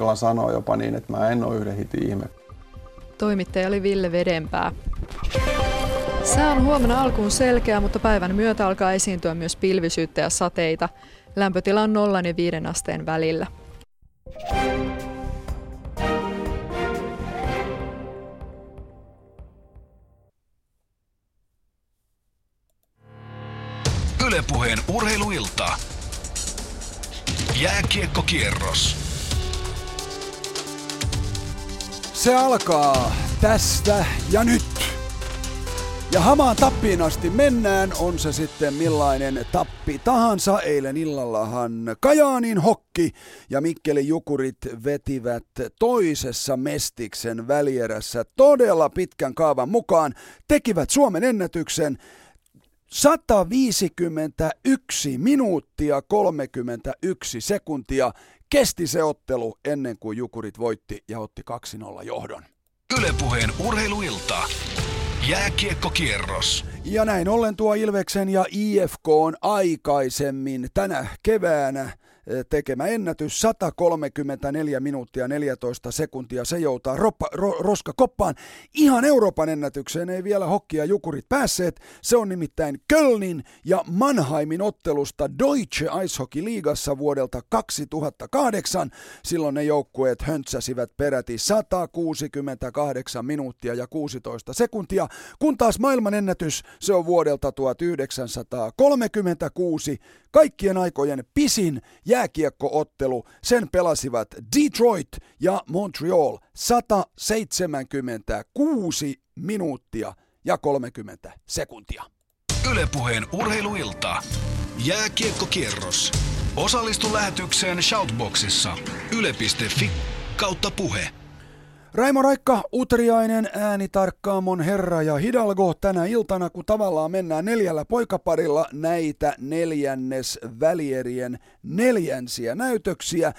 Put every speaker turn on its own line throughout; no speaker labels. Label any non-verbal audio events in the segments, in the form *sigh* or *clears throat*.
uskallan sanoa jopa niin, että mä en ole yhden hitin ihme.
Toimittaja oli Ville Vedenpää. Sää on huomenna alkuun selkeä, mutta päivän myötä alkaa esiintyä myös pilvisyyttä ja sateita. Lämpötila on 0 ja 5 asteen välillä.
Ylepuheen urheiluilta. Jääkiekkokierros.
Se alkaa tästä ja nyt. Ja hamaan tappiin asti mennään, on se sitten millainen tappi tahansa. Eilen illallahan Kajaanin hokki ja Mikkeli Jukurit vetivät toisessa Mestiksen välierässä todella pitkän kaavan mukaan. Tekivät Suomen ennätyksen 151 minuuttia 31 sekuntia kesti se ottelu ennen kuin Jukurit voitti ja otti 2-0 johdon.
Ylepuheen urheiluilta. Jääkiekkokierros.
Ja näin ollen tuo Ilveksen ja IFK on aikaisemmin tänä keväänä tekemä ennätys 134 minuuttia 14 sekuntia. Se joutaa roppa, ro, roskakoppaan. Ihan Euroopan ennätykseen ei vielä hokkia jukurit päässeet. Se on nimittäin Kölnin ja Mannheimin ottelusta Deutsche Eishockey Liigassa vuodelta 2008. Silloin ne joukkueet höntsäsivät peräti 168 minuuttia ja 16 sekuntia, kun taas maailman ennätys se on vuodelta 1936 kaikkien aikojen pisin jääkiekkoottelu. Sen pelasivat Detroit ja Montreal 176 minuuttia ja 30 sekuntia.
Ylepuheen urheiluilta. Jääkiekkokierros. Osallistu lähetykseen Shoutboxissa. Yle.fi kautta puhe.
Raimo Raikka, Utriainen, äänitarkkaamon herra ja Hidalgo tänä iltana, kun tavallaan mennään neljällä poikaparilla näitä neljännes välierien neljänsiä näytöksiä.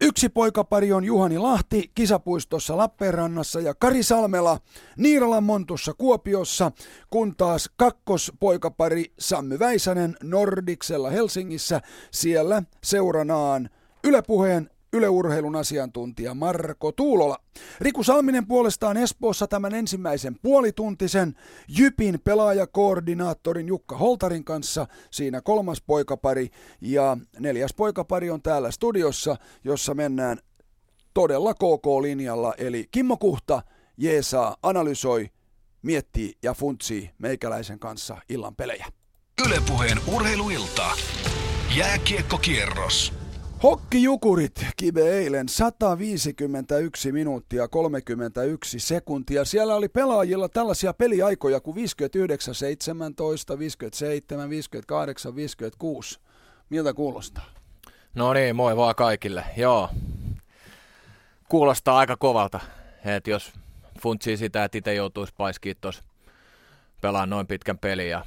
Yksi poikapari on Juhani Lahti kisapuistossa Lappeenrannassa ja Kari Salmela Niiralan Montussa Kuopiossa, kun taas kakkospoikapari Sammy Väisänen Nordiksella Helsingissä. Siellä seuranaan Ylepuheen yleurheilun asiantuntija Marko Tuulola. Riku Salminen puolestaan Espoossa tämän ensimmäisen puolituntisen Jypin pelaajakoordinaattorin Jukka Holtarin kanssa. Siinä kolmas poikapari ja neljäs poikapari on täällä studiossa, jossa mennään todella KK-linjalla. Eli Kimmo Kuhta jeesaa, analysoi, miettii ja funtsii meikäläisen kanssa illan pelejä.
Ylepuheen urheiluilta. Jääkiekkokierros.
Hokkijukurit kive eilen 151 minuuttia 31 sekuntia. Siellä oli pelaajilla tällaisia peliaikoja kuin 59, 17, 57, 58, 56. Miltä kuulostaa?
No niin, moi vaan kaikille. Joo, kuulostaa aika kovalta, että jos funtsii sitä, että itse joutuisi paiskiin tuossa noin pitkän peliä.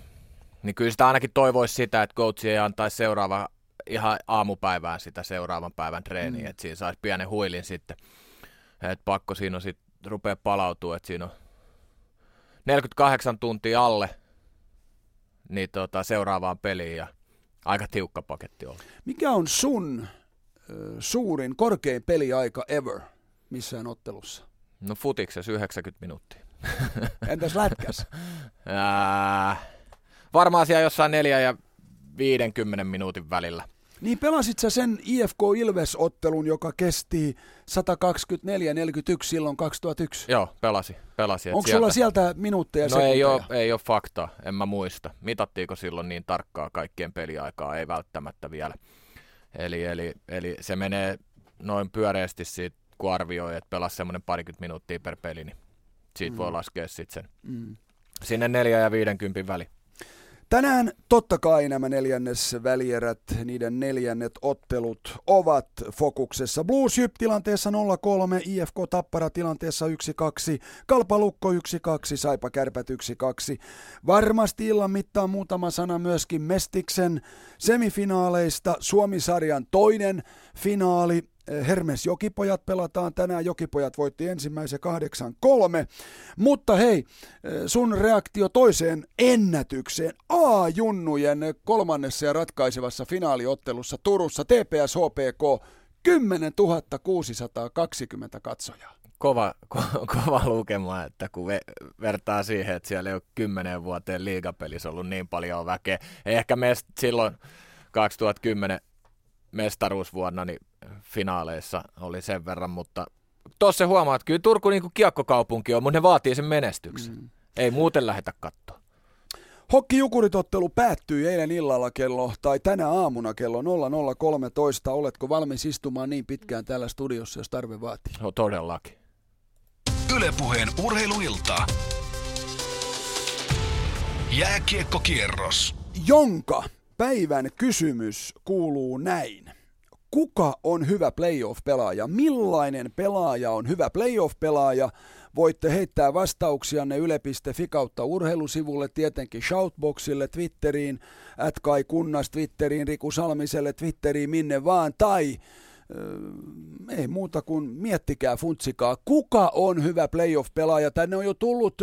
Niin kyllä sitä ainakin toivoisi sitä, että coachi ei antaisi seuraava ihan aamupäivään sitä seuraavan päivän treeniä, mm. että siinä saisi pienen huilin sitten. Et pakko siinä on sitten rupeaa palautua, että siinä on 48 tuntia alle niin tota, seuraavaan peliin ja aika tiukka paketti on.
Mikä on sun suurin, korkein peliaika ever missään ottelussa?
No futiksessa 90 minuuttia. *laughs*
Entäs lätkäs?
varmaan siellä jossain 4 ja 50 minuutin välillä.
Niin pelasit sä sen IFK Ilves-ottelun, joka kesti 124-41 silloin 2001?
Joo, pelasi. pelasi
Onko sieltä... sulla sieltä minuutteja
No ei ole, ei ole fakta, en mä muista. Mitattiiko silloin niin tarkkaa kaikkien peliaikaa? Ei välttämättä vielä. Eli, eli, eli se menee noin pyöreästi siitä, kun arvioi, että pelasi semmoinen parikymmentä minuuttia per peli, niin siitä mm. voi laskea sitten sen. Mm. Sinne 4 ja 50 väli.
Tänään totta kai nämä neljännes välierät, niiden neljännet ottelut ovat fokuksessa. Blues Jyp tilanteessa 0-3, IFK Tappara tilanteessa 1-2, Kalpalukko 1-2, Saipa Kärpät 1-2. Varmasti illan mittaan muutama sana myöskin Mestiksen semifinaaleista. Suomisarjan toinen finaali Hermes Jokipojat pelataan tänään. Jokipojat voitti ensimmäisen 8-3. Mutta hei, sun reaktio toiseen ennätykseen. A-junnujen kolmannessa ja ratkaisevassa finaaliottelussa Turussa TPS HPK 10 620 katsojaa.
Kova, ko- kova lukema, että kun ve- vertaa siihen, että siellä ei ole kymmenen vuoteen liigapelissä ollut niin paljon väkeä. Ehkä meistä silloin 2010 mestaruusvuonna niin finaaleissa oli sen verran, mutta tuossa huomaat, että kyllä Turku niin kuin kiekkokaupunki on, mutta ne vaatii sen menestyksen. Mm. Ei muuten lähetä kattoa.
Hokki-Jukuritottelu päättyi eilen illalla kello, tai tänä aamuna kello 0013. Oletko valmis istumaan niin pitkään täällä studiossa, jos tarve vaatii?
No todellakin.
Ylepuheen urheiluilta. Jääkiekkokierros.
Jonka päivän kysymys kuuluu näin. Kuka on hyvä playoff-pelaaja? Millainen pelaaja on hyvä playoff-pelaaja? Voitte heittää vastauksianne yle.fi kautta urheilusivulle, tietenkin Shoutboxille, Twitteriin, Kai Kunnas, Twitteriin, Riku Salmiselle, Twitteriin, minne vaan, tai äh, ei muuta kuin miettikää, funtsikaa, kuka on hyvä playoff-pelaaja. Tänne on jo tullut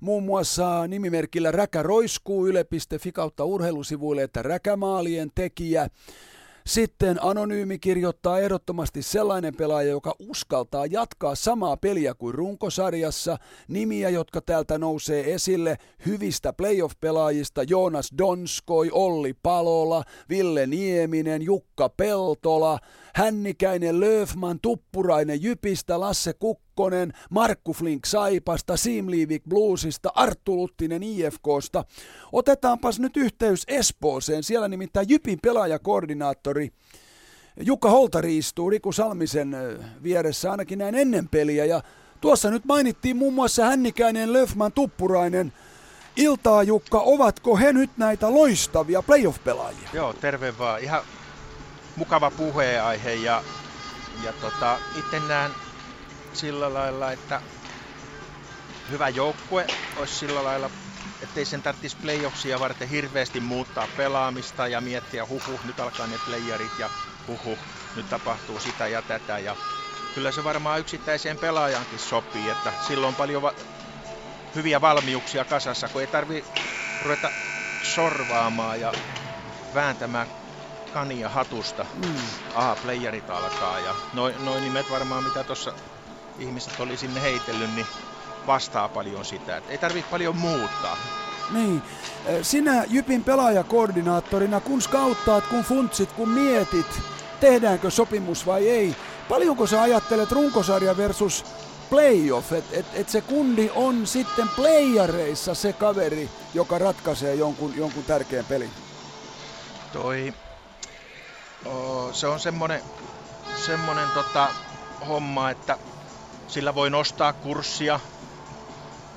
muun muassa nimimerkillä Räkä Roiskuu yle.fi kautta urheilusivuille, että Räkämaalien tekijä. Sitten Anonyymi kirjoittaa ehdottomasti sellainen pelaaja, joka uskaltaa jatkaa samaa peliä kuin runkosarjassa. Nimiä, jotka täältä nousee esille hyvistä playoff-pelaajista Joonas Donskoi, Olli Palola, Ville Nieminen, Jukka Peltola, Hännikäinen, Löfman, Tuppurainen Jypistä, Lasse Kukkonen, Markku Flink Saipasta, Simliivik Bluesista, Arttu Luttinen IFKsta. Otetaanpas nyt yhteys Espooseen, siellä nimittäin Jypin pelaajakoordinaattori Jukka Holtari istuu Riku Salmisen vieressä ainakin näin ennen peliä ja tuossa nyt mainittiin muun muassa Hännikäinen, Löfman, Tuppurainen. Iltaa Jukka, ovatko he nyt näitä loistavia playoff-pelaajia?
Joo, terve vaan. Ihan mukava puheenaihe ja, ja tota, itse näen sillä lailla, että hyvä joukkue olisi sillä lailla, ettei sen tarvitsisi playoffsia varten hirveästi muuttaa pelaamista ja miettiä huhu, nyt alkaa ne playerit ja huhu, nyt tapahtuu sitä ja tätä ja kyllä se varmaan yksittäiseen pelaajankin sopii, että silloin on paljon va- hyviä valmiuksia kasassa, kun ei tarvi ruveta sorvaamaan ja vääntämään kania hatusta. Mm. Aha, playerit alkaa ja noin noi nimet varmaan mitä tuossa ihmiset oli sinne heitellyt, niin vastaa paljon sitä. Et ei tarvitse paljon muuttaa.
Niin. Sinä Jypin pelaajakoordinaattorina, kun skauttaat, kun funtsit, kun mietit, tehdäänkö sopimus vai ei, paljonko sä ajattelet runkosarja versus playoff, että et, et se kundi on sitten playareissa se kaveri, joka ratkaisee jonkun, jonkun tärkeän pelin?
Toi se on semmonen, semmonen tota, homma, että sillä voi nostaa kurssia.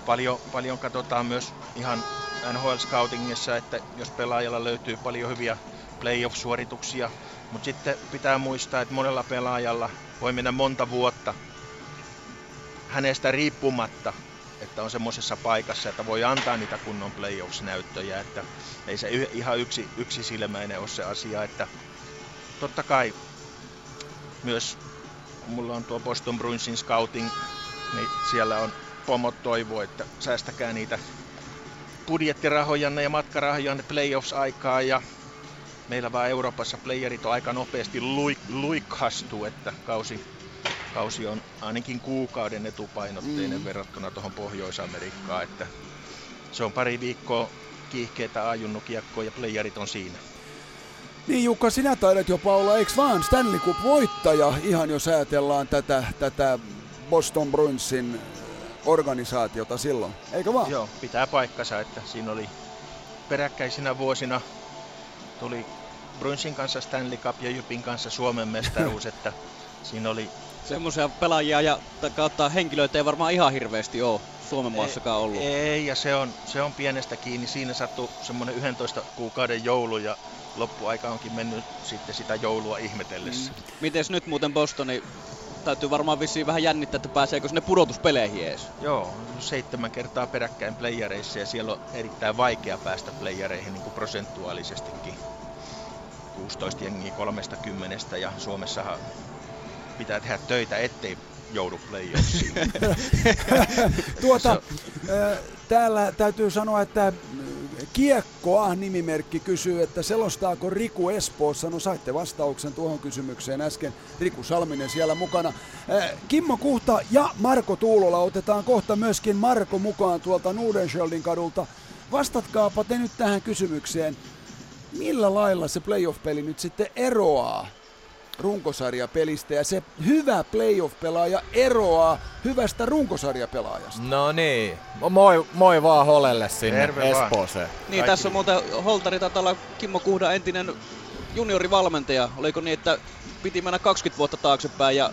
Paljon, paljon katsotaan myös ihan NHL Scoutingissa, että jos pelaajalla löytyy paljon hyviä playoff-suorituksia, mutta sitten pitää muistaa, että monella pelaajalla voi mennä monta vuotta hänestä riippumatta, että on semmoisessa paikassa, että voi antaa niitä kunnon playoffs-näyttöjä, että ei se ihan yksi, yksisilmäinen ole se asia, että totta kai myös mulla on tuo Boston Bruinsin scouting, niin siellä on pomot toivoo, että säästäkää niitä budjettirahojanne ja matkarahojanne playoffs-aikaa ja meillä vaan Euroopassa playerit on aika nopeasti luik- luikastuu, että kausi, kausi on ainakin kuukauden etupainotteinen mm. verrattuna tuohon Pohjois-Amerikkaan, että se on pari viikkoa kiihkeitä ajunnut ja playerit on siinä.
Niin Jukka, sinä taidat jopa olla, eikö vaan Stanley Cup-voittaja, ihan jos ajatellaan tätä, tätä Boston Bruinsin organisaatiota silloin, eikö vaan?
Joo, pitää paikkansa, että siinä oli peräkkäisinä vuosina tuli Bruinsin kanssa Stanley Cup ja Jypin kanssa Suomen mestaruus, *laughs* että siinä oli...
Semmoisia pelaajia ja kautta henkilöitä ei varmaan ihan hirveästi ole Suomen maassakaan ollut.
Ei, ei ja se on, se on pienestä kiinni. Siinä sattui semmoinen 11 kuukauden joulu ja loppuaika onkin mennyt sitten sitä joulua ihmetellessä. Mm.
Mites nyt muuten Bostoni? Täytyy varmaan vissiin vähän jännittää, että pääseekö sinne pudotuspeleihin edes.
Joo, seitsemän kertaa peräkkäin playereissa ja siellä on erittäin vaikea päästä playereihin niin kuin prosentuaalisestikin. 16 jengiä 30 ja Suomessahan pitää tehdä töitä, ettei joudu playoffsiin. *laughs*
tuota, täällä täytyy sanoa, että Kiekkoa nimimerkki kysyy, että selostaako Riku Espoossa? No saitte vastauksen tuohon kysymykseen äsken. Riku Salminen siellä mukana. Äh, Kimmo Kuhta ja Marko Tuulola otetaan kohta myöskin Marko mukaan tuolta Nudenscheldin kadulta. Vastatkaapa te nyt tähän kysymykseen. Millä lailla se playoff-peli nyt sitten eroaa runkosarjapelistä ja se hyvä playoff-pelaaja eroaa hyvästä runkosarjapelaajasta.
No niin, moi, moi vaan Holelle sinne
Terve vaan.
Espooseen.
Niin, tässä on muuten Holtari taitaa olla Kimmo Kuhda entinen juniorivalmentaja. Oliko niin, että piti mennä 20 vuotta taaksepäin ja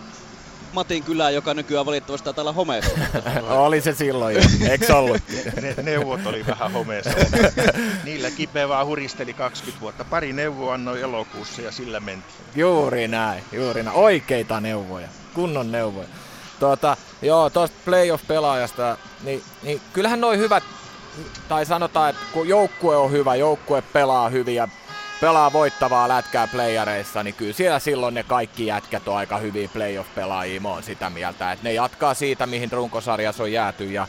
Matin kylään, joka nykyään valitettavasti olla homeessa. *laughs*
Oli se silloin jo, eikö ollut?
Ne neuvot oli vähän homeessa. Niillä kipeä vaan huristeli 20 vuotta. Pari neuvoa annoi elokuussa ja sillä mentiin.
Juuri näin, juuri näin. Oikeita neuvoja, kunnon neuvoja. Tuota, joo, tuosta playoff-pelaajasta, niin, niin kyllähän noin hyvät, tai sanotaan, että kun joukkue on hyvä, joukkue pelaa hyvin ja pelaa voittavaa lätkää playareissa, niin kyllä siellä silloin ne kaikki jätkät on aika hyviä playoff-pelaajia. Mä oon sitä mieltä, että ne jatkaa siitä, mihin runkosarjassa on jääty ja,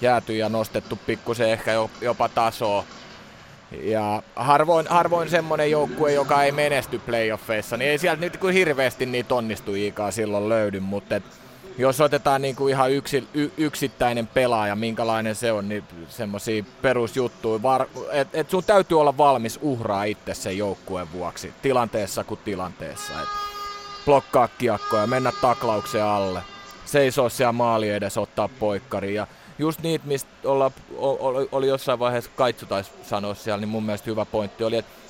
jääty ja nostettu pikkusen ehkä jo- jopa tasoa. Ja harvoin, harvoin semmonen joukkue, joka ei menesty playoffeissa, niin ei sieltä nyt kuin hirveästi niitä onnistujiikaan silloin löydy, mutta et, jos otetaan niinku ihan yksi, y, yksittäinen pelaaja, minkälainen se on, niin semmosia perusjuttuja, var, et, sun täytyy olla valmis uhraa itse sen joukkueen vuoksi, tilanteessa kuin tilanteessa. Et blokkaa kiekkoja, mennä taklauksen alle, seisoo siellä maali edessä, ottaa poikkari ja just niitä, mistä olla, oli, oli jossain vaiheessa Kaitsu taisi sanoa siellä, niin mun mielestä hyvä pointti oli, että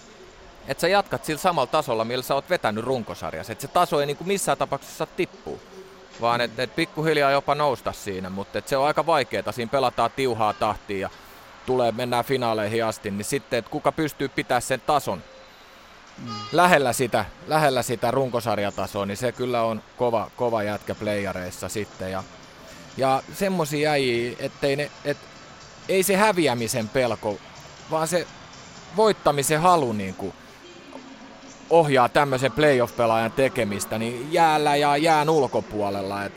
että sä jatkat sillä samalla tasolla, millä sä oot vetänyt runkosarjassa. Että se taso ei niinku missään tapauksessa saa tippua, vaan että et pikkuhiljaa jopa nousta siinä. Mutta se on aika vaikeaa. Siinä pelataan tiuhaa tahtia ja tulee, mennään finaaleihin asti, niin sitten, että kuka pystyy pitämään sen tason lähellä sitä, lähellä sitä runkosarjatasoa, niin se kyllä on kova, kova jätkä playareissa sitten. Ja, ja semmosia äijiä, ettei ne, et, ei se häviämisen pelko, vaan se voittamisen halu niin kuin ohjaa tämmöisen playoff-pelaajan tekemistä niin jäällä ja jään ulkopuolella. Et,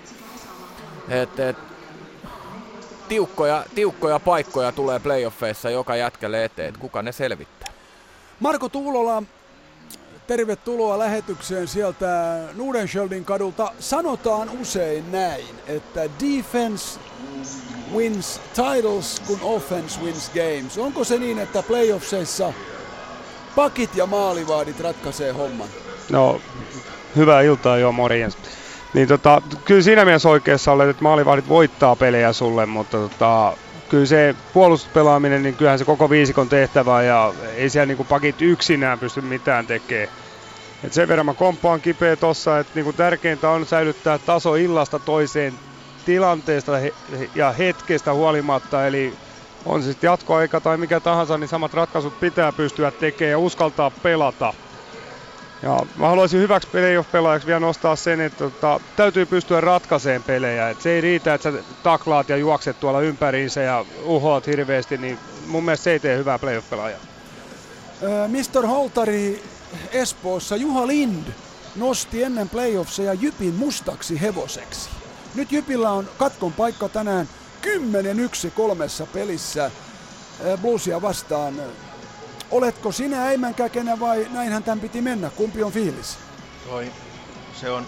et, et, tiukkoja, tiukkoja paikkoja tulee playoffeissa joka jätkälle eteen, et kuka ne selvittää.
Marko Tuulola, tervetuloa lähetykseen sieltä Nudenscheldin kadulta. Sanotaan usein näin, että defense wins titles, kun offense wins games. Onko se niin, että playoffseissa pakit ja maalivaadit ratkaisee homman?
No, hyvää iltaa jo, morjens. Niin tota, kyllä siinä mielessä oikeassa olet, että maalivahdit voittaa pelejä sulle, mutta tota, kyllä se puolustuspelaaminen, niin kyllähän se koko viisikon tehtävä ja ei siellä niinku pakit yksinään pysty mitään tekemään. Et sen verran mä komppaan kipeä tossa, että niinku tärkeintä on säilyttää taso illasta toiseen tilanteesta ja hetkestä huolimatta, eli on se sitten jatkoaika tai mikä tahansa, niin samat ratkaisut pitää pystyä tekemään ja uskaltaa pelata. Ja mä haluaisin hyväksi playoff-pelaajaksi vielä nostaa sen, että tota, täytyy pystyä ratkaiseen pelejä. Et se ei riitä, että sä taklaat ja juokset tuolla ympäriinsä ja uhoat hirveästi, niin mun mielestä se ei tee hyvää playoff-pelaajaa.
Mr. Holtari Espoossa Juha Lind nosti ennen playoffseja Jypin mustaksi hevoseksi. Nyt Jypillä on katkon paikka tänään 10-1 kolmessa pelissä ö, Bluesia vastaan. Oletko sinä Eimänkäkenä vai näinhän tämän piti mennä? Kumpi on fiilis?
Toi, se on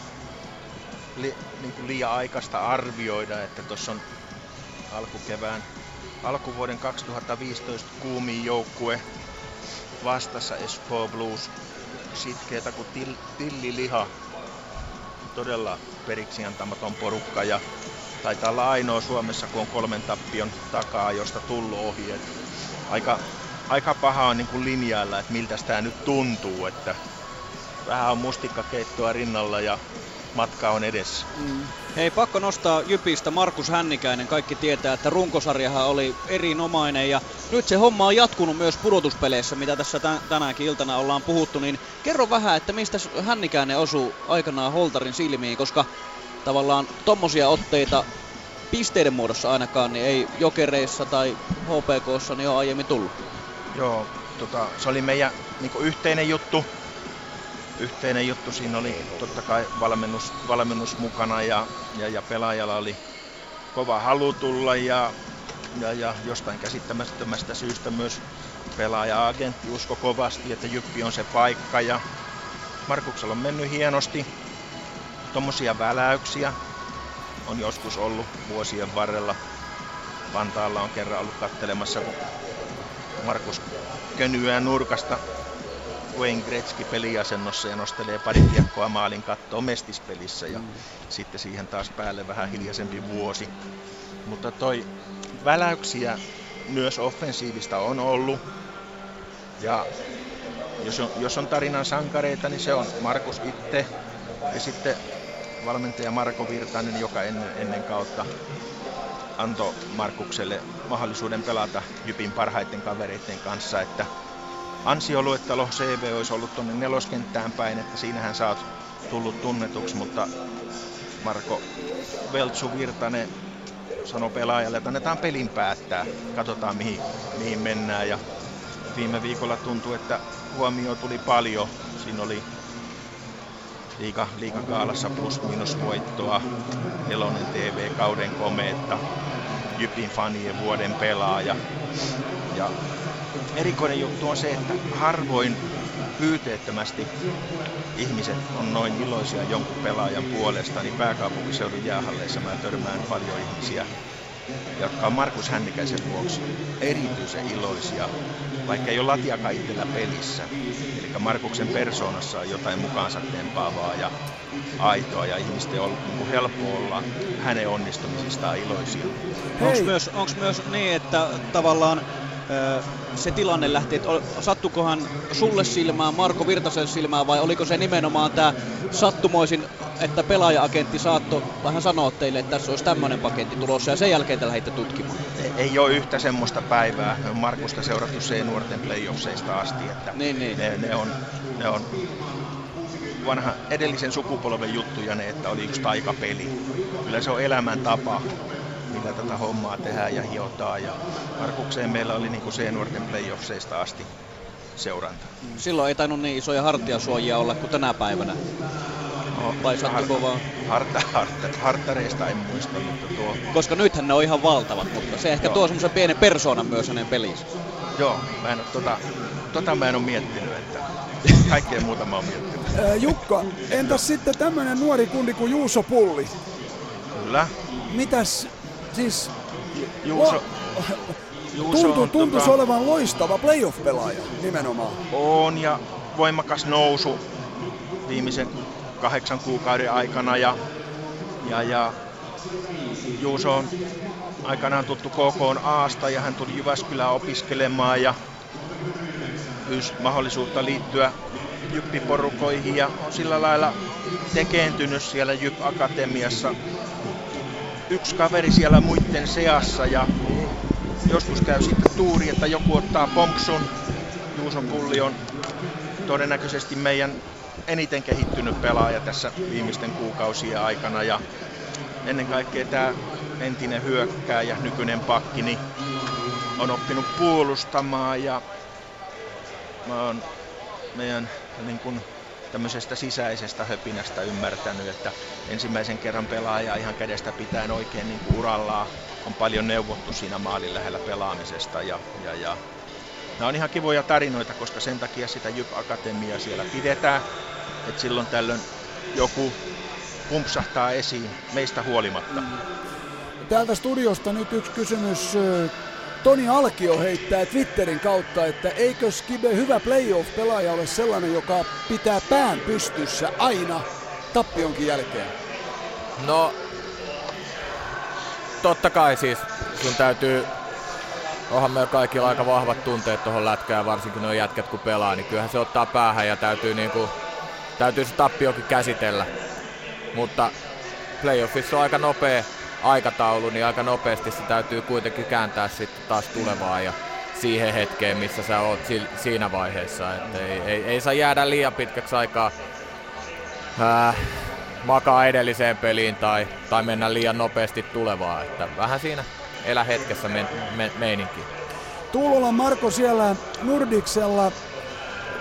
li, niin kuin liian aikaista arvioida, että tuossa on alkukevään, alkuvuoden 2015 kuumin joukkue vastassa Espoo Blues sitkeätä kuin til, tilliliha. Todella periksi antamaton porukka ja taitaa olla ainoa Suomessa, kun on kolmen tappion takaa, josta tullut ohi. Et aika, aika paha on niin kuin linjailla, että miltä tämä nyt tuntuu, että vähän on mustikkakeittoa rinnalla ja matka on edessä.
Hei, pakko nostaa Jypistä Markus Hännikäinen. Kaikki tietää, että runkosarjahan oli erinomainen ja nyt se homma on jatkunut myös pudotuspeleissä, mitä tässä tän- tänäänkin iltana ollaan puhuttu. Niin kerro vähän, että mistä Hännikäinen osuu aikanaan Holtarin silmiin, koska tavallaan tommosia otteita pisteiden muodossa ainakaan, niin ei jokereissa tai HPKssa niin ole aiemmin tullut.
Joo, tota, se oli meidän niin yhteinen juttu. Yhteinen juttu, siinä oli totta kai valmennus, valmennus mukana ja, ja, ja pelaajalla oli kova halu tulla ja ja, ja jostain käsittämättömästä syystä myös pelaaja-agentti usko kovasti, että Jyppi on se paikka ja Markuksella on mennyt hienosti. Tuommoisia väläyksiä on joskus ollut vuosien varrella. Vantaalla on kerran ollut kattelemassa, kun Markus könyää nurkasta Wayne Gretzky peliasennossa ja nostelee pari kiekkoa maalin kattoon mestispelissä ja mm. sitten siihen taas päälle vähän hiljaisempi vuosi. Mutta toi väläyksiä myös offensiivista on ollut. Ja jos on, jos on tarinan sankareita, niin se on Markus itse ja sitten valmentaja Marko Virtanen, joka ennen, ennen kautta antoi Markukselle mahdollisuuden pelata Jypin parhaiten kavereiden kanssa, että ansioluettelo CV olisi ollut tuonne neloskenttään päin, että siinähän sä oot tullut tunnetuksi, mutta Marko Veltsu Virtanen sanoi pelaajalle, että annetaan pelin päättää, katsotaan mihin, mihin mennään. Ja viime viikolla tuntui, että huomio tuli paljon. Siinä oli liika, liikakaalassa plus-minus voittoa, Elonen TV kauden komeetta, Jypin fanien vuoden pelaaja. Ja erikoinen juttu on se, että harvoin pyyteettömästi ihmiset on noin iloisia jonkun pelaajan puolesta, niin pääkaupunkiseudun jäähalleissa mä törmään paljon ihmisiä, jotka on Markus Hännikäisen vuoksi erityisen iloisia, vaikka ei ole latiakaan itsellä pelissä. Eli Markuksen persoonassa on jotain mukaansa tempaavaa ja aitoa ja ihmisten on niin helppo olla hänen onnistumisistaan iloisia.
Onko myös, myös niin, että tavallaan se tilanne lähti, että sattukohan sulle silmään, Marko Virtasen silmään vai oliko se nimenomaan tämä sattumoisin, että pelaaja-agentti saattoi vähän sanoa teille, että tässä olisi tämmöinen paketti tulossa ja sen jälkeen te lähditte tutkimaan?
Ei ole yhtä semmoista päivää. Markusta seurattu C-nuorten playoffseista asti, että
niin, niin.
Ne, ne, on, ne on vanha edellisen sukupolven juttuja ne, että oli yksi taikapeli. Kyllä se on elämäntapa millä tätä hommaa tehdään ja hiotaan. Ja Markukseen meillä oli niin kuin C-nuorten playoffseista asti seuranta.
Silloin ei tainnut niin isoja hartiasuojia olla kuin tänä päivänä. No, Vai sattuko vaan?
Harta, harta, hartareista en muista, mutta tuo...
Koska nythän ne on ihan valtavat, mutta se ehkä Joo. tuo semmoisen pienen persoonan myös hänen peliinsä.
Joo, mä en, tota, tota mä en ole miettinyt, että *laughs* kaikkea muuta mä oon miettinyt.
Jukka, entäs sitten tämmöinen nuori kundi kuin Juuso Pulli?
Kyllä.
Mitäs siis Juuso, Juuso tuntuu, tuntuisi tota, olevan loistava playoff-pelaaja nimenomaan.
On ja voimakas nousu viimeisen kahdeksan kuukauden aikana ja, ja, ja Juuso on aikanaan tuttu KK Aasta ja hän tuli Jyväskylään opiskelemaan ja pyysi mahdollisuutta liittyä Jyppiporukoihin ja on sillä lailla tekeentynyt siellä Jyp Akatemiassa yksi kaveri siellä muiden seassa ja joskus käy sitten tuuri, että joku ottaa pompsun. Juuson Pulli on todennäköisesti meidän eniten kehittynyt pelaaja tässä viimeisten kuukausien aikana ja ennen kaikkea tämä entinen hyökkääjä, nykyinen pakki, niin on oppinut puolustamaan ja mä oon meidän niin kun tämmöisestä sisäisestä höpinästä ymmärtänyt, että ensimmäisen kerran pelaaja ihan kädestä pitäen oikein niin kuin urallaan on paljon neuvottu siinä maalin lähellä pelaamisesta ja, ja, ja Nämä on ihan kivoja tarinoita, koska sen takia sitä Jyp Akatemiaa siellä pidetään, että silloin tällöin joku pumpsahtaa esiin meistä huolimatta.
Täältä studiosta nyt yksi kysymys Toni Alkio heittää Twitterin kautta, että eikö Skibe hyvä playoff-pelaaja ole sellainen, joka pitää pään pystyssä aina tappionkin jälkeen?
No, totta kai siis sun täytyy, onhan meillä kaikilla aika vahvat tunteet tuohon lätkään, varsinkin nuo jätkät kun pelaa, niin kyllähän se ottaa päähän ja täytyy, niinku, täytyy se tappiokin käsitellä. Mutta playoffissa on aika nopea aikataulu, niin aika nopeasti se täytyy kuitenkin kääntää sitten taas tulevaan ja siihen hetkeen, missä sä oot siinä vaiheessa. Että ei, ei, ei saa jäädä liian pitkäksi aikaa ää, makaa edelliseen peliin tai, tai mennä liian nopeasti tulevaan. Että vähän siinä elä hetkessä me, me, meininki.
Tuulola Marko siellä Nordiksella.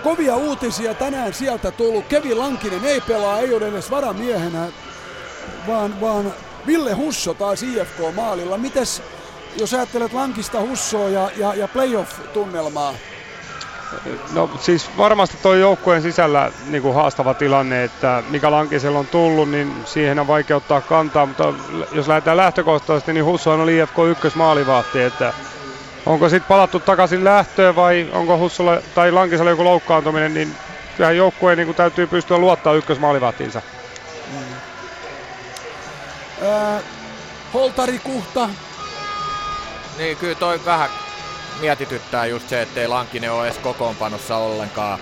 Kovia uutisia tänään sieltä tullut. Kevin Lankinen ei pelaa, ei ole edes varamiehenä, vaan, vaan Ville Husso taas IFK-maalilla. Mites, jos ajattelet Lankista, Hussoa ja, ja, ja playoff-tunnelmaa?
No siis varmasti tuo joukkueen sisällä niin kuin haastava tilanne, että mikä Lankisella on tullut, niin siihen on vaikea ottaa kantaa, mutta jos lähdetään lähtökohtaisesti, niin Husso on IFK ykkösmaalivahti, että onko sitten palattu takaisin lähtöön vai onko Hussolla tai Lankisella joku loukkaantuminen, niin kyllähän joukkueen niin täytyy pystyä luottaa ykkösmaalivahtiinsa. Mm.
Äh, Holtari Kuhta.
Niin, kyllä toi vähän mietityttää just se, ettei Lankinen ole edes kokoonpanossa ollenkaan.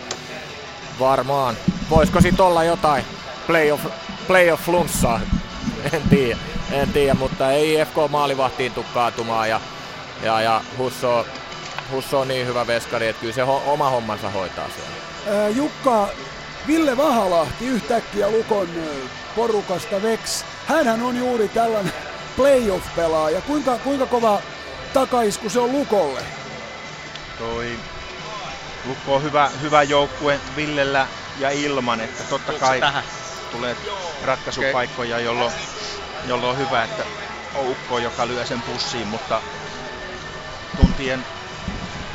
Varmaan. Voisiko sit olla jotain playoff, playoff flunssaa? en tiedä, en tiedä, mutta ei IFK maalivahtiin tuu kaatumaan ja, ja, ja Husso, Husso on niin hyvä veskari, että kyllä se ho, oma hommansa hoitaa siellä.
Jukka, Ville Vahalahti yhtäkkiä Lukon porukasta Vex. Hänhän on juuri tällainen playoff-pelaaja. Kuinka, kuinka kova takaisku se on Lukolle?
Toi Lukko on hyvä, hyvä joukkue Villellä ja ilman, että totta kai tulee ratkaisupaikkoja, jolloin, jolloin on hyvä, että on Ukko, joka lyö sen pussiin, mutta tuntien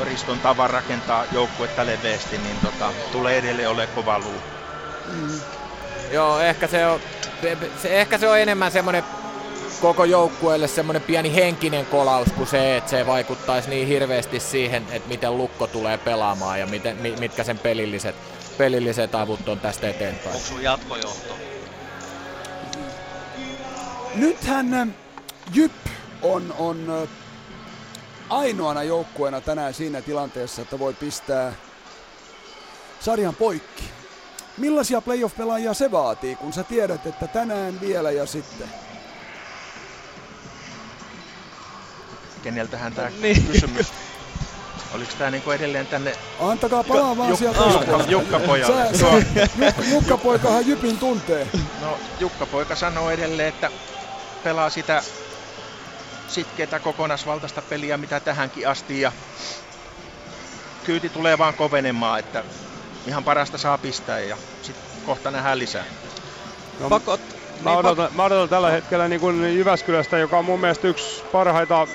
Riston tavan rakentaa joukkuetta leveästi, niin tota, tulee edelleen ole kova luu. Mm.
Joo, ehkä se on, se, ehkä se on enemmän semmoinen koko joukkueelle semmoinen pieni henkinen kolaus kuin se, että se vaikuttaisi niin hirveästi siihen, että miten Lukko tulee pelaamaan ja miten, mitkä sen pelilliset, pelilliset avut on tästä eteenpäin.
Onko sun jatkojohto?
Nythän äh, Jyp on, on äh, ainoana joukkueena tänään siinä tilanteessa, että voi pistää sarjan poikki. Millaisia playoff-pelaajia se vaatii, kun sä tiedät, että tänään vielä ja sitten?
keneltähän tämä niin. kysymys Oliko tämä niinku edelleen tänne...
Antakaa palaa vaan sieltä
Jukka, Jukka pojalle.
Sä, sä, Jukka, Jukka poikahan Jypin tuntee.
No Jukka poika sanoo edelleen, että pelaa sitä sitkeätä kokonaisvaltaista peliä, mitä tähänkin asti. Ja kyyti tulee vaan kovenemaan, että ihan parasta saa pistää ja sitten kohta nähdään lisää.
No, Pakot, mä, niin, odotan, mä odotan tällä hetkellä niin kuin Jyväskylästä, joka on mun mielestä yksi parhaita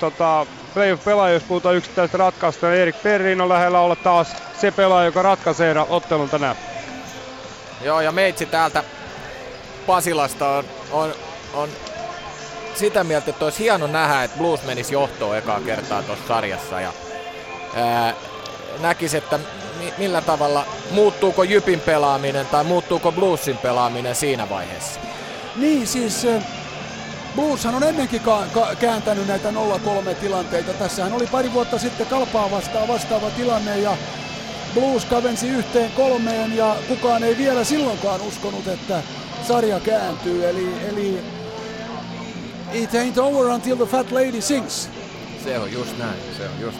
tota, playoff-pelaaja, jos puhutaan yksittäistä ratkaisusta, niin Erik Perrin on lähellä olla taas se pelaaja, joka ratkaisee ottelun tänään.
Joo, ja meitsi täältä Pasilasta on, on, on sitä mieltä, että olisi hieno nähdä, että Blues menisi johtoon ekaa kertaa tuossa sarjassa. Ja, ää, näkisi, että millä tavalla, muuttuuko Jypin pelaaminen tai muuttuuko Bluesin pelaaminen siinä vaiheessa?
Niin, siis Blueshan on ennenkin ka- ka- kääntänyt näitä 0-3 tilanteita. Tässähän oli pari vuotta sitten kalpaa vastaan vastaava tilanne ja Blues kavensi yhteen kolmeen ja kukaan ei vielä silloinkaan uskonut, että sarja kääntyy. Eli, eli it ain't over until the fat lady sings.
Se on just näin, se on just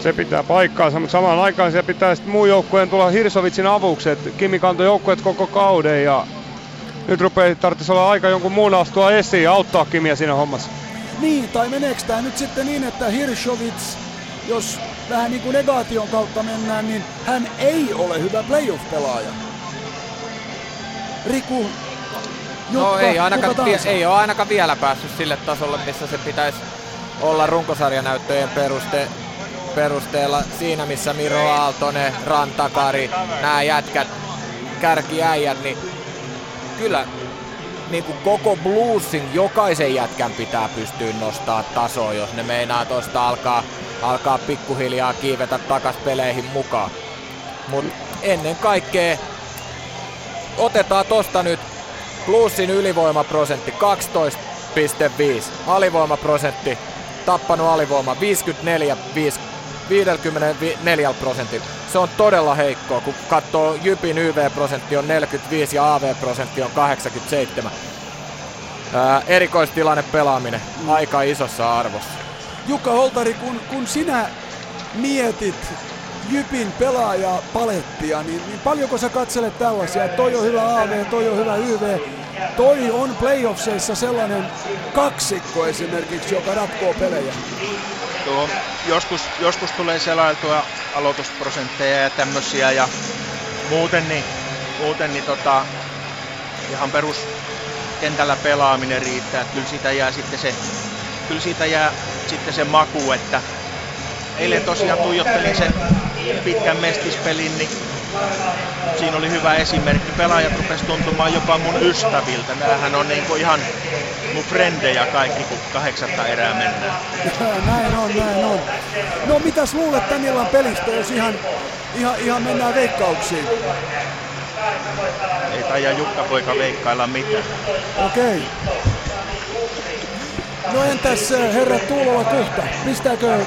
se pitää paikkaansa, mutta samaan aikaan se pitää sitten muun joukkueen tulla Hirsovitsin avuksi, että Kimi kantoi joukkueet koko kauden ja nyt rupeaa tarvitsisi olla aika jonkun muun astua esiin ja auttaa Kimiä siinä hommassa.
Niin, tai meneekö tämä nyt sitten niin, että Hirshovits, jos vähän niin kuin negaation kautta mennään, niin hän ei ole hyvä playoff-pelaaja. Riku, Jukka,
no ei, ainakaan, vie, ei ole ainakaan vielä päässyt sille tasolle, missä se pitäisi olla runkosarjanäyttöjen peruste, perusteella. Siinä missä Miro Aaltonen, Rantakari, nämä jätkät, kärkiäijät, niin kyllä niin kuin koko bluesin jokaisen jätkän pitää pystyä nostaa tasoa, jos ne meinaa tosta alkaa, alkaa pikkuhiljaa kiivetä takas peleihin mukaan. Mutta ennen kaikkea otetaan tosta nyt bluesin ylivoimaprosentti 12,5, alivoimaprosentti tappanut alivoima 54, 54 prosentilla. Se on todella heikkoa, kun katsoo Jypin YV-prosentti on 45 ja AV-prosentti on 87. Ää, erikoistilanne pelaaminen aika isossa arvossa.
Jukka Holtari, kun, kun sinä mietit Jypin pelaajapalettia, niin, niin paljonko sä katselet tällaisia, että toi on hyvä AV, toi on hyvä YV, toi on playoffseissa sellainen kaksikko esimerkiksi, joka ratkoo pelejä?
Tuo, joskus, joskus tulee selailtua aloitusprosentteja ja tämmöisiä ja muuten niin, muuten niin tota, ihan perus kentällä pelaaminen riittää. Että kyllä siitä jää sitten se, kyllä siitä jää sitten se maku, että eilen tosiaan tuijottelin sen pitkän mestispelin, niin siinä oli hyvä esimerkki. Pelaajat rupes tuntumaan jopa mun ystäviltä. Nämähän on niinku ihan mun frendejä kaikki, kun kahdeksatta erää mennään.
näin on, näin on. No mitäs luulet tän illan pelistä, jos ihan, ihan, ihan mennään veikkauksiin?
Ei taida Jukka poika veikkailla mitään.
Okei. No entäs eh, herra Tuulola Kuhta, pistääkö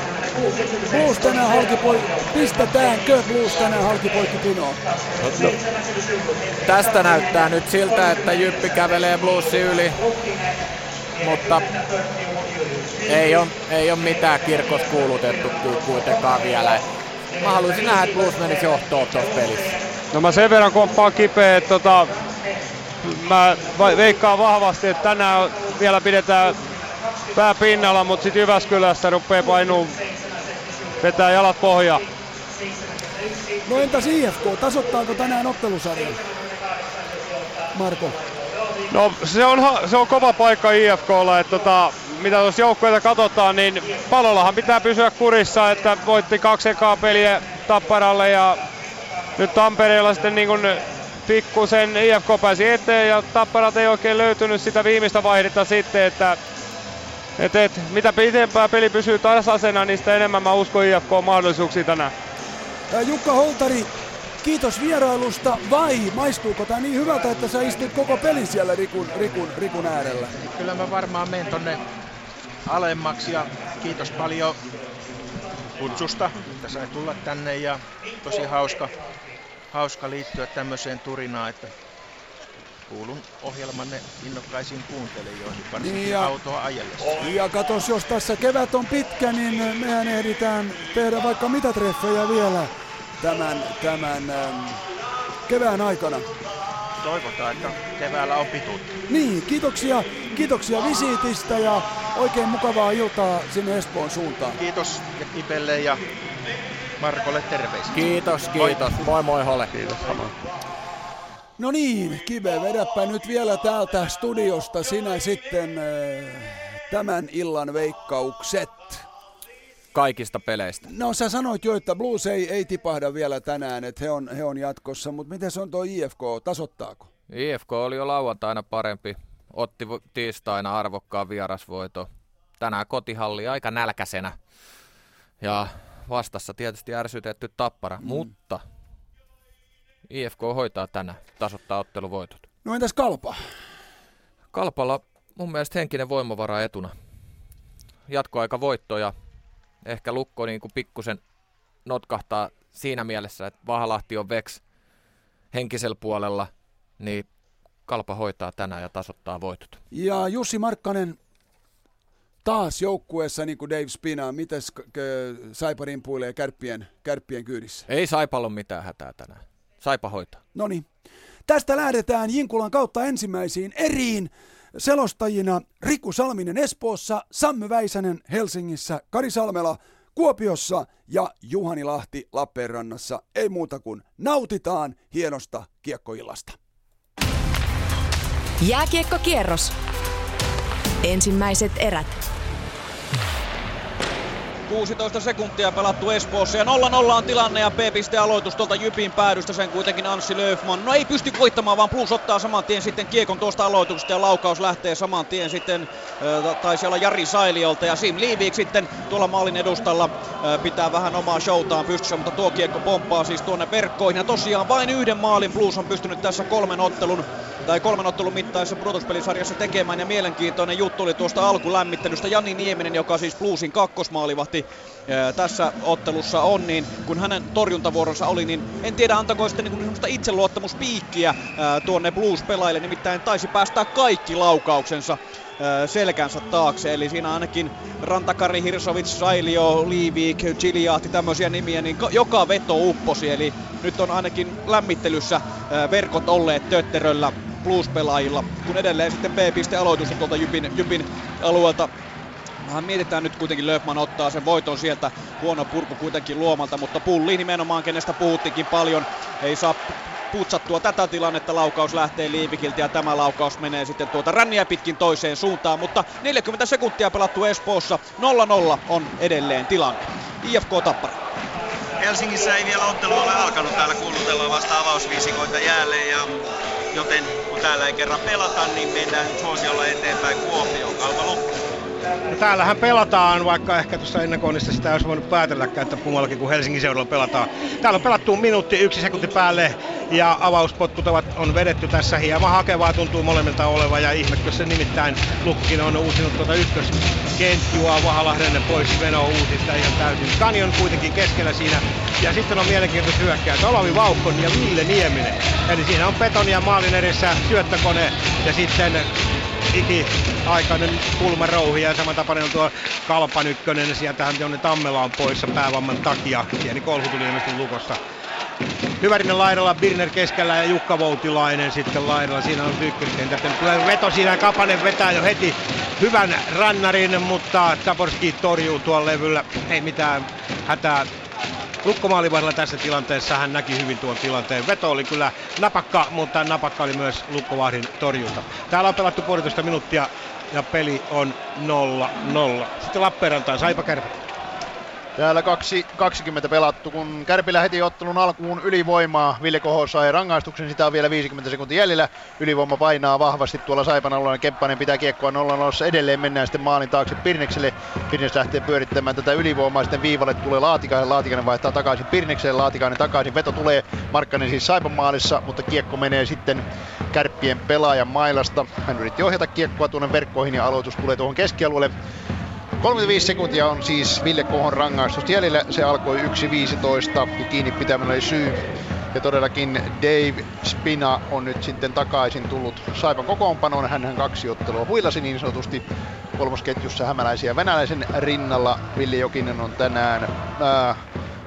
Blues tänään halkipoi... Pistetäänkö Blues tänään halkipoikki pinoon?
No, tästä näyttää nyt siltä, että Jyppi kävelee Bluesi yli, mutta ei ole, ei ole mitään kirkos kuulutettu kuitenkaan vielä. Mä haluaisin nähdä, että Blues menisi johtoon tuossa pelissä.
No mä sen verran komppaan kipeä, että tota, mä veikkaan vahvasti, että tänään vielä pidetään pää pinnalla, mutta sitten Jyväskylästä rupeaa painuu vetää jalat pohja.
No entäs IFK, tasoittaako tänään ottelusarjan? Marko.
No se on, se on kova paikka IFKlla, että tota, mitä tuossa joukkueita katsotaan, niin palollahan pitää pysyä kurissa, että voitti kaksi ekaa peliä Tapparalle ja nyt Tampereella sitten niin kuin pikkusen IFK pääsi eteen ja Tapparat ei oikein löytynyt sitä viimeistä vaihdetta sitten, että et, et, mitä pitempään peli pysyy tasaisena, niin sitä enemmän mä uskon IFK mahdollisuuksia tänään.
Jukka Holtari, kiitos vierailusta. Vai maistuuko tämä niin hyvältä, että sä istut koko pelin siellä Rikun, Rikun, Rikun äärellä?
Kyllä mä varmaan menen tonne alemmaksi ja kiitos paljon kutsusta, että sai tulla tänne ja tosi hauska, hauska liittyä tämmöiseen turinaan, että kuulun ohjelmanne innokkaisiin kuuntelijoihin, varsinkin niin ja, autoa ajellessa.
Ja katos, jos tässä kevät on pitkä, niin mehän ehditään tehdä vaikka mitä treffejä vielä tämän, tämän ähm, kevään aikana.
Toivotaan, että keväällä on pituutta.
Niin, kiitoksia, kiitoksia visiitistä ja oikein mukavaa iltaa sinne Espoon suuntaan.
Kiitos ja Kipelle ja Markolle terveisiä.
Kiitos, kiitos. Moi moi, moi Hole. Kiitos, samoin.
No niin, Kive, vedäpä nyt vielä täältä studiosta sinä sitten äh, tämän illan veikkaukset.
Kaikista peleistä.
No sä sanoit jo, että Blues ei, ei tipahda vielä tänään, että he on, he on jatkossa, mutta miten se on tuo IFK, tasottaako?
IFK oli jo lauantaina parempi, otti tiistaina arvokkaan vierasvoito. Tänään kotihalli aika nälkäisenä ja vastassa tietysti ärsytetty tappara, mm. mutta IFK hoitaa tänä, tasoittaa otteluvoitot.
No entäs Kalpa?
Kalpalla mun mielestä henkinen voimavara etuna. Jatkoaika voitto ja ehkä Lukko niin kuin pikkusen notkahtaa siinä mielessä, että Vahalahti on Vex henkisellä puolella, niin Kalpa hoitaa tänään ja tasoittaa voitot.
Ja Jussi Markkanen taas joukkueessa, niin kuin Dave Spina, miten Saipa rimpuilee kärppien, kärppien kyydissä?
Ei Saipalla ole mitään hätää tänään. Saipa hoitaa.
No niin. Tästä lähdetään Jinkulan kautta ensimmäisiin eriin. Selostajina Riku Salminen Espoossa, Sammy Väisänen Helsingissä, Kari Salmela Kuopiossa ja Juhani Lahti Lappeenrannassa. Ei muuta kuin nautitaan hienosta kiekkoillasta.
Jääkiekkokierros. Ensimmäiset erät.
16 sekuntia pelattu Espoossa. Ja 0-0 on tilanne ja B-piste aloitus tuolta Jypin päädystä. Sen kuitenkin Anssi Löfman. No ei pysty voittamaan vaan Plus ottaa saman tien sitten kiekon tuosta aloituksesta. Ja laukaus lähtee saman tien sitten taisi olla Jari Sailiolta. Ja Sim Liivik sitten tuolla maalin edustalla pitää vähän omaa showtaan pystyssä, mutta tuo kiekko pomppaa siis tuonne verkkoihin. Ja tosiaan vain yhden maalin Plus on pystynyt tässä kolmen ottelun tai kolmen ottelun mittaisessa pudotuspelisarjassa tekemään. Ja mielenkiintoinen juttu oli tuosta alkulämmittelystä. Jani Nieminen, joka siis Bluesin kakkosmaalivahti tässä ottelussa on, niin kun hänen torjuntavuoronsa oli, niin en tiedä antako sitten niin semmoista itseluottamuspiikkiä tuonne Blues-pelaajille, nimittäin taisi päästää kaikki laukauksensa selkänsä taakse. Eli siinä ainakin Rantakari, Hirsovic, Sailio, Liivik, Giliahti, tämmöisiä nimiä, niin joka veto upposi. Eli nyt on ainakin lämmittelyssä verkot olleet tötteröllä Blues-pelaajilla, kun edelleen sitten B-piste aloitus tuolta Jypin, Jypin alueelta Vähän mietitään nyt kuitenkin Löfman ottaa sen voiton sieltä. Huono purku kuitenkin luomalta, mutta pulli nimenomaan, kenestä puhuttikin paljon. Ei saa putsattua tätä tilannetta. Laukaus lähtee Liivikiltä ja tämä laukaus menee sitten tuota ränniä pitkin toiseen suuntaan. Mutta 40 sekuntia pelattu Espoossa. 0-0 on edelleen tilanne. IFK Tappara.
Helsingissä ei vielä ottelu ole alkanut. Täällä kuulutellaan vasta avausviisikoita jälleen ja joten kun täällä ei kerran pelata, niin mennään suosiolla eteenpäin Kuopioon. Kalva loppu.
Täällähän pelataan, vaikka ehkä tuossa ennakoinnissa sitä olisi voinut päätelläkään, että kummallakin kuin Helsingin seudulla pelataan. Täällä on pelattu minuutti yksi sekunti päälle ja avauspotkut ovat, on vedetty tässä. Hieman hakevaa tuntuu molemmilta olevan ja ihmekö se nimittäin Lukkin on uusinut tuota ykköskentjua Vahalahden pois meno uusista ihan täysin. Kani on kuitenkin keskellä siinä ja sitten on mielenkiintoista hyökkäät Olavi Vauhkon ja Ville Nieminen. Eli siinä on Petonia maalin edessä syöttökone ja sitten iki-aikainen kulmarouhi ja samantapainen on tuo Kalpan ykkönen. Sieltähän Jonne Tammela on poissa päävamman takia. Pieni kolhu tuli ilmeisesti lukossa. Hyvärinen laidalla, Birner keskellä ja Jukka Voutilainen sitten laidalla. Siinä on ykköskenttä. Tulee veto siinä, Kapanen vetää jo heti hyvän rannarin, mutta Taborski torjuu tuolla levyllä. Ei mitään hätää Lukkomaalivahdella tässä tilanteessa hän näki hyvin tuon tilanteen. Veto oli kyllä napakka, mutta napakka oli myös Lukkovahdin torjunta. Täällä on pelattu puolitoista minuuttia ja peli on 0-0. Sitten Lappeenrantaan, Saipa Kärpät.
Täällä 2.20 pelattu, kun Kärpillä heti ottelun alkuun ylivoimaa. Ville Koho sai rangaistuksen, sitä on vielä 50 sekuntia jäljellä. Ylivoima painaa vahvasti tuolla Saipan alueella. Kemppainen pitää kiekkoa 0 Edelleen mennään sitten maalin taakse Pirnekselle. Pirnes lähtee pyörittämään tätä ylivoimaa. Sitten viivalle tulee Laatikainen. Laatikainen vaihtaa takaisin Pirnekselle. Laatikainen takaisin. Veto tulee. Markkanen siis Saipan maalissa, mutta kiekko menee sitten Kärppien pelaajan mailasta. Hän yritti ohjata kiekkoa tuonne verkkoihin ja aloitus tulee tuohon keskialueelle. 35 sekuntia on siis Ville Kohon rangaistus jäljellä. Se alkoi 1.15 ja kiinni pitäminen oli syy. Ja todellakin Dave Spina on nyt sitten takaisin tullut Saipan kokoonpanoon. Hän kaksi ottelua huilasi niin sanotusti kolmosketjussa hämäläisiä venäläisen rinnalla. Ville Jokinen on tänään, ää,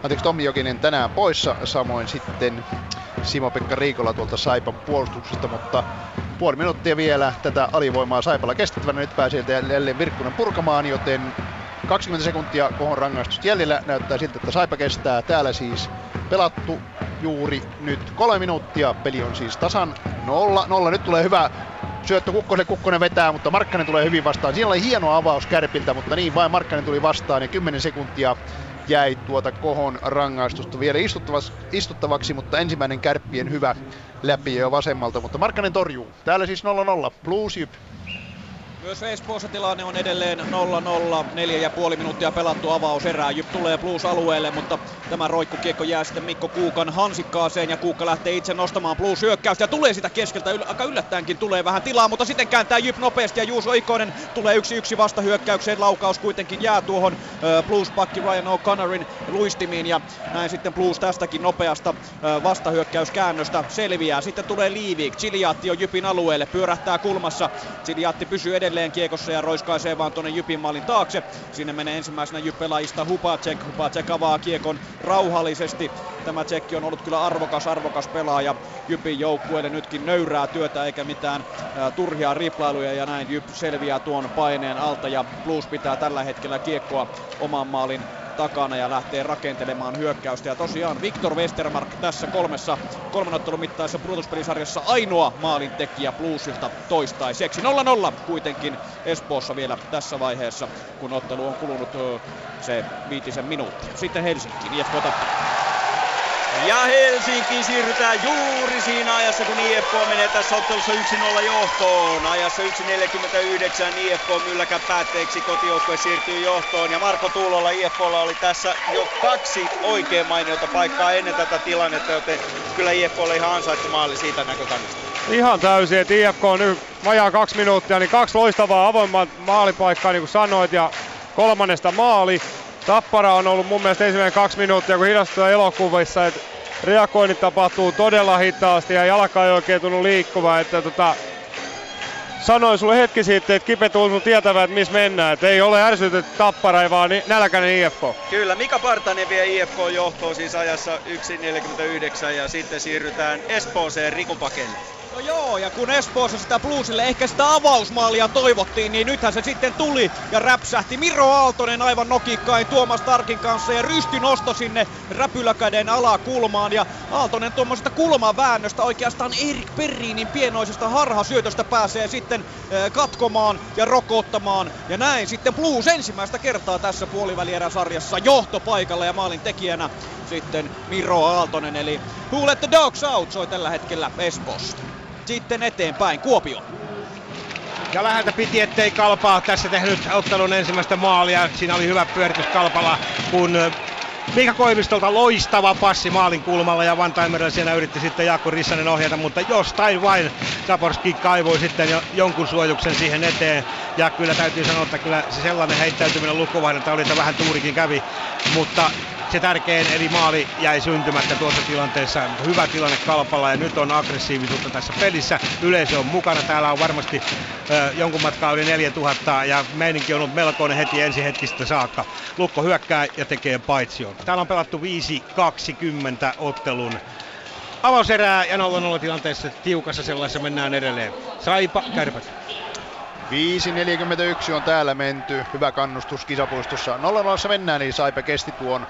anteeksi Tommi Jokinen tänään poissa. Samoin sitten Simo-Pekka Riikola tuolta Saipan puolustuksesta, mutta puoli minuuttia vielä tätä alivoimaa Saipalla kestettävänä. Nyt pääsee jälleen Virkkunen purkamaan, joten 20 sekuntia kohon rangaistus jäljellä. Näyttää siltä, että Saipa kestää. Täällä siis pelattu juuri nyt kolme minuuttia. Peli on siis tasan nolla. Nolla. Nyt tulee hyvä syöttö Kukkoselle. Kukkonen vetää, mutta Markkanen tulee hyvin vastaan. Siinä oli hieno avaus Kärpiltä, mutta niin vain Markkanen tuli vastaan ja 10 sekuntia jäi tuota kohon rangaistusta vielä istuttavaksi, mutta ensimmäinen kärppien hyvä läpi jo vasemmalta, mutta Markkanen torjuu. Täällä siis 0-0, Blues Jyp.
Myös Espoossa tilanne on edelleen 0-0, neljä ja puoli minuuttia pelattu avaus erää. Jyp tulee Blues alueelle, mutta tämä roikkukiekko jää sitten Mikko Kuukan hansikkaaseen ja Kuukka lähtee itse nostamaan Blues hyökkäystä ja tulee sitä keskeltä, yl- aika yllättäenkin tulee vähän tilaa, mutta sitten kääntää Jyp nopeasti ja Juuso Ikonen tulee yksi yksi vastahyökkäykseen. Laukaus kuitenkin jää tuohon Blues-pakki Ryan O'Connorin luistimiin ja näin sitten Blues tästäkin nopeasta vastahyökkäyskäännöstä selviää. Sitten tulee Liivik, Chiliatti on Jypin alueelle, pyörähtää kulmassa. Chiliatti pysyy edelleen edelleen kiekossa ja roiskaisee vaan tuonne Jypin maalin taakse. Sinne menee ensimmäisenä Jyp-pelaajista Hupacek. Hupacek avaa kiekon rauhallisesti. Tämä tsekki on ollut kyllä arvokas, arvokas pelaaja Jypin joukkueelle. Nytkin nöyrää työtä eikä mitään ä, turhia riplailuja ja näin Jyp selviää tuon paineen alta ja Blues pitää tällä hetkellä kiekkoa oman maalin takana ja lähtee rakentelemaan hyökkäystä. Ja tosiaan Viktor Westermark tässä kolmessa kolmanottelun mittaisessa pudotuspelisarjassa ainoa maalintekijä Bluesilta toistaiseksi. 0-0 kuitenkin Espoossa vielä tässä vaiheessa, kun ottelu on kulunut se viitisen minuuttia. Sitten Helsinki, IFK
ja Helsinki siirrytään juuri siinä ajassa, kun IFK menee tässä ottelussa 1-0 johtoon. Ajassa 1.49 IFK mylläkän päätteeksi kotijoukkue siirtyy johtoon. Ja Marko Tuulolla IFKlla oli tässä jo kaksi oikein mainiota paikkaa ennen tätä tilannetta, joten kyllä IFK oli ihan ansaittu maali siitä näkökannasta.
Ihan täysin, että IFK on nyt vajaa kaksi minuuttia, niin kaksi loistavaa avoimaa maalipaikkaa, niin kuin sanoit, ja kolmannesta maali. Tappara on ollut mun mielestä ensimmäinen kaksi minuuttia, kun hidastuu elokuvissa, että reagoinnit tapahtuu todella hitaasti ja jalka ei oikein tullut liikkumaan, että tota, sanoin sulle hetki sitten, että Kipe tuntuu tietävän, että missä mennään. Että ei ole ärsytetty tappara, vaan nälkäinen IFK.
Kyllä, Mika Partanen vie IFK johtoon siis ajassa 1.49 ja sitten siirrytään Espooseen Rikupakelle.
No joo, ja kun Espoossa sitä Bluesille ehkä sitä avausmaalia toivottiin, niin nythän se sitten tuli ja räpsähti. Miro Aaltonen aivan nokikkain Tuomas Tarkin kanssa ja rysti nosto sinne räpyläkäden alakulmaan. Ja Aaltonen tuommoisesta kulmaväännöstä oikeastaan Erik Perriinin pienoisesta harhasyötöstä pääsee sitten katkomaan ja rokottamaan. Ja näin sitten Blues ensimmäistä kertaa tässä puolivälieräsarjassa johtopaikalla ja maalin tekijänä sitten Miro Aaltonen. Eli Who Let the Dogs Out soi tällä hetkellä Espoosta. Sitten eteenpäin Kuopio.
Ja läheltä piti, ettei Kalpaa tässä tehnyt ottelun ensimmäistä maalia. Siinä oli hyvä pyöritys Kalpalla, kun Mika Koivistolta loistava passi maalin kulmalla ja Van Timerilla siinä yritti sitten Jaakko Rissanen ohjata, mutta jostain vain Saporski kaivoi sitten jo, jonkun suojuksen siihen eteen. Ja kyllä täytyy sanoa, että kyllä se sellainen heittäytyminen lukkovaihdolta oli, että vähän tuurikin kävi, mutta se tärkein eli maali jäi syntymättä tuossa tilanteessa. Hyvä tilanne Kalpalla ja nyt on aggressiivisuutta tässä pelissä. Yleisö on mukana. Täällä on varmasti ö, jonkun matkaa yli 4000 ja meininki on ollut melkoinen heti ensi hetkistä saakka. Lukko hyökkää ja tekee paitsion. Täällä on pelattu 5-20 ottelun avauserää ja 0-0 tilanteessa tiukassa sellaisessa mennään edelleen. Saipa, kärpät.
5.41 on täällä menty. Hyvä kannustus kisapuistossa. 0-0 mennään, niin Saipa kesti tuon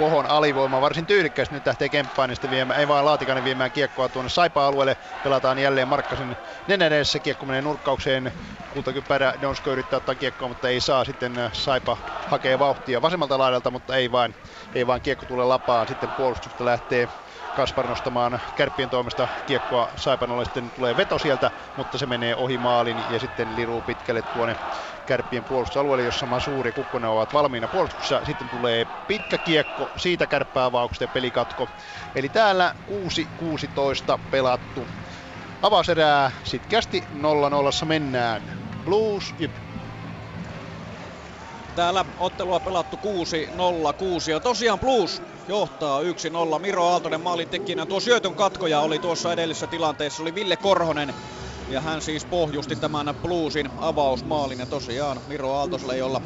Kohon alivoima varsin tyylikkästi. Nyt lähtee Kemppainen sitten viemään, ei vaan Laatikainen viemään kiekkoa tuonne Saipa-alueelle. Pelataan jälleen Markkasen nenän edessä. Kiekko menee nurkkaukseen. Kultakypärä Donsko yrittää ottaa kiekkoa, mutta ei saa. Sitten äh, Saipa hakee vauhtia vasemmalta laidalta, mutta ei vain, ei vain kiekko tule lapaan. Sitten puolustusta lähtee Kaspar nostamaan kärppien toimesta kiekkoa Saipanolle. Sitten tulee veto sieltä, mutta se menee ohi maalin ja sitten liruu pitkälle tuonne kärppien puolustusalueelle, jossa Masuri ja Kukkonen ovat valmiina puolustuksessa. Sitten tulee pitkä kiekko, siitä kärppääavauksesta ja pelikatko. Eli täällä 6-16 pelattu. Avauserää sitkästi 0-0 mennään. Blues ja
Täällä ottelua pelattu 6-0-6 ja tosiaan Blues johtaa 1-0. Miro Aaltonen maalin tekijänä. Tuo syötön katkoja oli tuossa edellisessä tilanteessa, oli Ville Korhonen ja hän siis pohjusti tämän Bluesin avausmaalin ja tosiaan Miro Aaltoselle, jolla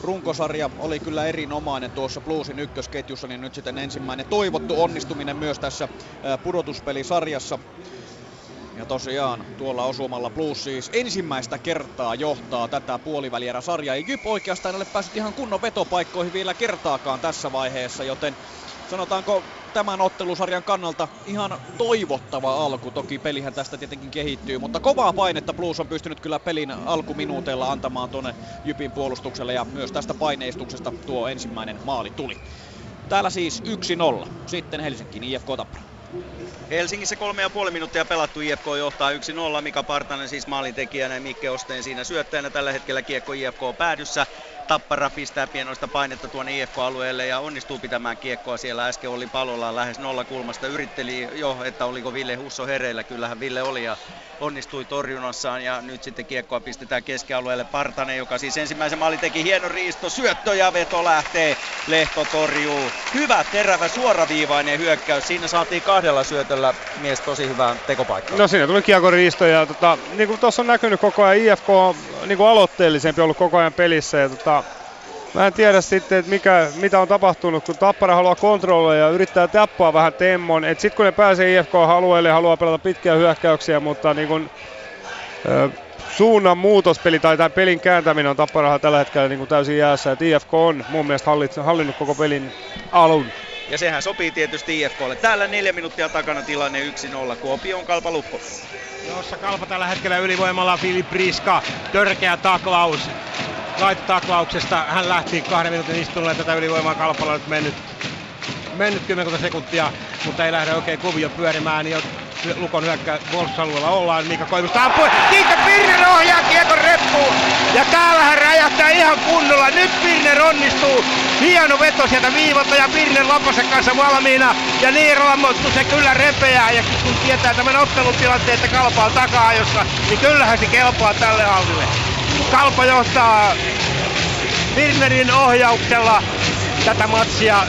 runkosarja oli kyllä erinomainen tuossa Bluesin ykkösketjussa, niin nyt sitten ensimmäinen toivottu onnistuminen myös tässä pudotuspelisarjassa. Ja tosiaan tuolla osumalla Blues siis ensimmäistä kertaa johtaa tätä puolivälierä-sarjaa. Ei Jyp oikeastaan ole päässyt ihan kunnon vetopaikkoihin vielä kertaakaan tässä vaiheessa, joten sanotaanko tämän ottelusarjan kannalta ihan toivottava alku. Toki pelihän tästä tietenkin kehittyy, mutta kovaa painetta Blues on pystynyt kyllä pelin alkuminuuteilla antamaan tuonne Jypin puolustukselle ja myös tästä paineistuksesta tuo ensimmäinen maali tuli. Täällä siis 1-0. Sitten Helsinki IFK Tappara.
Helsingissä kolme ja puoli minuuttia pelattu, IFK johtaa 1-0, Mika Partanen siis maalintekijänä ja Mikke Osteen siinä syöttäjänä. Tällä hetkellä kiekko IFK päädyssä. Tappara pistää pienoista painetta tuonne IFK-alueelle ja onnistuu pitämään kiekkoa siellä. Äsken oli palolla lähes nolla kulmasta. Yritteli jo, että oliko Ville Husso hereillä. Kyllähän Ville oli ja onnistui torjunnassaan. Ja nyt sitten kiekkoa pistetään keskialueelle. Partanen, joka siis ensimmäisen maalin teki hieno riisto. Syöttö ja veto lähtee. Lehto torjuu. Hyvä, terävä, suoraviivainen hyökkäys. Siinä saatiin kahdella syötöllä mies tosi hyvään tekopaikkaan.
No siinä tuli kiekon riisto ja tota, niin kuin tuossa on näkynyt koko ajan, IFK on niin kuin aloitteellisempi ollut koko ajan pelissä ja tota, Mä en tiedä sitten, että mikä, mitä on tapahtunut, kun Tappara haluaa kontrolloida ja yrittää tappaa vähän temmon. Sitten kun ne pääsee IFK-alueelle, haluaa pelata pitkiä hyökkäyksiä, mutta niin kun, ö, suunnan muutospeli tai tämän pelin kääntäminen on Tapparahan tällä hetkellä niin kuin täysin jäässä. Et IFK on mun mielestä hallit, hallinnut koko pelin alun.
Ja sehän sopii tietysti IFKlle. Täällä neljä minuuttia takana tilanne 1-0. Kuopion Kalpa Lukko.
Jossa Kalpa tällä hetkellä ylivoimalla Filip Riska. Törkeä taklaus taklauksesta. Hän lähti kahden minuutin istunnolle tätä ylivoimaa Kalpalla nyt mennyt, mennyt 10 sekuntia, mutta ei lähde oikein kuvio pyörimään. Jo Lukon hyökkä puolustusalueella ollaan. Mika Koivusta ampui. Kiikka Pirner ohjaa kiekon reppuun. Ja täällä hän räjähtää ihan kunnolla. Nyt Pirner onnistuu. Hieno veto sieltä viivalta ja Pirner Laposen kanssa valmiina. Ja Niirola mutta se kyllä repeää. Ja kun tietää tämän ottelun tilanteen, että kalpaa takaa jossa, niin kyllähän se kelpaa tälle hallille. Kalpa johtaa Virnerin ohjauksella tätä matsia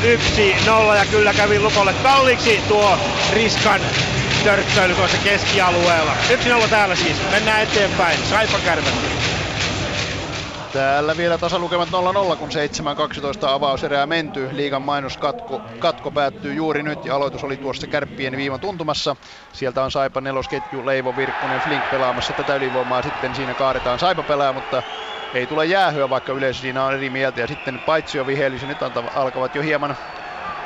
1-0 ja kyllä kävi Lukolle kalliiksi tuo Riskan törkköily tuossa keskialueella. 1-0 täällä siis. Mennään eteenpäin. Saipa kärpät.
Täällä vielä tasalukemat 0-0, kun 7-12 avauserää menty. Liigan mainoskatko katko päättyy juuri nyt ja aloitus oli tuossa kärppien viivan tuntumassa. Sieltä on Saipa nelosketju, Leivo, Virkkunen, Flink pelaamassa tätä ylivoimaa. Sitten siinä kaadetaan Saipa pelaa, mutta ei tule jäähyä, vaikka yleisö siinä on eri mieltä. Ja sitten paitsi jo vihelys, nyt alkavat jo hieman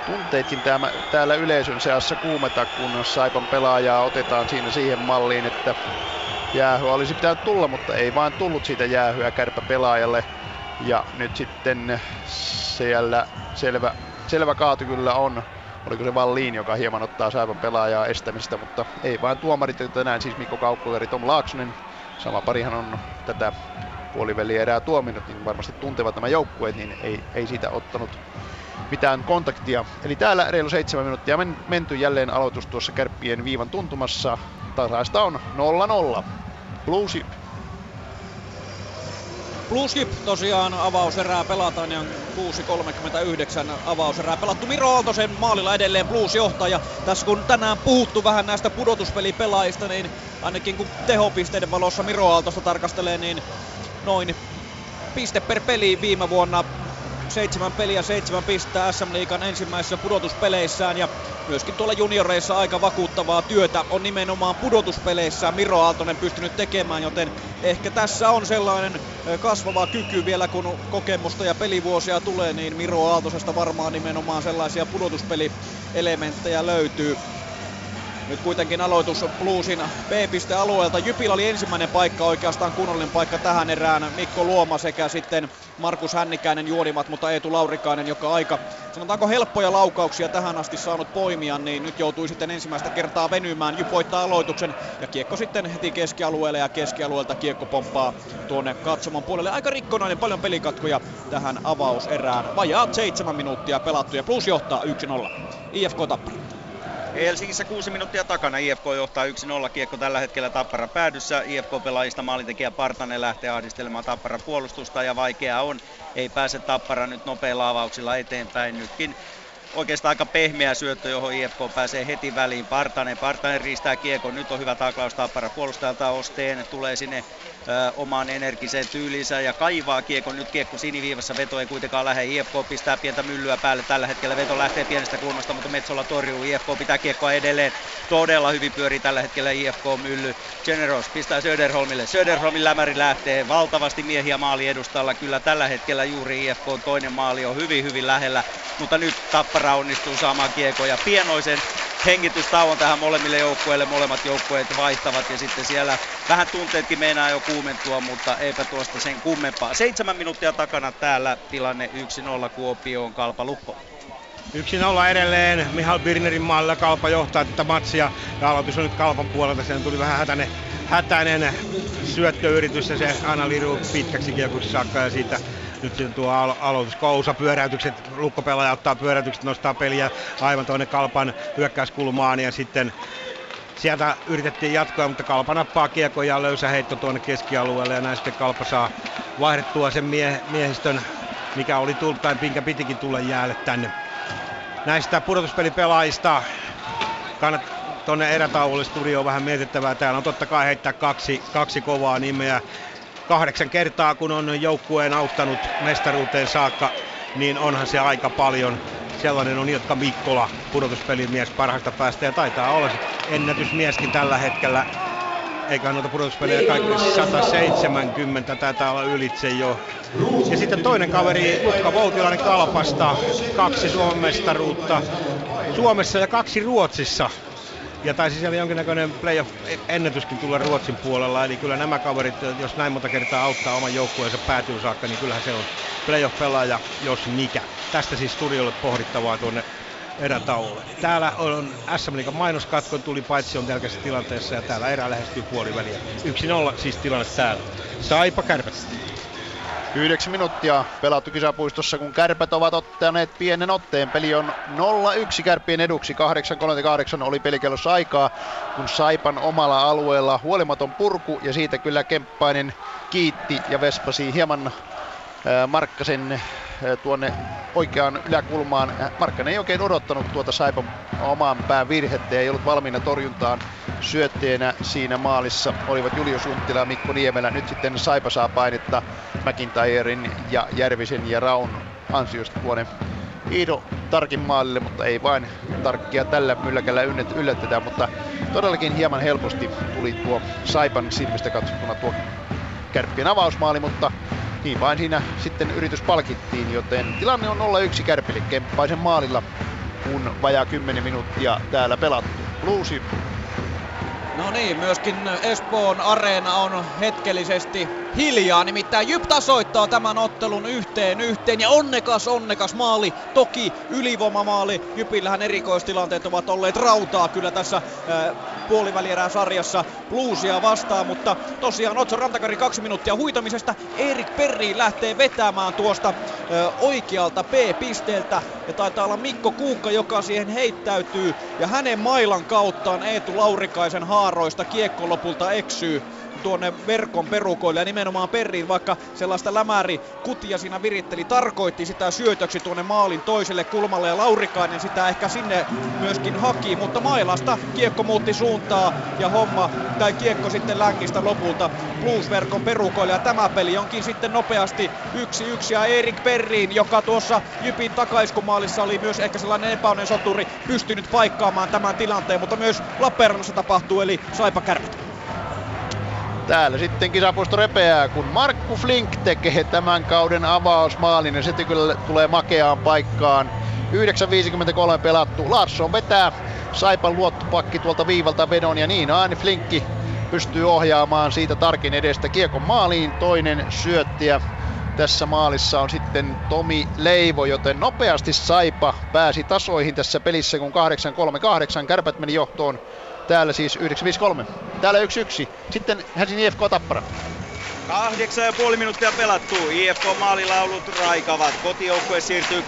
tunteetkin täällä, täällä yleisön seassa kuumeta, kun Saipan pelaajaa otetaan siinä siihen malliin, että jäähyä olisi pitänyt tulla, mutta ei vaan tullut siitä jäähyä kärpä pelaajalle. Ja nyt sitten siellä selvä, selvä kaatu kyllä on. Oliko se Valliin, joka hieman ottaa Saipan pelaajaa estämistä, mutta ei vain tuomarit, tänään siis Mikko Kaukkoleri, Tom Laaksonen. Sama parihan on tätä erää tuominut, niin varmasti tuntevat nämä joukkueet, niin ei, ei siitä ottanut mitään kontaktia. Eli täällä reilu seitsemän minuuttia men, menty jälleen aloitus tuossa kärppien viivan tuntumassa. Tasaista on 0-0. Blues
Blues tosiaan avauserää pelataan ja 6.39 avauserää pelattu. Miro Aaltosen maalilla edelleen Blues johtaa ja tässä kun tänään puhuttu vähän näistä pudotuspelipelaajista, niin ainakin kun tehopisteiden valossa Miro Aaltosta tarkastelee, niin noin piste per peli viime vuonna seitsemän peliä, seitsemän pistettä SM Liikan ensimmäisissä pudotuspeleissään ja myöskin tuolla junioreissa aika vakuuttavaa työtä on nimenomaan pudotuspeleissä Miro Aaltonen pystynyt tekemään, joten ehkä tässä on sellainen kasvava kyky vielä kun kokemusta ja pelivuosia tulee, niin Miro Aaltosesta varmaan nimenomaan sellaisia pudotuspelielementtejä löytyy. Nyt kuitenkin aloitus Bluesin B-pistealueelta. Jypillä oli ensimmäinen paikka, oikeastaan kunnollinen paikka tähän erään. Mikko Luoma sekä sitten Markus Hännikäinen juonivat, mutta Eetu Laurikainen, joka aika, sanotaanko helppoja laukauksia tähän asti saanut poimia, niin nyt joutui sitten ensimmäistä kertaa venymään. Jyp voittaa aloituksen ja kiekko sitten heti keskialueelle ja keskialueelta kiekko pomppaa tuonne katsomon puolelle. Aika rikkonainen, paljon pelikatkoja tähän avauserään. Vajaat seitsemän minuuttia pelattuja, plus johtaa 1-0. IFK Tappara.
Helsingissä kuusi minuuttia takana. IFK johtaa 1-0 kiekko tällä hetkellä Tappara päädyssä. IFK-pelaajista maalintekijä Partanen lähtee ahdistelemaan Tappara puolustusta ja vaikeaa on. Ei pääse Tappara nyt nopeilla avauksilla eteenpäin. Nytkin oikeastaan aika pehmeä syöttö, johon IFK pääsee heti väliin. Partanen, Partanen riistää kiekon. Nyt on hyvä taklaus Tappara puolustajalta Osteen. Tulee sinne omaan energiseen tyylinsä ja kaivaa kiekon. Nyt kiekko siniviivassa, veto ei kuitenkaan lähde. IFK pistää pientä myllyä päälle tällä hetkellä. Veto lähtee pienestä kulmasta, mutta Metsola torjuu. IFK pitää kiekkoa edelleen. Todella hyvin pyörii tällä hetkellä IFK mylly. Generos pistää Söderholmille. Söderholmin lämäri lähtee. Valtavasti miehiä maali edustalla. Kyllä tällä hetkellä juuri IFK toinen maali on hyvin hyvin lähellä. Mutta nyt Tappara onnistuu saamaan kiekon ja pienoisen hengitystauon tähän molemmille joukkueille. Molemmat joukkueet vaihtavat ja sitten siellä vähän tunteetkin meinaa jo kuumentua, mutta eipä tuosta sen kummempaa. Seitsemän minuuttia takana täällä tilanne 1-0 Kuopioon Kalpa Lukko.
1-0 edelleen. Mihal Birnerin maalilla Kalpa johtaa tätä matsia. Ja aloitus on nyt Kalpan puolelta. Sen tuli vähän hätäinen, hätäinen syöttöyritys ja se aina liru pitkäksi kiekoksi saakka ja siitä nyt siinä tuo alo- aloitus, Kousa, pyöräytykset, lukkopelaaja ottaa pyöräytykset, nostaa peliä aivan tuonne Kalpan hyökkäyskulmaan ja sitten sieltä yritettiin jatkoa, mutta Kalpa nappaa kiekon ja löysä heitto tuonne keskialueelle ja näin sitten Kalpa saa vaihdettua sen mie- miehistön, mikä oli tullut tai minkä pitikin tulla jäälle tänne. Näistä pudotuspelipelaajista kannat tuonne erätauolle studioon vähän mietittävää. Täällä on totta kai heittää kaksi, kaksi kovaa nimeä kahdeksan kertaa, kun on joukkueen auttanut mestaruuteen saakka, niin onhan se aika paljon. Sellainen on Ilkka Mikkola, pudotuspelimies parhaasta päästä ja taitaa olla ennätysmieskin tällä hetkellä. Eikä noita pudotuspelejä kaikki 170 taitaa olla ylitse jo. Ja sitten toinen kaveri Jukka Voutilainen Kalpasta, kaksi Suomen mestaruutta Suomessa ja kaksi Ruotsissa ja taisi siellä jonkinnäköinen playoff-ennätyskin tulla Ruotsin puolella, eli kyllä nämä kaverit, jos näin monta kertaa auttaa oman joukkueensa päätyyn saakka, niin kyllähän se on playoff-pelaaja, jos mikä. Tästä siis studiolle pohdittavaa tuonne erätauolle. Täällä on SM Liigan mainoskatko, tuli paitsi on tärkeässä tilanteessa ja täällä erä lähestyy puoliväliä. 1-0 siis tilanne täällä. Saipa kärpät.
Yhdeksän minuuttia pelattu kisapuistossa, kun kärpät ovat ottaneet pienen otteen. Peli on 0-1 kärppien eduksi. 8.38 oli pelikellossa aikaa, kun Saipan omalla alueella huolimaton purku ja siitä kyllä Kemppainen kiitti ja vespasi hieman Markkasen tuonne oikeaan yläkulmaan. Markkanen ei oikein odottanut tuota Saipan omaan pään virhettä ja ei ollut valmiina torjuntaan syötteenä siinä maalissa. Olivat Julius Junttila ja Mikko Niemelä. Nyt sitten Saipa saa painetta McIntyren ja Järvisen ja Raun ansiosta tuonne Iido Tarkin maalille, mutta ei vain Tarkkia tällä mylläkällä yllätetä, mutta todellakin hieman helposti tuli tuo Saipan silmistä katsottuna tuo kärppien avausmaali, mutta niin vain siinä sitten yritys palkittiin, joten tilanne on 0-1 Kärpille Kemppaisen maalilla, kun vajaa 10 minuuttia täällä pelattu. Bluesi
No niin, myöskin Espoon areena on hetkellisesti hiljaa, nimittäin Jyp tasoittaa tämän ottelun yhteen yhteen. Ja onnekas, onnekas maali, toki ylivoimamaali. Jypillähän erikoistilanteet ovat olleet rautaa kyllä tässä äh, puolivälierää sarjassa bluesia vastaan, mutta tosiaan Otso Rantakari kaksi minuuttia huitamisesta. Erik Perri lähtee vetämään tuosta äh, oikealta B-pisteeltä ja taitaa olla Mikko Kuukka, joka siihen heittäytyy. Ja hänen mailan kauttaan Eetu Laurikaisen haaroista kiekko lopulta eksyy tuonne verkon perukoille ja nimenomaan Perriin, vaikka sellaista lämäri kutia siinä viritteli, tarkoitti sitä syötöksi tuonne maalin toiselle kulmalle ja Laurikainen sitä ehkä sinne myöskin haki, mutta mailasta kiekko muutti suuntaa ja homma tai kiekko sitten längistä lopulta Blues-verkon perukoille ja tämä peli onkin sitten nopeasti yksi yksi ja Erik Perriin, joka tuossa Jypin takaiskumaalissa oli myös ehkä sellainen epäonen soturi, pystynyt paikkaamaan tämän tilanteen, mutta myös Lappeenrannassa tapahtuu eli Saipa Kärpät.
Täällä sitten kisapuisto repeää, kun Markku Flink tekee tämän kauden avausmaalin ja sitten kyllä tulee makeaan paikkaan. 9.53 pelattu. Larsson vetää Saipan luottopakki tuolta viivalta vedon ja niin Aani Flinkki pystyy ohjaamaan siitä tarkin edestä kiekon maaliin. Toinen syöttiä tässä maalissa on sitten Tomi Leivo, joten nopeasti Saipa pääsi tasoihin tässä pelissä, kun 8-3-8 kärpät meni johtoon Täällä siis 953. Täällä 1-1. Sitten Helsingin IFK Tappara.
Kahdeksan ja puoli minuuttia pelattu. IFK maalilaulut raikavat. Kotijoukkue siirtyy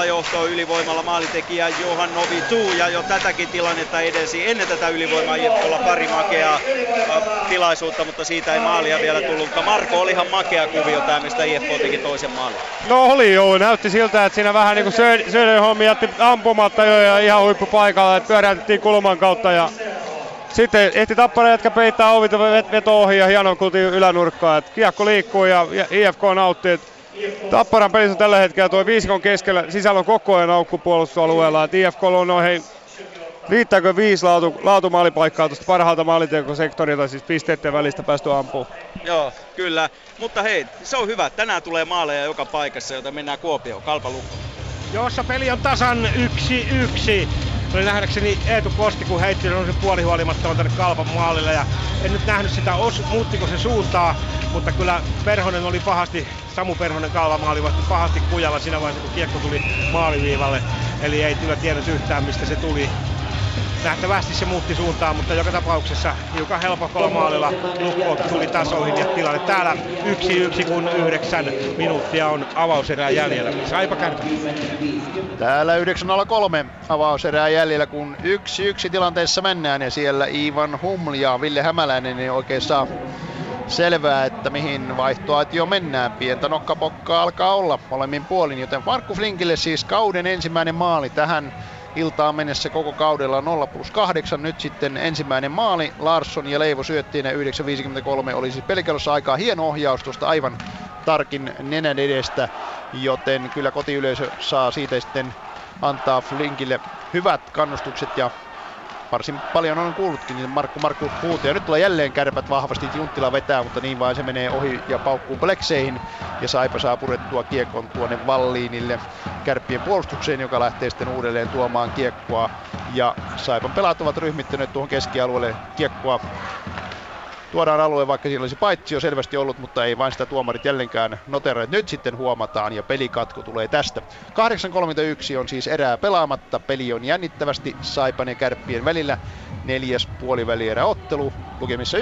2-0 johtoon ylivoimalla maalitekijä Johan Novitu. Ja jo tätäkin tilannetta edesi ennen tätä ylivoimaa IFKlla pari makeaa tilaisuutta, mutta siitä ei maalia vielä tullut. Marko oli ihan makea kuvio tämä, mistä IFK teki toisen maalin.
No oli joo. Näytti siltä, että siinä vähän niin kuin Söden hommi jätti ampumatta jo ja ihan huippupaikalla. Että pyöräytettiin kulman kautta ja sitten ehti Tappara jätkä peittää ovit veto ohi ja hieno kulti ylänurkkaa. Et kiekko liikkuu ja IFK nautti. Et Tapparan pelissä tällä hetkellä tuo viisikon keskellä sisällä on koko ajan aukku puolustusalueella. Et IFK on noin Riittääkö viisi laatu, laatumaalipaikkaa tuosta parhaalta maalitekosektorilta, siis pisteiden välistä päästy ampumaan?
Joo, kyllä. Mutta hei, se on hyvä. Tänään tulee maaleja joka paikassa, joten mennään Kuopioon. Kalpa lukko.
Jossa peli on tasan yksi yksi. Se oli nähdäkseni Eetu Koski, kun heitti sen puolihuolimattoman tänne Kalpan maalille. Ja en nyt nähnyt sitä, os, muuttiko se suuntaa, mutta kyllä Perhonen oli pahasti, Samu Perhonen Kalpan maali vasta pahasti kujalla siinä vaiheessa, kun kiekko tuli maaliviivalle. Eli ei kyllä tiennyt yhtään, mistä se tuli nähtävästi se muutti suuntaan, mutta joka tapauksessa hiukan helpokolla maalilla Lukko tuli tasoihin ja tilanne täällä yksi yksi kun yhdeksän minuuttia on avauserää jäljellä. Saipa kärpä.
Täällä 9.03 avauserää jäljellä, kun yksi yksi tilanteessa mennään ja siellä Ivan Huml ja Ville Hämäläinen niin oikein saa selvää, että mihin vaihtoaitio mennään. Pientä nokkapokkaa alkaa olla molemmin puolin, joten Markku Flinkille siis kauden ensimmäinen maali tähän iltaan mennessä koko kaudella 0 plus 8. Nyt sitten ensimmäinen maali. Larsson ja Leivo syöttiin 9.53 oli siis pelkälossa aikaa. Hieno ohjaus tuosta aivan tarkin nenän edestä, joten kyllä kotiyleisö saa siitä sitten antaa Flinkille hyvät kannustukset ja varsin paljon on kuullutkin, niin Markku Markku huuto. Ja nyt tulee jälleen kärpät vahvasti, Junttila vetää, mutta niin vain se menee ohi ja paukkuu plekseihin. Ja Saipa saa purettua kiekon tuonne Valliinille kärppien puolustukseen, joka lähtee sitten uudelleen tuomaan kiekkoa. Ja Saipan pelaat ovat ryhmittyneet tuohon keskialueelle kiekkoa tuodaan alue, vaikka siinä olisi paitsi jo selvästi ollut, mutta ei vain sitä tuomarit jälleenkään noteroineet. Nyt sitten huomataan ja pelikatko tulee tästä. 8.31 on siis erää pelaamatta. Peli on jännittävästi Saipan ja Kärppien välillä. Neljäs puolivälierä ottelu. Lukemissa 1-1.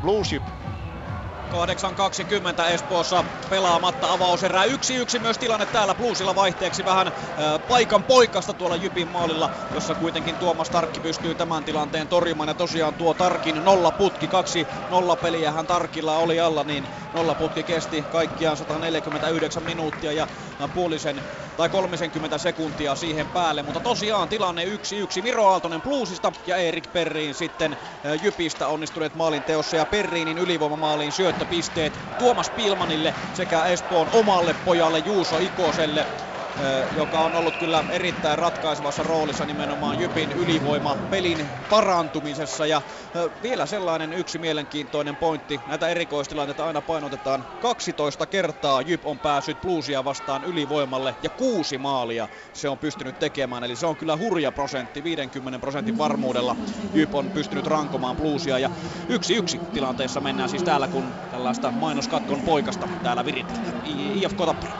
Blues
8.20 Espoossa pelaamatta avauserää. 1-1 myös tilanne täällä Bluesilla vaihteeksi vähän äh, paikan poikasta tuolla Jypin maalilla, jossa kuitenkin Tuomas Tarkki pystyy tämän tilanteen torjumaan. Ja tosiaan tuo Tarkin nolla putki, kaksi nolla peliä hän Tarkilla oli alla, niin nolla putki kesti kaikkiaan 149 minuuttia ja puolisen tai 30 sekuntia siihen päälle. Mutta tosiaan tilanne 1-1. Miro Aaltonen Bluesista ja Erik Perriin sitten Jypistä onnistuneet maalin teossa ja Perriinin ylivoimamaaliin syöttö syöttöpisteet Tuomas Pilmanille sekä Espoon omalle pojalle Juuso Ikoselle joka on ollut kyllä erittäin ratkaisevassa roolissa nimenomaan Jypin ylivoima pelin parantumisessa. Ja vielä sellainen yksi mielenkiintoinen pointti. Näitä erikoistilanteita aina painotetaan. 12 kertaa Jyp on päässyt Bluesia vastaan ylivoimalle ja kuusi maalia se on pystynyt tekemään. Eli se on kyllä hurja prosentti. 50 prosentin varmuudella Jyp on pystynyt rankomaan Bluesia. Ja yksi yksi tilanteessa mennään siis täällä, kun tällaista mainoskatkon poikasta täällä viritellään. IFK Tappara.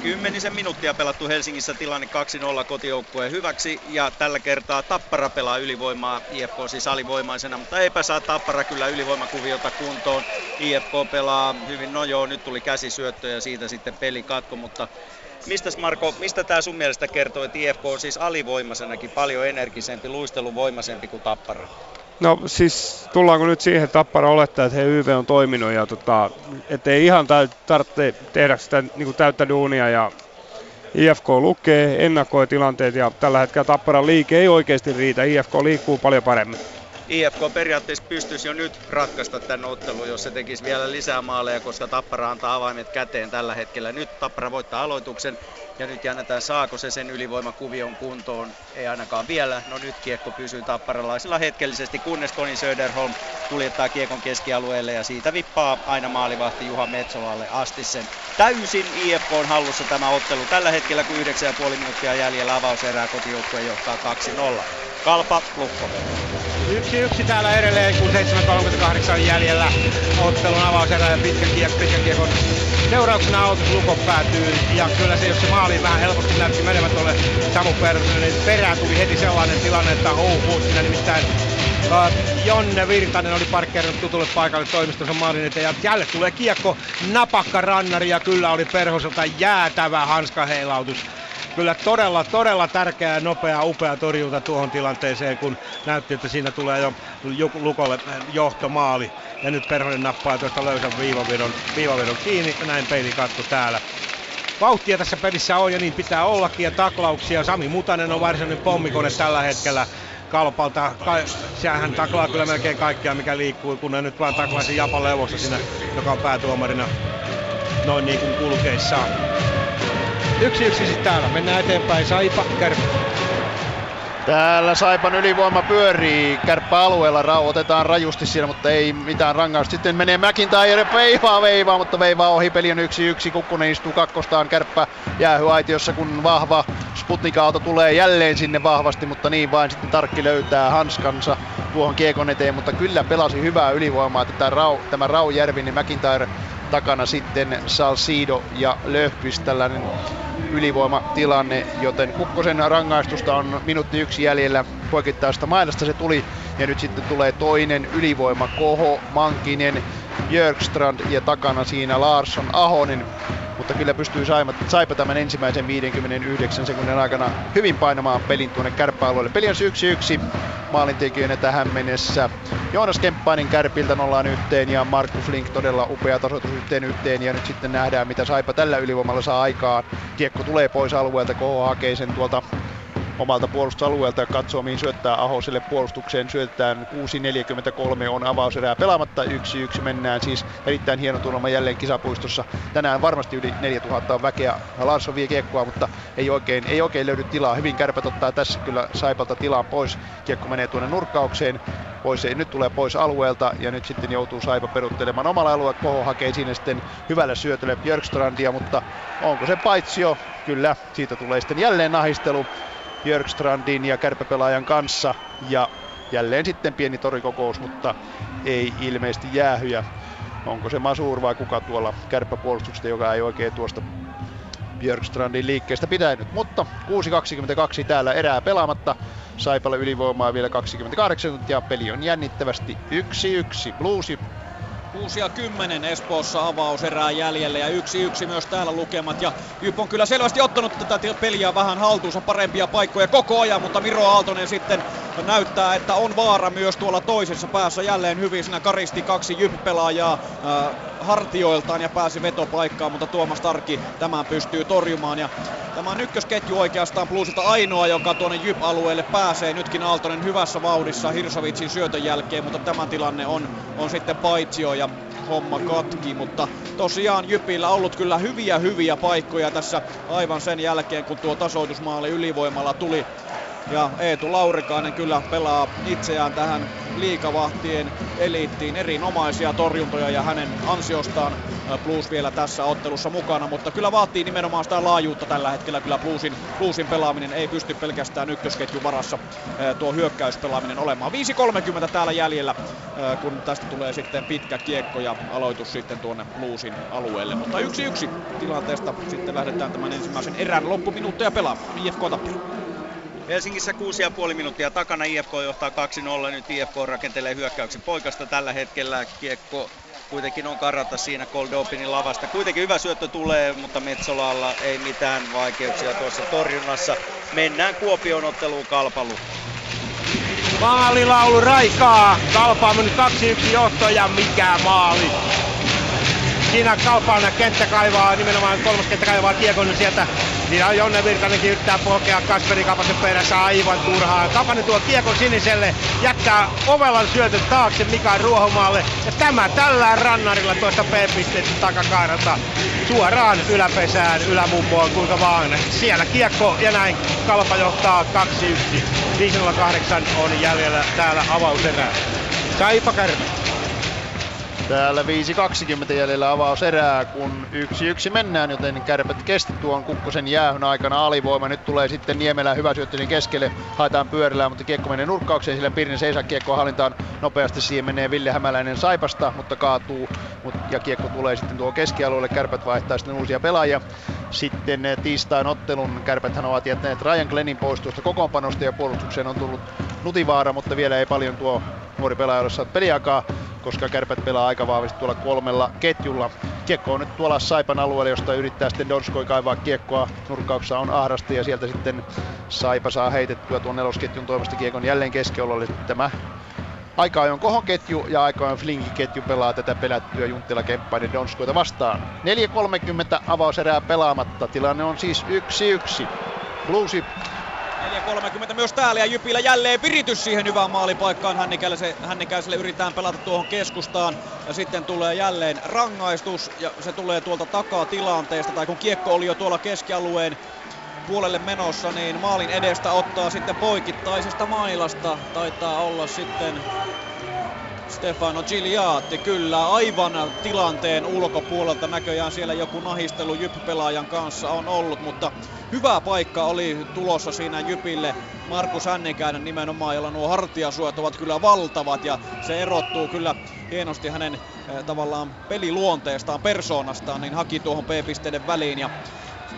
Kymmenisen minuuttia pelattu Helsingissä tilanne 2-0 kotijoukkueen hyväksi ja tällä kertaa Tappara pelaa ylivoimaa IFK siis alivoimaisena, mutta eipä saa Tappara kyllä ylivoimakuviota kuntoon. IFK pelaa hyvin, no joo, nyt tuli käsisyöttö ja siitä sitten peli katko, mutta Mistä Marko, mistä tämä sun mielestä kertoo, että IFK on siis alivoimaisenakin paljon energisempi, luisteluvoimaisempi kuin Tappara?
No siis tullaanko nyt siihen, että Tappara olettaa, että he YV on toiminut ja tota, ettei ihan tarvitse tehdä sitä niin täyttä duunia ja IFK lukee, ennakoi tilanteet ja tällä hetkellä Tapparan liike ei oikeasti riitä. IFK liikkuu paljon paremmin.
IFK periaatteessa pystyisi jo nyt ratkaista tämän ottelun, jos se tekisi vielä lisää maaleja, koska Tappara antaa avaimet käteen tällä hetkellä. Nyt Tappara voittaa aloituksen ja nyt jännätään saako se sen ylivoimakuvion kuntoon. Ei ainakaan vielä. No nyt kiekko pysyy tapparalaisilla hetkellisesti, kunnes Toni Söderholm kuljettaa kiekon keskialueelle ja siitä vippaa aina maalivahti Juha Metsolalle asti sen. Täysin IFK on hallussa tämä ottelu. Tällä hetkellä kun 9,5 minuuttia jäljellä avauserää kotijoukkue johtaa 2-0. Kalpa, Lukko.
Yksi yksi täällä edelleen, kun 7.38 on jäljellä ottelun avauserä ja pitkän, kiek- pitkän kiekon seurauksena autos Lukko päätyy. Ja kyllä se, jos se maali vähän helposti näytti menevät tuolle Samu Persson, niin perään tuli heti sellainen tilanne, että oh, siinä nimittäin Jonne Virtanen oli parkkeerannut tutulle paikalle toimistonsa maalin eteen ja jälleen tulee kiekko napakka rannari ja kyllä oli Perhoselta jäätävä hanskaheilautus kyllä todella, todella tärkeä, nopea, upea torjunta tuohon tilanteeseen, kun näytti, että siinä tulee jo Lukolle johtomaali. Ja nyt Perhonen nappaa tuosta löysän viivavedon, viivavedon kiinni, ja näin peili katto täällä. Vauhtia tässä pelissä on ja niin pitää ollakin ja taklauksia. Sami Mutanen on varsinainen pommikone tällä hetkellä. Kalpalta. Ka- sehän taklaa kyllä melkein kaikkea, mikä liikkuu, kun ne nyt vaan taklaisi Japa Levossa siinä, joka on päätuomarina noin niin kuin kulkeissaan. Yksi yksi sitten täällä. Mennään eteenpäin. Saipa, Kärppä.
Täällä Saipan ylivoima pyörii kärppäalueella, rauhoitetaan rajusti siellä, mutta ei mitään rangaistusta. Sitten menee McIntyre, veivaa, veivaa, mutta veivaa ohi, peli on yksi yksi, Kukkonen istuu kakkostaan, kärppä jäähyaitiossa, kun vahva Sputnik-auto tulee jälleen sinne vahvasti, mutta niin vain sitten Tarkki löytää hanskansa tuohon kiekon eteen, mutta kyllä pelasi hyvää ylivoimaa, että tämä Rau, tämä Rau Järvi, niin McIntyre takana sitten Salsido ja Löhqvist tällainen ylivoimatilanne, joten Kukkosen rangaistusta on minuutti yksi jäljellä poikittaista mailasta se tuli. Ja nyt sitten tulee toinen ylivoima Koho, Mankinen, Björkstrand ja takana siinä Larsson Ahonen mutta kyllä pystyy Saipa, Saipa tämän ensimmäisen 59 sekunnin aikana hyvin painamaan pelin tuonne kärppäalueelle. Peli on 1-1 maalintekijöinä tähän mennessä. Joonas Kemppainen kärpiltä nollaan yhteen ja Markus Link todella upea tasoitus yhteen yhteen ja nyt sitten nähdään mitä Saipa tällä ylivoimalla saa aikaan. Kiekko tulee pois alueelta, KH hakee sen tuolta omalta puolustusalueelta ja katsoo mihin syöttää Ahoselle puolustukseen. Syötetään 6.43 on avauserää pelaamatta. 1-1 mennään siis erittäin hieno tunnelma jälleen kisapuistossa. Tänään varmasti yli 4000 on väkeä. Larsson vie kiekkoa, mutta ei oikein, ei oikein löydy tilaa. Hyvin kärpät ottaa tässä kyllä Saipalta tilaa pois. Kiekko menee tuonne nurkkaukseen. Pois, nyt tulee pois alueelta ja nyt sitten joutuu Saipa peruttelemaan omalla alueella. Koho hakee sinne sitten hyvällä syötölle Björkstrandia, mutta onko se paitsio? Kyllä, siitä tulee sitten jälleen nahistelu. Björkstrandin ja kärpäpelaajan kanssa. Ja jälleen sitten pieni torikokous, mutta ei ilmeisesti jäähyjä. Onko se Masur vai kuka tuolla kärppäpuolustuksesta, joka ei oikein tuosta Björkstrandin liikkeestä pitänyt. Mutta 6.22 täällä erää pelaamatta. Saipalle ylivoimaa vielä 28 tuntia. Peli on jännittävästi 1-1. Bluesi
6 ja 10 Espoossa avaus erää jäljellä ja 1-1 myös täällä lukemat. Ja Jyp on kyllä selvästi ottanut tätä peliä vähän haltuunsa parempia paikkoja koko ajan, mutta Miro Aaltonen sitten näyttää, että on vaara myös tuolla toisessa päässä. Jälleen hyvin siinä karisti kaksi Jyp-pelaajaa hartioiltaan ja pääsi vetopaikkaan, mutta Tuomas Tarki tämän pystyy torjumaan. Ja tämä on ykkösketju oikeastaan Bluesilta ainoa, joka tuonne Jyp-alueelle pääsee. Nytkin Aaltonen hyvässä vauhdissa Hirsovitsin syötön jälkeen, mutta tämä tilanne on, on sitten paitsio. Ja homma katki, mutta tosiaan Jypillä ollut kyllä hyviä hyviä paikkoja tässä aivan sen jälkeen, kun tuo tasoitusmaali ylivoimalla tuli. Ja Eetu Laurikainen kyllä pelaa itseään tähän liikavahtien eliittiin erinomaisia torjuntoja ja hänen ansiostaan Blues vielä tässä ottelussa mukana, mutta kyllä vaatii nimenomaan sitä laajuutta tällä hetkellä. Kyllä Bluesin, Bluesin pelaaminen ei pysty pelkästään ykkösketjun varassa tuo hyökkäyspelaaminen olemaan. 5.30 täällä jäljellä, kun tästä tulee sitten pitkä kiekko ja aloitus sitten tuonne Bluesin alueelle. Mutta yksi yksi tilanteesta sitten lähdetään tämän ensimmäisen erän loppuminuutteja pelaamaan. IFK Tappara.
Helsingissä 6,5 minuuttia takana, IFK johtaa 2-0, nyt IFK rakentelee hyökkäyksen poikasta tällä hetkellä, kiekko kuitenkin on karata siinä Koldopinin lavasta. Kuitenkin hyvä syöttö tulee, mutta Metsolalla ei mitään vaikeuksia tuossa torjunnassa. Mennään Kuopion otteluun kalpalu.
Maalilaulu raikaa. Kalpa on mennyt 2-1 johto ja mikä maali. Siinä Kalpaan kenttä kaivaa, nimenomaan kolmas kenttä kaivaa kiekon sieltä on Jonne Virtanenkin yrittää polkea Kasperi Kapasen perässä aivan turhaa. Kapanen tuo kiekon siniselle, jättää ovelan syötön taakse Mika Ruohomaalle. Ja tämä tällä rannarilla tuosta P-pisteen takakaaralta suoraan yläpesään, ylämummoon, kuinka vaan. Siellä kiekko ja näin Kalpa johtaa 2-1. 508 on jäljellä täällä avauserää. Saipa Kärme.
Täällä 5.20 jäljellä avauserää, kun yksi yksi mennään, joten kärpät kesti tuon Kukkosen jäähyn aikana alivoima. Nyt tulee sitten Niemelä hyvä syöttöisen keskelle, haetaan pyörillä, mutta kiekko menee nurkkaukseen, sillä Pirne seisää kiekkoa hallintaan nopeasti. Siihen menee Ville Hämäläinen Saipasta, mutta kaatuu ja kiekko tulee sitten tuo keskialueelle. Kärpät vaihtaa sitten uusia pelaajia. Sitten eh, tiistain ottelun kärpäthän ovat jättäneet Ryan Glennin pois tuosta kokoonpanosta ja puolustukseen on tullut Nutivaara, mutta vielä ei paljon tuo nuori pelaaja ole peliaikaa koska kärpät pelaa aika vahvasti tuolla kolmella ketjulla. Kiekko on nyt tuolla Saipan alueella, josta yrittää sitten Donskoi kaivaa kiekkoa. Nurkkauksessa on ahdasta ja sieltä sitten Saipa saa heitettyä tuon nelosketjun toimesta kiekon jälleen keskiololle. Tämä aika on kohon ketju ja aika on Flinkin ketju pelaa tätä pelättyä Junttila Kemppainen Donskoita vastaan. 4.30 avauserää pelaamatta. Tilanne on siis 1-1. Bluesi
4.30 myös täällä ja Jypillä jälleen viritys siihen hyvään maalipaikkaan. Hännikäiselle yritetään pelata tuohon keskustaan ja sitten tulee jälleen rangaistus ja se tulee tuolta takaa tilanteesta tai kun kiekko oli jo tuolla keskialueen puolelle menossa, niin maalin edestä ottaa sitten poikittaisesta mailasta. Taitaa olla sitten Stefano Gigliatti kyllä aivan tilanteen ulkopuolelta näköjään siellä joku nahistelu Jyp-pelaajan kanssa on ollut, mutta hyvä paikka oli tulossa siinä Jypille. Markus Hännikäinen nimenomaan, jolla nuo hartiasuojat ovat kyllä valtavat ja se erottuu kyllä hienosti hänen eh, tavallaan peliluonteestaan, persoonastaan, niin haki tuohon P-pisteiden väliin ja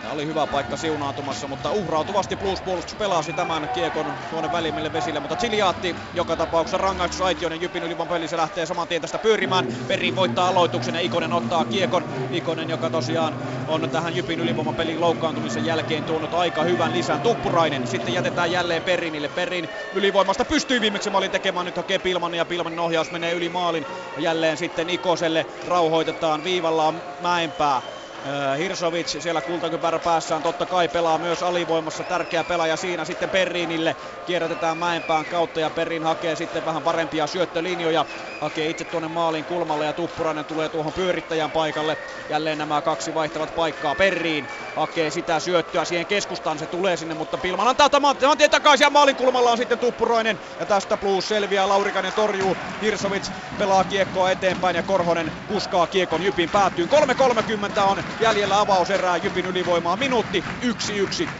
Siinä oli hyvä paikka siunaantumassa, mutta uhrautuvasti Blues puolustus pelasi tämän kiekon tuonne välimille vesille, mutta Chiliaatti joka tapauksessa rangaistus Aitionen Jypin ylivan pelissä lähtee saman tien tästä pyörimään. Peri voittaa aloituksen ja Ikonen ottaa kiekon. Ikonen, joka tosiaan on tähän Jypin ylivoiman pelin loukkaantumisen jälkeen tuonut aika hyvän lisän. Tuppurainen sitten jätetään jälleen Perinille. Perin ylivoimasta pystyy viimeksi maalin tekemään. Nyt hakee Pilman ja Pilmanin ohjaus menee yli maalin. Jälleen sitten Ikoselle rauhoitetaan viivalla Mäenpää. Äh, Hirsovic siellä kultakypärä päässään totta kai pelaa myös alivoimassa, tärkeä pelaaja siinä sitten Perriinille. Kierrätetään Mäenpään kautta ja Perrin hakee sitten vähän parempia syöttölinjoja. Hakee itse tuonne maalin kulmalle ja Tuppurainen tulee tuohon pyörittäjän paikalle. Jälleen nämä kaksi vaihtavat paikkaa. Perriin hakee sitä syöttöä siihen keskustaan, se tulee sinne, mutta Pilman antaa tämän tien takaisin ja maalin kulmalla on sitten Tuppurainen. Ja tästä plus selviää, Laurikainen torjuu, Hirsovic pelaa kiekkoa eteenpäin ja Korhonen kuskaa kiekon Jypin päätyyn. 3.30 on jäljellä avauserää Jypin ylivoimaa minuutti 1-1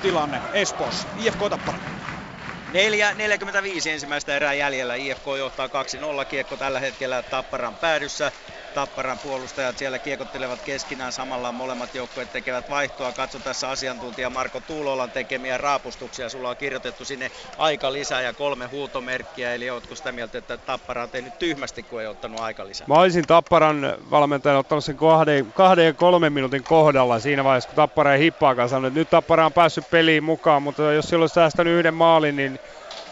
tilanne Espoossa. IFK Tappara.
4.45 ensimmäistä erää jäljellä. IFK johtaa 2-0 kiekko tällä hetkellä Tapparan päädyssä. Tapparan puolustajat siellä kiekottelevat keskinään samalla molemmat joukkueet tekevät vaihtoa. Katso tässä asiantuntija Marko Tuulolan tekemiä raapustuksia. Sulla on kirjoitettu sinne aika lisää ja kolme huutomerkkiä. Eli oletko sitä mieltä, että Tappara on tehnyt tyhmästi, kun ei ottanut aika lisää?
Mä olisin Tapparan valmentajan ottanut sen kahden, kahden ja kolmen minuutin kohdalla siinä vaiheessa, kun Tappara ei hippaakaan sanonut, että nyt Tappara on päässyt peliin mukaan, mutta jos silloin olisi säästänyt yhden maalin, niin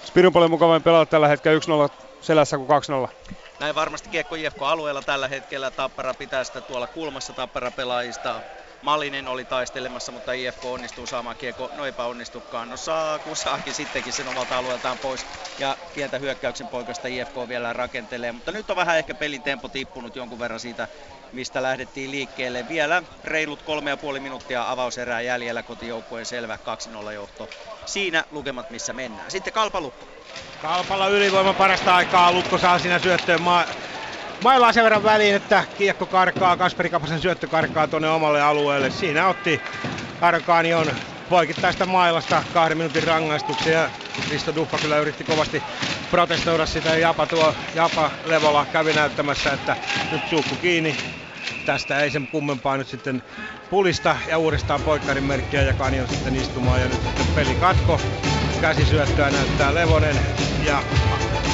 Spirun paljon mukavammin pelata tällä hetkellä 1-0 selässä kuin 2-0.
Näin varmasti Kiekko IFK alueella tällä hetkellä. Tappara pitää sitä tuolla kulmassa Tappara pelaajista Malinen oli taistelemassa, mutta IFK onnistuu saamaan kiekko, no epäonnistukaan. No saa, kun saakin sittenkin sen omalta alueeltaan pois ja pientä hyökkäyksen poikasta IFK vielä rakentelee. Mutta nyt on vähän ehkä pelin tempo tippunut jonkun verran siitä, mistä lähdettiin liikkeelle. Vielä reilut kolme ja puoli minuuttia avauserää jäljellä kotijoukkueen selvä 2-0 johto. Siinä lukemat missä mennään. Sitten Kalpa Lukko.
Kalpalla ylivoima parasta aikaa. Lukko saa siinä syöttöön ma- mailaa sen verran väliin, että kiekko karkaa, Kasperi Kapasen syöttö karkaa tuonne omalle alueelle. Siinä otti Arkaanion poikittaista mailasta kahden minuutin rangaistuksia ja Risto Duffa kyllä yritti kovasti protestoida sitä ja Japa, tuo, Japa Levola kävi näyttämässä, että nyt suukku kiinni. Tästä ei sen kummempaa nyt sitten pulista ja uudestaan poikkarin merkkiä ja Kanion sitten istumaan ja nyt sitten peli katko. Käsisyöttöä näyttää Levonen ja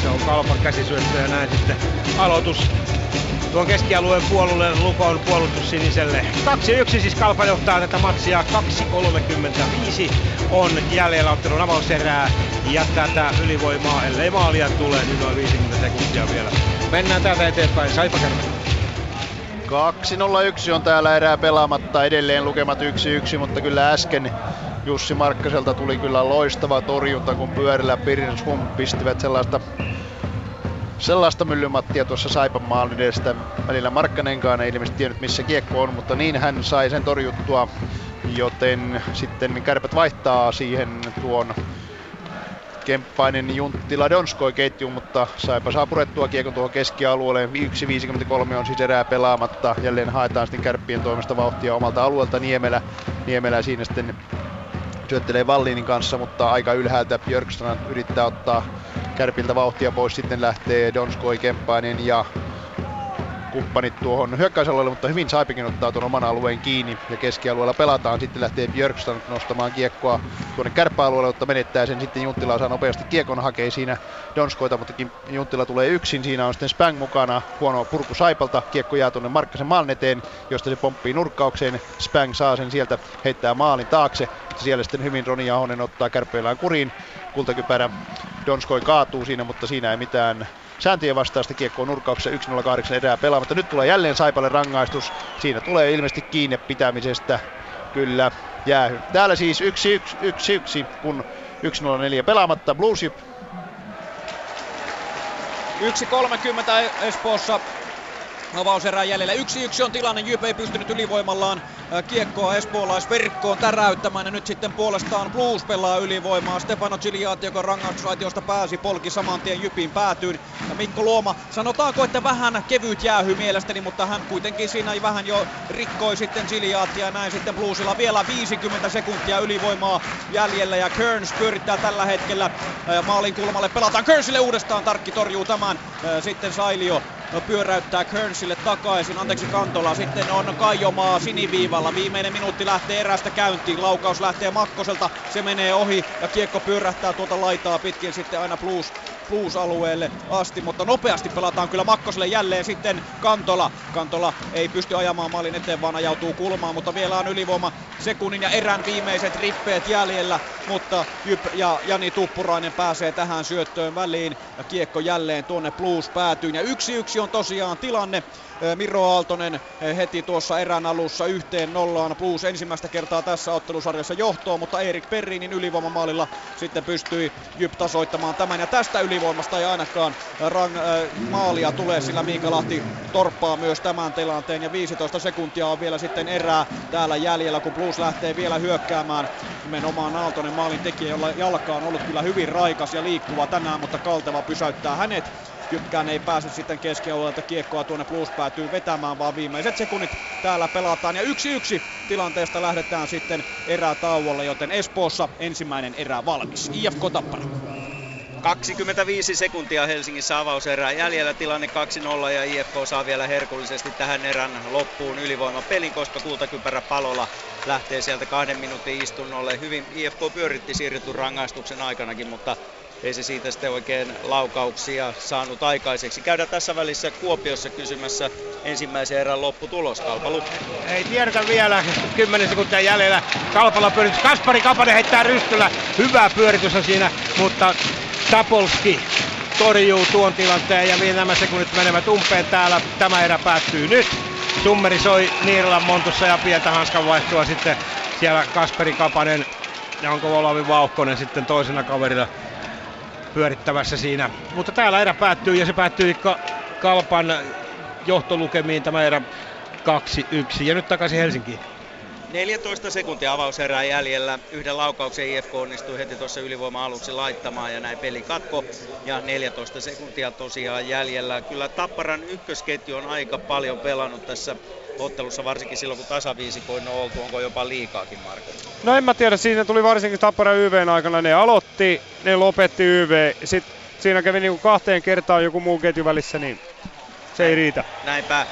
se on Kalpan käsisyöttö ja näin sitten aloitus tuon keskialueen puolulle Lukon puolustus siniselle. 2-1 siis Kalpa johtaa tätä matsia. 2.35 on jäljellä ottelun avauserää ja tätä ylivoimaa, ellei maalia tule, niin noin 50 sekuntia vielä. Mennään täältä eteenpäin. Saipa kerran.
2-0-1 on täällä erää pelaamatta, edelleen lukemat 1-1, mutta kyllä äsken Jussi Markkaselta tuli kyllä loistava torjunta, kun pyörillä Pirins Hum pistivät sellaista sellaista myllymattia tuossa Saipan maalin edestä. Välillä Markkanenkaan ei ilmeisesti tiennyt missä kiekko on, mutta niin hän sai sen torjuttua, joten sitten kärpät vaihtaa siihen tuon Kemppainen, Junttila, Donskoi ketju, mutta Saipa saa purettua kiekon tuohon keskialueelle. 1.53 on siis erää pelaamatta. Jälleen haetaan sitten kärppien toimesta vauhtia omalta alueelta Niemelä. Niemelä siinä sitten syöttelee Vallinin kanssa, mutta aika ylhäältä Björkstrand yrittää ottaa Kärpiltä vauhtia pois. Sitten lähtee Donskoi, Kemppainen ja kumppanit tuohon hyökkäysalueelle, mutta hyvin Saipikin ottaa tuon oman alueen kiinni ja keskialueella pelataan. Sitten lähtee Björkstrand nostamaan kiekkoa tuonne kärppäalueelle, mutta menettää sen sitten Junttila saa nopeasti kiekon hakee siinä Donskoita, mutta Junttila tulee yksin. Siinä on sitten Spang mukana, huono purku Saipalta. Kiekko jää tuonne Markkasen maalin eteen, josta se pomppii nurkkaukseen. Spang saa sen sieltä, heittää maalin taakse. Siellä sitten hyvin Roni Ahonen ottaa kärppeillään kuriin. Kultakypärä Donskoi kaatuu siinä, mutta siinä ei mitään sääntöjen vastaista kiekkoa nurkauksessa 1-0-8 erää pelaamatta. Nyt tulee jälleen Saipalle rangaistus. Siinä tulee ilmeisesti kiinni pitämisestä. Kyllä, jäähy. Täällä siis 1-1, kun 1-0-4 pelaamatta. Blues
1.30 Espoossa avauserää jäljellä. Yksi yksi on tilanne, Jyp ei pystynyt ylivoimallaan kiekkoa espoolaisverkkoon täräyttämään ja nyt sitten puolestaan Blues pelaa ylivoimaa. Stefano Giliati, joka rangaistusaitiosta pääsi, polki saman tien Jypin päätyyn. Ja Mikko Luoma, sanotaanko, että vähän kevyt jäähy mielestäni, mutta hän kuitenkin siinä vähän jo rikkoi sitten Giliatia ja näin sitten Bluesilla vielä 50 sekuntia ylivoimaa jäljellä ja Kearns pyörittää tällä hetkellä maalin kulmalle. Pelataan Kearnsille uudestaan, Tarkki torjuu tämän. Sitten Sailio pyöräyttää Kearnsille takaisin, anteeksi Kantola. Sitten on Kaijomaa siniviivalla. Viimeinen minuutti lähtee erästä käyntiin. Laukaus lähtee Makkoselta, se menee ohi ja kiekko pyörähtää tuota laitaa pitkin sitten aina Blues Blues-alueelle asti, mutta nopeasti pelataan kyllä Makkoselle jälleen sitten Kantola. Kantola ei pysty ajamaan maalin eteen, vaan ajautuu kulmaan, mutta vielä on ylivoima sekunnin ja erän viimeiset rippeet jäljellä, mutta Jyp ja Jani Tuppurainen pääsee tähän syöttöön väliin ja kiekko jälleen tuonne Blues päätyyn ja yksi yksi on tosiaan tilanne. Miro Aaltonen heti tuossa erän alussa yhteen nollaan Blues ensimmäistä kertaa tässä ottelusarjassa johtoon, mutta Erik Perrinin ylivoimamaalilla sitten pystyi Jyp tasoittamaan tämän ja tästä ylivoimasta ei ainakaan rang, äh, maalia tule, sillä Miika Lahti torppaa myös tämän tilanteen ja 15 sekuntia on vielä sitten erää täällä jäljellä, kun Blues lähtee vielä hyökkäämään. Nimenomaan Aaltonen maalin tekijä, jolla jalka on ollut kyllä hyvin raikas ja liikkuva tänään, mutta Kalteva pysäyttää hänet Jypkään ei pääse sitten keskialueelta kiekkoa tuonne plus päätyy vetämään, vaan viimeiset sekunnit täällä pelataan. Ja yksi yksi tilanteesta lähdetään sitten erätauolle, joten Espoossa ensimmäinen erä valmis. IFK Tappara.
25 sekuntia Helsingissä avauserää jäljellä tilanne 2-0 ja IFK saa vielä herkullisesti tähän erän loppuun ylivoimapelin, koska kultakypärä palolla lähtee sieltä kahden minuutin istunnolle. Hyvin IFK pyöritti siirretyn rangaistuksen aikanakin, mutta ei se siitä sitten oikein laukauksia saanut aikaiseksi. Käydään tässä välissä Kuopiossa kysymässä ensimmäisen erän lopputulos. Kalpa Lukko.
Ei tiedetä vielä, 10 sekuntia jäljellä. Kalpalla pyöritys. Kaspari Kapanen heittää rystyllä. Hyvä pyöritys on siinä, mutta Tapolski torjuu tuon tilanteen ja nämä sekunnit menevät umpeen täällä. Tämä erä päättyy nyt. Summeri soi Niiralan montussa ja pientä hanskan vaihtoa sitten siellä Kasperi Kapanen ja onko Olavi Vauhkonen sitten toisena kaverilla pyörittävässä siinä. Mutta täällä erä päättyy ja se päättyy Ka- Kalpan johtolukemiin tämä erä 2-1. Ja nyt takaisin Helsinkiin.
14 sekuntia avauserää jäljellä. Yhden laukauksen IFK onnistui heti tuossa ylivoima-aluksi laittamaan ja näin peli katko. Ja 14 sekuntia tosiaan jäljellä. Kyllä Tapparan ykkösketju on aika paljon pelannut tässä ottelussa, varsinkin silloin kun tasaviisikoin on oltu. Onko jopa liikaakin, Marko?
No en mä tiedä, siinä tuli varsinkin Tappara YVn aikana. Ne aloitti, ne lopetti YV. Sitten siinä kävi niinku kahteen kertaan joku muu ketju välissä, niin se ei riitä.
Näinpä.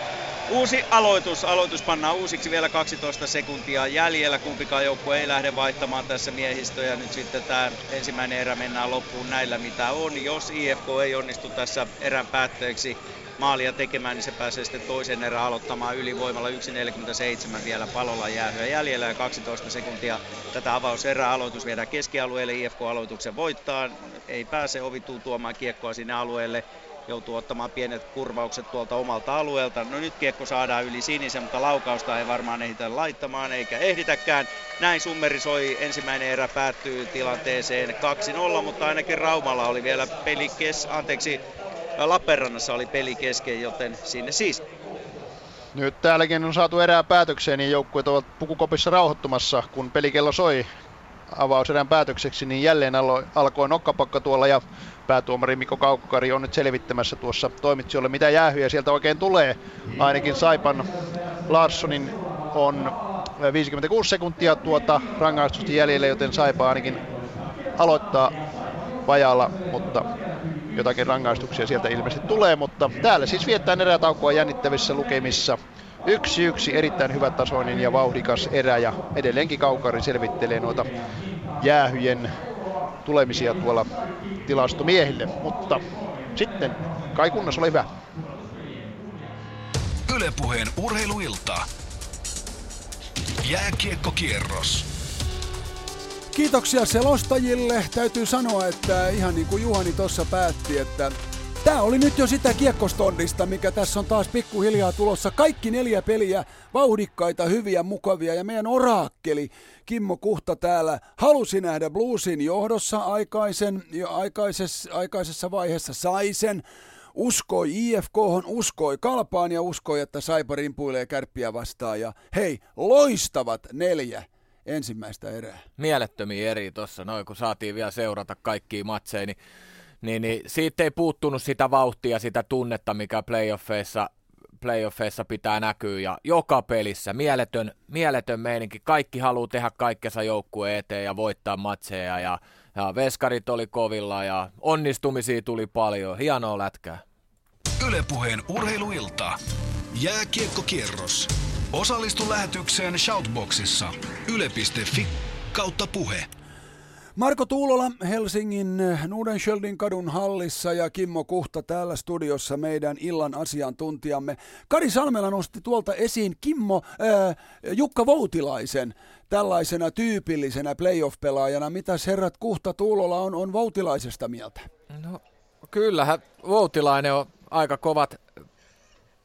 Uusi aloitus. Aloitus pannaan uusiksi vielä 12 sekuntia jäljellä. Kumpikaan joukkue ei lähde vaihtamaan tässä miehistöä. Nyt sitten tämä ensimmäinen erä mennään loppuun näillä mitä on. Jos IFK ei onnistu tässä erän päätteeksi maalia tekemään, niin se pääsee sitten toisen erän aloittamaan ylivoimalla. 1.47 vielä palolla jäähyä jäljellä ja 12 sekuntia tätä avauserää. Aloitus viedään keskialueelle, IFK aloituksen voittaa, ei pääse ovituu tuomaan kiekkoa sinne alueelle, joutuu ottamaan pienet kurvaukset tuolta omalta alueelta. No nyt kiekko saadaan yli sinisen, mutta laukausta ei varmaan ehditä laittamaan eikä ehditäkään. Näin summeri soi, ensimmäinen erä päättyy tilanteeseen 2-0, mutta ainakin Raumalla oli vielä peli kes, anteeksi, Lappeenrannassa oli peli kesken, joten sinne siis.
Nyt täälläkin on saatu erää päätökseen, niin joukkueet ovat pukukopissa rauhoittumassa, kun pelikello soi avauserän päätökseksi, niin jälleen alo- alkoi nokkapakka tuolla ja päätuomari Mikko Kaukkari on nyt selvittämässä tuossa toimitsijoille, mitä jäähyjä sieltä oikein tulee. Ainakin Saipan Larssonin on 56 sekuntia tuota rangaistusta jäljellä, joten Saipa ainakin aloittaa vajalla, mutta jotakin rangaistuksia sieltä ilmeisesti tulee, mutta täällä siis viettää erätaukoa jännittävissä lukemissa. Yksi yksi erittäin hyvä tasoinen ja vauhdikas erä ja edelleenkin Kaukari selvittelee noita jäähyjen tulemisia tuolla tilastomiehille, mutta sitten kai kunnas ole hyvä.
Ylepuheen urheiluilta. Jääkiekkokierros.
Kiitoksia selostajille. Täytyy sanoa, että ihan niin kuin Juhani tuossa päätti, että Tämä oli nyt jo sitä kiekkostondista, mikä tässä on taas pikkuhiljaa tulossa. Kaikki neljä peliä, vauhdikkaita, hyviä, mukavia ja meidän oraakkeli Kimmo Kuhta täällä halusi nähdä bluesin johdossa aikaisen, jo aikaisessa, aikaisessa vaiheessa sai sen. Uskoi IFK, uskoi Kalpaan ja uskoi, että Saipa rimpuilee kärppiä vastaan. Ja hei, loistavat neljä ensimmäistä erää.
Mielettömiä eri tuossa, noin kun saatiin vielä seurata kaikkia matseja, niin, niin, niin siitä ei puuttunut sitä vauhtia, sitä tunnetta, mikä playoffeissa, playoffeissa pitää näkyä. Ja joka pelissä mieletön, mieletön meininki. Kaikki haluaa tehdä kaikkensa joukkueen eteen ja voittaa matseja. Ja, ja veskarit oli kovilla ja onnistumisia tuli paljon. Hienoa lätkää.
Ylepuheen urheiluilta. Jääkiekkokierros. Osallistu lähetykseen Shoutboxissa. Yle.fi kautta puhe.
Marko Tuulola Helsingin Nudenschöldin kadun hallissa ja Kimmo Kuhta täällä studiossa meidän illan asiantuntijamme. Kari Salmela nosti tuolta esiin Kimmo äh, Jukka Voutilaisen tällaisena tyypillisenä playoff-pelaajana. Mitäs herrat Kuhta Tuulola on, on Voutilaisesta mieltä?
No kyllähän Voutilainen on aika kovat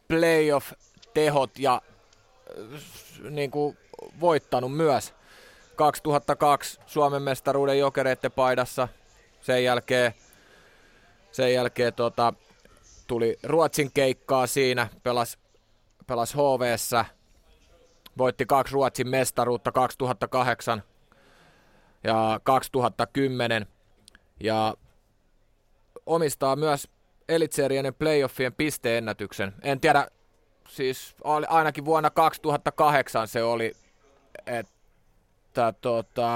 playoff-tehot ja niin kuin voittanut myös 2002 Suomen mestaruuden jokereiden paidassa. Sen jälkeen, sen jälkeen tota, tuli Ruotsin keikkaa siinä, pelasi pelas HVssä, voitti kaksi Ruotsin mestaruutta 2008 ja 2010 ja omistaa myös Elitserien playoffien pisteennätyksen. En tiedä, siis ainakin vuonna 2008 se oli, että tota,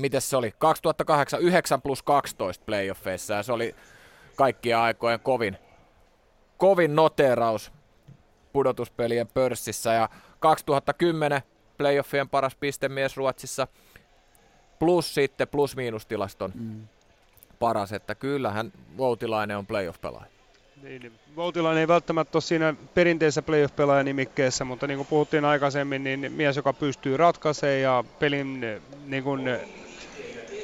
miten se oli, 2008 9 plus 12 playoffeissa ja se oli kaikkien aikojen kovin, kovin noteraus pudotuspelien pörssissä ja 2010 playoffien paras pistemies Ruotsissa plus sitten plus-miinustilaston mm. paras, että kyllähän Voutilainen on playoff-pelaaja.
Niin, niin. Voutilainen ei välttämättä ole siinä perinteisessä playoff-pelaajan nimikkeessä, mutta niin kuin puhuttiin aikaisemmin, niin mies, joka pystyy ratkaisemaan ja pelin niin kuin,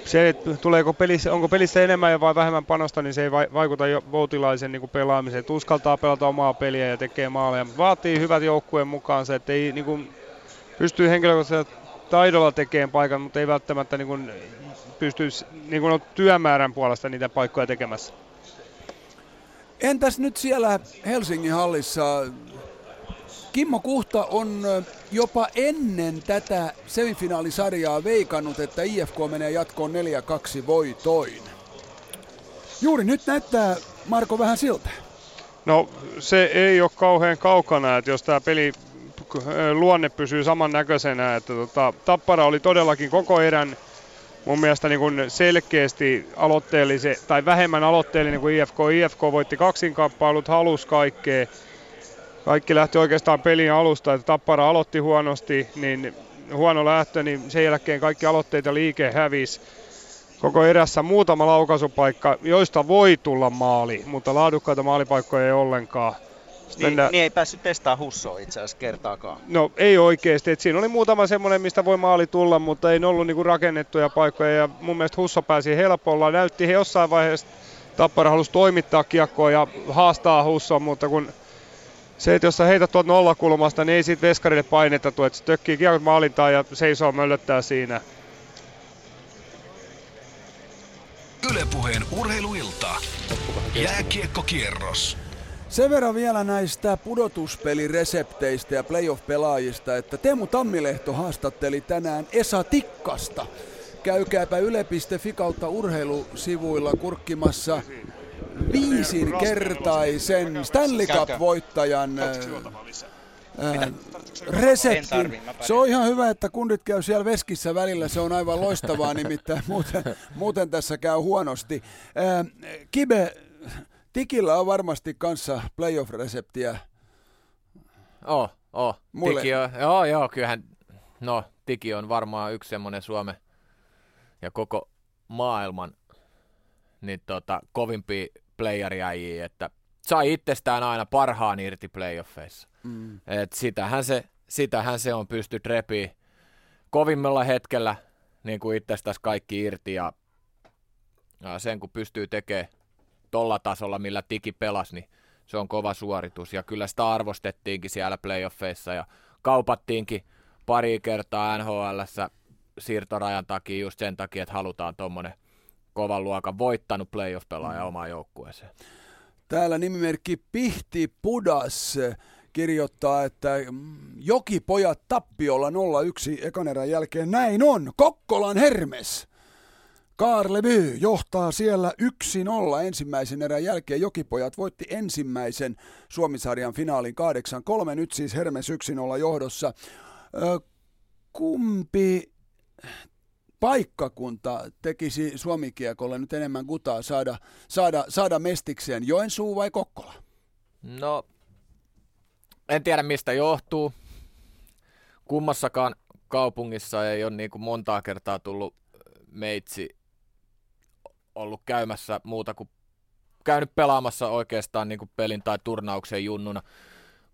se, tuleeko pelissä, onko pelissä enemmän vai vähemmän panosta, niin se ei vaikuta jo Voutilaisen niin kuin pelaamiseen. Että uskaltaa pelata omaa peliä ja tekee maaleja. Vaatii hyvät joukkueen mukaan se, että ei niin kuin, pystyy henkilökohtaisella taidolla tekemään paikan, mutta ei välttämättä niin kuin, pystyisi niin kuin työmäärän puolesta niitä paikkoja tekemässä.
Entäs nyt siellä Helsingin hallissa? Kimmo Kuhta on jopa ennen tätä semifinaalisarjaa veikannut, että IFK menee jatkoon 4-2 voitoin. Juuri nyt näyttää Marko vähän siltä.
No se ei ole kauhean kaukana, että jos tämä peli luonne pysyy samannäköisenä, että tota, Tappara oli todellakin koko erän mun mielestä niin kuin selkeästi aloitteellisen, tai vähemmän aloitteellinen kuin IFK. IFK voitti kaksinkamppailut, halusi kaikkea. Kaikki lähti oikeastaan pelin alusta, että Tappara aloitti huonosti, niin huono lähtö, niin sen jälkeen kaikki aloitteet ja liike hävisi. Koko erässä muutama laukaisupaikka, joista voi tulla maali, mutta laadukkaita maalipaikkoja ei ollenkaan.
Niin, mennään... niin ei päässyt testaa Hussoa itse asiassa kertaakaan.
No ei oikeasti. Et siinä oli muutama semmoinen, mistä voi maali tulla, mutta ei ollut niinku rakennettuja paikkoja. Ja mun mielestä Husso pääsi helpolla. Näytti he jossain vaiheessa, Tappara halusi toimittaa kiekkoa ja haastaa Husson, mutta kun se, että jos sä heität tuolta nollakulmasta, niin ei siitä veskarille painetta tule, että se tökkii kiekot maalintaan ja seisoo möllöttää siinä.
Ylepuheen urheiluilta. Jääkiekkokierros.
Sen verran vielä näistä pudotuspeliresepteistä ja playoff-pelaajista, että Teemu Tammilehto haastatteli tänään Esa Tikkasta. Käykääpä yle.fi kautta urheilusivuilla kurkkimassa viisin kertaisen Stanley Cup-voittajan reseptin. Se on ihan hyvä, että kundit käy siellä veskissä välillä, se on aivan loistavaa, nimittäin muuten, muuten tässä käy huonosti. Ää, Kibe, Tikillä on varmasti kanssa playoff-reseptiä.
Oh, oh. Muille. Tiki on, joo, joo, kyllähän, no, Tiki on varmaan yksi semmoinen Suomen ja koko maailman niin tota, kovimpi playeriäjiä, että sai itsestään aina parhaan irti playoffeissa. Mm. Et sitähän, se, sitähän se on pysty repiä kovimmalla hetkellä niin kuin itsestään kaikki irti ja, ja sen kun pystyy tekemään tolla tasolla, millä Tiki pelasi, niin se on kova suoritus. Ja kyllä sitä arvostettiinkin siellä playoffeissa ja kaupattiinkin pari kertaa NHLssä siirtorajan takia just sen takia, että halutaan tuommoinen kovan luokan voittanut playoff-pelaaja mm. omaan joukkueeseen.
Täällä nimimerkki Pihti Pudas kirjoittaa, että jokipojat tappiolla 0-1 ekan erän jälkeen. Näin on, Kokkolan Hermes. Kaarlevy johtaa siellä 1-0 ensimmäisen erän jälkeen. Jokipojat voitti ensimmäisen Suomisarjan finaalin 8-3. Nyt siis Hermes 1-0 johdossa. Kumpi paikkakunta tekisi Suomikiekolle nyt enemmän kutaa saada, saada, saada mestikseen? Joensuu vai Kokkola?
No, en tiedä mistä johtuu. Kummassakaan kaupungissa ei ole niin kuin montaa kertaa tullut meitsi ollut käymässä muuta kuin käynyt pelaamassa oikeastaan niin kuin pelin tai turnauksen junnuna.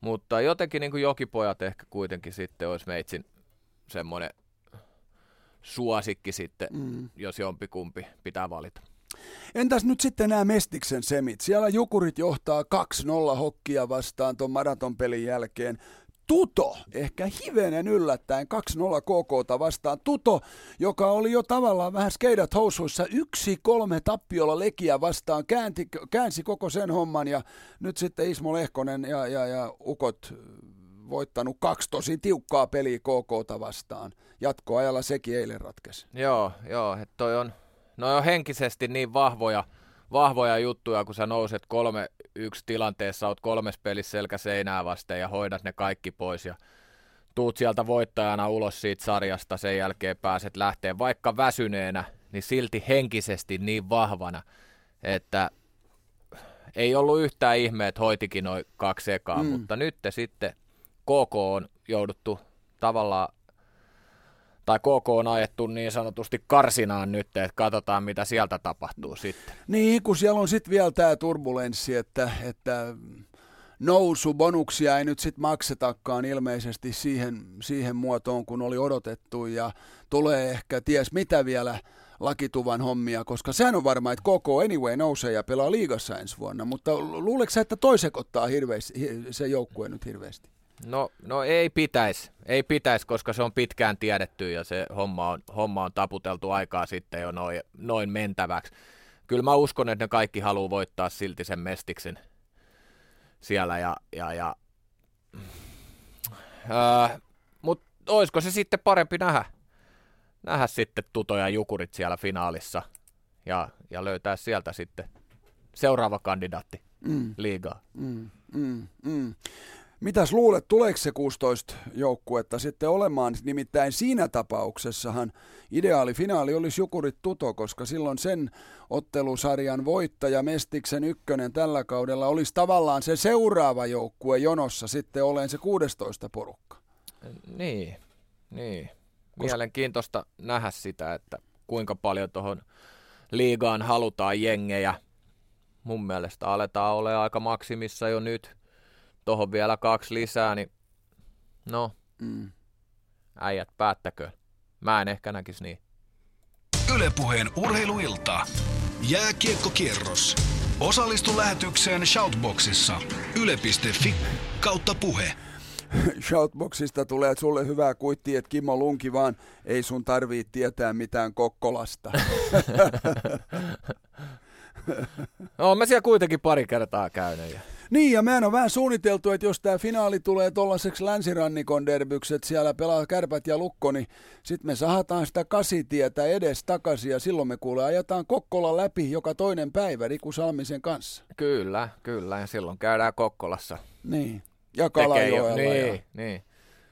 Mutta jotenkin niin kuin jokipojat ehkä kuitenkin sitten olisi meitsin semmoinen suosikki sitten, mm. jos jompikumpi pitää valita.
Entäs nyt sitten nämä Mestiksen semit? Siellä Jukurit johtaa 2-0 hokkia vastaan tuon maratonpelin jälkeen. Tuto, ehkä hivenen yllättäen 2-0 KK vastaan. Tuto, joka oli jo tavallaan vähän skeidat housuissa, yksi kolme tappiolla Lekiä vastaan, käänti, käänsi koko sen homman ja nyt sitten Ismo Lehkonen ja, ja, ja Ukot voittanut kaksi tosi tiukkaa peliä KK vastaan. Jatkoajalla sekin eilen ratkesi.
Joo, joo, että toi on, no on henkisesti niin vahvoja, vahvoja juttuja, kun sä nouset kolme yksi tilanteessa, oot kolmes pelissä selkä seinää vasten ja hoidat ne kaikki pois ja tuut sieltä voittajana ulos siitä sarjasta, sen jälkeen pääset lähteen vaikka väsyneenä, niin silti henkisesti niin vahvana, että ei ollut yhtään ihme, että hoitikin noin kaksi ekaa, mm. mutta nyt sitten KK on jouduttu tavallaan tai KK on ajettu niin sanotusti karsinaan nyt, että katsotaan mitä sieltä tapahtuu sitten.
Niin, kun siellä on sitten vielä tämä turbulenssi, että, että nousu, bonuksia ei nyt sitten maksetakaan ilmeisesti siihen, siihen muotoon, kun oli odotettu ja tulee ehkä ties mitä vielä lakituvan hommia, koska sehän on varma, että koko anyway nousee ja pelaa liigassa ensi vuonna, mutta luuleeko sä, että toi sekoittaa hirveästi, se joukkue nyt hirveästi?
No, no ei pitäisi, ei pitäisi, koska se on pitkään tiedetty ja se homma on, homma on taputeltu aikaa sitten jo noin, noin mentäväksi. Kyllä mä uskon, että ne kaikki haluaa voittaa silti sen mestiksen siellä ja, ja, ja öö, mutta olisiko se sitten parempi nähdä, nähdä sitten Tuto ja Jukurit siellä finaalissa ja, ja löytää sieltä sitten seuraava kandidaatti mm. liigaa.
Mm, mm, mm. Mitäs luulet, tuleeko se 16 joukkuetta sitten olemaan? Nimittäin siinä tapauksessahan ideaali finaali olisi Jukurit Tuto, koska silloin sen ottelusarjan voittaja Mestiksen ykkönen tällä kaudella olisi tavallaan se seuraava joukkue jonossa sitten olen se 16 porukka.
Niin, niin. Mielenkiintoista nähdä sitä, että kuinka paljon tuohon liigaan halutaan jengejä. Mun mielestä aletaan ole aika maksimissa jo nyt tuohon vielä kaksi lisää, niin no, mm. äijät päättäkö. Mä en ehkä näkisi niin.
Ylepuheen urheiluilta. Jääkiekkokierros. Osallistu lähetykseen Shoutboxissa. Yle.fi kautta puhe. *laughs*
Shoutboxista tulee sulle hyvää kuittia, että Kimmo Lunki vaan ei sun tarvii tietää mitään Kokkolasta. *laughs*
no, mä siellä kuitenkin pari kertaa käynyt.
Niin, ja mehän on vähän suunniteltu, että jos tämä finaali tulee tuollaiseksi länsirannikon derbyksi, että siellä pelaa kärpät ja lukko, niin sitten me sahataan sitä kasitietä edes takaisin, ja silloin me kuule ajetaan Kokkola läpi joka toinen päivä Riku Salmisen kanssa.
Kyllä, kyllä, ja silloin käydään Kokkolassa.
Niin, ja Kalajoella.
Niin, ja... niin.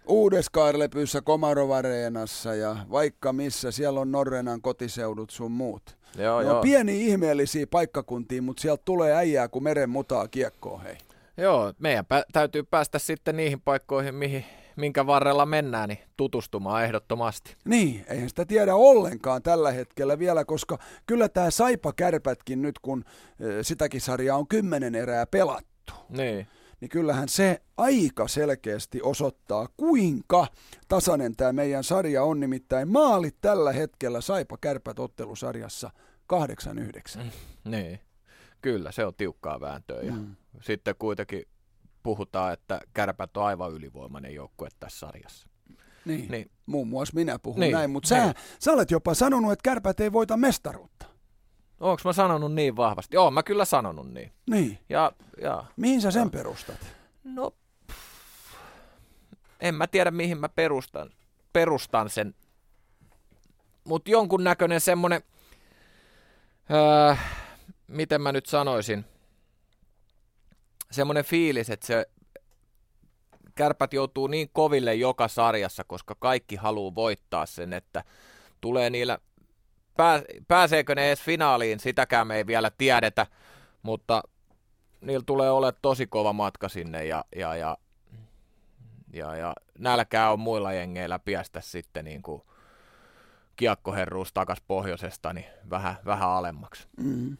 Uudeskaarlepyssä Komarovareenassa ja vaikka missä, siellä on Norrenan kotiseudut sun muut.
Joo,
no,
joo.
pieni ihmeellisiä paikkakuntia, mutta sieltä tulee äijää kuin meren mutaa kiekkoon, hei.
Joo, meidän pä- täytyy päästä sitten niihin paikkoihin, mihin, minkä varrella mennään, niin tutustumaan ehdottomasti.
Niin, eihän sitä tiedä ollenkaan tällä hetkellä vielä, koska kyllä tämä Saipa Kärpätkin nyt, kun sitäkin sarjaa on kymmenen erää pelattu.
Niin
niin kyllähän se aika selkeästi osoittaa, kuinka tasainen tämä meidän sarja on. Nimittäin maalit tällä hetkellä Saipa Kärpät ottelusarjassa 8-9. Mm,
niin, kyllä se on tiukkaa vääntöä. Ja mm. Sitten kuitenkin puhutaan, että Kärpät on aivan ylivoimainen joukkue tässä sarjassa.
Niin, niin. muun muassa minä puhun niin. näin, mutta niin. sä, sä olet jopa sanonut, että Kärpät ei voita mestaruutta.
Onko mä sanonut niin vahvasti? Joo, mä kyllä sanonut niin.
Niin.
Ja, ja,
Mihin sä sen ja. perustat?
No, en mä tiedä mihin mä perustan, perustan sen. Mutta jonkun näköinen semmonen, öö, miten mä nyt sanoisin, semmoinen fiilis, että se kärpät joutuu niin koville joka sarjassa, koska kaikki haluaa voittaa sen, että tulee niillä pääseekö ne edes finaaliin, sitäkään me ei vielä tiedetä, mutta niillä tulee olemaan tosi kova matka sinne ja, ja, ja, ja, ja nälkää on muilla jengeillä piestä sitten niin kuin kiekkoherruus takas pohjoisesta niin vähän, vähän alemmaksi.
Mm.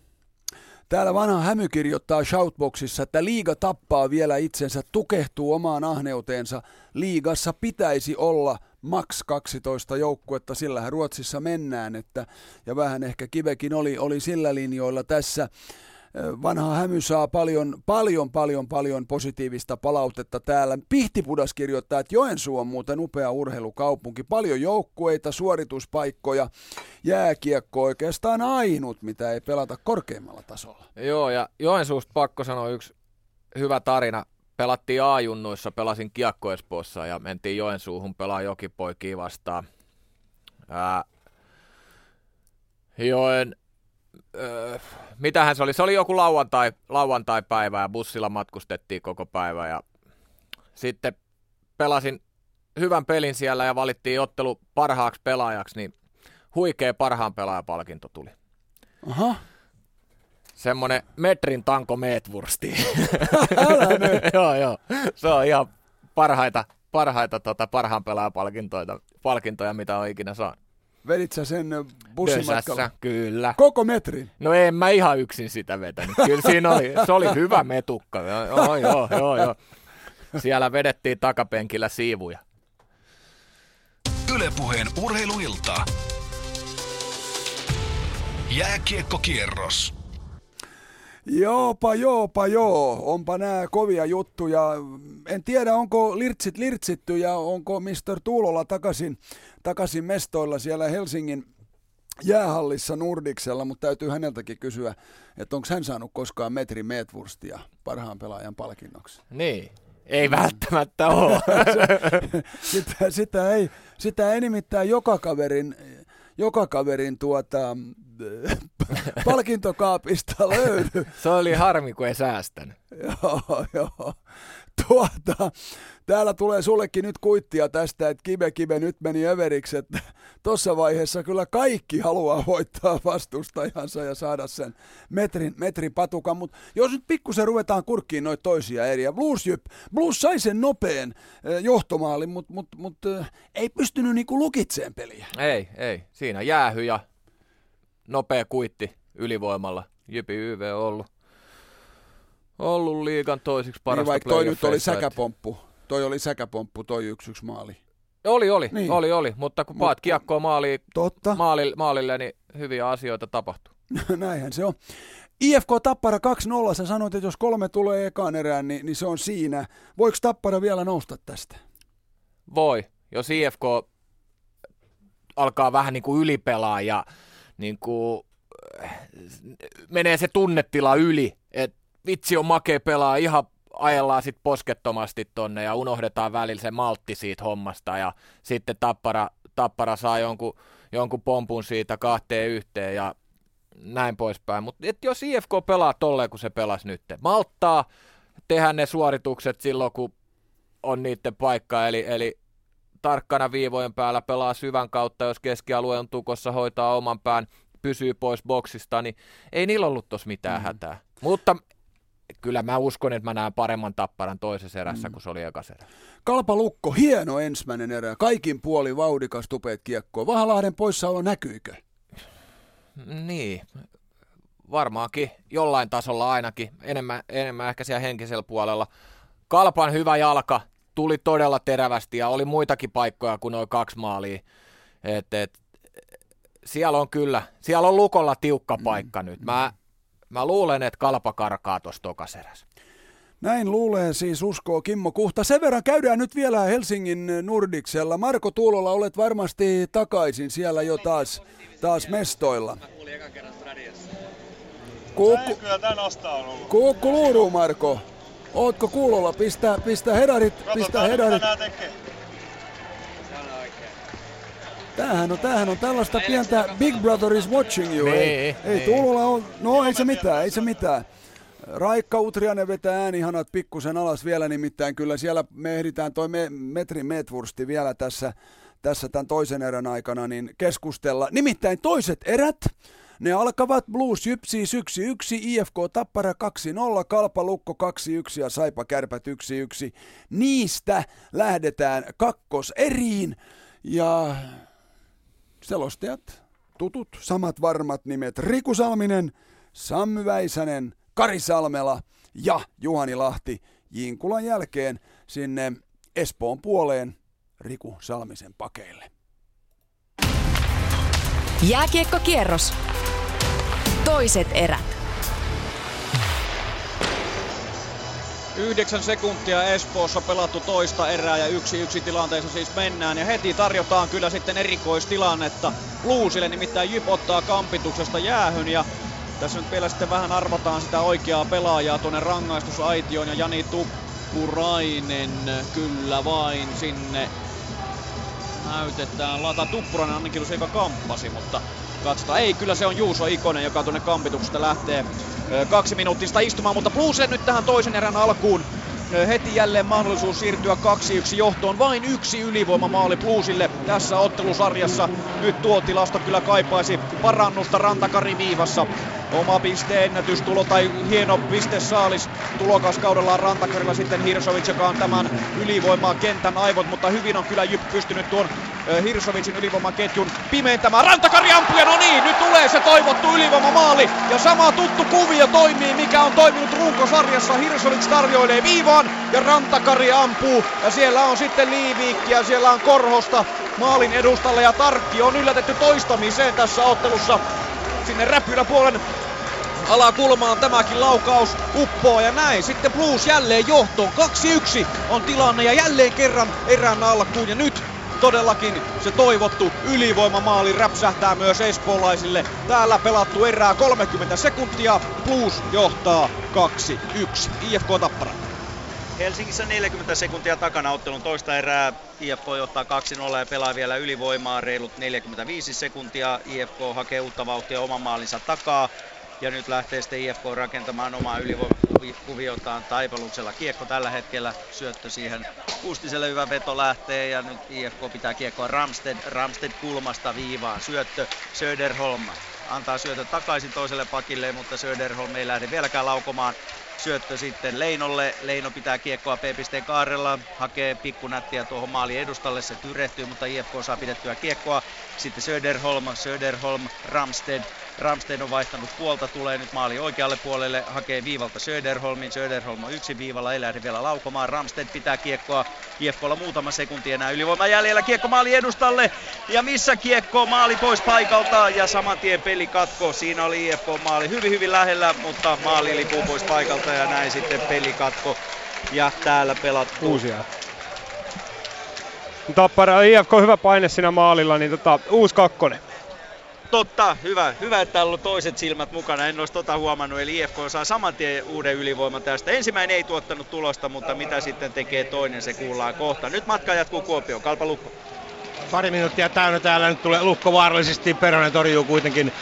Täällä vanha hämy kirjoittaa Shoutboxissa, että liiga tappaa vielä itsensä, tukehtuu omaan ahneuteensa. Liigassa pitäisi olla maks 12 joukkuetta, sillähän Ruotsissa mennään, että, ja vähän ehkä Kivekin oli, oli sillä linjoilla tässä. Vanha hämy saa paljon, paljon, paljon, paljon positiivista palautetta täällä. Pihtipudas kirjoittaa, että Joensuu on muuten upea urheilukaupunki. Paljon joukkueita, suorituspaikkoja, jääkiekko oikeastaan ainut, mitä ei pelata korkeimmalla tasolla.
Joo, ja Joensuusta pakko sanoa yksi hyvä tarina pelattiin A-junnuissa, pelasin Kiekko Espoossa ja mentiin Joensuuhun pelaa jokipoikia vastaan. Ää, joen, ää, mitähän se oli? Se oli joku lauantai, lauantai-päivä ja bussilla matkustettiin koko päivä ja sitten pelasin hyvän pelin siellä ja valittiin ottelu parhaaksi pelaajaksi, niin huikea parhaan pelaajapalkinto tuli.
Aha
semmonen metrin tanko meetvursti. *laughs* *laughs* joo, joo. Se on ihan parhaita, parhaita tota, parhaan pelaajapalkintoja, palkintoja, mitä on ikinä saanut.
Vedit sä sen bussimatkalla?
Dösässä, kyllä.
Koko metrin?
No en mä ihan yksin sitä vetänyt. Kyllä siinä oli, se oli hyvä metukka. Joo, joo, joo, joo. Siellä vedettiin takapenkillä siivuja.
Ylepuheen urheiluilta. Jääkiekkokierros.
Joopa, joopa, joo. Onpa nämä kovia juttuja. En tiedä, onko lirtsit lirtsitty ja onko Mr. Tuulola takaisin, takaisin mestoilla siellä Helsingin jäähallissa Nordiksella, mutta täytyy häneltäkin kysyä, että onko hän saanut koskaan metri metvurstia parhaan pelaajan palkinnoksi.
Niin, ei välttämättä ole. *laughs*
sitä, sitä, ei, sitä ei nimittäin joka kaverin, joka kaverin tuota, *laughs* palkintokaapista löydy. *laughs*
Se oli harmi, kun ei säästänyt.
joo, joo. Tuota, täällä tulee sullekin nyt kuittia tästä, että Kibe Kibe nyt meni överiksi, että tuossa vaiheessa kyllä kaikki haluaa voittaa vastustajansa ja saada sen metrin, metrin patukan, mutta jos nyt pikkusen ruvetaan kurkkiin noita toisia eriä, Blues, jyp, Blues sai sen nopean johtomaalin, mutta mut, mut, ei pystynyt niinku lukitseen peliä.
Ei, ei. Siinä jäähy ja nopea kuitti ylivoimalla. Jypi YV on ollut, ollut liigan toisiksi parasta niin,
vaikka toi nyt oli säkäpomppu. Toi oli säkäpomppu, toi yksi yksi maali.
Oli, oli, niin. oli, oli, mutta kun paat kiekkoa maaliin, Totta. Maalille, maalille, niin hyviä asioita tapahtuu. *laughs*
Näinhän se on. IFK Tappara 2-0, sä sanoit, että jos kolme tulee ekaan erään, niin, niin se on siinä. Voiko Tappara vielä nousta tästä?
Voi, jos IFK alkaa vähän niin kuin ylipelaa ja niin kuin, menee se tunnetila yli, että vitsi on makea pelaa, ihan ajellaan sitten poskettomasti tonne ja unohdetaan välillä se maltti siitä hommasta. Ja sitten Tappara, tappara saa jonkun, jonkun pompun siitä kahteen yhteen ja näin poispäin. Mutta jos IFK pelaa tolleen, kun se pelasi nyt, malttaa tehdä ne suoritukset silloin, kun on niiden paikka, eli, eli tarkkana viivojen päällä pelaa syvän kautta, jos keskialue on tukossa, hoitaa oman pään, pysyy pois boksista, niin ei niillä ollut tuossa mitään mm. hätää. Mutta kyllä mä uskon, että mä näen paremman tapparan toisessa erässä mm. kuin se oli ekas erä.
Kalpa Lukko, hieno ensimmäinen erä. Kaikin puoli vauhdikas tupeet kiekkoa. Vahalahden poissaolo näkyykö?
Niin, varmaankin jollain tasolla ainakin. Enemmän, enemmän ehkä siellä henkisellä puolella. Kalpan hyvä jalka, tuli todella terävästi ja oli muitakin paikkoja kuin noin kaksi maalia. Et, et, siellä on kyllä, siellä on lukolla tiukka paikka mm. nyt. Mä Mä luulen, että kalpa karkaa tuossa tokaserässä.
Näin luulee siis uskoo Kimmo Kuhta. Sen verran käydään nyt vielä Helsingin Nordiksella. Marko Tuulola, olet varmasti takaisin siellä jo taas, taas mestoilla.
Kuukku,
Kuukku luuruu, Marko. Ootko kuulolla? Pistä, pistä hedarit. Pistä hedarit. Tämähän on, tämähän on tällaista pientä Big Brother is watching you.
Nee,
ei, ei Tuulola on, no ei se mitään, ei se mitään. Raikka Utrianen vetää äänihanat pikkusen alas vielä, nimittäin kyllä siellä me ehditään toi me, metri metvursti vielä tässä, tässä tämän toisen erän aikana niin keskustella. Nimittäin toiset erät, ne alkavat Blues Jypsi 1-1, IFK Tappara 2-0, Kalpa Lukko 2-1 ja Saipa Kärpät 1-1. Niistä lähdetään kakkoseriin ja Selostajat, tutut, samat varmat nimet Riku Salminen, Sammy Väisänen, Kari Salmela ja Juhani Lahti Jinkulan jälkeen sinne Espoon puoleen Riku Salmisen pakeille.
Jääkiekkokierros. Toiset erät.
Yhdeksän sekuntia Espoossa pelattu toista erää ja yksi yksi tilanteessa siis mennään. Ja heti tarjotaan kyllä sitten erikoistilannetta Bluesille, nimittäin Jyp ottaa kampituksesta jäähyn ja tässä nyt vielä sitten vähän arvotaan sitä oikeaa pelaajaa tuonne rangaistusaitioon ja Jani Tuppurainen kyllä vain sinne näytetään. Lata Tuppurainen ainakin se, joka kamppasi, mutta katsotaan. Ei, kyllä se on Juuso Ikonen, joka tuonne kampituksesta lähtee kaksi minuuttista istumaan, mutta Bluesille nyt tähän toisen erän alkuun heti jälleen mahdollisuus siirtyä 2-1 johtoon. Vain yksi ylivoimamaali Bluesille tässä ottelusarjassa. Nyt tuo tilasto kyllä kaipaisi parannusta Rantakari viivassa. Oma pisteennätystulo tai hieno saalis tulokas kaudellaan Rantakarilla sitten Hirsovic, joka on tämän ylivoimaa kentän aivot, mutta hyvin on kyllä Jyp pystynyt tuon Hirsovicin ylivoimaketjun pimentämään. Rantakari ampuu ja no niin, nyt tulee se toivottu ylivoimamaali. Ja sama tuttu kuvio toimii, mikä on toiminut runkosarjassa. Hirsovic tarjoilee viivaan ja Rantakari ampuu. Ja siellä on sitten Liiviikkiä, siellä on Korhosta maalin edustalla ja Tarkki on yllätetty toistamiseen tässä ottelussa. Sinne räpyläpuolen alakulmaan tämäkin laukaus uppoo ja näin. Sitten Blues jälleen johtoon. 2-1 on tilanne ja jälleen kerran erään alkuun. Ja nyt todellakin se toivottu ylivoimamaali räpsähtää myös espoolaisille. Täällä pelattu erää 30 sekuntia. Blues johtaa 2-1. IFK Tappara.
Helsingissä 40 sekuntia takana ottelun toista erää. IFK johtaa 2-0 ja pelaa vielä ylivoimaa reilut 45 sekuntia. IFK hakee uutta vauhtia oman maalinsa takaa. Ja nyt lähtee sitten IFK rakentamaan omaa ylivoimakuviotaan Taipaluksella. Kiekko tällä hetkellä syöttö siihen. Kustiselle hyvä veto lähtee ja nyt IFK pitää kiekkoa Ramsted. Ramsted kulmasta viivaan. Syöttö Söderholm antaa syötö takaisin toiselle pakille, mutta Söderholm ei lähde vieläkään laukomaan. Syöttö sitten Leinolle. Leino pitää kiekkoa P-pisteen kaarella. Hakee pikkunättiä tuohon maali edustalle. Se tyrehtyy, mutta IFK saa pidettyä kiekkoa. Sitten Söderholm, Söderholm, Ramsted. Ramsted on vaihtanut puolta, tulee nyt maali oikealle puolelle, hakee viivalta Söderholmin. Söderholm on yksi viivalla, ei lähde vielä laukomaan. Ramsted pitää kiekkoa. Kiekkolla muutama sekunti enää ylivoima jäljellä. Kiekko maali edustalle. Ja missä kiekko? Maali pois paikalta ja saman tien peli katko. Siinä oli IFK maali hyvin hyvin lähellä, mutta maali lipuu pois paikalta ja näin sitten peli katko. Ja täällä pelattu.
Uusia. Tappara IFK hyvä paine siinä maalilla, niin tota, uusi kakkonen.
Totta, hyvä. Hyvä, että on ollut toiset silmät mukana. En olisi tota huomannut. Eli IFK saa saman tien uuden ylivoiman tästä. Ensimmäinen ei tuottanut tulosta, mutta mitä sitten tekee toinen, se kuullaan kohta. Nyt matka jatkuu Kuopioon. Kalpa Lukko.
Pari minuuttia täynnä täällä. Nyt tulee Lukko vaarallisesti. Peronen torjuu kuitenkin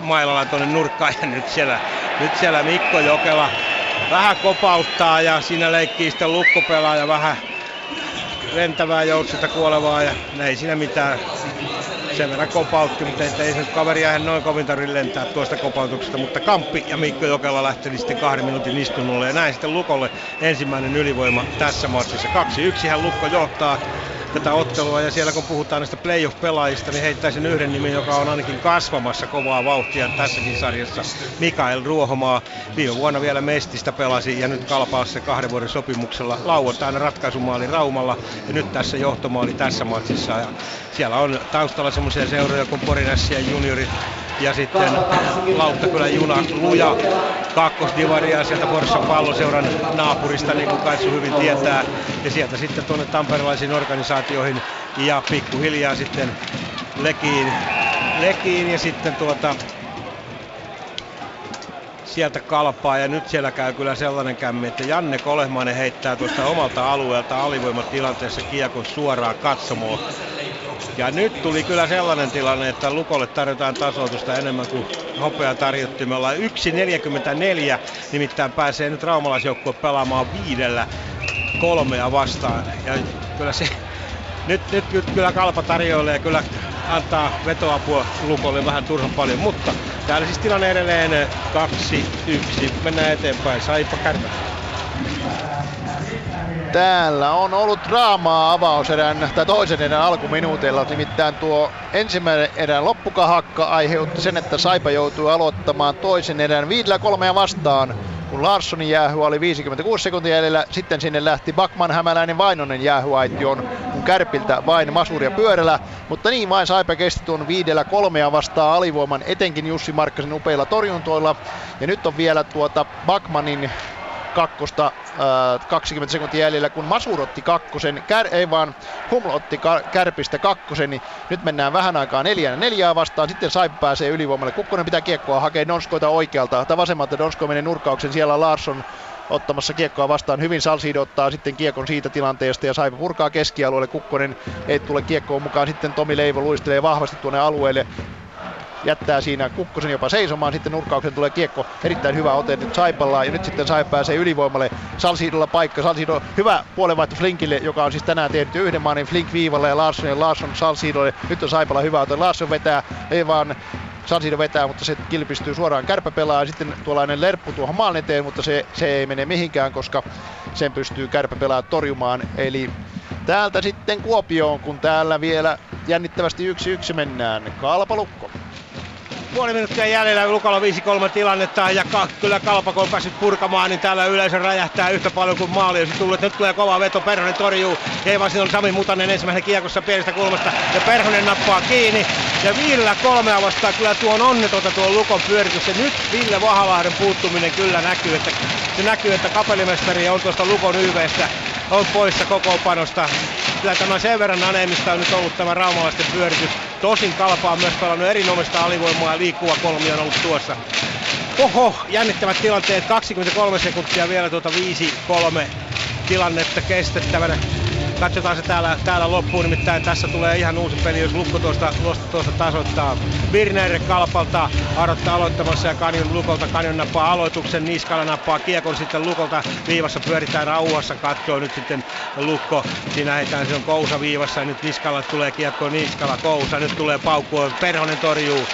mailalla tuonne nurkkaan. Ja nyt siellä, nyt siellä Mikko Jokela vähän kopauttaa ja siinä leikkii sitten pelaaja vähän lentävää joutsetta kuolevaa ja ei siinä mitään sen verran kopautti, mutta ei, se nyt kaveri jää noin kovin tarvitse lentää tuosta kopautuksesta, mutta Kamppi ja Mikko Jokela lähteli sitten kahden minuutin istunnolle ja näin sitten Lukolle ensimmäinen ylivoima tässä matsissa. 2-1 hän Lukko johtaa tätä ottelua ja siellä kun puhutaan näistä playoff-pelaajista, niin heittäisin yhden nimen, joka on ainakin kasvamassa kovaa vauhtia tässäkin sarjassa. Mikael Ruohomaa viime vuonna vielä Mestistä pelasi ja nyt kalpaa se kahden vuoden sopimuksella lauantaina ratkaisumaali Raumalla ja nyt tässä johtomaali tässä matsissa. Ja siellä on taustalla semmoisia seuroja kuin Porinässien juniorit ja sitten Lauttakylän juna Luja kakkosdivaria sieltä Forssan palloseuran naapurista, niin kuin Kaitsu hyvin tietää. Ja sieltä sitten tuonne tamperelaisiin organisaatioihin ja pikkuhiljaa sitten Lekiin, Lekiin ja sitten tuota sieltä kalpaa ja nyt siellä käy kyllä sellainen kämmi, että Janne Kolehmainen heittää tuosta omalta alueelta alivoimatilanteessa kiekon suoraan katsomoon. Ja nyt tuli kyllä sellainen tilanne, että Lukolle tarjotaan tasoitusta enemmän kuin hopea tarjottiin. Me ollaan 1.44, nimittäin pääsee nyt raumalaisjoukkue pelaamaan viidellä kolmea vastaan. Ja kyllä se, nyt, nyt, kyllä kalpa tarjoilee kyllä antaa vetoapua Lukolle vähän turhan paljon, mutta täällä siis tilanne edelleen 2-1. Mennään eteenpäin. Saipa kärpä.
Täällä on ollut draamaa avauserän tai toisen erän alkuminuuteilla, nimittäin tuo ensimmäinen erän loppukahakka aiheutti sen, että Saipa joutui aloittamaan toisen erän viidellä kolmea vastaan kun Larssonin jäähy oli 56 sekuntia jäljellä, sitten sinne lähti Bakman, Hämäläinen, Vainonen jäähyaitioon, kun Kärpiltä vain Masuria pyörällä, mutta niin vain Saipa kesti tuon viidellä kolmea vastaan alivoiman, etenkin Jussi Markkasen upeilla torjuntoilla, ja nyt on vielä tuota Bakmanin kakkosta äh, 20 sekuntia jäljellä, kun Masur otti kakkosen, kär, ei vaan Huml otti ka, kärpistä kakkosen, niin nyt mennään vähän aikaa neljään neljää vastaan, sitten Saip pääsee ylivoimalle. Kukkonen pitää kiekkoa, hakee Donskoita oikealta, tai vasemmalta Donsko menee nurkauksen, siellä on Larsson ottamassa kiekkoa vastaan. Hyvin Salsiido ottaa sitten kiekon siitä tilanteesta ja Saipa purkaa keskialueelle. Kukkonen ei tule kiekkoon mukaan. Sitten Tomi Leivo luistelee vahvasti tuonne alueelle jättää siinä Kukkosen jopa seisomaan, sitten nurkkauksen tulee kiekko, erittäin hyvä ote nyt Saipalla ja nyt sitten Saipa pääsee ylivoimalle, Salsiidolla paikka, Salsiido hyvä puolenvaihto Flinkille, joka on siis tänään tehnyt yhden maanin Flink viivalla ja Larsson ja Larsson Salsiidolle, nyt on Saipalla hyvä ote, Larsson vetää, ei vaan Salsiido vetää, mutta se kilpistyy suoraan kärpäpelaa. Sitten tuollainen lerppu tuohon maan eteen, mutta se, se ei mene mihinkään, koska sen pystyy kärpäpelaa torjumaan. Eli täältä sitten Kuopioon, kun täällä vielä jännittävästi yksi yksi mennään. Kalpalukko.
Puoli minuuttia jäljellä, Lukolla 5-3 tilannetta ja ka- kyllä Kalpa kun on päässyt purkamaan, niin täällä yleisö räjähtää yhtä paljon kuin maali olisi tullut. Nyt tulee kova veto, Perhonen torjuu, ei vaan on Sami Mutanen ensimmäisen kiekossa pienestä kulmasta ja Perhonen nappaa kiinni. Ja Ville kolmea vastaan kyllä tuo on onnetonta tuo Lukon pyöritys ja nyt Ville Vahalahden puuttuminen kyllä näkyy, että se näkyy, että kapelimestari on tuosta Lukon YVstä on poissa kokoonpanosta. Kyllä tämä sen verran anemista on nyt ollut tämä raumalaisten pyöritys. Tosin Kalpa on myös pelannut erinomaista alivoimaa ja liikkuva kolmi on ollut tuossa. Oho, jännittävät tilanteet, 23 sekuntia vielä tuota 5-3 tilannetta kestettävänä. Katsotaan se täällä, täällä loppuun, nimittäin tässä tulee ihan uusi peli, jos Lukko tuosta, tuosta, tasoittaa. Birner Kalpalta arottaa aloittamassa ja Kanjon Lukolta. Kanjon nappaa aloituksen, Niskala nappaa kiekon sitten Lukolta. Viivassa pyöritään rauhassa, katsoo nyt sitten Lukko. Siinä heitään, se on Kousa viivassa ja nyt Niskala tulee kiekko, Niskala Kousa. Nyt tulee paukkua, Perhonen torjuu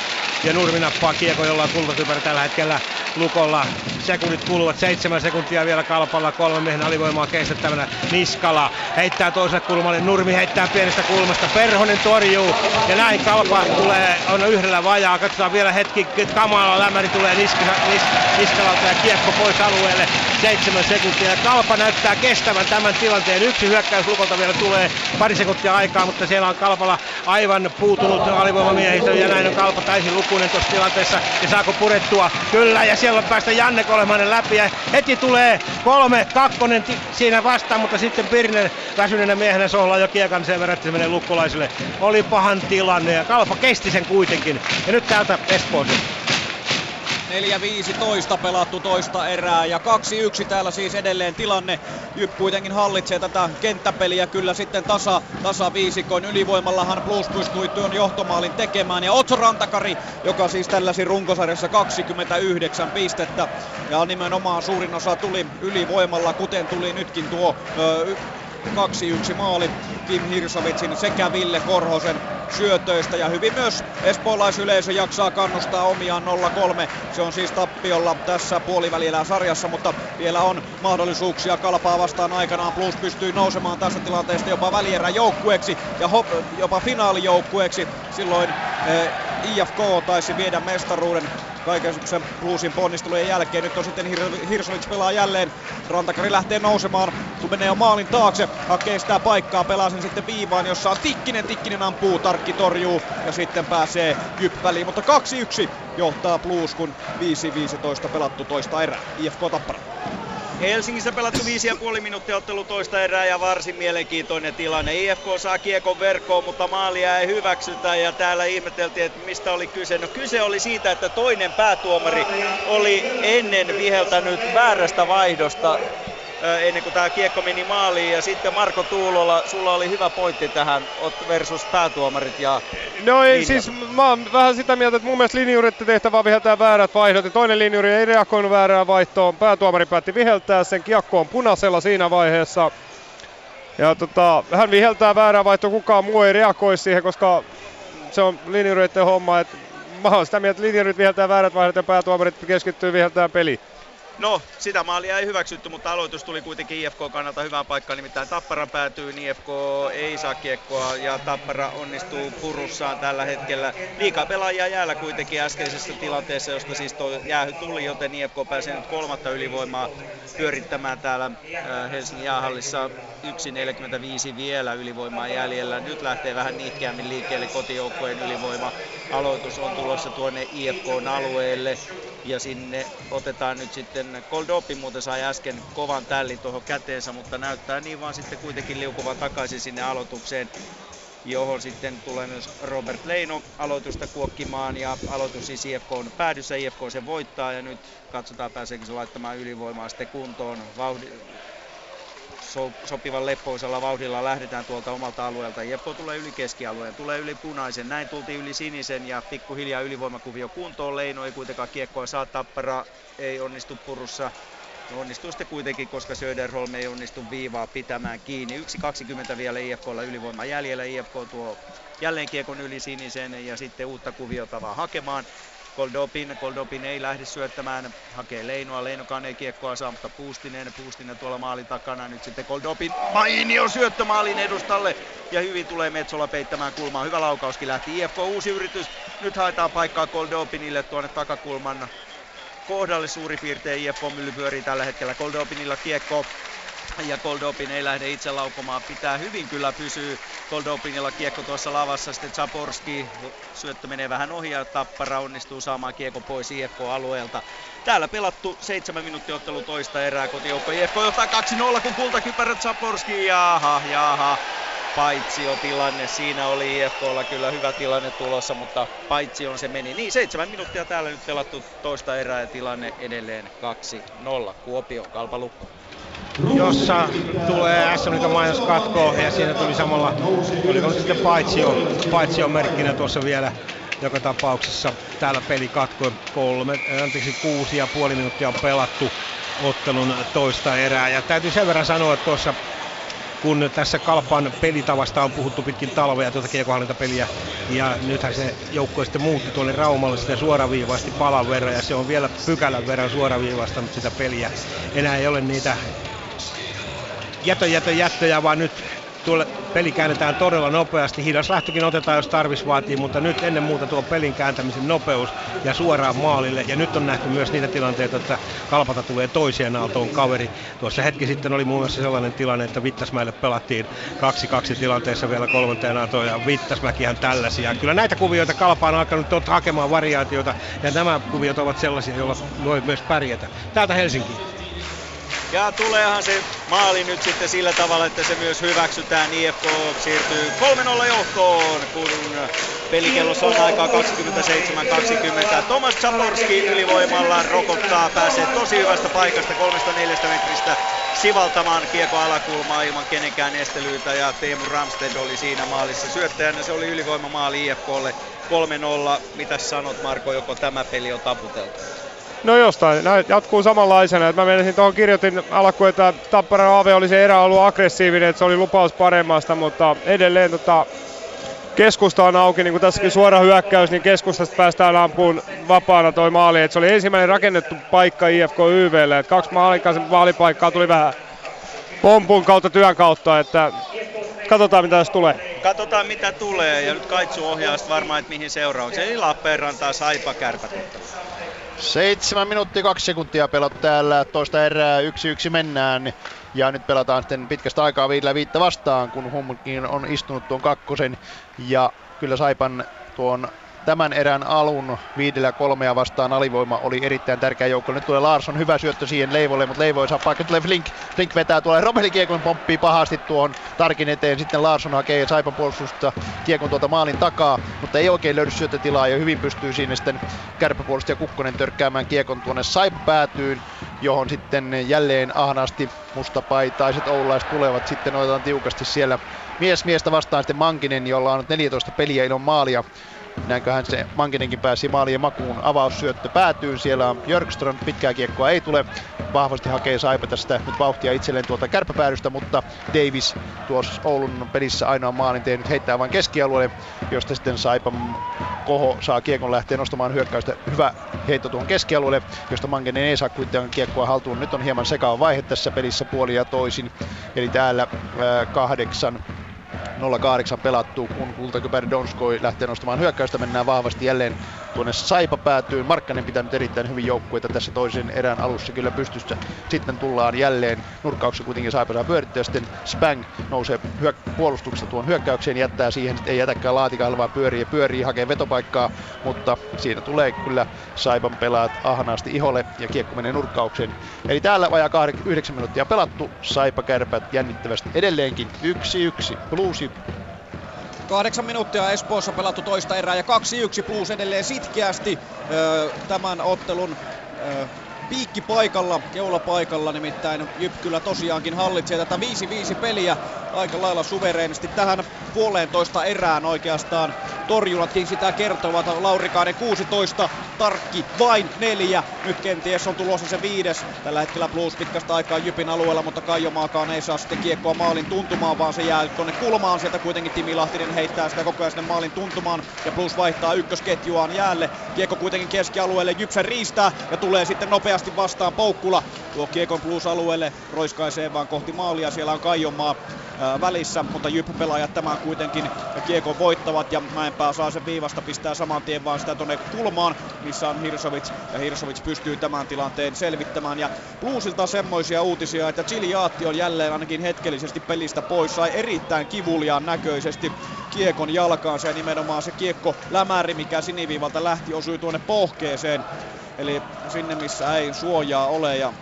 ja Nurmi nappaa kiekko, jolla on kultatypärä tällä hetkellä Lukolla. Sekunnit kuluvat, seitsemän sekuntia vielä kalpalla, kolme miehen alivoimaa kestettävänä. Niskala heittää toiselle kulmalle, Nurmi heittää pienestä kulmasta, Perhonen torjuu ja näin kalpa tulee, on yhdellä vajaa. Katsotaan vielä hetki, kamala lämäri tulee Niskala, Nis, Niskalalta ja kiekko pois alueelle. Seitsemän sekuntia ja kalpa näyttää kestävän tämän tilanteen. Yksi hyökkäys Lukolta vielä tulee pari sekuntia aikaa, mutta siellä on kalpalla aivan puutunut alivoimamiehistö ja näin on kalpa täysin lukuinen tuossa tilanteessa. Ja saako purettua? Kyllä ja siellä on päästä Janne Kolemanen läpi ja heti tulee kolme, kakkonen siinä vastaan, mutta sitten Pirnen väsyneenä miehenä sohlaa jo kiekan sen verran, että se menee lukkolaisille. Oli pahan tilanne ja Kalpa kesti sen kuitenkin. Ja nyt täältä Espooseen.
4-15 pelattu toista erää ja 2-1 täällä siis edelleen tilanne. Jyp kuitenkin hallitsee tätä kenttäpeliä kyllä sitten tasa, tasa viisikon ylivoimallahan Blues pystyi tuon johtomaalin tekemään ja Otso Rantakari, joka siis tälläsi runkosarjassa 29 pistettä ja nimenomaan suurin osa tuli ylivoimalla kuten tuli nytkin tuo ö, 2-1 maali Kim Hirsovitsin sekä Ville Korhosen syötöistä ja hyvin myös espoolaisyleisö jaksaa kannustaa omiaan 0-3. Se on siis tappiolla tässä puolivälillä sarjassa, mutta vielä on mahdollisuuksia kalpaa vastaan aikanaan. Plus pystyy nousemaan tässä tilanteesta jopa välierän joukkueeksi ja hop, jopa finaalijoukkueeksi. Silloin eh, IFK taisi viedä mestaruuden kaiken Bluesin ponnistelujen jälkeen. Nyt on sitten Hir- Hirsovits pelaa jälleen. Rantakari lähtee nousemaan, kun menee jo maalin taakse. Hakee sitä paikkaa, pelaa sen sitten viivaan, jossa on Tikkinen. Tikkinen ampuu, Tarkki torjuu ja sitten pääsee Jyp väliin. Mutta 2-1 johtaa Blues, kun 5-15 pelattu toista erää. IFK Tappara.
Helsingissä pelattu 5,5 minuuttia ottelu toista erää ja varsin mielenkiintoinen tilanne. IFK saa kiekon verkkoon, mutta maalia ei hyväksytä ja täällä ihmeteltiin, että mistä oli kyse. No kyse oli siitä, että toinen päätuomari oli ennen viheltänyt väärästä vaihdosta ennen kuin tämä kiekko meni maaliin. Ja sitten Marko Tuulola, sulla oli hyvä pointti tähän versus päätuomarit ja
No ei, siis mä oon vähän sitä mieltä, että mun mielestä linjureiden tehtävä viheltää väärät vaihdot. Ja toinen linjuri ei reagoinut väärään vaihtoon. Päätuomari päätti viheltää sen kiekkoon punaisella siinä vaiheessa. Ja tota, hän viheltää väärää vaihtoa, kukaan muu ei reagoi siihen, koska se on linjureiden homma. Et mä oon sitä mieltä, että linjurit viheltää väärät vaihdot ja päätuomarit keskittyy viheltämään peliin.
No, sitä maalia ei hyväksytty, mutta aloitus tuli kuitenkin IFK kannalta hyvään paikkaan, nimittäin Tapparan päätyy, niin IFK ei saa kiekkoa ja Tappara onnistuu purussaan tällä hetkellä. Liikaa pelaajia jäällä kuitenkin äskeisessä tilanteessa, josta siis tuo jäähy tuli, joten IFK pääsee nyt kolmatta ylivoimaa pyörittämään täällä äh, Helsingin jäähallissa 1.45 vielä ylivoimaa jäljellä. Nyt lähtee vähän niikkeämmin liikkeelle kotijoukkojen ylivoima. Aloitus on tulossa tuonne IFKn alueelle ja sinne otetaan nyt sitten Koldopi muuten sai äsken kovan tällin tuohon käteensä, mutta näyttää niin vaan sitten kuitenkin liukuvan takaisin sinne aloitukseen johon sitten tulee myös Robert Leino aloitusta kuokkimaan ja aloitus siis IFK on päädyssä, IFK sen voittaa ja nyt katsotaan pääseekö se laittamaan ylivoimaa sitten kuntoon. Vauhdi, so, sopivan leppoisella vauhdilla lähdetään tuolta omalta alueelta. IFK tulee yli keskialueen, tulee yli punaisen, näin tultiin yli sinisen ja pikkuhiljaa ylivoimakuvio kuntoon. Leino ei kuitenkaan kiekkoa saa, Tappara ei onnistu purussa. Onnistuu sitten kuitenkin, koska Söderholm ei onnistu viivaa pitämään kiinni. 1.20 vielä IFKlla ylivoima jäljellä. IFK tuo jälleen kiekon yli sinisen ja sitten uutta kuviota vaan hakemaan. Koldopin, Koldopin ei lähde syöttämään, hakee Leinoa, Leinokaan ei kiekkoa saa, mutta Puustinen, Puustinen tuolla maalin takana, nyt sitten Koldopin mainio syöttö maalin edustalle. Ja hyvin tulee Metsola peittämään kulmaa, hyvä laukauskin lähti IFK uusi yritys, nyt haetaan paikkaa Koldopinille tuonne takakulman kohdalle. Suurin piirtein IFK mylly pyörii tällä hetkellä Koldopinilla kiekko *laughs* ja Koldopin ei lähde itse laukomaan. Pitää hyvin kyllä pysyä Koldopinilla kiekko tuossa lavassa. Sitten Zaporski syöttö menee vähän ohi ja Tappara onnistuu saamaan kiekko pois IFK-alueelta. Täällä pelattu 7 minuuttia ottelu toista erää kotijoukko. IFK johtaa 2-0 kun kultakypärät Zaporski. Jaha, jaha. Paitsi jo tilanne, siinä oli IFKlla kyllä hyvä tilanne tulossa, mutta paitsi on se meni. Niin, seitsemän minuuttia täällä nyt pelattu toista erää ja tilanne edelleen 2-0. Kuopio, kalpalukko
jossa tulee SM Liikan mainos katkoa ja siinä tuli samalla, oliko sitten paitsio, paitsio merkkinä tuossa vielä joka tapauksessa täällä peli katkoi kolme, anteeksi kuusi ja puoli minuuttia on pelattu ottelun toista erää. Ja täytyy sen verran sanoa, että tuossa kun tässä Kalpan pelitavasta on puhuttu pitkin talvea tuota kiekohallintapeliä ja nythän se joukkue sitten muutti tuonne Raumalle sitten suoraviivaasti palan verran ja se on vielä pykälän verran suoraviivaistanut sitä peliä. Enää ei ole niitä jätö, jätö, jättöjä, vaan nyt tuolle peli käännetään todella nopeasti. Hidas lähtökin otetaan, jos tarvis vaatii, mutta nyt ennen muuta tuo pelin kääntämisen nopeus ja suoraan maalille. Ja nyt on nähty myös niitä tilanteita, että kalpata tulee toiseen aaltoon kaveri. Tuossa hetki sitten oli muun muassa sellainen tilanne, että Vittasmäelle pelattiin 2-2 tilanteessa vielä kolmanteen aaltoon ja Vittasmäkihän tällaisia. Kyllä näitä kuvioita kalpa on alkanut hakemaan variaatioita ja nämä kuviot ovat sellaisia, joilla voi myös pärjätä. Täältä Helsinki.
Ja tuleehan se maali nyt sitten sillä tavalla, että se myös hyväksytään. IFK siirtyy 3-0 johtoon, kun pelikellossa on aikaa 27-20. Tomas Zaporski ylivoimalla rokottaa, pääsee tosi hyvästä paikasta 3-4 metristä sivaltamaan kiekko alakulmaa ilman kenenkään estelyytä ja Teemu Ramsted oli siinä maalissa syöttäjänä. Se oli ylivoimamaali IFKlle 3-0. Mitäs sanot Marko, joko tämä peli on taputeltu?
No jostain, näin jatkuu samanlaisena. Mä menisin tuohon kirjoitin alkuun, että Tappara Ave oli se erä ollut aggressiivinen, että se oli lupaus paremmasta, mutta edelleen tota, keskusta on auki, niin kuin tässäkin suora hyökkäys, niin keskustasta päästään ampuun vapaana toi maali. Et se oli ensimmäinen rakennettu paikka IFK YVlle, että kaksi maalipaikkaa tuli vähän pompun kautta työn kautta, että katsotaan mitä tässä tulee.
Katsotaan mitä tulee ja nyt Kaitsu ohjaa varmaan, että mihin seuraavaksi. Eli Lappeenrantaa Saipa kärpät
7 minuuttia 2 sekuntia pelat täällä, toista erää yksi yksi mennään. Ja nyt pelataan sitten pitkästä aikaa viidellä viittä vastaan, kun Hummelkin on istunut tuon kakkosen. Ja kyllä Saipan tuon tämän erän alun viidellä kolmea vastaan alivoima oli erittäin tärkeä joukko. Nyt tulee Larsson, hyvä syöttö siihen Leivolle, mutta Leivo ei saa paikka. Tulee Flink, Flink vetää tuolle Romeli Kiekon pomppii pahasti tuohon Tarkin eteen. Sitten Larsson hakee Saipan puolustusta Kiekon tuolta maalin takaa, mutta ei oikein löydy syöttötilaa ja hyvin pystyy siinä sitten kärppäpuolustaja Kukkonen törkkäämään Kiekon tuonne Saipa päätyyn, johon sitten jälleen ahnaasti mustapaitaiset oulaiset tulevat. Sitten otetaan tiukasti siellä mies miestä vastaan sitten Mankinen, jolla on nyt 14 peliä ilman maalia Näinköhän se Mankinenkin pääsi maalien makuun. Avaussyöttö päätyy. Siellä on Björkström. Pitkää kiekkoa ei tule. Vahvasti hakee Saipa tästä nyt vauhtia itselleen tuolta kärppäpäädystä, mutta Davis tuossa Oulun pelissä ainoa maalin tehnyt heittää vain keskialueelle, josta sitten Saipan koho saa kiekon lähteä nostamaan hyökkäystä. Hyvä heitto tuon keskialueelle, josta Mankinen ei saa kuitenkaan kiekkoa haltuun. Nyt on hieman sekaava vaihe tässä pelissä puoli ja toisin. Eli täällä ää, kahdeksan 0-8 pelattu, kun kultakypäri Donskoi lähtee nostamaan hyökkäystä, mennään vahvasti jälleen tuonne Saipa päätyy. Markkanen pitänyt erittäin hyvin joukkueita tässä toisen erän alussa kyllä pystyssä. Sitten tullaan jälleen. Nurkkauksen kuitenkin Saipa saa pyörittää. Sitten Spang nousee hyök- puolustuksesta tuon hyökkäykseen, jättää siihen, ei jätäkään laatikalle vaan pyörii ja pyörii, hakee vetopaikkaa, mutta siinä tulee kyllä Saipan pelaat ahnaasti iholle ja kiekko menee nurkkaukseen. Eli täällä vajaa 9 minuuttia pelattu, Saipa kärpät jännittävästi edelleenkin. 1-1, Blues
Kahdeksan minuuttia Espoossa pelattu toista erää ja 2-1 plus edelleen sitkeästi tämän ottelun piikki paikalla, keula paikalla, nimittäin Jyp kyllä tosiaankin hallitsee tätä 5-5 peliä. aika lailla suvereenisti tähän puoleentoista erään oikeastaan. Torjunatkin sitä kertovat. Laurikainen 16, Tarkki vain neljä. Nyt kenties on tulossa se viides. Tällä hetkellä Blues pitkästä aikaa Jypin alueella, mutta Kaijomaakaan ei saa sitten kiekkoa maalin tuntumaan, vaan se jää tuonne kulmaan. Sieltä kuitenkin Timi Lahtinen heittää sitä koko ajan sinne maalin tuntumaan ja Blues vaihtaa ykkösketjuaan jäälle. Kiekko kuitenkin keskialueelle, Jypsen riistää ja tulee sitten nopeasti vastaan Poukkula. Tuo kiekon Blues-alueelle roiskaisee vaan kohti maalia. Siellä on Kaijomaa välissä, mutta Jyp-pelaajat tämän kuitenkin kiekon voittavat ja Mäenpää saa sen viivasta, pistää saman tien vaan sitä tuonne kulmaan, missä on Hirsovic ja Hirsovic pystyy tämän tilanteen selvittämään ja Bluesilta semmoisia uutisia, että Chiliaatti on jälleen ainakin hetkellisesti pelistä pois, sai erittäin kivuliaan näköisesti kiekon jalkaansa ja nimenomaan se kiekko lämäri, mikä siniviivalta lähti, osui tuonne pohkeeseen. Eli sinne missä ei suojaa ole ja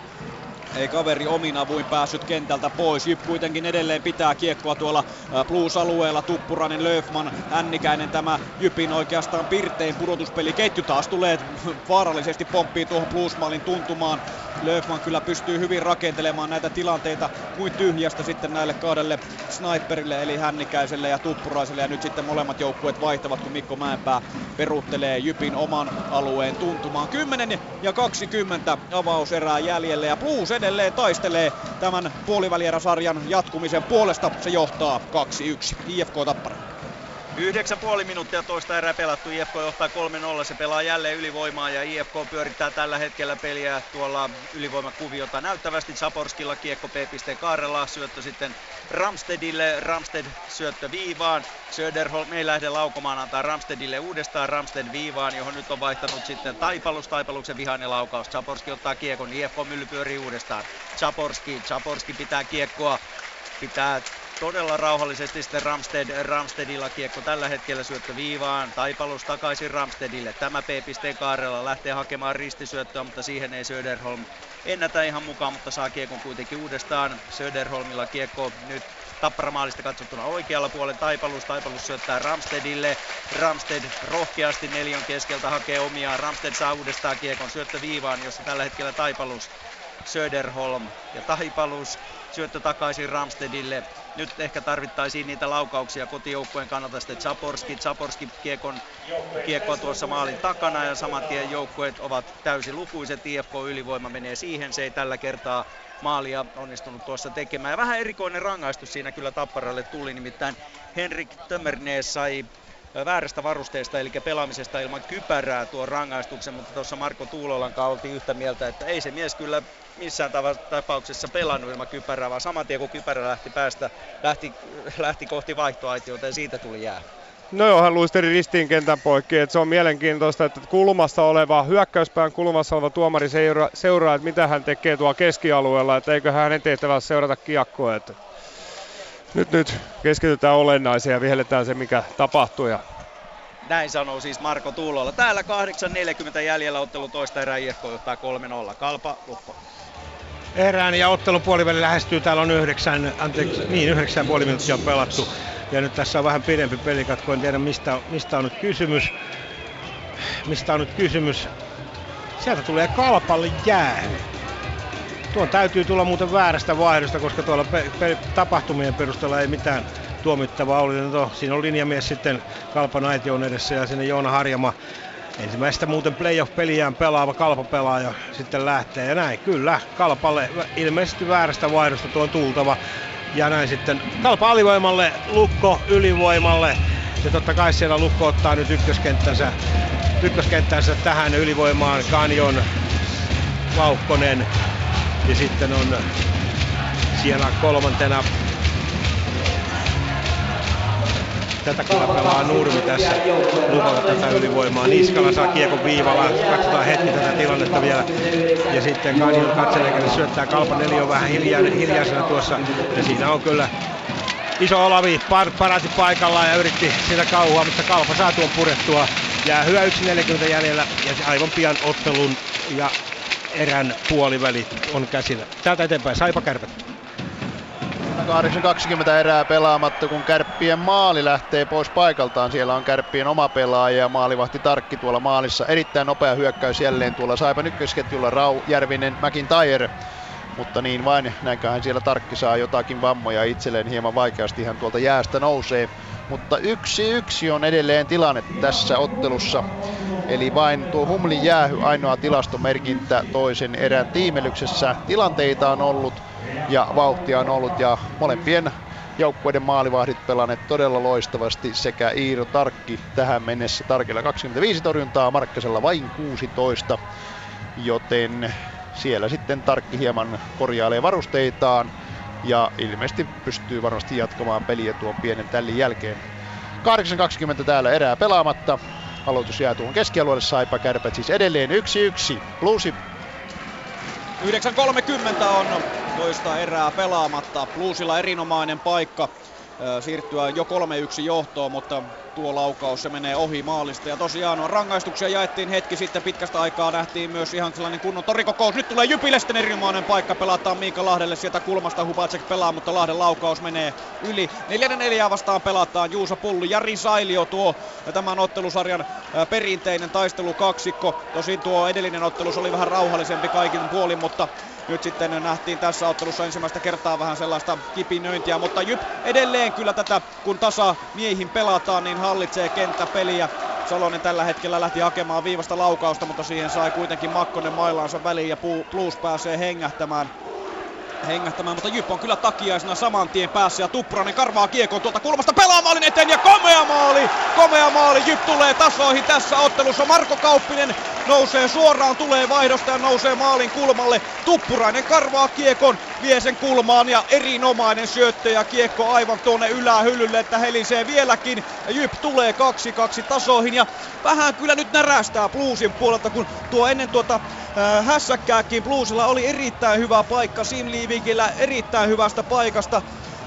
ei kaveri omin avuin päässyt kentältä pois. Jyp kuitenkin edelleen pitää kiekkoa tuolla Blues-alueella. Tuppurainen, Löfman, Ännikäinen tämä Jypin oikeastaan pirtein pudotuspeli. Ketju taas tulee vaarallisesti pomppii tuohon Bluesmallin tuntumaan. Löfman kyllä pystyy hyvin rakentelemaan näitä tilanteita kuin tyhjästä sitten näille kahdelle sniperille eli Hännikäiselle ja Tuppuraiselle ja nyt sitten molemmat joukkueet vaihtavat kun Mikko Mäenpää peruuttelee Jypin oman alueen tuntumaan. 10 ja 20 avauserää jäljelle ja Blues edelleen taistelee tämän puolivälierä-sarjan jatkumisen puolesta. Se johtaa 2-1 IFK Tappara.
9,5 minuuttia toista erää pelattu. IFK johtaa 3-0. Se pelaa jälleen ylivoimaa ja IFK pyörittää tällä hetkellä peliä tuolla ylivoimakuviota näyttävästi. Saporskilla kiekko P. Kaarella. Syöttö sitten Ramstedille. Ramsted syöttö viivaan. Söderholm ei lähde laukomaan, antaa Ramstedille uudestaan Ramsted viivaan, johon nyt on vaihtanut sitten Taipalus. Taipaluksen vihainen laukaus. Saporski ottaa kiekon. IFK mylly pyörii uudestaan. Saporski. Saporski pitää kiekkoa. Pitää todella rauhallisesti sitten Ramsted, Ramstedilla kiekko tällä hetkellä syöttö viivaan. Taipalus takaisin Ramstedille. Tämä P-pisteen kaarella lähtee hakemaan ristisyöttöä, mutta siihen ei Söderholm ennätä ihan mukaan, mutta saa kiekon kuitenkin uudestaan. Söderholmilla kiekko nyt tapparamaalista katsottuna oikealla puolen Taipalus. Taipalus syöttää Ramstedille. Ramsted rohkeasti neljän keskeltä hakee omiaan. Ramsted saa uudestaan kiekon syöttö viivaan, jossa tällä hetkellä Taipalus Söderholm ja Taipalus syöttö takaisin Ramstedille. Nyt ehkä tarvittaisiin niitä laukauksia kotijoukkueen kannalta sitten Zaporski. Zaporski kiekon, kiekkoa tuossa maalin takana ja saman tien joukkueet ovat täysin lukuiset. IFK ylivoima menee siihen. Se ei tällä kertaa maalia onnistunut tuossa tekemään. Ja vähän erikoinen rangaistus siinä kyllä Tapparalle tuli, nimittäin Henrik Tömmernees sai väärästä varusteesta, eli pelaamisesta ilman kypärää tuon rangaistuksen, mutta tuossa Marko Tuulolan kanssa oltiin yhtä mieltä, että ei se mies kyllä missään tapauksessa pelannut ilman kypärää, vaan saman tien kun kypärä lähti päästä, lähti, lähti kohti vaihtoaitiota ja siitä tuli jää.
No joo, hän luisteri ristiin kentän poikki, että se on mielenkiintoista, että kulmassa oleva, hyökkäyspään kulmassa oleva tuomari seuraa, seuraa että mitä hän tekee tuolla keskialueella, että eikö hänen tehtävä seurata kiekkoa. Että nyt, nyt keskitytään olennaiseen ja vihelletään se, mikä tapahtuu. Ja
näin sanoo siis Marko Tuulolla. Täällä 8.40 jäljellä ottelu toista erää IFK johtaa 3-0. Kalpa, Lukko.
Erään ja ottelun puoliväli lähestyy. Täällä on yhdeksän, anteeksi, niin yhdeksän puoli minuuttia on pelattu. Ja nyt tässä on vähän pidempi pelikatko. En tiedä mistä, mistä on nyt kysymys. Mistä on nyt kysymys. Sieltä tulee Kalpalle jää. Tuon täytyy tulla muuten väärästä vaihdosta, koska tuolla pe- pe- tapahtumien perusteella ei mitään tuomittavaa oli. No, siinä on linjamies sitten Kalpan aition edessä ja sinne Joona Harjama ensimmäistä muuten playoff-peliään pelaava Kalpa-pelaaja sitten lähtee. Ja näin, kyllä, Kalpalle ilmeisesti väärästä vaihdosta tuon tultava. Ja näin sitten Kalpa alivoimalle, Lukko ylivoimalle. Ja totta kai siellä Lukko ottaa nyt ykköskenttänsä, ykköskenttänsä tähän ylivoimaan. Kanjon, Laukkonen ja sitten on siellä kolmantena tätä kyllä pelaa Nurmi tässä luvalla tätä ylivoimaa. Niskala saa kiekon viivalla, katsotaan hetki tätä tilannetta vielä. Ja sitten Kanjon Katseläkäinen syöttää Kalpa neljä vähän hiljainen, hiljaisena tuossa. Ja siinä on kyllä iso Olavi par, parati paikallaan ja yritti sitä kauhua, mutta Kalpa saa tuon purettua. Jää hyvä 1.40 jäljellä ja aivan pian ottelun ja erän puoliväli on käsillä. Täältä eteenpäin Saipa Kärpät.
8.20 erää pelaamatta, kun Kärppien maali lähtee pois paikaltaan. Siellä on Kärppien oma pelaaja ja maalivahti Tarkki tuolla maalissa. Erittäin nopea hyökkäys jälleen tuolla Saipan ykkösketjulla Rau, Järvinen, McIntyre. mutta niin vain, näinköhän siellä Tarkki saa jotakin vammoja itselleen, hieman vaikeasti hän tuolta jäästä nousee. Mutta yksi yksi on edelleen tilanne tässä ottelussa. Eli vain tuo Humlin jäähy ainoa tilastomerkintä toisen erän tiimelyksessä. Tilanteita on ollut ja vauhtia on ollut ja molempien joukkueiden maalivahdit pelanneet todella loistavasti sekä Iiro Tarkki tähän mennessä Tarkilla 25 torjuntaa, Markkasella vain 16, joten siellä sitten Tarkki hieman korjailee varusteitaan ja ilmeisesti pystyy varmasti jatkamaan peliä tuon pienen tällin jälkeen. 8.20 täällä erää pelaamatta. Aloitus jää tuohon keskialueelle, Saipa Kärpät siis edelleen 1-1. Bluesi
9.30 on toista erää pelaamatta. Bluesilla erinomainen paikka siirtyä jo 3-1 johtoon, mutta tuo laukaus se menee ohi maalista. Ja tosiaan rangaistuksia jaettiin hetki sitten pitkästä aikaa. Nähtiin myös ihan sellainen kunnon torikokous. Nyt tulee Jypille sitten erinomainen paikka. Pelataan Miika Lahdelle sieltä kulmasta. Hubacek pelaa, mutta Lahden laukaus menee yli. 4-4 vastaan pelataan Juuso Pullu. Jari Sailio tuo tämän ottelusarjan perinteinen taistelukaksikko. Tosin tuo edellinen ottelus oli vähän rauhallisempi kaikin puolin, mutta nyt sitten nähtiin tässä ottelussa ensimmäistä kertaa vähän sellaista kipinöintiä, mutta Jyp edelleen kyllä tätä, kun tasa miehin pelataan, niin hallitsee kenttäpeliä. Salonen tällä hetkellä lähti hakemaan viivasta laukausta, mutta siihen sai kuitenkin Makkonen mailaansa väliin ja Plus pääsee hengähtämään hengähtämään, mutta Jyp on kyllä takiaisena saman tien päässä ja Tuppurainen karvaa kiekon tuolta kulmasta pelaa maalin eteen ja komea maali! Komea maali, Jyp tulee tasoihin tässä ottelussa. Marko Kauppinen nousee suoraan, tulee vaihdosta ja nousee maalin kulmalle. Tuppurainen karvaa kiekon, vie sen kulmaan ja erinomainen syöttö ja kiekko aivan tuonne ylähyllylle, että helisee vieläkin. Jyp tulee 2-2 tasoihin ja vähän kyllä nyt närästää Bluesin puolelta, kun tuo ennen tuota äh, hässäkkääkin Bluesilla oli erittäin hyvä paikka. Sim Liivikillä erittäin hyvästä paikasta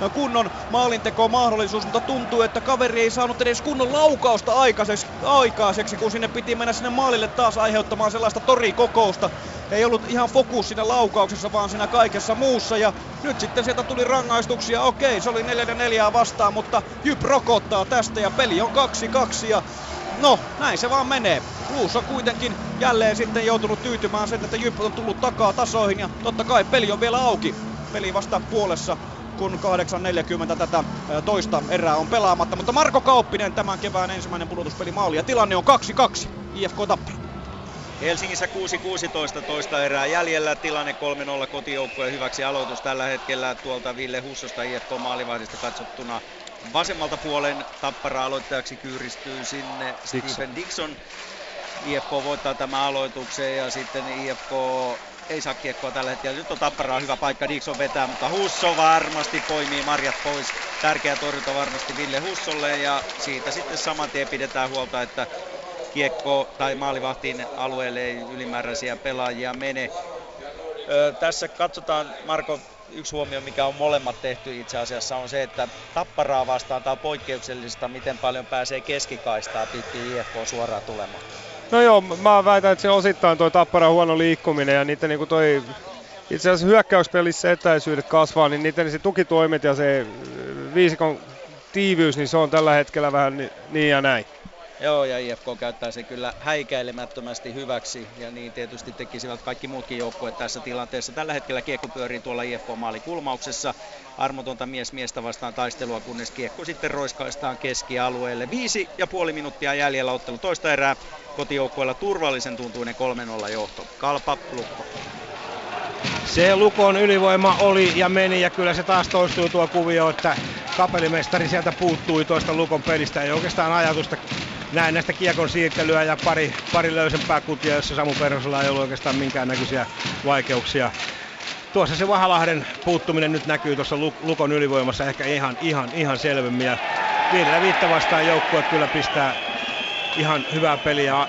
kunnon maalinteko mahdollisuus, mutta tuntuu, että kaveri ei saanut edes kunnon laukausta aikaiseksi, aikaiseksi kun sinne piti mennä sinne maalille taas aiheuttamaan sellaista torikokousta. Ei ollut ihan fokus siinä laukauksessa, vaan siinä kaikessa muussa. Ja nyt sitten sieltä tuli rangaistuksia. Okei, se oli 4 4 vastaan, mutta Jyp rokottaa tästä ja peli on 2-2. Ja No, näin se vaan menee. Blues on kuitenkin jälleen sitten joutunut tyytymään sen, että Jyp on tullut takaa tasoihin ja totta kai peli on vielä auki. Peli vasta puolessa kun 8.40 tätä toista erää on pelaamatta. Mutta Marko Kauppinen tämän kevään ensimmäinen pudotuspeli maali ja tilanne on 2-2 IFK Tappara.
Helsingissä 6-16 toista erää jäljellä, tilanne 3-0 kotijoukkueen hyväksi aloitus tällä hetkellä tuolta Ville Hussosta IFK maalivahdista katsottuna vasemmalta puolen Tappara aloittajaksi kyyristyy sinne Dixon. Stephen Dixon. IFK voittaa tämän aloituksen ja sitten IFK ei saa kiekkoa tällä hetkellä. Nyt on Tapparaa hyvä paikka, Dixon vetää, mutta Husso varmasti poimii marjat pois. Tärkeä torjunta varmasti Ville Hussolle ja siitä sitten saman tien pidetään huolta, että kiekko tai maalivahtiin alueelle ei ylimääräisiä pelaajia mene. Öö, tässä katsotaan, Marko, yksi huomio, mikä on molemmat tehty itse asiassa, on se, että tapparaa vastaan tämä poikkeuksellista, miten paljon pääsee keskikaistaa pitkin IFK suoraan tulemaan.
No joo, mä väitän, että se osittain toi Tappara huono liikkuminen ja niiden niinku toi itse asiassa hyökkäyspelissä etäisyydet kasvaa, niin niiden se tukitoimet ja se viisikon tiivyys, niin se on tällä hetkellä vähän niin ja näin.
Joo, ja IFK käyttää se kyllä häikäilemättömästi hyväksi, ja niin tietysti tekisivät kaikki muutkin joukkueet tässä tilanteessa. Tällä hetkellä kiekko pyörii tuolla IFK-maalikulmauksessa. Armotonta mies miestä vastaan taistelua, kunnes kiekko sitten roiskaistaan keskialueelle. Viisi ja puoli minuuttia jäljellä ottelu toista erää. Kotijoukkueella turvallisen tuntuinen 3-0 johto. Kalpa, Lukko.
Se Lukon ylivoima oli ja meni ja kyllä se taas toistuu tuo kuvio, että kapelimestari sieltä puuttui tuosta Lukon pelistä. Ei oikeastaan ajatusta näin näistä kiekon siirtelyä ja pari, pari löysempää kutia, jossa Samu Perhosella ei ollut oikeastaan minkäännäköisiä vaikeuksia. Tuossa se Vahalahden puuttuminen nyt näkyy tuossa Lukon ylivoimassa ehkä ihan, ihan, ihan selvemmin. Ja viidellä viittä vastaan joukkue kyllä pistää ihan hyvää peliä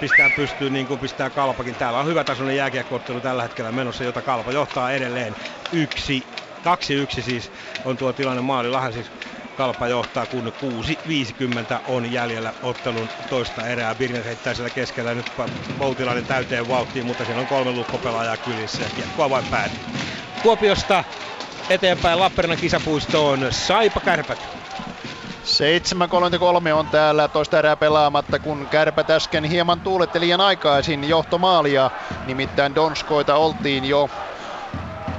pistää pystyyn niin kuin pistää Kalpakin. Täällä on hyvä tasoinen jääkiekkoottelu tällä hetkellä menossa, jota Kalpa johtaa edelleen yksi, kaksi yksi siis on tuo tilanne maalilahan siis Kalpa johtaa, kun 6.50 on jäljellä ottelun toista erää. Birner heittää siellä keskellä nyt Voutilainen täyteen vauhtiin, mutta siellä on kolme lukkopelaajaa kylissä ja kiekkoa vain päätyy. Kuopiosta eteenpäin Lappeenrannan kisapuistoon Saipa Kärpät.
7.33 on täällä toista erää pelaamatta, kun kärpät äsken hieman tuuletti liian aikaisin johtomaalia. Nimittäin Donskoita oltiin jo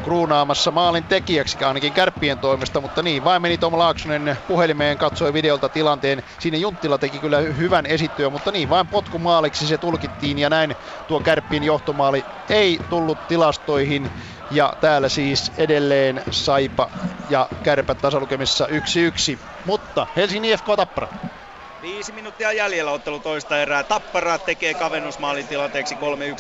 kruunaamassa maalin tekijäksi ainakin kärppien toimesta, mutta niin vain meni Tom Laaksonen puhelimeen, katsoi videolta tilanteen. Siinä Junttila teki kyllä hyvän esittyä, mutta niin vain potkumaaliksi se tulkittiin ja näin tuo kärppien johtomaali ei tullut tilastoihin. Ja täällä siis edelleen Saipa ja Kärpät tasalukemissa 1-1. Mutta Helsingin IFK Tappara.
Viisi minuuttia jäljellä ottelu toista erää. Tappara tekee kavennusmaalin tilanteeksi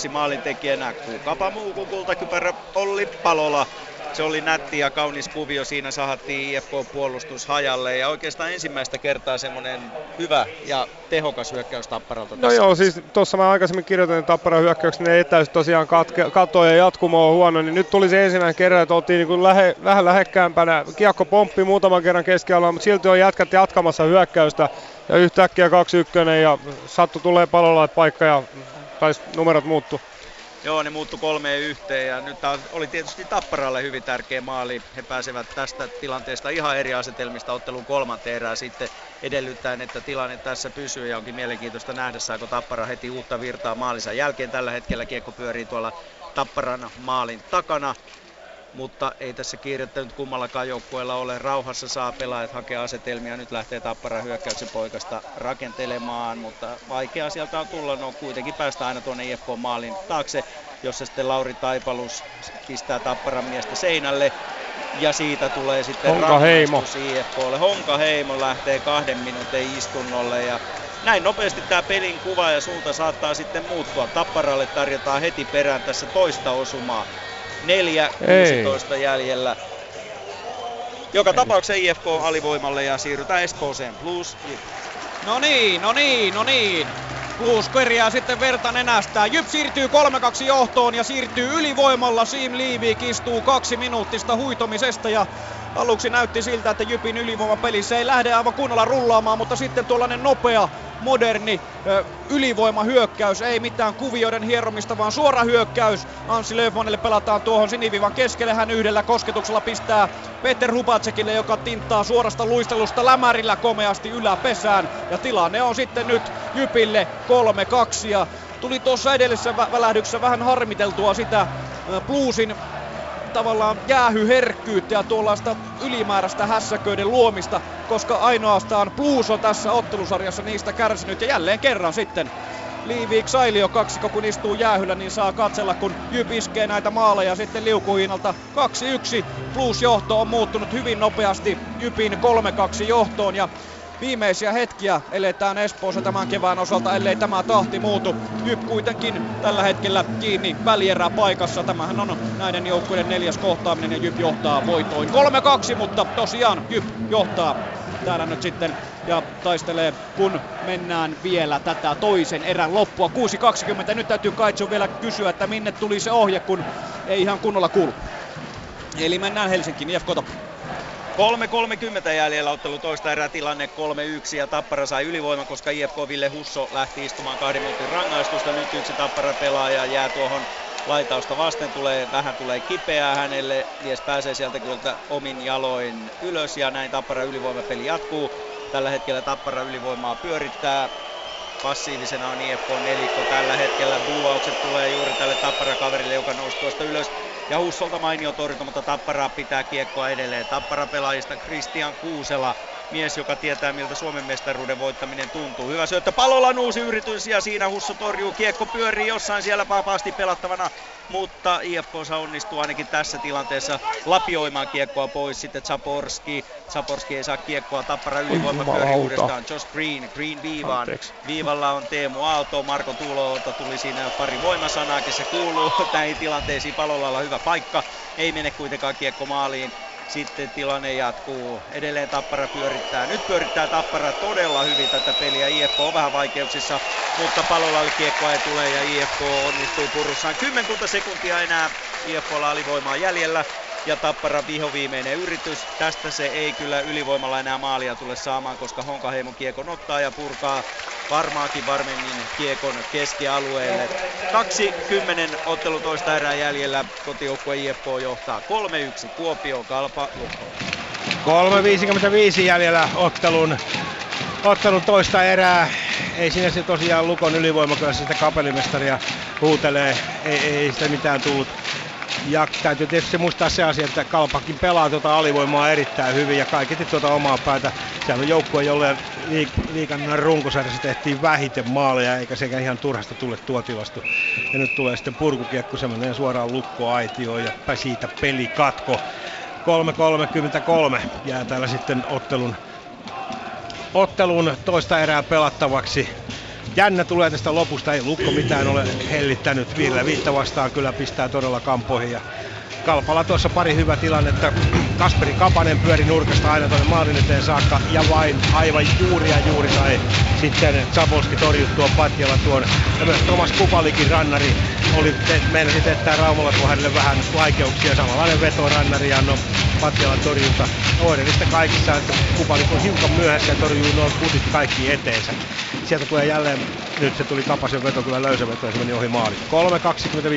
3-1 maalintekijänä. Kukapa muu kuin kultakypärä Olli Palola. Se oli nätti ja kaunis kuvio. Siinä sahattiin IFK-puolustus hajalle ja oikeastaan ensimmäistä kertaa semmoinen hyvä ja tehokas hyökkäys Tapparalta.
No joo, siis tuossa mä aikaisemmin kirjoitin, että Tapparan hyökkäyksen ne etäys tosiaan katke, katoa ja jatkumo on huono, niin nyt tuli se ensimmäinen kerran, että oltiin niin lähe, vähän lähekkäämpänä. Kiekko pomppi muutaman kerran keskialalla, mutta silti on jätkät jatkamassa hyökkäystä ja yhtäkkiä 2-1 ja Sattu tulee palolla paikka ja taisi numerot muuttu.
Joo, ne muuttu kolmeen yhteen ja nyt oli tietysti Tapparalle hyvin tärkeä maali. He pääsevät tästä tilanteesta ihan eri asetelmista ottelun kolmanteen erään sitten edellyttäen, että tilanne tässä pysyy ja onkin mielenkiintoista nähdä, saako Tappara heti uutta virtaa maalinsa jälkeen. Tällä hetkellä kiekko pyörii tuolla Tapparan maalin takana mutta ei tässä kiirettä nyt kummallakaan joukkueella ole. Rauhassa saa pelaajat hakea asetelmia. Nyt lähtee Tappara hyökkäyksen poikasta rakentelemaan, mutta vaikea sieltä on tulla. No kuitenkin päästä aina tuonne IFK-maalin taakse, jossa sitten Lauri Taipalus pistää Tapparan miestä seinälle. Ja siitä tulee sitten
Honka Heimo.
IFKlle. Honka Heimo lähtee kahden minuutin istunnolle ja näin nopeasti tämä pelin kuva ja suunta saattaa sitten muuttua. Tapparalle tarjotaan heti perään tässä toista osumaa. 4-16 jäljellä. Joka tapauksessa IFK alivoimalle ja siirrytään Espooseen. Plus.
No niin, no niin, no niin. Plus kerjää sitten verta nenästää. Jyp siirtyy 3-2 johtoon ja siirtyy ylivoimalla. Siim Liivik istuu kaksi minuuttista huitomisesta ja aluksi näytti siltä, että Jypin ylivoimapelissä ei lähde aivan kunnolla rullaamaan, mutta sitten tuollainen nopea moderni ö, ylivoimahyökkäys, ei mitään kuvioiden hieromista, vaan suora hyökkäys. Anssi Löfmanille pelataan tuohon sinivivan keskelle, hän yhdellä kosketuksella pistää Peter Hubacekille, joka tinttaa suorasta luistelusta lämärillä komeasti yläpesään. Ja tilanne on sitten nyt Jypille 3-2 ja tuli tuossa edellisessä vä- välähdyksessä vähän harmiteltua sitä Bluesin tavallaan jäähyherkkyyttä ja tuollaista ylimääräistä hässäköiden luomista, koska ainoastaan Blues on tässä ottelusarjassa niistä kärsinyt ja jälleen kerran sitten Liiviik Sailio kaksikko kun istuu jäähyllä, niin saa katsella kun Jyp iskee näitä maaleja sitten liukuhiinalta 2-1. Plus johto on muuttunut hyvin nopeasti Jypin 3-2 johtoon ja viimeisiä hetkiä eletään Espoossa tämän kevään osalta, ellei tämä tahti muutu. Jyp kuitenkin tällä hetkellä kiinni välierää paikassa. Tämähän on näiden joukkueiden neljäs kohtaaminen ja Jyp johtaa voitoin 3-2, mutta tosiaan Jyp johtaa täällä nyt sitten ja taistelee, kun mennään vielä tätä toisen erän loppua. 6.20. Nyt täytyy Kaitsu vielä kysyä, että minne tuli se ohje, kun ei ihan kunnolla kuulu. Eli mennään Helsinkiin, IFK
3.30 jäljellä ottelu toista erää tilanne 3-1 ja Tappara sai ylivoiman, koska IFK Ville Husso lähti istumaan kahden minuutin rangaistusta. Nyt yksi Tappara pelaaja jää tuohon laitausta vasten, tulee, vähän tulee kipeää hänelle. Mies pääsee sieltä kyllä omin jaloin ylös ja näin Tappara ylivoimapeli jatkuu. Tällä hetkellä Tappara ylivoimaa pyörittää. Passiivisena on IFK nelikko tällä hetkellä. Buuaukset tulee juuri tälle Tappara-kaverille, joka nousi tuosta ylös. Ja Hussolta mainio torjunta, mutta Tappara pitää kiekkoa edelleen. Tappara pelaajista Christian Kuusela, mies, joka tietää miltä Suomen mestaruuden voittaminen tuntuu. Hyvä syöttö, Palolan uusi yritys ja siinä Husso torjuu. Kiekko pyörii jossain siellä vapaasti pelattavana, mutta IFK onnistuu ainakin tässä tilanteessa lapioimaan kiekkoa pois. Sitten Zaporski, Zaporski ei saa kiekkoa, Tappara ylivoima pyörii uudestaan. Josh Green, Green viivaan.
Anteeksi.
Viivalla on Teemu Aalto, Marko Tuloolta tuli siinä pari voimasanaakin, se kuuluu *laughs* näihin tilanteisiin. Palolalla hyvä paikka, ei mene kuitenkaan kiekko maaliin. Sitten tilanne jatkuu. Edelleen Tappara pyörittää. Nyt pyörittää Tappara todella hyvin tätä peliä. IFK on vähän vaikeuksissa, mutta Palolalle kiekkoa ei tule ja IFK onnistuu purussaan. Kymmenkunta sekuntia enää IFKlla alivoimaa jäljellä ja Tappara vihoviimeinen yritys. Tästä se ei kyllä ylivoimalla enää maalia tule saamaan, koska Honkaheimo kiekon ottaa ja purkaa varmaankin varmemmin kiekon keskialueelle. 20 ottelu toista erää jäljellä, kotijoukkue IFK johtaa 3-1, Kuopio, Kalpa, Lukko.
3.55 jäljellä ottelun, ottelun toista erää. Ei siinä se tosiaan Lukon ylivoima, kyllä sitä kapelimestaria huutelee. Ei, ei sitä mitään tullut Ja täytyy tietysti muistaa se asia, että Kalpakin pelaa tuota alivoimaa erittäin hyvin ja kaiketi tuota omaa päätä. Siellä on joukkue, jolle liikan runkosarjassa tehtiin vähiten maaleja, eikä sekä ihan turhasta tule tuo tilasto. Ja nyt tulee sitten purkukiekko, semmoinen suoraan lukkoaitioon ja siitä pelikatko. 3.33 jää täällä sitten ottelun, ottelun toista erää pelattavaksi. Jännä tulee tästä lopusta, ei Lukko mitään ole hellittänyt. Vielä viittä vastaan kyllä pistää todella kampoihin. Ja Kalpalla tuossa pari hyvä tilannetta. Kasperi Kapanen pyöri nurkasta aina tuonne maalin eteen saakka ja vain aivan juuri ja juuri sai sitten Zapolski torjuttua patjalla tuon. Ja myös Thomas Kupalikin rannari oli meillä sitten teettää Raumalla tuo hänelle vähän vaikeuksia. Samanlainen veto rannari ja no Patjalan torjunta. Oireellista kaikissa, että Kupalik on hiukan myöhässä ja torjuu noin kutit kaikki eteensä. Sieltä tulee jälleen, nyt se tuli Kapasen veto, kyllä löysä veto ja se meni ohi maali.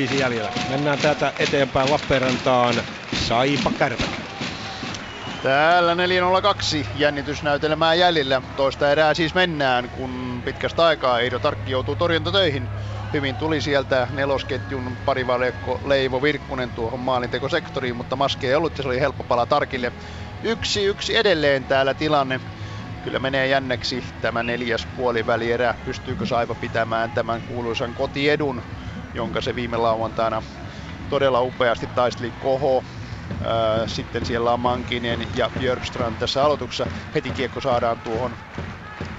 3.25 jäljellä. Mennään täältä eteenpäin Lappeenrantaan. Saipa Kärpät.
Täällä 402 jännitysnäytelmää jäljellä. Toista erää siis mennään, kun pitkästä aikaa Eido Tarkki joutuu torjuntatöihin. Hyvin tuli sieltä nelosketjun parivalekko Leivo Virkkunen tuohon maalintekosektoriin, mutta maske ei ollut ja se oli helppo pala Tarkille. Yksi yksi edelleen täällä tilanne. Kyllä menee jänneksi tämä neljäs puolivälierä. Pystyykö Saipa pitämään tämän kuuluisan kotiedun, jonka se viime lauantaina todella upeasti taisteli Koho. Sitten siellä on Mankinen ja Björkstrand tässä aloituksessa. Heti kiekko saadaan tuohon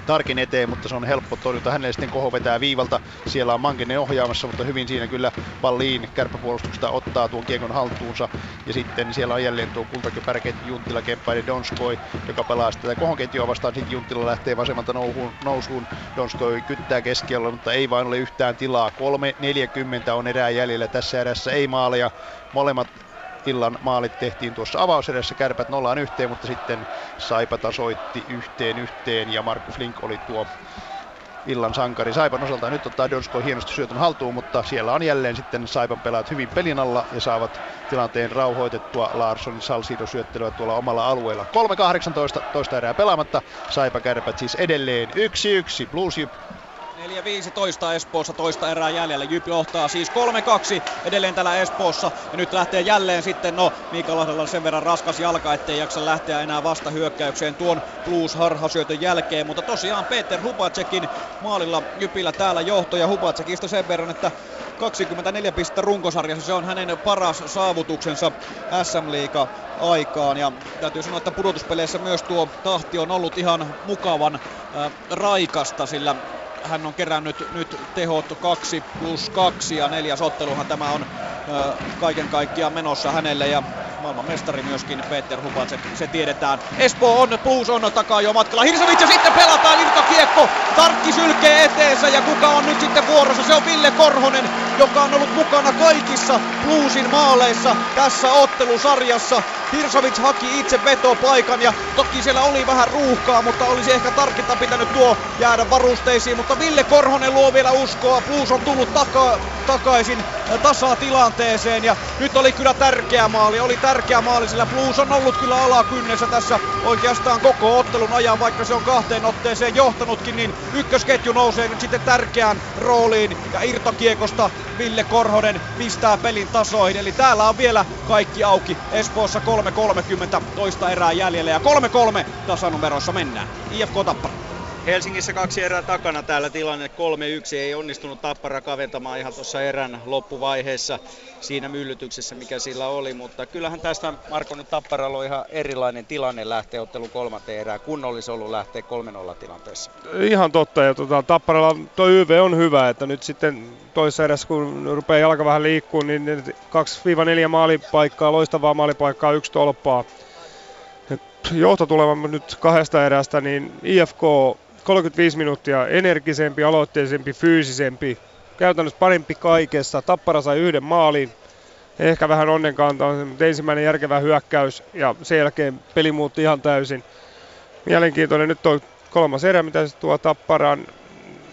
Tarkin eteen, mutta se on helppo torjunta. Hänelle sitten koho vetää viivalta. Siellä on Mankinen ohjaamassa, mutta hyvin siinä kyllä Valliin kärppäpuolustuksesta ottaa tuon kiekon haltuunsa. Ja sitten siellä on jälleen tuo kultakypäräketju Junttila, Kemppainen, Donskoi, joka pelaa sitä kohon ketjua vastaan. Sitten Junttila lähtee vasemmalta nousuun. nousuun. Donskoi kyttää keskiöllä, mutta ei vain ole yhtään tilaa. 3.40 on erää jäljellä tässä erässä. Ei maaleja. Molemmat illan maalit tehtiin tuossa avausedessä, kärpät nollaan yhteen, mutta sitten Saipa tasoitti yhteen yhteen ja Markus Link oli tuo illan sankari Saipan osalta. Nyt ottaa Donsko hienosti syötön haltuun, mutta siellä on jälleen sitten Saipan pelaat hyvin pelin alla ja saavat tilanteen rauhoitettua Larssonin Salsido syöttelyä tuolla omalla alueella. 3.18 toista erää pelaamatta. Saipa kärpät siis edelleen 1-1. Blues
4-15 Espoossa toista erää jäljellä. Jyp johtaa siis 3-2 edelleen täällä Espoossa. Ja nyt lähtee jälleen sitten, no Mika Lahdella sen verran raskas jalka, ettei jaksa lähteä enää vasta hyökkäykseen tuon Blues harhasyötön jälkeen. Mutta tosiaan Peter Hubacekin maalilla Jypillä täällä johto ja Hubacekista sen verran, että 24 pistettä runkosarjassa. Se on hänen paras saavutuksensa SM Liiga aikaan. Ja täytyy sanoa, että pudotuspeleissä myös tuo tahti on ollut ihan mukavan äh, raikasta, sillä hän on kerännyt nyt tehot 2 plus 2 ja neljäs otteluhan tämä on ö, kaiken kaikkiaan menossa hänelle ja maailmanmestari myöskin Peter Hubacek, se tiedetään. Espoo on, Blues on takaa jo matkalla. Hirsavits ja sitten pelataan kiekko. Tarkki sylkee eteensä ja kuka on nyt sitten vuorossa? Se on Ville Korhonen, joka on ollut mukana kaikissa Bluesin maaleissa tässä ottelusarjassa. Hirsavits haki itse vetopaikan ja toki siellä oli vähän ruuhkaa, mutta olisi ehkä tarkinta pitänyt tuo jäädä varusteisiin. Mutta Ville Korhonen luo vielä uskoa. Blues on tullut taka, takaisin tasatilanteeseen ja nyt oli kyllä tärkeä maali. Oli tärkeä maali, sillä Blues on ollut kyllä alakynnessä tässä oikeastaan koko ottelun ajan, vaikka se on kahteen otteeseen johtanutkin, niin ykkösketju nousee nyt sitten tärkeään rooliin ja irtokiekosta Ville Korhonen pistää pelin tasoihin. Eli täällä on vielä kaikki auki. Espoossa 3.30 toista erää jäljellä ja 3-3 tasanumeroissa mennään. IFK Tappara.
Helsingissä kaksi erää takana täällä tilanne 3-1. Ei onnistunut Tappara kaventamaan ihan tuossa erän loppuvaiheessa siinä myllytyksessä, mikä sillä oli. Mutta kyllähän tästä Marko nyt Tapparalla on ihan erilainen tilanne lähteä ottelun kolmanteen erään, kun olisi ollut lähteä 3-0 tilanteessa.
Ihan totta. Ja tuota, Tapparalla tuo YV on hyvä, että nyt sitten toisessa erässä, kun rupeaa jalka vähän liikkuu, niin 2-4 maalipaikkaa, loistavaa maalipaikkaa, yksi tolppaa. Johto tulevan nyt kahdesta erästä, niin IFK 35 minuuttia energisempi, aloitteisempi, fyysisempi, käytännössä parempi kaikessa. Tappara sai yhden maalin, ehkä vähän onnenkantaa, mutta ensimmäinen järkevä hyökkäys ja sen jälkeen peli muutti ihan täysin. Mielenkiintoinen nyt on kolmas erä, mitä se tuo Tapparan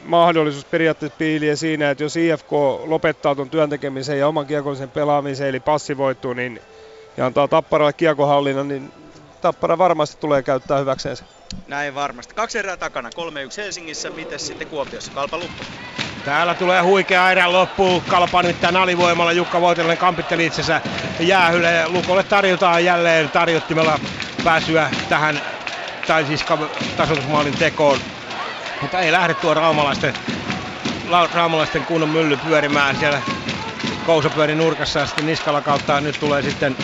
mahdollisuus periaatteessa piiliä siinä, että jos IFK lopettaa tuon työntekemisen ja oman kiekollisen pelaamisen, eli passivoituu, niin ja antaa Tapparalle kiekohallinnan, niin Tappara varmasti tulee käyttää hyväkseen
Näin varmasti. Kaksi erää takana, 3-1 Helsingissä, miten sitten Kuopiossa? Kalpa Luppo.
Täällä tulee huikea erän loppu. Kalpa nimittäin alivoimalla. Jukka Voitilainen kampitteli itsensä jäähylle. Lukolle tarjotaan jälleen tarjottimella pääsyä tähän, tai siis tasoitusmaalin tekoon. Mutta ei lähde tuo raumalaisten, raumalaisten kunnon mylly pyörimään siellä Kousa pyöri nurkassa ja sitten Niskala kautta nyt tulee sitten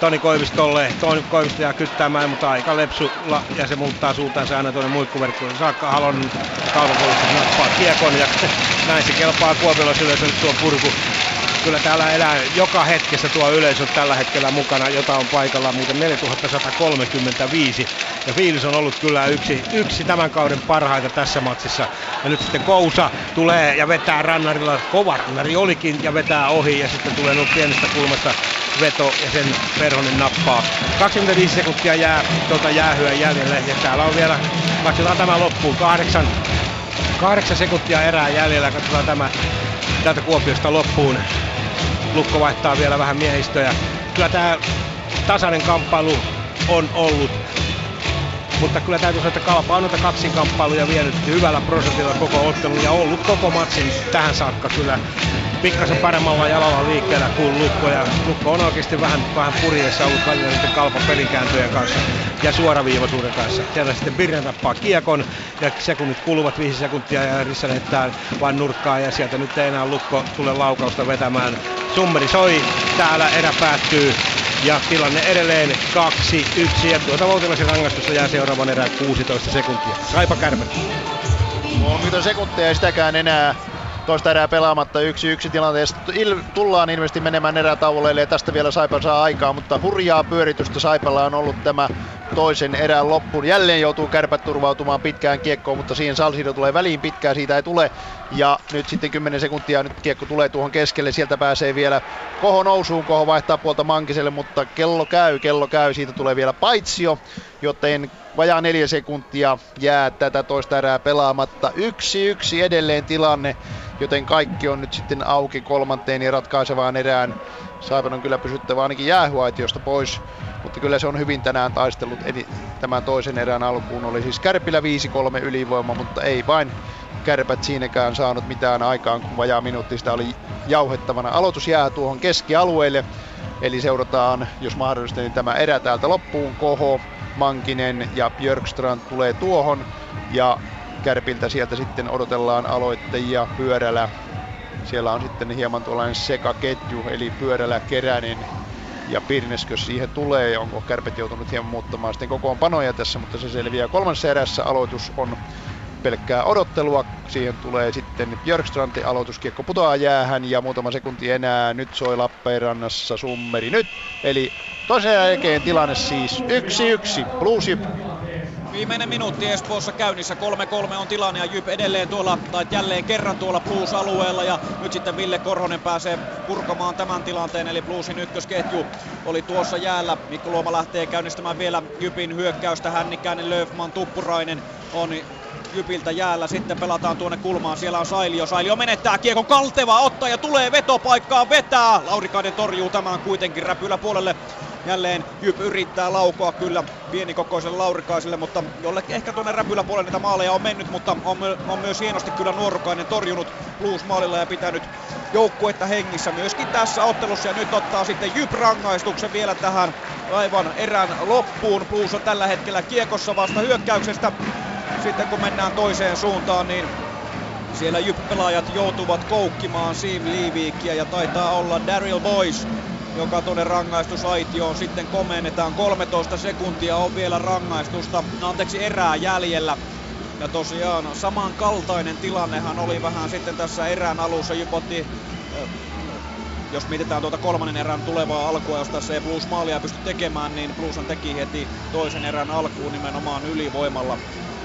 Toni Koivistolle. Toni Koivisto jää kyttäämään, mutta aika lepsulla ja se muuttaa suuntaansa aina tuonne muikkuverkkoon saakka. Halon kaupapuolustus nappaa kiekon ja *laughs* näin se kelpaa Kuopiolla yleisölle tuo purku. Kyllä täällä elää joka hetkessä tuo yleisö tällä hetkellä mukana, jota on paikalla muuten 4135. Ja fiilis on ollut kyllä yksi, yksi tämän kauden parhaita tässä matsissa. Ja nyt sitten Kousa tulee ja vetää rannarilla. Kova rannari olikin ja vetää ohi ja sitten tulee nyt pienestä kulmasta veto ja sen Perhonen nappaa. 25 sekuntia jää tuota jäähyä jäljelle ja täällä on vielä, katsotaan tämä loppuun, kahdeksan, kahdeksan sekuntia erää jäljellä, katsotaan tämä täältä Kuopiosta loppuun. Lukko vaihtaa vielä vähän miehistöjä. Kyllä tämä tasainen kamppailu on ollut mutta kyllä täytyy sanoa, että Kalpa on noita kaksinkamppailuja vienyt hyvällä prosentilla koko ottelun ja ollut koko matsin tähän saakka kyllä pikkasen paremmalla jalalla liikkeellä kuin Lukko. Ja Lukko on oikeasti vähän, vähän purjeessa ollut välillä niiden kalpan pelinkääntöjen kanssa ja suoraviivaisuuden kanssa. Siellä sitten Birne tappaa kiekon ja sekunnit kuluvat viisi sekuntia ja Rissa heittää vain nurkkaa ja sieltä nyt ei enää Lukko tule laukausta vetämään. Summeri soi, täällä erä päättyy ja tilanne edelleen 2-1 ja tuota Voutilaisen rangaistusta jää seuraavan erään 16 sekuntia. Saipa kärpät.
30 sekuntia ja sitäkään enää toista erää pelaamatta yksi yksi tilanteessa. Il, tullaan ilmeisesti menemään erätauolle, ja tästä vielä Saipa saa aikaa, mutta hurjaa pyöritystä Saipalla on ollut tämä toisen erän loppuun. Jälleen joutuu kärpät turvautumaan pitkään kiekkoon, mutta siihen Salsido tulee väliin pitkään, siitä ei tule. Ja nyt sitten 10 sekuntia nyt kiekko tulee tuohon keskelle, sieltä pääsee vielä Koho nousuun, Koho vaihtaa puolta Mankiselle, mutta kello käy, kello käy, siitä tulee vielä paitsio, joten vajaa neljä sekuntia jää tätä toista erää pelaamatta. Yksi yksi edelleen tilanne joten kaikki on nyt sitten auki kolmanteen ja ratkaisevaan erään. Saipan on kyllä pysyttävä ainakin jäähyaitiosta pois, mutta kyllä se on hyvin tänään taistellut eli tämän toisen erään alkuun. Oli siis Kärpillä 5-3 ylivoima, mutta ei vain kärpät siinäkään saanut mitään aikaan, kun vajaa minuutti sitä oli jauhettavana. Aloitus jää tuohon keskialueelle, eli seurataan, jos mahdollista, niin tämä erä täältä loppuun. Koho, Mankinen ja Björkstrand tulee tuohon, ja Kärpiltä sieltä sitten odotellaan aloittajia Pyörälä. Siellä on sitten hieman tuollainen sekaketju, eli Pyörälä, Keränen ja Pirneskö siihen tulee. Ja onko Kärpät joutunut hieman muuttamaan sitten kokoonpanoja tässä, mutta se selviää kolmannessa erässä. Aloitus on pelkkää odottelua. Siihen tulee sitten Björkstranti aloituskiekko putoaa jäähän ja muutama sekunti enää. Nyt soi Lappeenrannassa summeri nyt. Eli toisen jälkeen tilanne siis 1-1. Blues
Viimeinen minuutti Espoossa käynnissä. 3-3 on tilanne ja Jyp edelleen tuolla, tai jälleen kerran tuolla Blues-alueella. Ja nyt sitten Ville Korhonen pääsee purkamaan tämän tilanteen. Eli Bluesin ykkösketju oli tuossa jäällä. Mikko Luoma lähtee käynnistämään vielä Jypin hyökkäystä. Hännikäinen, Löfman, Tuppurainen on Jypiltä jäällä. Sitten pelataan tuonne kulmaan. Siellä on Sailio. Sailio menettää kiekon. Kalteva ottaa ja tulee vetopaikkaa vetää. Laurikainen torjuu tämän kuitenkin räpylä puolelle. Jälleen Jyp yrittää laukoa kyllä pienikokoiselle Laurikaiselle, mutta jollekin ehkä tuonne räpyläpuolelle niitä maaleja on mennyt, mutta on, on myös hienosti kyllä Nuorukainen torjunut Blues-maalilla ja pitänyt joukkuetta hengissä myöskin tässä ottelussa. Ja nyt ottaa sitten Jyp rangaistuksen vielä tähän aivan erän loppuun. Blues on tällä hetkellä kiekossa vasta hyökkäyksestä. Sitten kun mennään toiseen suuntaan, niin siellä Jyp-pelaajat joutuvat koukkimaan Sim Liiviikkiä ja taitaa olla Daryl Boys joka tuonne rangaistusaitioon sitten komennetaan. 13 sekuntia on vielä rangaistusta, anteeksi erää jäljellä. Ja tosiaan samankaltainen tilannehan oli vähän sitten tässä erään alussa. Jypotti jos mietitään tuota kolmannen erän tulevaa alkua, jos tässä ei Blues maalia pysty tekemään, niin Blueshan teki heti toisen erän alkuun nimenomaan ylivoimalla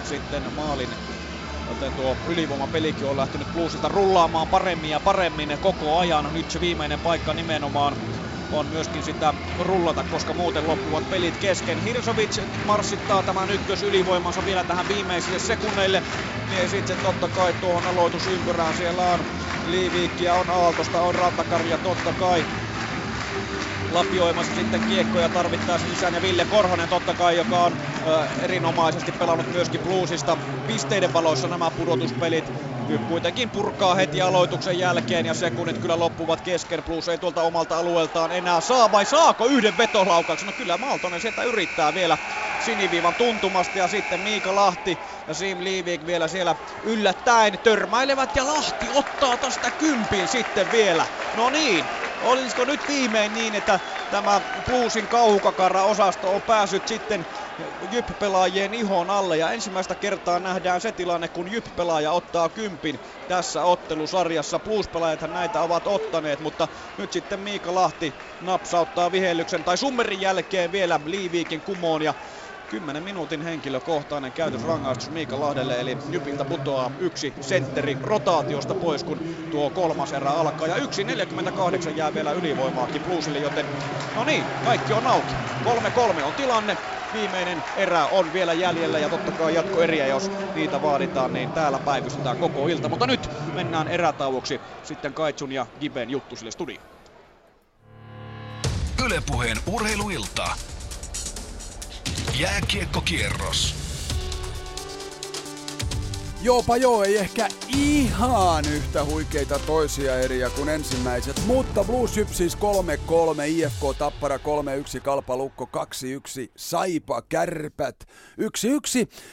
sitten maalin. Joten tuo ylivoimapelikin on lähtenyt Bluesilta rullaamaan paremmin ja paremmin koko ajan. Nyt se viimeinen paikka nimenomaan on myöskin sitä rullata, koska muuten loppuvat pelit kesken. Hirsovic marssittaa tämän ykkös ylivoimansa vielä tähän viimeisille sekunneille. Ja sitten totta kai tuohon aloitusympyrään siellä on Liiviikkiä, on Aaltosta, on Rantakarja totta kai lapioimassa sitten kiekkoja tarvittaessa lisää. Ja Ville Korhonen totta kai, joka on ö, erinomaisesti pelannut myöskin Bluesista pisteiden valoissa nämä pudotuspelit kuitenkin purkaa heti aloituksen jälkeen ja sekunnit kyllä loppuvat kesken. Plus ei tuolta omalta alueeltaan enää saa vai saako yhden vetolaukauksen? No kyllä Maltonen sieltä yrittää vielä siniviivan tuntumasta ja sitten Miika Lahti ja Sim Liivik vielä siellä yllättäen törmäilevät ja Lahti ottaa tästä kympin sitten vielä. No niin, olisiko nyt viimein niin, että tämä Bluesin kauhukakara-osasto on päässyt sitten Jyp-pelaajien ihon alle ja ensimmäistä kertaa nähdään se tilanne, kun Jyp-pelaaja ottaa kympin tässä ottelusarjassa. Blues-pelaajathan näitä ovat ottaneet, mutta nyt sitten Miika Lahti napsauttaa vihellyksen tai summerin jälkeen vielä Liiviikin kumoon ja 10 minuutin henkilökohtainen käytösrangaistus Miika Lahdelle, eli Jypiltä putoaa yksi sentteri rotaatiosta pois, kun tuo kolmas erä alkaa. Ja 1.48 jää vielä ylivoimaakin Bluesille, joten no niin, kaikki on auki. 3-3 on tilanne. Viimeinen erä on vielä jäljellä ja totta kai jatkoeriä, jos niitä vaaditaan, niin täällä päivystetään koko ilta. Mutta nyt mennään erätauoksi sitten Kaitsun ja Giben juttu sille studioon.
Ylepuheen urheiluilta. Jääkiekkokierros.
Jopa joo, ei ehkä ihan yhtä huikeita toisia eriä kuin ensimmäiset, mutta Blues siis 3-3, IFK Tappara 3-1, Kalpa Lukko 2-1, Saipa Kärpät 1-1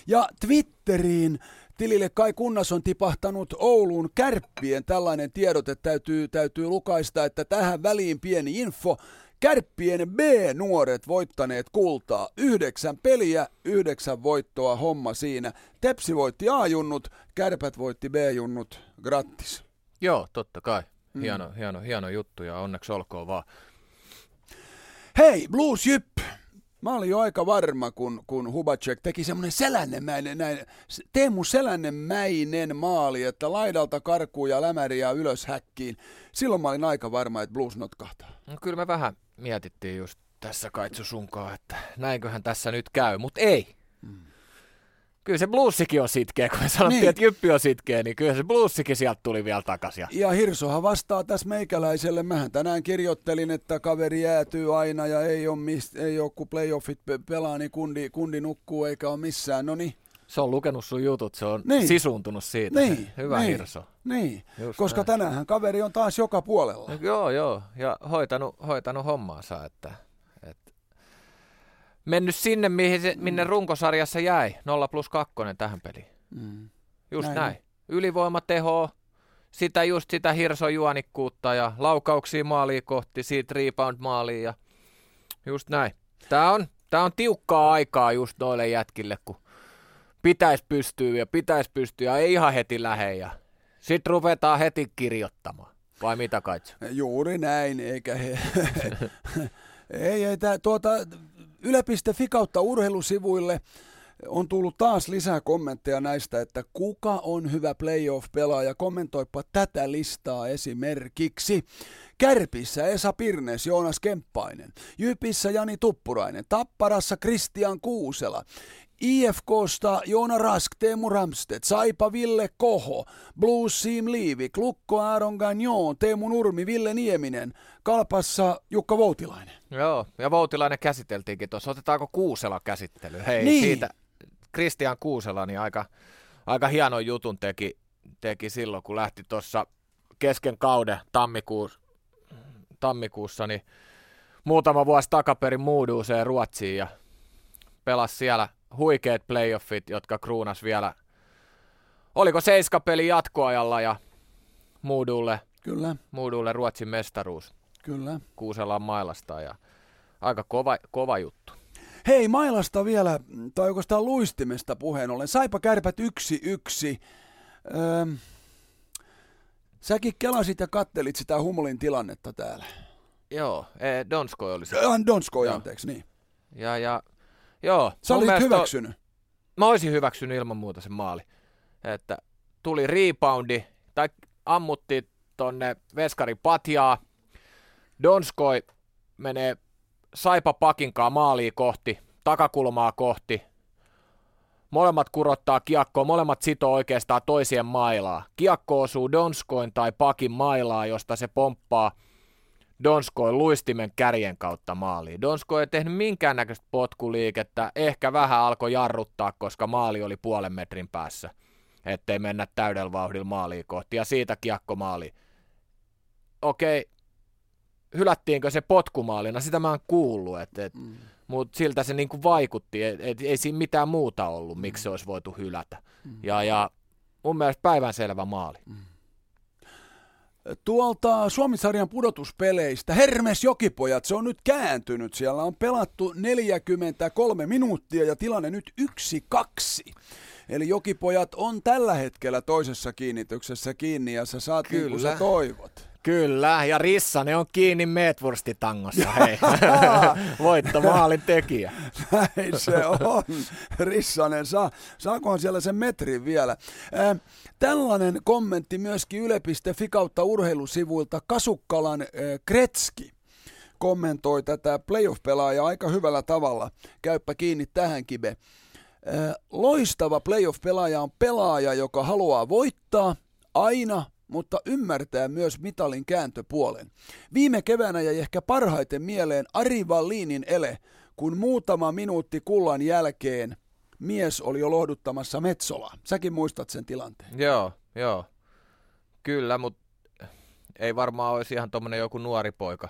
ja Twitteriin tilille Kai Kunnas on tipahtanut Oulun kärppien tällainen tiedote täytyy, täytyy lukaista, että tähän väliin pieni info. Kärppien B-nuoret voittaneet kultaa. Yhdeksän peliä, yhdeksän voittoa homma siinä. Tepsi voitti A-junnut, Kärpät voitti B-junnut. Grattis.
Joo, totta kai. Hieno, mm. hieno, hieno juttu ja onneksi olkoon vaan.
Hei, Blues Jyp! Mä olin jo aika varma, kun, kun Hubacek teki semmoinen selännemäinen, näin, Teemu selännemäinen maali, että laidalta karkuu ja lämäriä ylös häkkiin. Silloin mä olin aika varma, että Blues notkahtaa.
No, kyllä me vähän mietittiin just tässä Kaitsu sunkaan, että näinköhän tässä nyt käy, mutta ei. Mm. Kyllä se bluesikin on sitkeä, kun me sanottiin, niin. että Jyppi on sitkeä, niin kyllä se bluesikin sieltä tuli vielä takaisin.
Ja Hirsohan vastaa tässä meikäläiselle. Mähän tänään kirjoittelin, että kaveri jäätyy aina ja ei ole, mist, ei ole kun playoffit pelaa, niin kundi, kundi nukkuu eikä ole missään. No niin,
se on lukenut sun jutut, se on niin. sisuuntunut siitä.
Niin.
Hyvä
niin.
Hirso.
Niin, Just koska näin. tänään kaveri on taas joka puolella.
No, joo, joo, ja hoitanut, hoitanut hommaansa, että, että mennyt sinne, mihin se, minne mm. runkosarjassa jäi, 0 plus 2 tähän peliin. Mm. Just näin. näin. Ylivoimateho, sitä just sitä Hirson juonikkuutta ja laukauksia maaliin kohti, siitä rebound maaliin ja just näin. Tämä on, tää on tiukkaa aikaa just noille jätkille, kun pitäisi pystyä ja pitäisi pystyä ja ei ihan heti lähe ja sitten ruvetaan heti kirjoittamaan. Vai mitä kaitso?
Juuri näin, eikä he... *laughs* ei, ei, tää, tuota, yle.fi kautta urheilusivuille on tullut taas lisää kommentteja näistä, että kuka on hyvä playoff-pelaaja. Kommentoipa tätä listaa esimerkiksi. Kärpissä Esa Pirnes, Joonas Kemppainen. Jypissä Jani Tuppurainen. Tapparassa Kristian Kuusela. IFKsta Joona Rask, Teemu Ramstedt, Saipa Ville Koho, Blues Team Liivik, Lukko Aaron Gagnon, Teemu Nurmi, Ville Nieminen, Kalpassa Jukka Voutilainen.
Joo, ja Voutilainen käsiteltiinkin tuossa. Otetaanko Kuusela käsittely? Hei, niin. siitä Kristian Kuusela niin aika, aika hieno jutun teki, teki silloin, kun lähti tuossa kesken kauden tammikuussa, tammikuussa, niin muutama vuosi takaperin Mooduuseen Ruotsiin ja pelasi siellä huikeat playoffit, jotka kruunas vielä, oliko seiskapeli jatkoajalla ja Moodulle,
Kyllä.
Moodulle Ruotsin mestaruus.
Kyllä.
Kuusellaan mailasta ja aika kova, kova juttu.
Hei, mailasta vielä, tai oikeastaan luistimesta puheen ollen. Saipa kärpät yksi yksi. Öö, säkin kelasit ja kattelit sitä Humulin tilannetta täällä.
Joo, e, Donskoi oli se.
Äh, Donskoi, anteeksi, niin.
Ja, ja Joo.
Sä olit hyväksynyt. On,
mä olisin hyväksynyt ilman muuta sen maali. Että tuli reboundi, tai ammuttiin tonne veskari patjaa. Donskoi menee saipa pakinkaa maaliin kohti, takakulmaa kohti. Molemmat kurottaa kiekkoa, molemmat sitoo oikeastaan toisien mailaa. Kiekko osuu Donskoin tai pakin mailaa, josta se pomppaa – Donskoin luistimen kärjen kautta maaliin. Donsko ei tehnyt minkäännäköistä potkuliikettä, ehkä vähän alkoi jarruttaa, koska maali oli puolen metrin päässä. ettei mennä täydellä vauhdilla maaliin kohti. Ja siitä kiekko maali. Okei, hylättiinkö se potkumaalina, sitä mä oon kuullut, et, et, mm. mutta siltä se niinku vaikutti, et, et, ei siinä mitään muuta ollut, miksi se olisi voitu hylätä. Mm. Ja, ja mun mielestä päivänselvä maali. Mm.
Tuolta Suomisarjan pudotuspeleistä Hermes Jokipojat, se on nyt kääntynyt. Siellä on pelattu 43 minuuttia ja tilanne nyt 1-2. Eli Jokipojat on tällä hetkellä toisessa kiinnityksessä kiinni ja sä saat Kyllä. niin kuin sä toivot.
Kyllä, ja Rissanen on kiinni Meetwurstitangossa, hei. *laughs* maalin tekijä. *laughs*
Näin se on. Rissanen saa. Saakohan siellä sen metrin vielä? Äh, tällainen kommentti myöskin yle.fi kautta urheilusivuilta Kasukkalan äh, Kretski kommentoi tätä playoff-pelaajaa aika hyvällä tavalla. Käyppä kiinni tähän kibe. Äh, loistava playoff-pelaaja on pelaaja, joka haluaa voittaa aina mutta ymmärtää myös mitalin kääntöpuolen. Viime keväänä jäi ehkä parhaiten mieleen Ari Vallinin ele, kun muutama minuutti kullan jälkeen mies oli jo lohduttamassa Metsolaa. Säkin muistat sen tilanteen.
Joo, joo. Kyllä, mutta ei varmaan olisi ihan tuommoinen joku nuori poika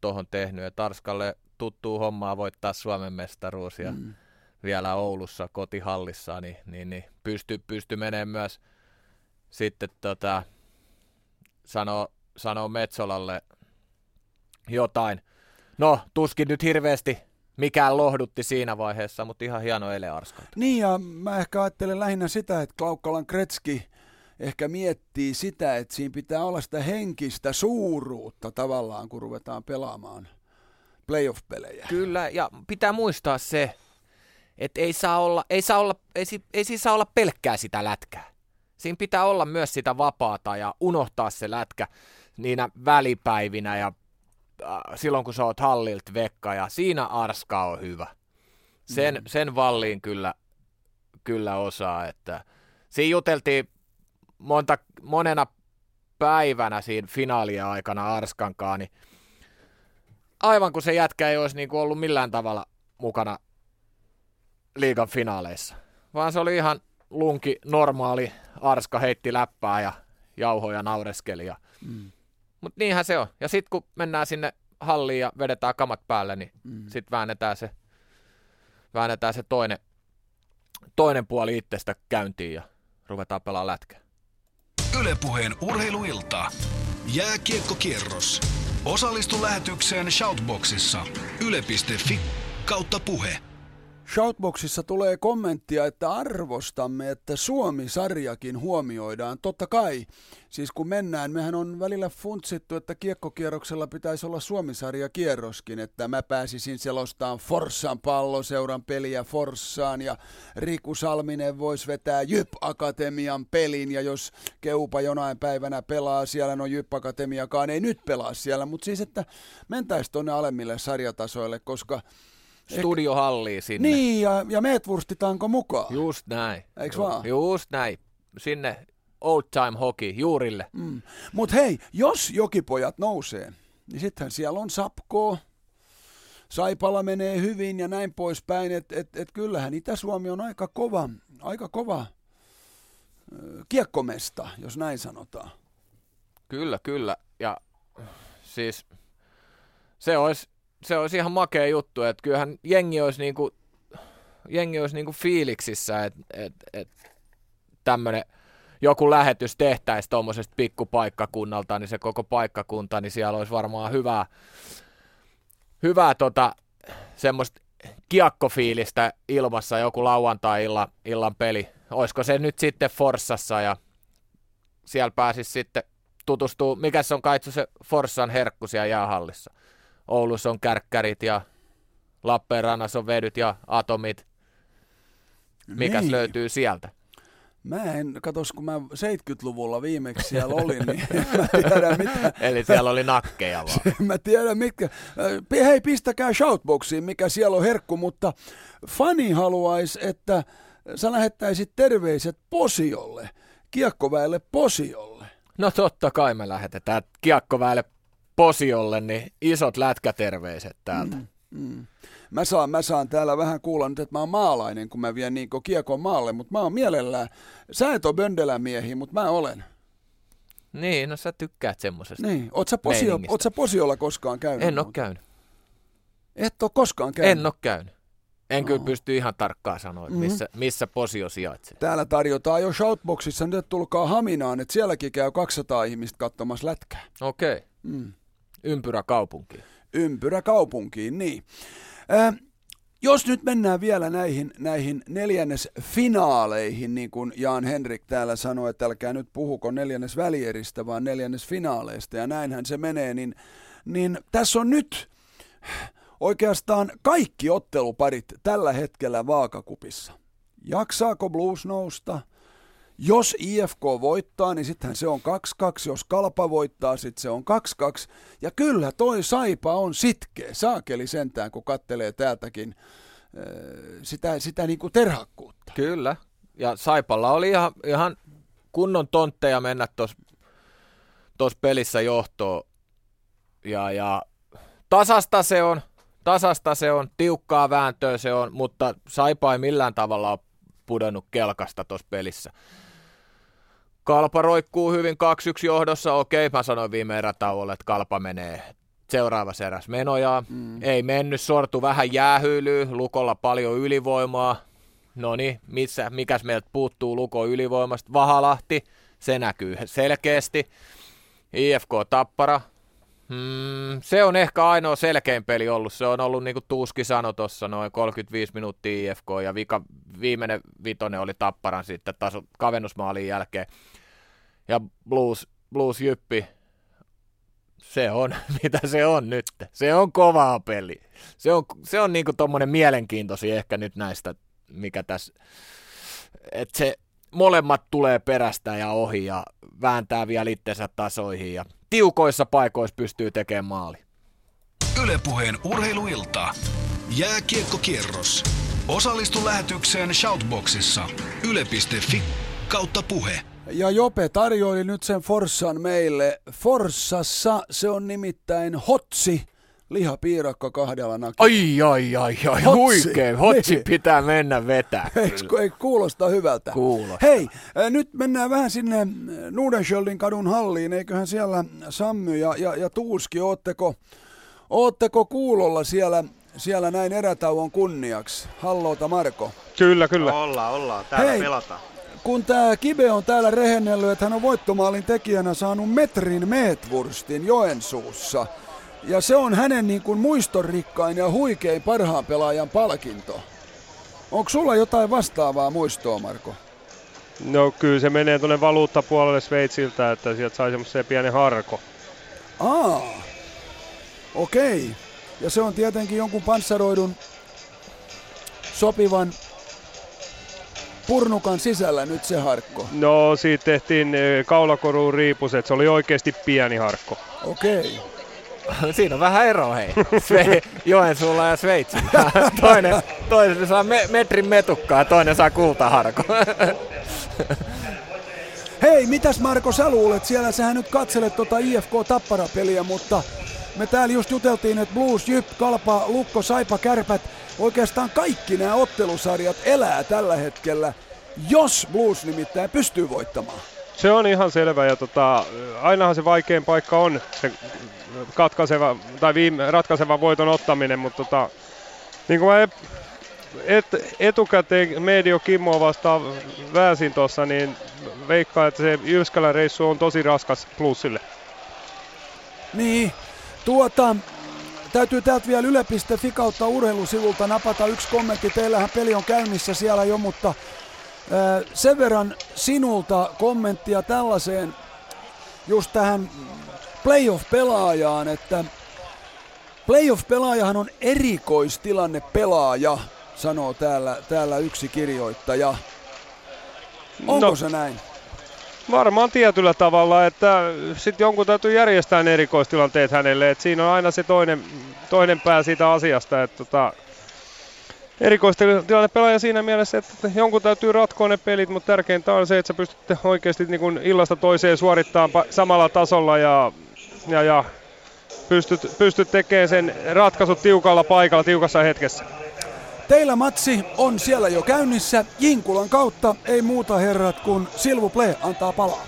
tuohon tehnyt. Et Arskalle tuttuu hommaa voittaa Suomen mestaruus ja mm. vielä Oulussa kotihallissa, niin, niin, niin pysty, pysty menemään myös sitten tota, sanoo, sanoo Metsolalle jotain. No, tuskin nyt hirveästi mikään lohdutti siinä vaiheessa, mutta ihan hieno ele Arskalta.
Niin ja mä ehkä ajattelen lähinnä sitä, että Klaukkalan Kretski ehkä miettii sitä, että siinä pitää olla sitä henkistä suuruutta tavallaan, kun ruvetaan pelaamaan playoff-pelejä.
Kyllä, ja pitää muistaa se, että ei saa olla, ei saa olla, ei, ei siis saa olla pelkkää sitä lätkää siinä pitää olla myös sitä vapaata ja unohtaa se lätkä niinä välipäivinä ja silloin kun sä oot hallilt vekka ja siinä Arska on hyvä. Sen, mm. sen valliin kyllä, kyllä osaa, että siinä juteltiin monta, monena päivänä siinä finaalia aikana Arskankaan, niin aivan kun se jätkä ei olisi niin kuin ollut millään tavalla mukana liigan finaaleissa, vaan se oli ihan lunki normaali Arska heitti läppää ja jauhoja naureskeli. Ja... Mm. Mutta niinhän se on. Ja sitten kun mennään sinne halliin ja vedetään kamat päälle, niin mm. sitten väännetään se, väännetään se toinen, toinen puoli itsestä käyntiin ja ruvetaan pelaamaan lätkää.
Ylepuheen urheiluilta. Jääkiekkokierros. Osallistu lähetykseen Shoutboxissa. Yle.fi kautta puhe.
Shoutboxissa tulee kommenttia, että arvostamme, että Suomi-sarjakin huomioidaan. Totta kai, siis kun mennään, mehän on välillä funtsittu, että kiekkokierroksella pitäisi olla Suomi-sarja kierroskin, että mä pääsisin selostamaan Forssan palloseuran peliä Forssaan ja Riku Salminen voisi vetää Jyp Akatemian pelin ja jos Keupa jonain päivänä pelaa siellä, no Jyp Akatemiakaan ei nyt pelaa siellä, mutta siis että mentäisiin tuonne alemmille sarjatasoille, koska
studiohalliin sinne.
Niin, ja, ja Meetwurstitaanko mukaan?
Just näin.
Eiks vaan?
Just näin. Sinne old time hockey, juurille.
Mm. Mutta hei, jos jokipojat nousee, niin sittenhän siellä on Sapko, Saipala menee hyvin ja näin poispäin, että et, et kyllähän Itä-Suomi on aika kova, aika kova kiekkomesta, jos näin sanotaan.
Kyllä, kyllä. Ja siis se olisi se olisi ihan makea juttu, että kyllähän jengi olisi niinku, jengi olisi niinku fiiliksissä, että et, et, tämmöinen joku lähetys tehtäisiin tuommoisesta pikkupaikkakunnalta, niin se koko paikkakunta, niin siellä olisi varmaan hyvää, hyvää tota, semmoista kiekkofiilistä ilmassa joku lauantai-illan illan peli. Olisiko se nyt sitten Forssassa ja siellä pääsisi sitten tutustuu, mikä se on kaitsu se Forssan herkku siellä jäähallissa. Oulussa on kärkkärit ja Lappeenrannassa on vedyt ja atomit. Mikäs niin. löytyy sieltä?
Mä en, katos kun mä 70-luvulla viimeksi siellä olin, niin *laughs* en mä tiedä mitä.
Eli siellä oli nakkeja vaan. *laughs*
En mä tiedä mitkä. Hei, pistäkää shoutboxiin, mikä siellä on herkku, mutta fani haluaisi, että sä lähettäisit terveiset Posiolle, kiekkoväelle Posiolle.
No totta kai me lähetetään kiekkoväelle Posiolle, niin isot lätkäterveiset täältä. Mm, mm.
Mä saan, mä saan täällä vähän kuulla nyt, että mä oon maalainen, kun mä vien niin kiekon maalle, mutta mä oon mielellään. Sä et ole Böndelän miehi, mutta mä olen.
Niin, no sä tykkäät semmosesta
Niin, oot sä, posio, oot sä Posiolla koskaan käynyt?
En oo käynyt.
Et ole koskaan käynyt?
En oo käynyt. En kyllä pysty ihan tarkkaan sanoa, mm-hmm. missä, missä posio sijaitsee.
Täällä tarjotaan jo Shoutboxissa, nyt tulkaa Haminaan, että sielläkin käy 200 ihmistä katsomassa lätkää.
Okei. Okay.
Mm.
Ympyrä kaupunkiin.
Ympyrä kaupunkiin, niin. Äh, jos nyt mennään vielä näihin, näihin neljännes finaaleihin, niin kuin Jaan Henrik täällä sanoi, että älkää nyt puhuko neljännes välieristä, vaan neljännes finaaleista, ja näinhän se menee, niin, niin tässä on nyt oikeastaan kaikki otteluparit tällä hetkellä vaakakupissa. Jaksaako Blues nousta? Jos IFK voittaa, niin sittenhän se on 2-2. Jos Kalpa voittaa, sitten se on 2-2. Ja kyllä toi Saipa on sitkeä, saakeli sentään, kun kattelee täältäkin äh, sitä, sitä niin kuin terhakkuutta.
Kyllä. Ja Saipalla oli ihan, ihan kunnon tontteja mennä tuossa pelissä johtoon. Ja, ja tasasta se on, tasasta se on, tiukkaa vääntöä se on, mutta Saipa ei millään tavalla ole pudonnut kelkasta tuossa pelissä. Kalpa roikkuu hyvin 2-1 johdossa, okei, mä sanoin viime erätauolle, että Kalpa menee seuraavassa eräs menoja. Mm. Ei mennyt, sortu vähän jäähyilyy, Lukolla paljon ylivoimaa. No niin, missä, mikäs meiltä puuttuu Luko ylivoimasta? Vahalahti, se näkyy selkeästi. IFK Tappara, Hmm, se on ehkä ainoa selkein peli ollut. Se on ollut, niin kuin Tuuski sanoi tuossa, noin 35 minuuttia IFK ja vika, viimeinen vitonen oli Tapparan sitten taso, kavennusmaalin jälkeen. Ja Blues, Blues Jyppi, se on, *laughs* mitä se on nyt. Se on kovaa peli. Se on, se on niinku tommonen mielenkiintoisi ehkä nyt näistä, mikä tässä, että se molemmat tulee perästä ja ohi ja vääntää vielä itsensä tasoihin ja tiukoissa paikoissa pystyy tekemään maali.
Ylepuheen urheiluilta. Jääkiekkokierros. Osallistu lähetykseen Shoutboxissa. Yle.fi kautta puhe.
Ja Jope tarjoili nyt sen Forssan meille. Forssassa se on nimittäin hotsi lihapiirakka kahdella nakilla.
Ai, ai, ai, ai, hotsi. huikea. Hotsi niin. pitää mennä vetää. *laughs*
Eikö, ei kuulosta hyvältä?
Kuulostaa.
Hei, nyt mennään vähän sinne Nudenschöldin kadun halliin. Eiköhän siellä Sammy ja, ja, ja Tuuski, ootteko, ootteko kuulolla siellä, siellä näin erätauon kunniaksi? Hallota Marko.
Kyllä, kyllä.
Ollaan, ollaan. Täällä Hei, pelataan
kun tämä Kibe on täällä rehennellyt, että hän on voittomaalin tekijänä saanut metrin meetvurstin Joensuussa. Ja se on hänen niin kuin muistorikkain ja huikein parhaan pelaajan palkinto. Onko sulla jotain vastaavaa muistoa, Marko?
No kyllä se menee tuonne valuuttapuolelle Sveitsiltä, että sieltä sai semmoisen pienen harko.
Aa, okei. Okay. Ja se on tietenkin jonkun panssaroidun sopivan purnukan sisällä nyt se harkko?
No siitä tehtiin eh, kaulakoruun riipus, että se oli oikeasti pieni harkko.
Okei. Okay. *laughs*
Siinä on vähän ero, hei. Sve, Joensuulla ja Sveitsillä. *laughs* toinen, toinen saa me, metrin metukkaa, toinen saa kultaharko. *laughs*
Hei, mitäs Marko sä luulet? Siellä sähän nyt katselet tota IFK-tapparapeliä, mutta me täällä just juteltiin, että Blues, Jyp, Kalpa, Lukko, Saipa, Kärpät, oikeastaan kaikki nämä ottelusarjat elää tällä hetkellä, jos Blues nimittäin pystyy voittamaan.
Se on ihan selvä ja tota, ainahan se vaikein paikka on se katkaiseva tai viime, ratkaiseva voiton ottaminen, mutta tota, niin kuin mä et, etukäteen Medio Kimmo vastaan väänsin tuossa, niin veikkaa, että se Jyskälän reissu on tosi raskas plussille.
Niin, tuota, täytyy täältä vielä yle.fi kautta urheilusivulta napata yksi kommentti. Teillähän peli on käynnissä siellä jo, mutta sen verran sinulta kommenttia tällaiseen just tähän playoff-pelaajaan, että playoff-pelaajahan on erikoistilanne pelaaja, sanoo täällä, täällä yksi kirjoittaja. Onko no, se näin?
Varmaan tietyllä tavalla, että sitten jonkun täytyy järjestää erikoistilanteet hänelle, että siinä on aina se toinen, toinen pää siitä asiasta, että tota, erikoistilanne pelaaja siinä mielessä, että jonkun täytyy ratkoa ne pelit, mutta tärkeintä on se, että sä pystyt oikeasti niin kuin illasta toiseen suorittamaan samalla tasolla ja, ja, ja pystyt, pystyt tekemään sen ratkaisut tiukalla paikalla, tiukassa hetkessä.
Teillä matsi on siellä jo käynnissä. Jinkulan kautta ei muuta herrat kuin Silvu Play antaa palaa.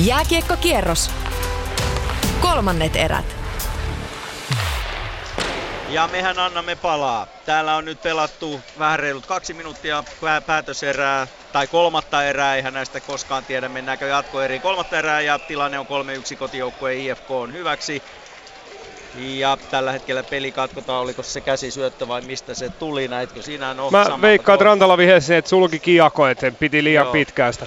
Jääkiekkokierros. Kolmannet erät.
Ja mehän annamme palaa. Täällä on nyt pelattu vähän reilut kaksi minuuttia päätöserää, tai kolmatta erää, eihän näistä koskaan tiedä, mennäänkö jatkoeriin kolmatta erää, ja tilanne on 3-1 kotijoukkueen IFK on hyväksi. Ja tällä hetkellä peli katkotaan, oliko se käsisyöttö vai mistä se tuli, näitkö sinä? No,
Mä veikkaan, että Rantala vihesi, että sulki kiako, että piti liian Joo. pitkäästä.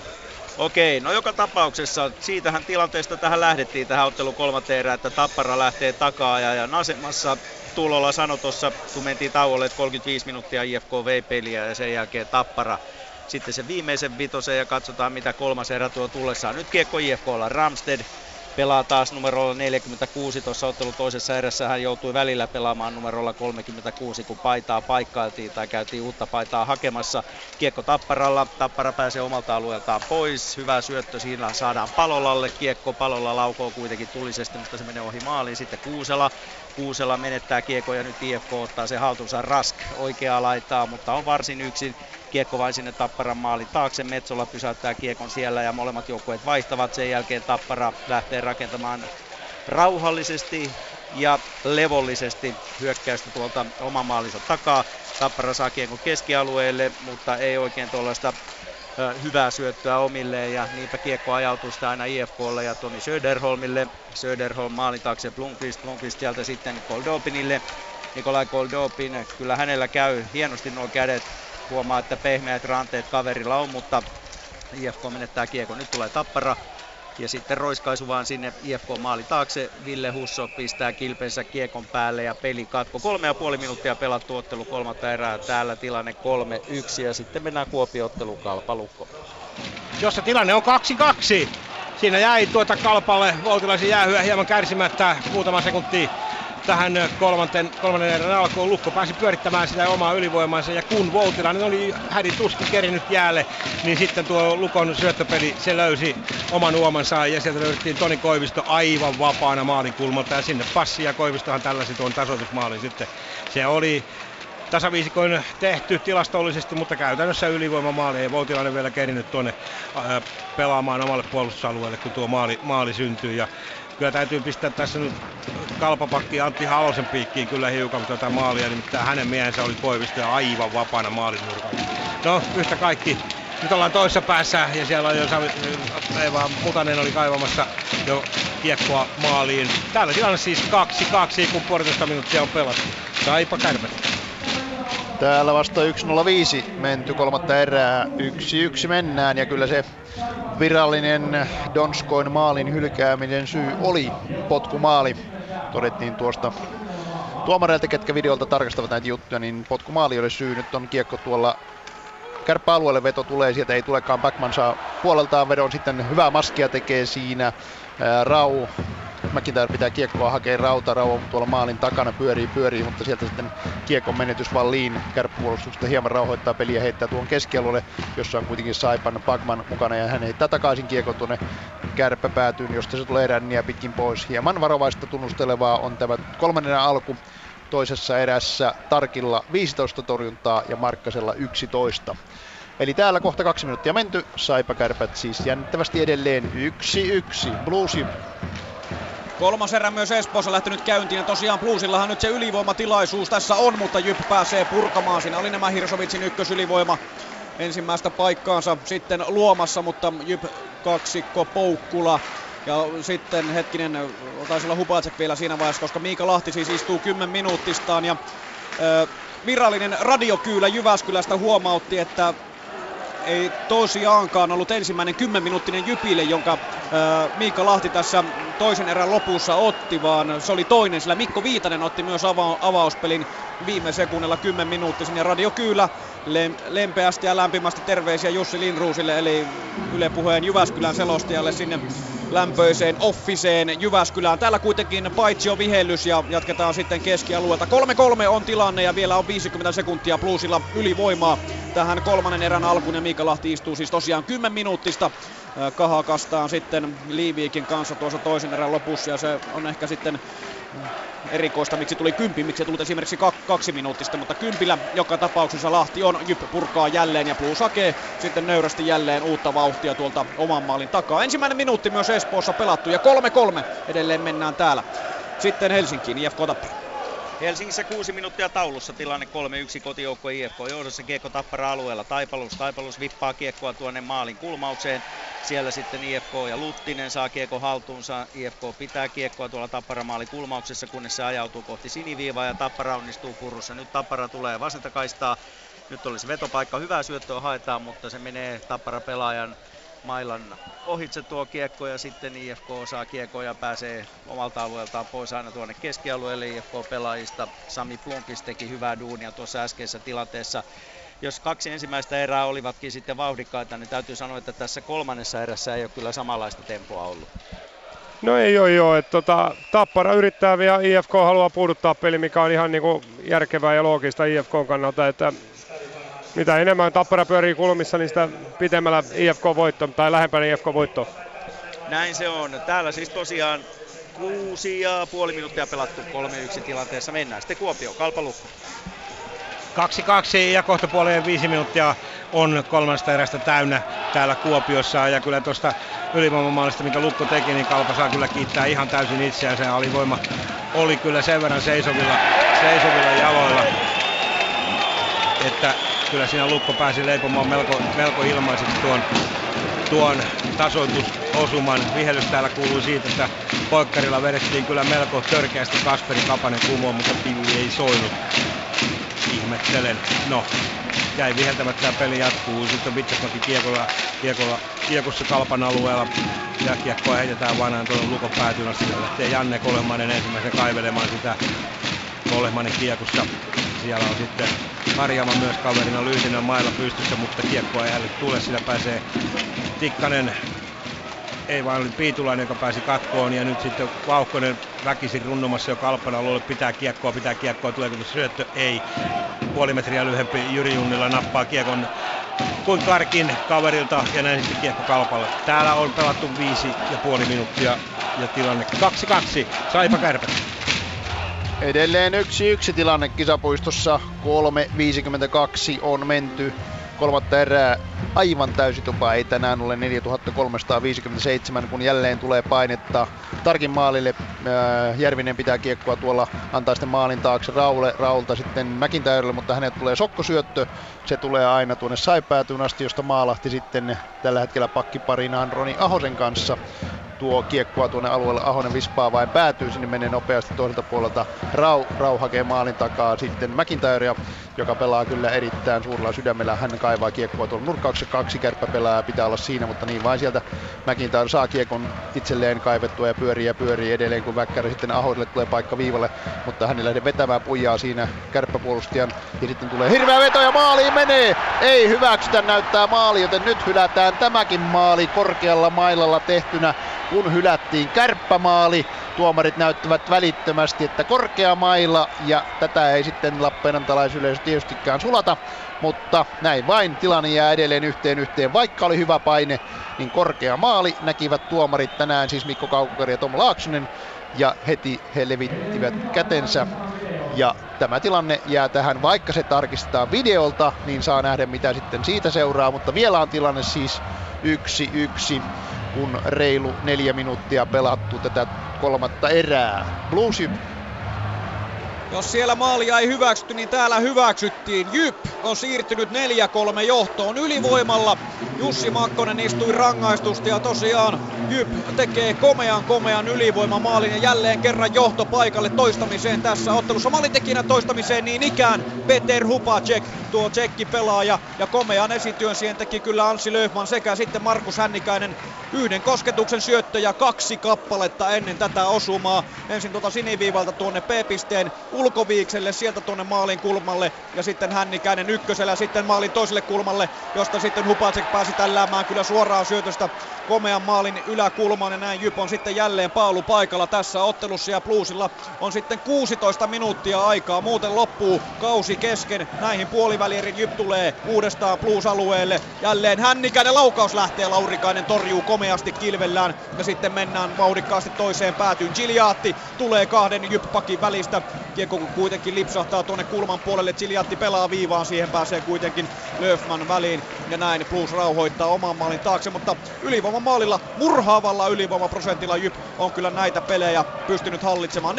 Okei, no joka tapauksessa siitähän tilanteesta tähän lähdettiin tähän ottelun kolmanteen erään, että Tappara lähtee takaa ja asemassa Tulolla sanoi tuossa, kun mentiin tauolle, että 35 minuuttia IFK vei peliä ja sen jälkeen Tappara sitten se viimeisen vitosen ja katsotaan mitä kolmas erä tuo tullessaan. Nyt kiekko IFKlla Ramsted pelaa taas numerolla 46 tuossa ottelun toisessa erässä. Hän joutui välillä pelaamaan numerolla 36, kun paitaa paikkailtiin tai käytiin uutta paitaa hakemassa. Kiekko Tapparalla. Tappara pääsee omalta alueeltaan pois. Hyvä syöttö siinä saadaan Palolalle. Kiekko Palolla laukoo kuitenkin tulisesti, mutta se menee ohi maaliin. Sitten Kuusela. Kuusela menettää kiekko ja nyt IFK ottaa se haltuunsa Rask oikeaa laitaa, mutta on varsin yksin. Kiekko vain sinne Tapparan maalin taakse. Metsola pysäyttää kiekon siellä ja molemmat joukkueet vaihtavat. Sen jälkeen Tappara lähtee rakentamaan rauhallisesti ja levollisesti hyökkäystä tuolta oman maalinsa takaa. Tappara saa kiekon keskialueelle, mutta ei oikein tuollaista hyvää syöttöä omilleen ja niinpä kiekko ajautuu sitä aina IFKlle ja Toni Söderholmille. Söderholm maalin taakse Blomqvist, Blomqvist sieltä sitten Koldopinille. Nikolai Koldopin, kyllä hänellä käy hienosti nuo kädet Huomaa, että pehmeät ranteet kaverilla on, mutta IFK menettää kiekko. Nyt tulee tappara. Ja sitten roiskaisu vaan sinne IFK maali taakse. Ville Husso pistää kilpensä kiekon päälle ja peli katko. Kolme ja puoli minuuttia pelattu ottelu kolmatta erää. Täällä tilanne 3-1 ja sitten mennään Kuopio-otteluun kalpalukko.
Jossa tilanne on 2-2. Siinä jäi tuota kalpalle Voutilaisen jäähyä hieman kärsimättä muutama sekunti tähän kolmanten, kolmannen erän alkuun. Lukko pääsi pyörittämään sitä omaa ylivoimansa ja kun Voutilainen oli hädin tuskin kerinyt jäälle, niin sitten tuo Lukon syöttöpeli, se löysi oman uomansa ja sieltä löydettiin Toni Koivisto aivan vapaana maalinkulmalta ja sinne passi ja Koivistohan tällaisen tuon tasoitusmaalin sitten. Se oli tasaviisikoin tehty tilastollisesti, mutta käytännössä ylivoimamaali ei Voutilainen vielä kerinyt tuonne pelaamaan omalle puolustusalueelle, kun tuo maali, maali syntyy. Ja kyllä täytyy pistää tässä nyt kalpapakki Antti Halosen piikkiin kyllä hiukan tätä maalia, nimittäin hänen miehensä oli Koivisto ja aivan vapaana maalinurkalla. No, yhtä kaikki. Nyt ollaan toisessa päässä ja siellä on jo Savi, Eva Mutanen oli kaivamassa jo kiekkoa maaliin. Täällä tilanne siis 2-2, kun puolitoista minuuttia on pelattu. Saipa kärpät.
Täällä vasta 1.05 menty kolmatta erää. 1-1 mennään ja kyllä se virallinen Donskoin maalin hylkääminen syy oli potkumaali. Todettiin tuosta tuomareilta, ketkä videolta tarkastavat näitä juttuja, niin potkumaali oli syy. Nyt on kiekko tuolla kärppäalueelle veto tulee, sieltä ei tulekaan. Backman saa puoleltaan vedon, sitten hyvää maskia tekee siinä. Rau McIntyre pitää kiekkoa hakea rauta, rauha tuolla maalin takana pyörii, pyörii, mutta sieltä sitten kiekon menetys vaan liin kärppäpuolustuksesta hieman rauhoittaa peliä ja heittää tuon keskialueelle, jossa on kuitenkin Saipan Pagman mukana ja hän heittää takaisin kiekon tuonne kärppäpäätyyn, josta se tulee ränniä pitkin pois. Hieman varovaista tunnustelevaa on tämä kolmannen alku toisessa erässä Tarkilla 15 torjuntaa ja Markkasella 11. Eli täällä kohta kaksi minuuttia menty, Saipa Kärpät siis jännittävästi edelleen 1-1. Blues
Kolmas erä myös Espoossa lähtenyt käyntiin ja tosiaan Bluesillahan nyt se ylivoimatilaisuus tässä on, mutta Jyp pääsee purkamaan. Siinä oli nämä Hirsovitsin ykkösylivoima ensimmäistä paikkaansa sitten luomassa, mutta Jyp kaksikko Poukkula ja sitten hetkinen, taisi olla Hupacek vielä siinä vaiheessa, koska Miika Lahti siis istuu 10 minuuttistaan ja ö, virallinen radiokyylä Jyväskylästä huomautti, että ei tosiaankaan ollut ensimmäinen 10 minuuttinen jypille, jonka äh, Miikka Lahti tässä toisen erän lopussa otti, vaan se oli toinen, sillä Mikko Viitanen otti myös ava- avauspelin viime sekunnilla 10 minuuttisen ja Radio Kyylä lempeästi ja lämpimästi terveisiä Jussi Linruusille eli Yle Puheen Jyväskylän selostajalle sinne lämpöiseen offiseen Jyväskylään. Täällä kuitenkin paitsi on vihellys ja jatketaan sitten keskialueelta. 3-3 on tilanne ja vielä on 50 sekuntia plusilla ylivoimaa tähän kolmannen erän alkuun ja Miika Lahti istuu siis tosiaan 10 minuuttista kahakastaan sitten Liiviikin kanssa tuossa toisen erän lopussa ja se on ehkä sitten erikoista, miksi tuli kympi, miksi tuli esimerkiksi kaksi minuuttista, mutta kympillä joka tapauksessa Lahti on, Jyp purkaa jälleen ja Blue Sake sitten nöyrästi jälleen uutta vauhtia tuolta oman maalin takaa. Ensimmäinen minuutti myös Espoossa pelattu ja 3-3 edelleen mennään täällä. Sitten Helsinkiin, IFK Tappara.
Helsingissä kuusi minuuttia taulussa tilanne 3-1 kotijoukko IFK johdossa kiekko Tappara alueella. Taipalus, Taipalus vippaa kiekkoa tuonne maalin kulmaukseen. Siellä sitten IFK ja Luttinen saa kiekko haltuunsa. IFK pitää kiekkoa tuolla Tappara maalin kulmauksessa, kunnes se ajautuu kohti siniviivaa ja Tappara onnistuu kurrussa. Nyt Tappara tulee vasenta kaistaa. Nyt olisi vetopaikka, hyvää syöttöä haetaan, mutta se menee Tappara pelaajan mailan ohitse tuo kiekko ja sitten IFK saa kiekko ja pääsee omalta alueeltaan pois aina tuonne keskialueelle. IFK-pelaajista Sami Plunkis teki hyvää duunia tuossa äskeisessä tilanteessa. Jos kaksi ensimmäistä erää olivatkin sitten vauhdikkaita, niin täytyy sanoa, että tässä kolmannessa erässä ei ole kyllä samanlaista tempoa ollut.
No ei ole joo, että tota, Tappara yrittää vielä, IFK haluaa puuduttaa peli, mikä on ihan niinku järkevää ja loogista IFK kannalta, että mitä enemmän Tappara pyörii kulmissa, niin sitä pitemmällä IFK-voitto tai lähempänä IFK-voitto.
Näin se on. Täällä siis tosiaan kuusi ja puoli minuuttia pelattu 3-1 tilanteessa. Mennään sitten Kuopio, kalpalukko.
2-2 ja kohta puoleen viisi minuuttia on kolmannesta erästä täynnä täällä Kuopiossa. Ja kyllä tuosta ylivoimamaalista, minkä Lukko teki, niin Kalpa saa kyllä kiittää ihan täysin itseään. Se alivoima oli kyllä sen verran seisovilla, seisovilla jaloilla, että kyllä siinä Lukko pääsi leipomaan melko, melko ilmaiseksi tuon, tuon tasoitusosuman. Vihellys täällä kuuluu siitä, että poikkarilla vedettiin kyllä melko törkeästi Kasperi Kapanen kumoon, mutta pivi ei soinut. Ihmettelen. No, jäi viheltämättä ja peli jatkuu. Sitten Vitsasmäki kiekolla, kiekolla, kiekossa kalpan alueella. Ja kiekkoa heitetään vanhaan tuonne Lukon päätyyn asti. Lähtee Janne Kolemanen ensimmäisen kaivelemaan sitä Kolemanen kiekossa. Siellä on sitten Harjama myös kaverina lyhytinä mailla pystyssä, mutta kiekkoa ei hänelle tule. Sillä pääsee Tikkanen, ei vaan oli Piitulainen, joka pääsi katkoon. Ja nyt sitten Vauhkonen väkisin runnomassa jo kalppana alueelle. Pitää kiekkoa, pitää kiekkoa. Tuleeko syöttö? Ei. Puoli metriä lyhyempi Jyri Junnila nappaa kiekon kuin Karkin kaverilta ja näin sitten kiekko kalpalle. Täällä on pelattu viisi ja puoli minuuttia ja tilanne 2-2. Saipa kärpät.
Edelleen yksi yksi tilanne kisapuistossa. 3.52 on menty kolmatta erää aivan tupa. Ei tänään ole 4357, kun jälleen tulee painetta Tarkin maalille. Järvinen pitää kiekkoa tuolla, antaa sitten maalin taakse Raule, Raulta sitten Mäkintäyrälle, mutta hänet tulee sokkosyöttö. Se tulee aina tuonne Saipäätyyn asti, josta maalahti sitten tällä hetkellä pakkiparinaan Roni Ahosen kanssa tuo kiekkoa tuonne alueelle. Ahonen vispaa vain päätyy, sinne menee nopeasti toiselta puolelta. Rau, Rau hakee maalin takaa sitten McIntyre, joka pelaa kyllä erittäin suurella sydämellä. Hän kaivaa kiekkoa tuolla nurkkauksessa. Kaksi pelaa pitää olla siinä, mutta niin vain sieltä McIntyre saa kiekon itselleen kaivettua ja pyörii ja pyörii edelleen, kun Väkkäri sitten Ahoselle tulee paikka viivalle, mutta hän ei lähde vetämään pujaa siinä kärppäpuolustajan. Ja sitten tulee hirveä veto ja maaliin menee! Ei hyväksytä näyttää maali, joten nyt hylätään tämäkin maali korkealla mailalla tehtynä kun hylättiin kärppämaali. Tuomarit näyttävät välittömästi, että korkea mailla ja tätä ei sitten Lappeenantalaisyleisö tietystikään sulata, mutta näin vain tilanne jää edelleen yhteen yhteen. Vaikka oli hyvä paine, niin korkea maali näkivät tuomarit tänään siis Mikko Kaukokari ja Tom Laaksonen ja heti he levittivät kätensä. Ja tämä tilanne jää tähän, vaikka se tarkistetaan videolta, niin saa nähdä mitä sitten siitä seuraa, mutta vielä on tilanne siis yksi yksi kun reilu neljä minuuttia pelattu tätä kolmatta erää. Blues
jos siellä maalia ei hyväksytty, niin täällä hyväksyttiin. Jyp on siirtynyt 4-3 johtoon ylivoimalla. Jussi Makkonen istui rangaistusta ja tosiaan Jyp tekee komean komean ylivoimamaalin ja jälleen kerran johto paikalle toistamiseen tässä ottelussa. Maalintekijänä toistamiseen niin ikään Peter Hupacek, tuo tsekki pelaaja ja komean esityön siihen teki kyllä Anssi Löfman sekä sitten Markus Hännikäinen yhden kosketuksen syöttöjä kaksi kappaletta ennen tätä osumaa. Ensin tuota siniviivalta tuonne P-pisteen ulkoviikselle sieltä tuonne maalin kulmalle. Ja sitten Hännikäinen ykkösellä sitten maalin toiselle kulmalle, josta sitten Hupacek pääsi tälläämään kyllä suoraan syötöstä komean maalin yläkulmaan ja näin Jyp on sitten jälleen paalu paikalla tässä ottelussa ja Bluesilla on sitten 16 minuuttia aikaa. Muuten loppuu kausi kesken. Näihin puolivälierin Jyp tulee uudestaan Blues-alueelle. Jälleen Hännikäinen laukaus lähtee. Laurikainen torjuu komeasti kilvellään ja sitten mennään vauhdikkaasti toiseen päätyyn. Giliatti tulee kahden Jyp-pakin välistä. Kiekko kuitenkin lipsahtaa tuonne kulman puolelle. Giliatti pelaa viivaan. Siihen pääsee kuitenkin Löfman väliin ja näin Blues rauhoittaa oman maalin taakse, mutta ylivoima maalilla, murhaavalla ylivoimaprosentilla Jyp on kyllä näitä pelejä pystynyt hallitsemaan.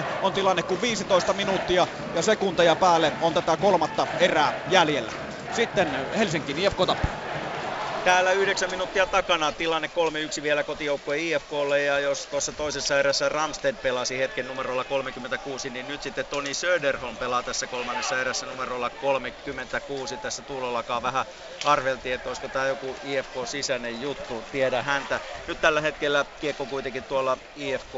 4-3 on tilanne, kun 15 minuuttia ja sekunteja päälle on tätä kolmatta erää jäljellä. Sitten Helsinki IFK Tappara.
Täällä 9 minuuttia takana tilanne 3-1 vielä kotijoukkue IFKlle ja jos tuossa toisessa erässä Ramsted pelasi hetken numerolla 36, niin nyt sitten Toni Söderholm pelaa tässä kolmannessa erässä numerolla 36. Tässä tuulollakaan vähän arveltiin, että olisiko tämä joku IFK sisäinen juttu, tiedä häntä. Nyt tällä hetkellä kiekko kuitenkin tuolla IFK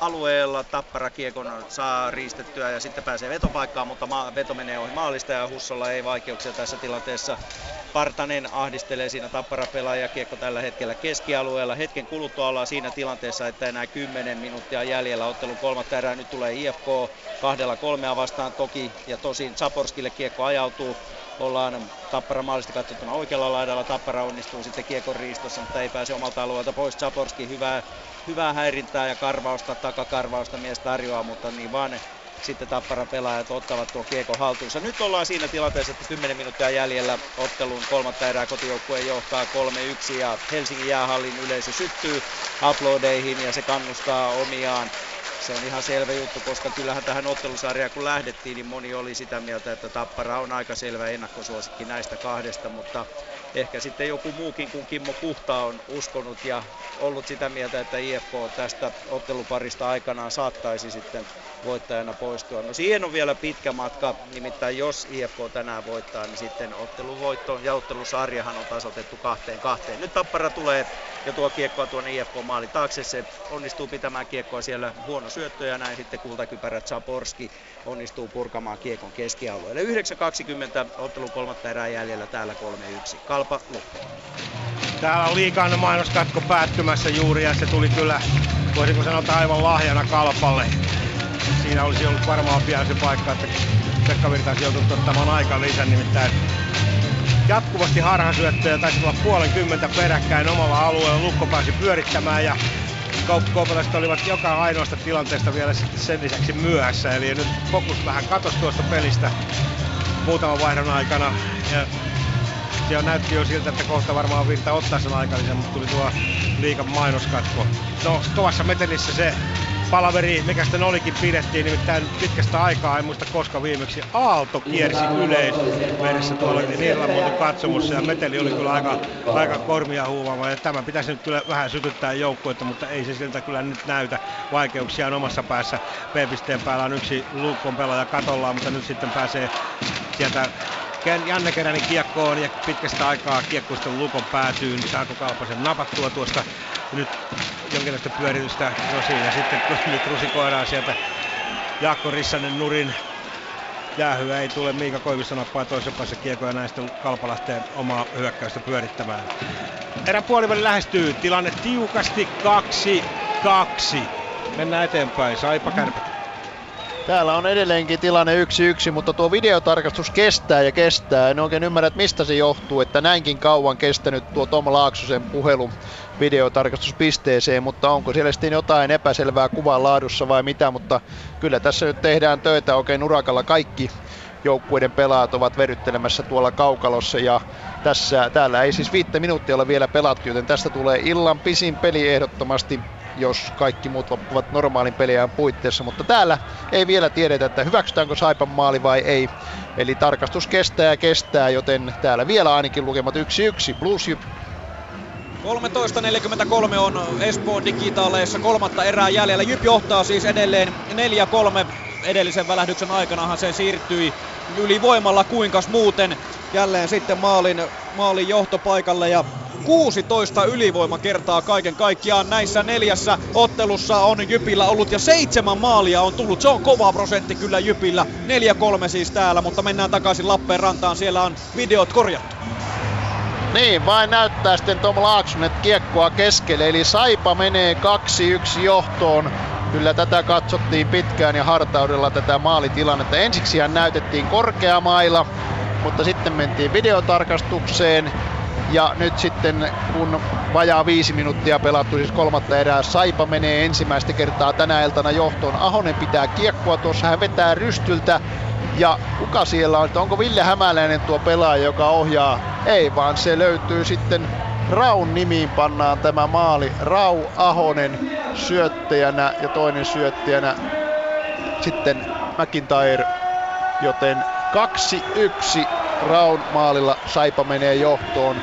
alueella, Tappara kiekon saa riistettyä ja sitten pääsee vetopaikkaan, mutta veto menee ohi maalista ja Hussolla ei vaikeuksia tässä tilanteessa. Partanen ahdistelee siinä Tappara pelaaja kiekko tällä hetkellä keskialueella. Hetken kuluttua ollaan siinä tilanteessa, että enää 10 minuuttia jäljellä ottelun kolmatta erää. Nyt tulee IFK kahdella kolmea vastaan toki ja tosin Zaporskille kiekko ajautuu. Ollaan Tappara maalista katsottuna oikealla laidalla. Tappara onnistuu sitten kiekon riistossa, mutta ei pääse omalta alueelta pois. Zaporski hyvää, hyvää häirintää ja karvausta, takakarvausta mies tarjoaa, mutta niin vaan sitten Tappara pelaajat ottavat tuon kiekon haltuunsa. Nyt ollaan siinä tilanteessa, että 10 minuuttia jäljellä ottelun kolmatta erää kotijoukkue johtaa 3-1 ja Helsingin jäähallin yleisö syttyy aplodeihin ja se kannustaa omiaan se on ihan selvä juttu, koska kyllähän tähän ottelusarjaan kun lähdettiin, niin moni oli sitä mieltä, että Tappara on aika selvä ennakkosuosikki näistä kahdesta, mutta ehkä sitten joku muukin kuin Kimmo Kuhta on uskonut ja ollut sitä mieltä, että IFK tästä otteluparista aikanaan saattaisi sitten voittajana poistua. No siihen on vielä pitkä matka, nimittäin jos IFK tänään voittaa, niin sitten otteluvoitto ja ottelusarjahan on tasotettu kahteen kahteen. Nyt Tappara tulee ja tuo kiekkoa tuonne IFK-maali taakse. Se onnistuu pitämään kiekkoa siellä huono syöttö ja näin sitten kultakypärät Saporski onnistuu purkamaan kiekon keskialueelle. 9.20 ottelun kolmatta erää jäljellä täällä 3-1. Kalpa loppu.
Täällä on liikan mainoskatko päättymässä juuri ja se tuli kyllä, voisinko sanoa, aivan lahjana Kalpalle. Siinä olisi ollut varmaan pian se paikka, että Pekka Virta olisi joutunut ottamaan aika lisän, nimittäin jatkuvasti harhasyöttöjä, taisi olla puolen kymmentä peräkkäin omalla alueella. Lukko pääsi pyörittämään ja kauppakauppalaiset olivat joka ainoasta tilanteesta vielä sitten sen lisäksi myöhässä. Eli nyt fokus vähän katosi tuosta pelistä muutaman vaihdon aikana. Ja se näytti jo siltä, että kohta varmaan Virta ottaa sen aikallisen, mutta tuli tuo liikan mainoskatko. No, kovassa metelissä se palaveri, mikä sitten olikin, pidettiin nimittäin pitkästä aikaa, en muista koska viimeksi, Aalto kiersi yleisömeressä tuolla niillä muuten katsomussa ja meteli oli kyllä aika, aika kormia huumaava ja tämä pitäisi nyt kyllä vähän sytyttää joukkuetta, mutta ei se siltä kyllä nyt näytä. Vaikeuksia on omassa päässä. B-pisteen päällä on yksi Luukkon pelaaja katollaan, mutta nyt sitten pääsee sieltä Janne Keränen kiekkoon ja pitkästä aikaa kiekkoista Lukon päätyyn. Saako Kalpasen napattua tuosta nyt jonkinlaista pyöritystä. No siinä sitten nyt rusikoidaan sieltä Jaakko Rissanen nurin. Jäähyä ei tule, Miika Koivisto nappaa toisen päässä kiekko ja näistä Kalpa lähtee omaa hyökkäystä pyörittämään. Erän puoliväli lähestyy, tilanne tiukasti 2-2. Mennään eteenpäin, Saipa Kärpät.
Täällä on edelleenkin tilanne 1-1, mutta tuo videotarkastus kestää ja kestää. En oikein ymmärrä, että mistä se johtuu, että näinkin kauan kestänyt tuo Tom Laaksosen puhelu videotarkastuspisteeseen, mutta onko siellä sitten jotain epäselvää kuvan laadussa vai mitä, mutta kyllä tässä nyt tehdään töitä. Oikein urakalla kaikki joukkueiden pelaajat ovat veryttelemässä tuolla kaukalossa ja tässä, täällä ei siis viittä minuuttia ole vielä pelattu, joten tästä tulee illan pisin peli ehdottomasti jos kaikki muut loppuvat normaalin peliään puitteissa, mutta täällä ei vielä tiedetä, että hyväksytäänkö Saipan maali vai ei. Eli tarkastus kestää ja kestää, joten täällä vielä ainakin lukemat 1-1. Blues
13.43 on Espoon digitaaleissa kolmatta erää jäljellä. Jyp johtaa siis edelleen 4-3. Edellisen välähdyksen aikanahan se siirtyi ylivoimalla kuinkas muuten. Jälleen sitten maalin, maalin johtopaikalle ja 6-3 16 ylivoimakertaa kaiken kaikkiaan näissä neljässä ottelussa on Jypillä ollut ja seitsemän maalia on tullut. Se on kova prosentti kyllä Jypillä. 4-3 siis täällä, mutta mennään takaisin Lappeenrantaan. Siellä on videot korjattu.
Niin, vain näyttää sitten Tom Laaksonen kiekkoa keskelle, eli Saipa menee 2-1 johtoon. Kyllä tätä katsottiin pitkään ja hartaudella tätä maalitilannetta. Ensiksihän näytettiin korkeamailla, mutta sitten mentiin videotarkastukseen. Ja nyt sitten kun vajaa viisi minuuttia pelattu, siis kolmatta erää, Saipa menee ensimmäistä kertaa tänä iltana johtoon. Ahonen pitää kiekkoa tuossa, hän vetää rystyltä ja kuka siellä on? Onko Ville Hämäläinen tuo pelaaja, joka ohjaa? Ei, vaan se löytyy sitten Raun nimiin pannaan tämä maali. Rau Ahonen syöttäjänä ja toinen syöttäjänä sitten McIntyre. Joten 2-1 Raun maalilla Saipa menee johtoon.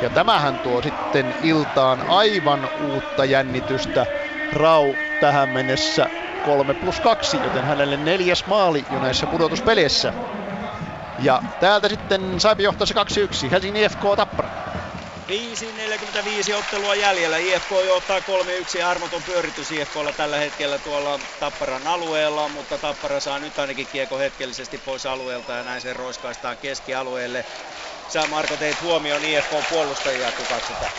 Ja tämähän tuo sitten iltaan aivan uutta jännitystä. Rau tähän mennessä 3 plus 2, joten hänelle neljäs maali jo näissä pudotuspeleissä. Ja täältä sitten Saipa johtaa se 2-1, Helsingin IFK Tappara.
5.45 ottelua jäljellä. IFK johtaa 3-1 armoton pyöritys IFKlla tällä hetkellä tuolla Tapparan alueella, mutta Tappara saa nyt ainakin kiekko hetkellisesti pois alueelta ja näin se roiskaistaan keskialueelle. Sä Marko teit huomioon IFK puolustajia, kun katsotaan.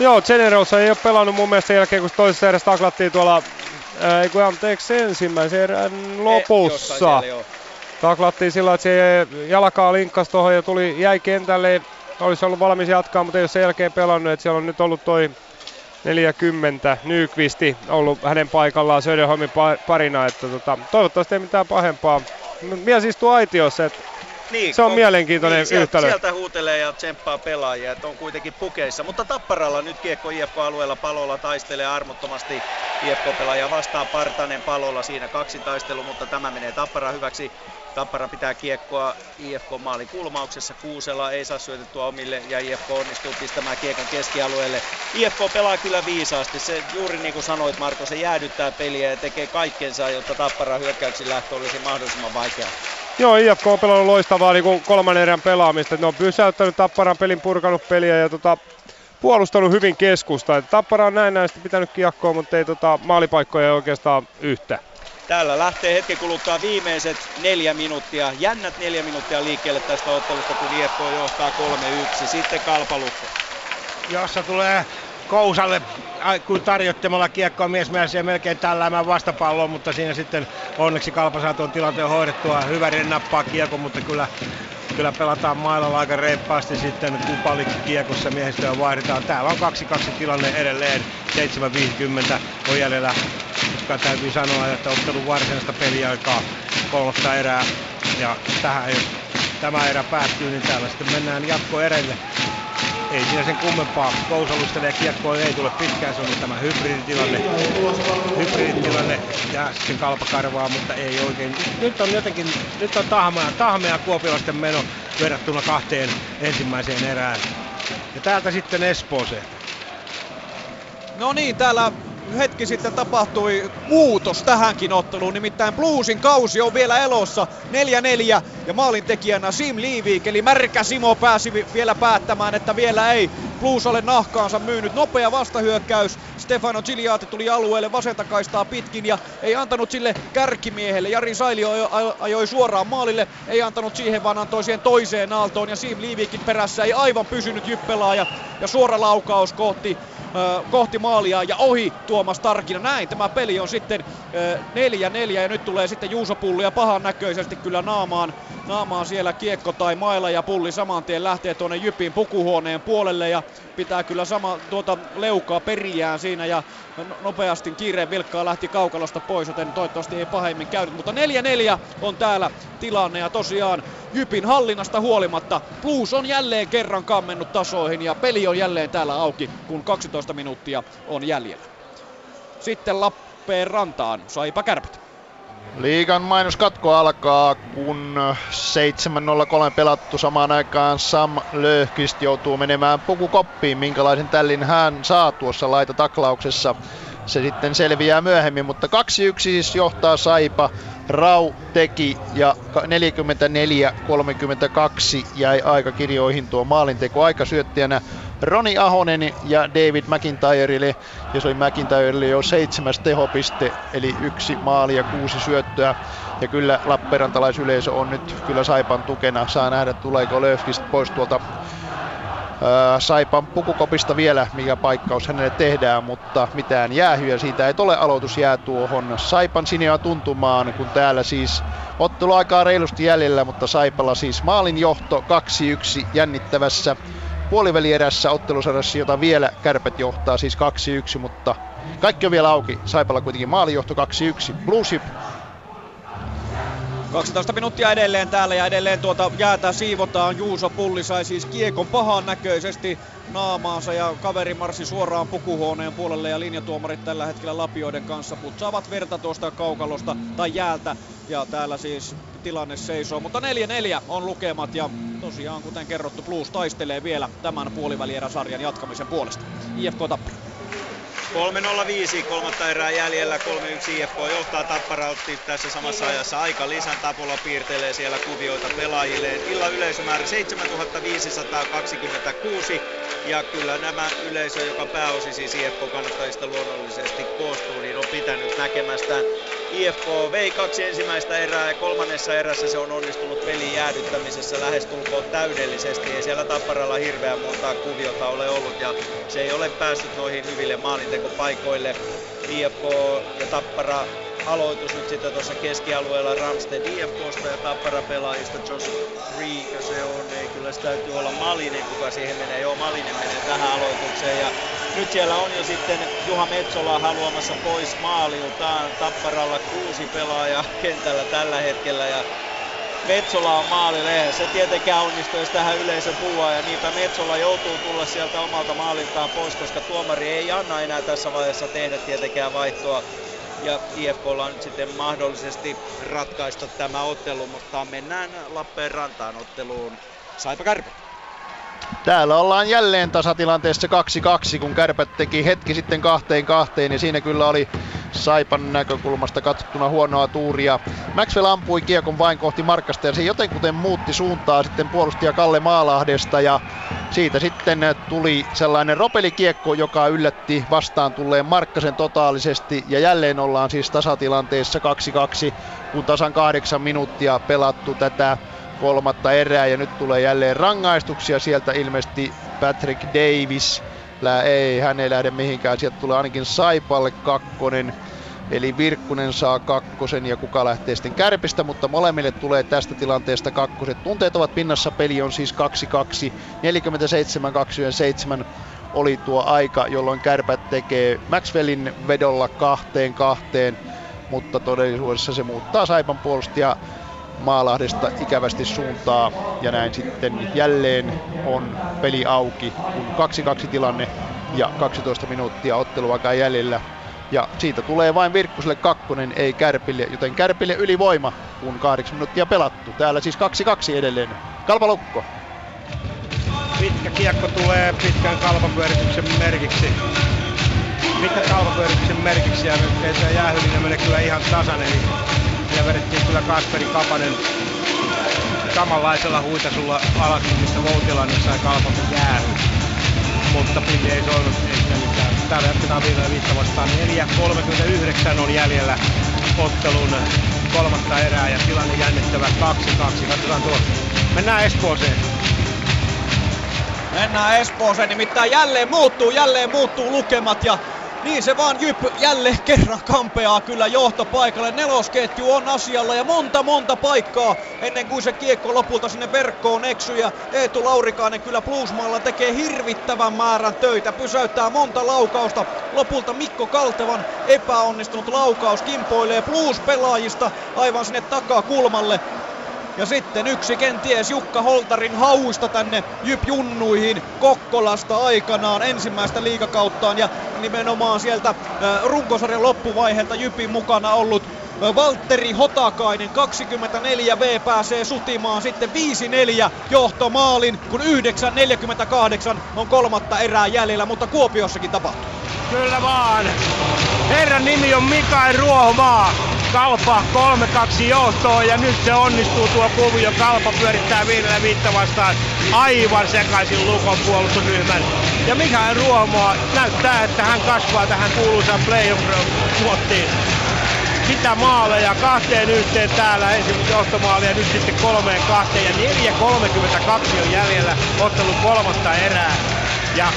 Joo, Generosa ei ole pelannut mun mielestä sen jälkeen, kun toisessa erässä taklattiin tuolla ei kun anteeksi ensimmäisen erän lopussa. Siellä, Taklattiin sillä, että se jalkaa linkkasi tuohon ja tuli, jäi kentälle. Olisi ollut valmis jatkaa, mutta ei ole sen jälkeen pelannut. Että siellä on nyt ollut toi 40 Nykvisti ollut hänen paikallaan Söderholmin parina. Että tota, toivottavasti ei mitään pahempaa. Mies istuu aitiossa, että niin, se on, on mielenkiintoinen niin, sieltä, yhtälö.
Sieltä huutelee ja tsemppaa pelaajia, että on kuitenkin pukeissa. Mutta Tapparalla nyt kiekko IFK-alueella palolla taistelee armottomasti IFK-pelaajia vastaan Partanen palolla. Siinä kaksi taistelu, mutta tämä menee Tappara hyväksi. Tappara pitää kiekkoa IFK-maalin kulmauksessa. Kuusela ei saa syötettyä omille ja IFK onnistuu pistämään kiekon keskialueelle. IFK pelaa kyllä viisaasti. Se juuri niin kuin sanoit Marko, se jäädyttää peliä ja tekee kaikkensa, jotta Tappara hyökkäyksin lähtö olisi mahdollisimman vaikea.
Joo, IFK on pelannut loistavaa niin kolmannen erän pelaamista. Ne on pysäyttänyt Tapparan pelin, purkanut peliä ja tota, puolustanut hyvin keskusta. Tappara on näin näistä pitänyt kiekkoa, mutta ei tota, maalipaikkoja oikeastaan yhtä.
Täällä lähtee hetken kuluttaa viimeiset neljä minuuttia, jännät neljä minuuttia liikkeelle tästä ottelusta, kun IFK johtaa 3-1. Sitten kalpalukko.
Jossa tulee Kousalle kun tarjottamalla kiekkoa mies ja melkein tälläämään vastapalloa, mutta siinä sitten onneksi Kalpa saa tuon tilanteen hoidettua. Hyvä nappaa kiekko, mutta kyllä, kyllä pelataan mailalla aika reippaasti sitten kupali kiekossa miehistöä vaihdetaan. Täällä on 2-2 tilanne edelleen, 7.50 on jäljellä. Koska täytyy sanoa, että ottelun varsinaista peliaikaa kolmosta erää. Ja tähän, jos tämä erä päättyy, niin täällä sitten mennään jatkoerelle ei siinä sen kummempaa. Kousalustelee kiekkoa ei tule pitkään, se on tämä hybriditilanne. Hybriditilanne ja sitten kalpa karvaa, mutta ei oikein. Nyt on jotenkin, nyt on tahmea, tahmea kuopilaisten meno verrattuna kahteen ensimmäiseen erään. Ja täältä sitten Espooseen.
No niin, täällä hetki sitten tapahtui muutos tähänkin otteluun, nimittäin Bluesin kausi on vielä elossa 4-4 ja maalintekijänä Sim Liivik, eli märkä Simo pääsi vielä päättämään, että vielä ei Blues ole nahkaansa myynyt. Nopea vastahyökkäys, Stefano Giliati tuli alueelle vasenta kaistaa pitkin ja ei antanut sille kärkimiehelle. Jari Sailio ajoi suoraan maalille, ei antanut siihen vaan antoi siihen toiseen aaltoon ja Sim Liivikin perässä ei aivan pysynyt jyppelaaja ja suora laukaus kohti kohti maalia ja ohi Tuomas Tarkina. Näin tämä peli on sitten 4-4 ja nyt tulee sitten Juuso Pulli ja pahan näköisesti kyllä naamaan, naamaan siellä kiekko tai maila ja Pulli saman tien lähtee tuonne Jypin pukuhuoneen puolelle ja pitää kyllä sama tuota leukaa periään siinä ja no, nopeasti kiireen vilkkaa lähti kaukalosta pois, joten toivottavasti ei pahemmin käynyt. Mutta 4-4 on täällä tilanne ja tosiaan Jypin hallinnasta huolimatta Blues on jälleen kerran kammennut tasoihin ja peli on jälleen täällä auki, kun 12 minuuttia on jäljellä. Sitten Lappeenrantaan, saipa kärpät.
Liigan mainoskatko alkaa, kun 7.03 pelattu samaan aikaan Sam Löhkist joutuu menemään pukukoppiin. Minkälaisen tällin hän saa tuossa laitataklauksessa. Se sitten selviää myöhemmin, mutta 2-1 siis johtaa Saipa. Rau teki ja 44-32 jäi aikakirjoihin tuo maalinteko aikasyöttäjänä Roni Ahonen ja David McIntyrelle, ja se oli McIntyrelle jo seitsemäs tehopiste, eli yksi maali ja kuusi syöttöä. Ja kyllä Lappeenrantalaisyleisö on nyt kyllä Saipan tukena. Saa nähdä, tuleeko Löfqvist pois tuolta Saipan pukukopista vielä, mikä paikkaus hänelle tehdään, mutta mitään jäähyä siitä ei ole. Aloitus jää tuohon Saipan sinea tuntumaan, kun täällä siis ottelu aikaa reilusti jäljellä, mutta Saipalla siis maalin johto 2-1 jännittävässä puolivälierässä ottelusarjassa, jota vielä kärpät johtaa siis 2-1, mutta kaikki on vielä auki. Saipalla kuitenkin maalinjohto 2-1. Blueship
12 minuuttia edelleen täällä ja edelleen tuota jäätä siivotaan. Juuso Pulli sai siis kiekon pahan näköisesti naamaansa ja kaveri marssi suoraan pukuhuoneen puolelle ja linjatuomarit tällä hetkellä lapioiden kanssa putsaavat verta tuosta kaukalosta tai jäältä ja täällä siis tilanne seisoo, mutta 4-4 on lukemat ja tosiaan kuten kerrottu Blues taistelee vielä tämän puolivälieräsarjan jatkamisen puolesta. IFK Tappara.
3.05, kolmatta erää jäljellä, 3-1 IFK johtaa Tappara otti tässä samassa ajassa aika lisän. Tapola piirtelee siellä kuvioita pelaajille. Illan yleisömäärä 7526 ja kyllä nämä yleisö, joka pääosi siis IFK-kannattajista luonnollisesti koostuu, niin on pitänyt näkemästään IFK vei kaksi ensimmäistä erää ja kolmannessa erässä se on onnistunut pelin jäädyttämisessä lähestulkoon täydellisesti. Ei siellä Tapparalla hirveän montaa kuviota ole ollut ja se ei ole päässyt noihin hyville maalintekopaikoille. IFK ja Tappara aloitus nyt sitten tuossa keskialueella Ramsted IFKsta ja Tappara pelaajista Josh Freak, se on, ei kyllä se täytyy olla Malinen, kuka siihen menee, joo Malinen menee tähän aloitukseen. Ja nyt siellä on jo sitten Juha Metsola haluamassa pois maaliltaan, Tapparalla kuusi pelaajaa kentällä tällä hetkellä ja Metsola on maalille, eihän se tietenkään onnistu, jos tähän yleisö puhua. Ja niinpä Metsola joutuu tulla sieltä omalta maaliltaan pois, koska tuomari ei anna enää tässä vaiheessa tehdä tietenkään vaihtoa ja IFKlla on nyt sitten mahdollisesti ratkaista tämä ottelu, mutta mennään Lappeenrantaan otteluun. Saipa Kärpä.
Täällä ollaan jälleen tasatilanteessa 2-2, kun Kärpät teki hetki sitten kahteen kahteen, ja siinä kyllä oli Saipan näkökulmasta katsottuna huonoa tuuria. Maxwell ampui kiekon vain kohti Markkasta ja se jotenkuten muutti suuntaa sitten puolustaja Kalle Maalahdesta ja siitä sitten tuli sellainen ropelikiekko, joka yllätti vastaan tulleen Markkasen totaalisesti ja jälleen ollaan siis tasatilanteessa 2-2, kun tasan kahdeksan minuuttia pelattu tätä kolmatta erää ja nyt tulee jälleen rangaistuksia sieltä ilmeisesti Patrick Davis Lää ei, hän ei lähde mihinkään. Sieltä tulee ainakin Saipalle kakkonen. Eli Virkkunen saa kakkosen ja kuka lähtee sitten kärpistä, mutta molemmille tulee tästä tilanteesta kakkoset. Tunteet ovat pinnassa, peli on siis 2-2. 47-27 oli tuo aika, jolloin kärpät tekee Maxwellin vedolla kahteen kahteen, mutta todellisuudessa se muuttaa Saipan puolustaja Maalahdesta ikävästi suuntaa ja näin sitten jälleen on peli auki, kun 2-2 tilanne ja 12 minuuttia otteluaikaa jäljellä. Ja siitä tulee vain Virkkuselle kakkonen, ei Kärpille, joten Kärpille ylivoima, kun 8 minuuttia pelattu. Täällä siis 2-2 edelleen. Kalpalukko.
Pitkä kiekko tulee pitkän kalpapyörityksen merkiksi. Pitkän kalpapyörityksen merkiksi ja nyt ei tämä jäähylinen mene kyllä ihan tasan, ja vedettiin kyllä Kasperi Kapanen samanlaisella huitasulla alas, mistä Voutilainen sai kalpamme jäähy. Mutta pilli ei soinut, ei sitä mitään. Täällä jatketaan viime viikko vastaan. 4.39 on jäljellä ottelun kolmatta erää ja tilanne jännittävä 2-2. Katsotaan tuo. Mennään Espooseen.
Mennään Espooseen, nimittäin jälleen muuttuu, jälleen muuttuu lukemat ja niin se vaan Jyp jälleen kerran kampeaa kyllä johtopaikalle. Nelosketju on asialla ja monta monta paikkaa ennen kuin se kiekko lopulta sinne verkkoon eksyy. Ja Eetu Laurikainen kyllä Bluesmaalla tekee hirvittävän määrän töitä. Pysäyttää monta laukausta. Lopulta Mikko Kaltevan epäonnistunut laukaus kimpoilee Blues-pelaajista aivan sinne takakulmalle. Ja sitten yksi kenties Jukka Holtarin hauista tänne Jyp Junnuihin Kokkolasta aikanaan ensimmäistä liikakauttaan ja nimenomaan sieltä runkosarjan loppuvaiheelta Jypin mukana ollut Valtteri Hotakainen 24V pääsee sutimaan sitten 5-4 johtomaalin, kun 9.48 on kolmatta erää jäljellä, mutta Kuopiossakin tapahtuu.
Kyllä vaan. Herran nimi on Mikael Ruohomaa. Kalpa 3-2 johtoon ja nyt se onnistuu tuo kuvio. Kalpa pyörittää viidellä viittä vastaan aivan sekaisin Lukon puolustusryhmän. Ja Mikael Ruohomaa näyttää, että hän kasvaa tähän kuuluisaan playoff-suottiin sitä maaleja kahteen yhteen täällä ensimmäisen johtomaali ja nyt sitten kolmeen kahteen ja 4.32 on jäljellä ottelun kolmatta erää. Ja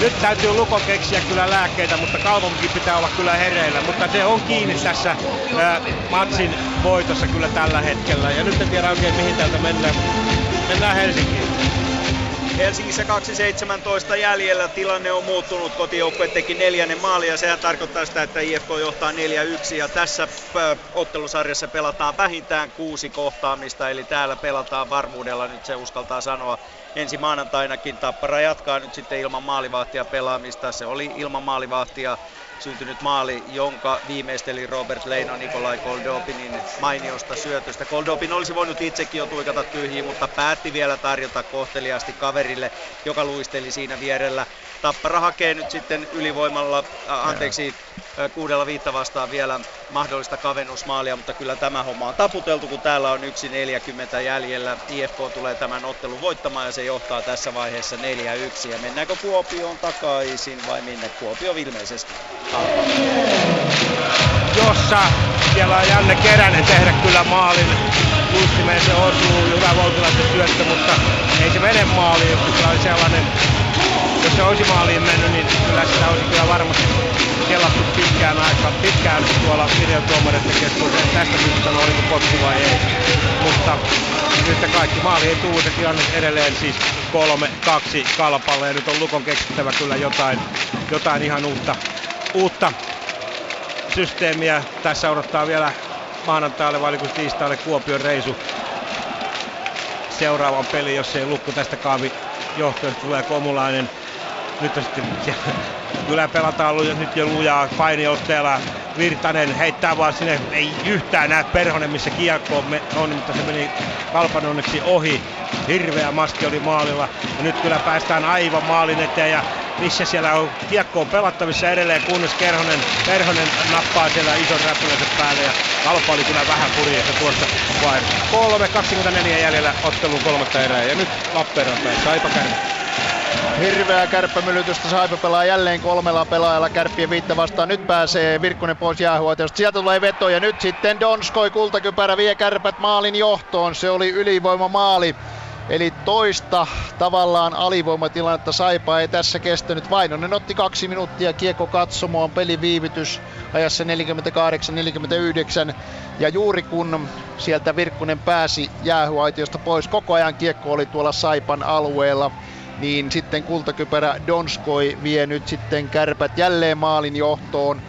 nyt täytyy Luko keksiä kyllä lääkkeitä, mutta Kalvonkin pitää olla kyllä hereillä. Mutta se on kiinni tässä ää, matsin voitossa kyllä tällä hetkellä. Ja nyt en tiedä oikein mihin täältä mennään. Mennään Helsinkiin.
Helsingissä 2.17 jäljellä tilanne on muuttunut. Kotijoukkue teki neljännen maali ja sehän tarkoittaa sitä, että IFK johtaa 4-1 ja tässä ottelusarjassa pelataan vähintään kuusi kohtaamista, eli täällä pelataan varmuudella, nyt se uskaltaa sanoa. Ensi maanantainakin Tappara jatkaa nyt sitten ilman maalivahtia pelaamista. Se oli ilman maalivahtia syntynyt maali, jonka viimeisteli Robert Leino Nikolai Koldopinin mainiosta syötöstä. Koldopin olisi voinut itsekin jo tuikata tyhjiin, mutta päätti vielä tarjota kohteliaasti kaverille, joka luisteli siinä vierellä. Tappara hakee nyt sitten ylivoimalla, äh, anteeksi, äh, kuudella viitta vastaan vielä mahdollista kavennusmaalia, mutta kyllä tämä homma on taputeltu, kun täällä on 1.40 jäljellä. IFK tulee tämän ottelun voittamaan ja se johtaa tässä vaiheessa 4-1. Ja mennäänkö Kuopioon takaisin vai minne Kuopio ilmeisesti?
Jossa siellä on Janne Keränen tehdä kyllä maalin. Luistimeen se osuu, hyvä Voutilaisen syöttö, mutta ei se mene maaliin, jos se oli sellainen jos se olisi maaliin mennyt, niin kyllä sitä olisi kyllä varmasti kelattu pitkään aikaa, pitkään tuolla videotuomareiden keskuudessa tästä syystä on oliko potku vai ei. Mutta yhtä kaikki maali ei tullut ja tilanne edelleen siis 3-2 kalpalle ja nyt on Lukon keksittävä kyllä jotain, jotain ihan uutta, uutta systeemiä. Tässä odottaa vielä maanantaille vai tiistaille Kuopion reisu seuraavan peli, jos ei Lukko tästä kaavi johtajaksi tulee Komulainen nyt on sitten *laughs* kyllä pelataan nyt jo lujaa painiotteella. Virtanen heittää vaan sinne, ei yhtään näe Perhonen missä kiekko on, mutta se meni Kalpan onneksi ohi. Hirveä maski oli maalilla ja nyt kyllä päästään aivan maalin eteen ja missä siellä on kiekko on pelattavissa edelleen, kunnes Kerhonen, Perhonen nappaa siellä ison räpylänsä päälle ja Kalpa oli kyllä vähän purjeessa tuossa vain. 3.24 jäljellä ottelun kolmatta erää ja nyt Lappeenranta Saipa kärpä.
Hirveä kärppämylytystä Saipa pelaa jälleen kolmella pelaajalla kärppien viittä vastaan. Nyt pääsee Virkkunen pois jäähuoteosta. Sieltä tulee veto ja nyt sitten Donskoi kultakypärä vie kärpät maalin johtoon. Se oli ylivoima maali. Eli toista tavallaan alivoimatilannetta Saipa ei tässä kestänyt. Vainonen otti kaksi minuuttia kiekko katsomoon, peliviivytys ajassa 48-49. Ja juuri kun sieltä Virkkunen pääsi jäähuaitiosta pois, koko ajan kiekko oli tuolla Saipan alueella niin sitten kultakypärä Donskoi vie nyt sitten kärpät jälleen maalin johtoon.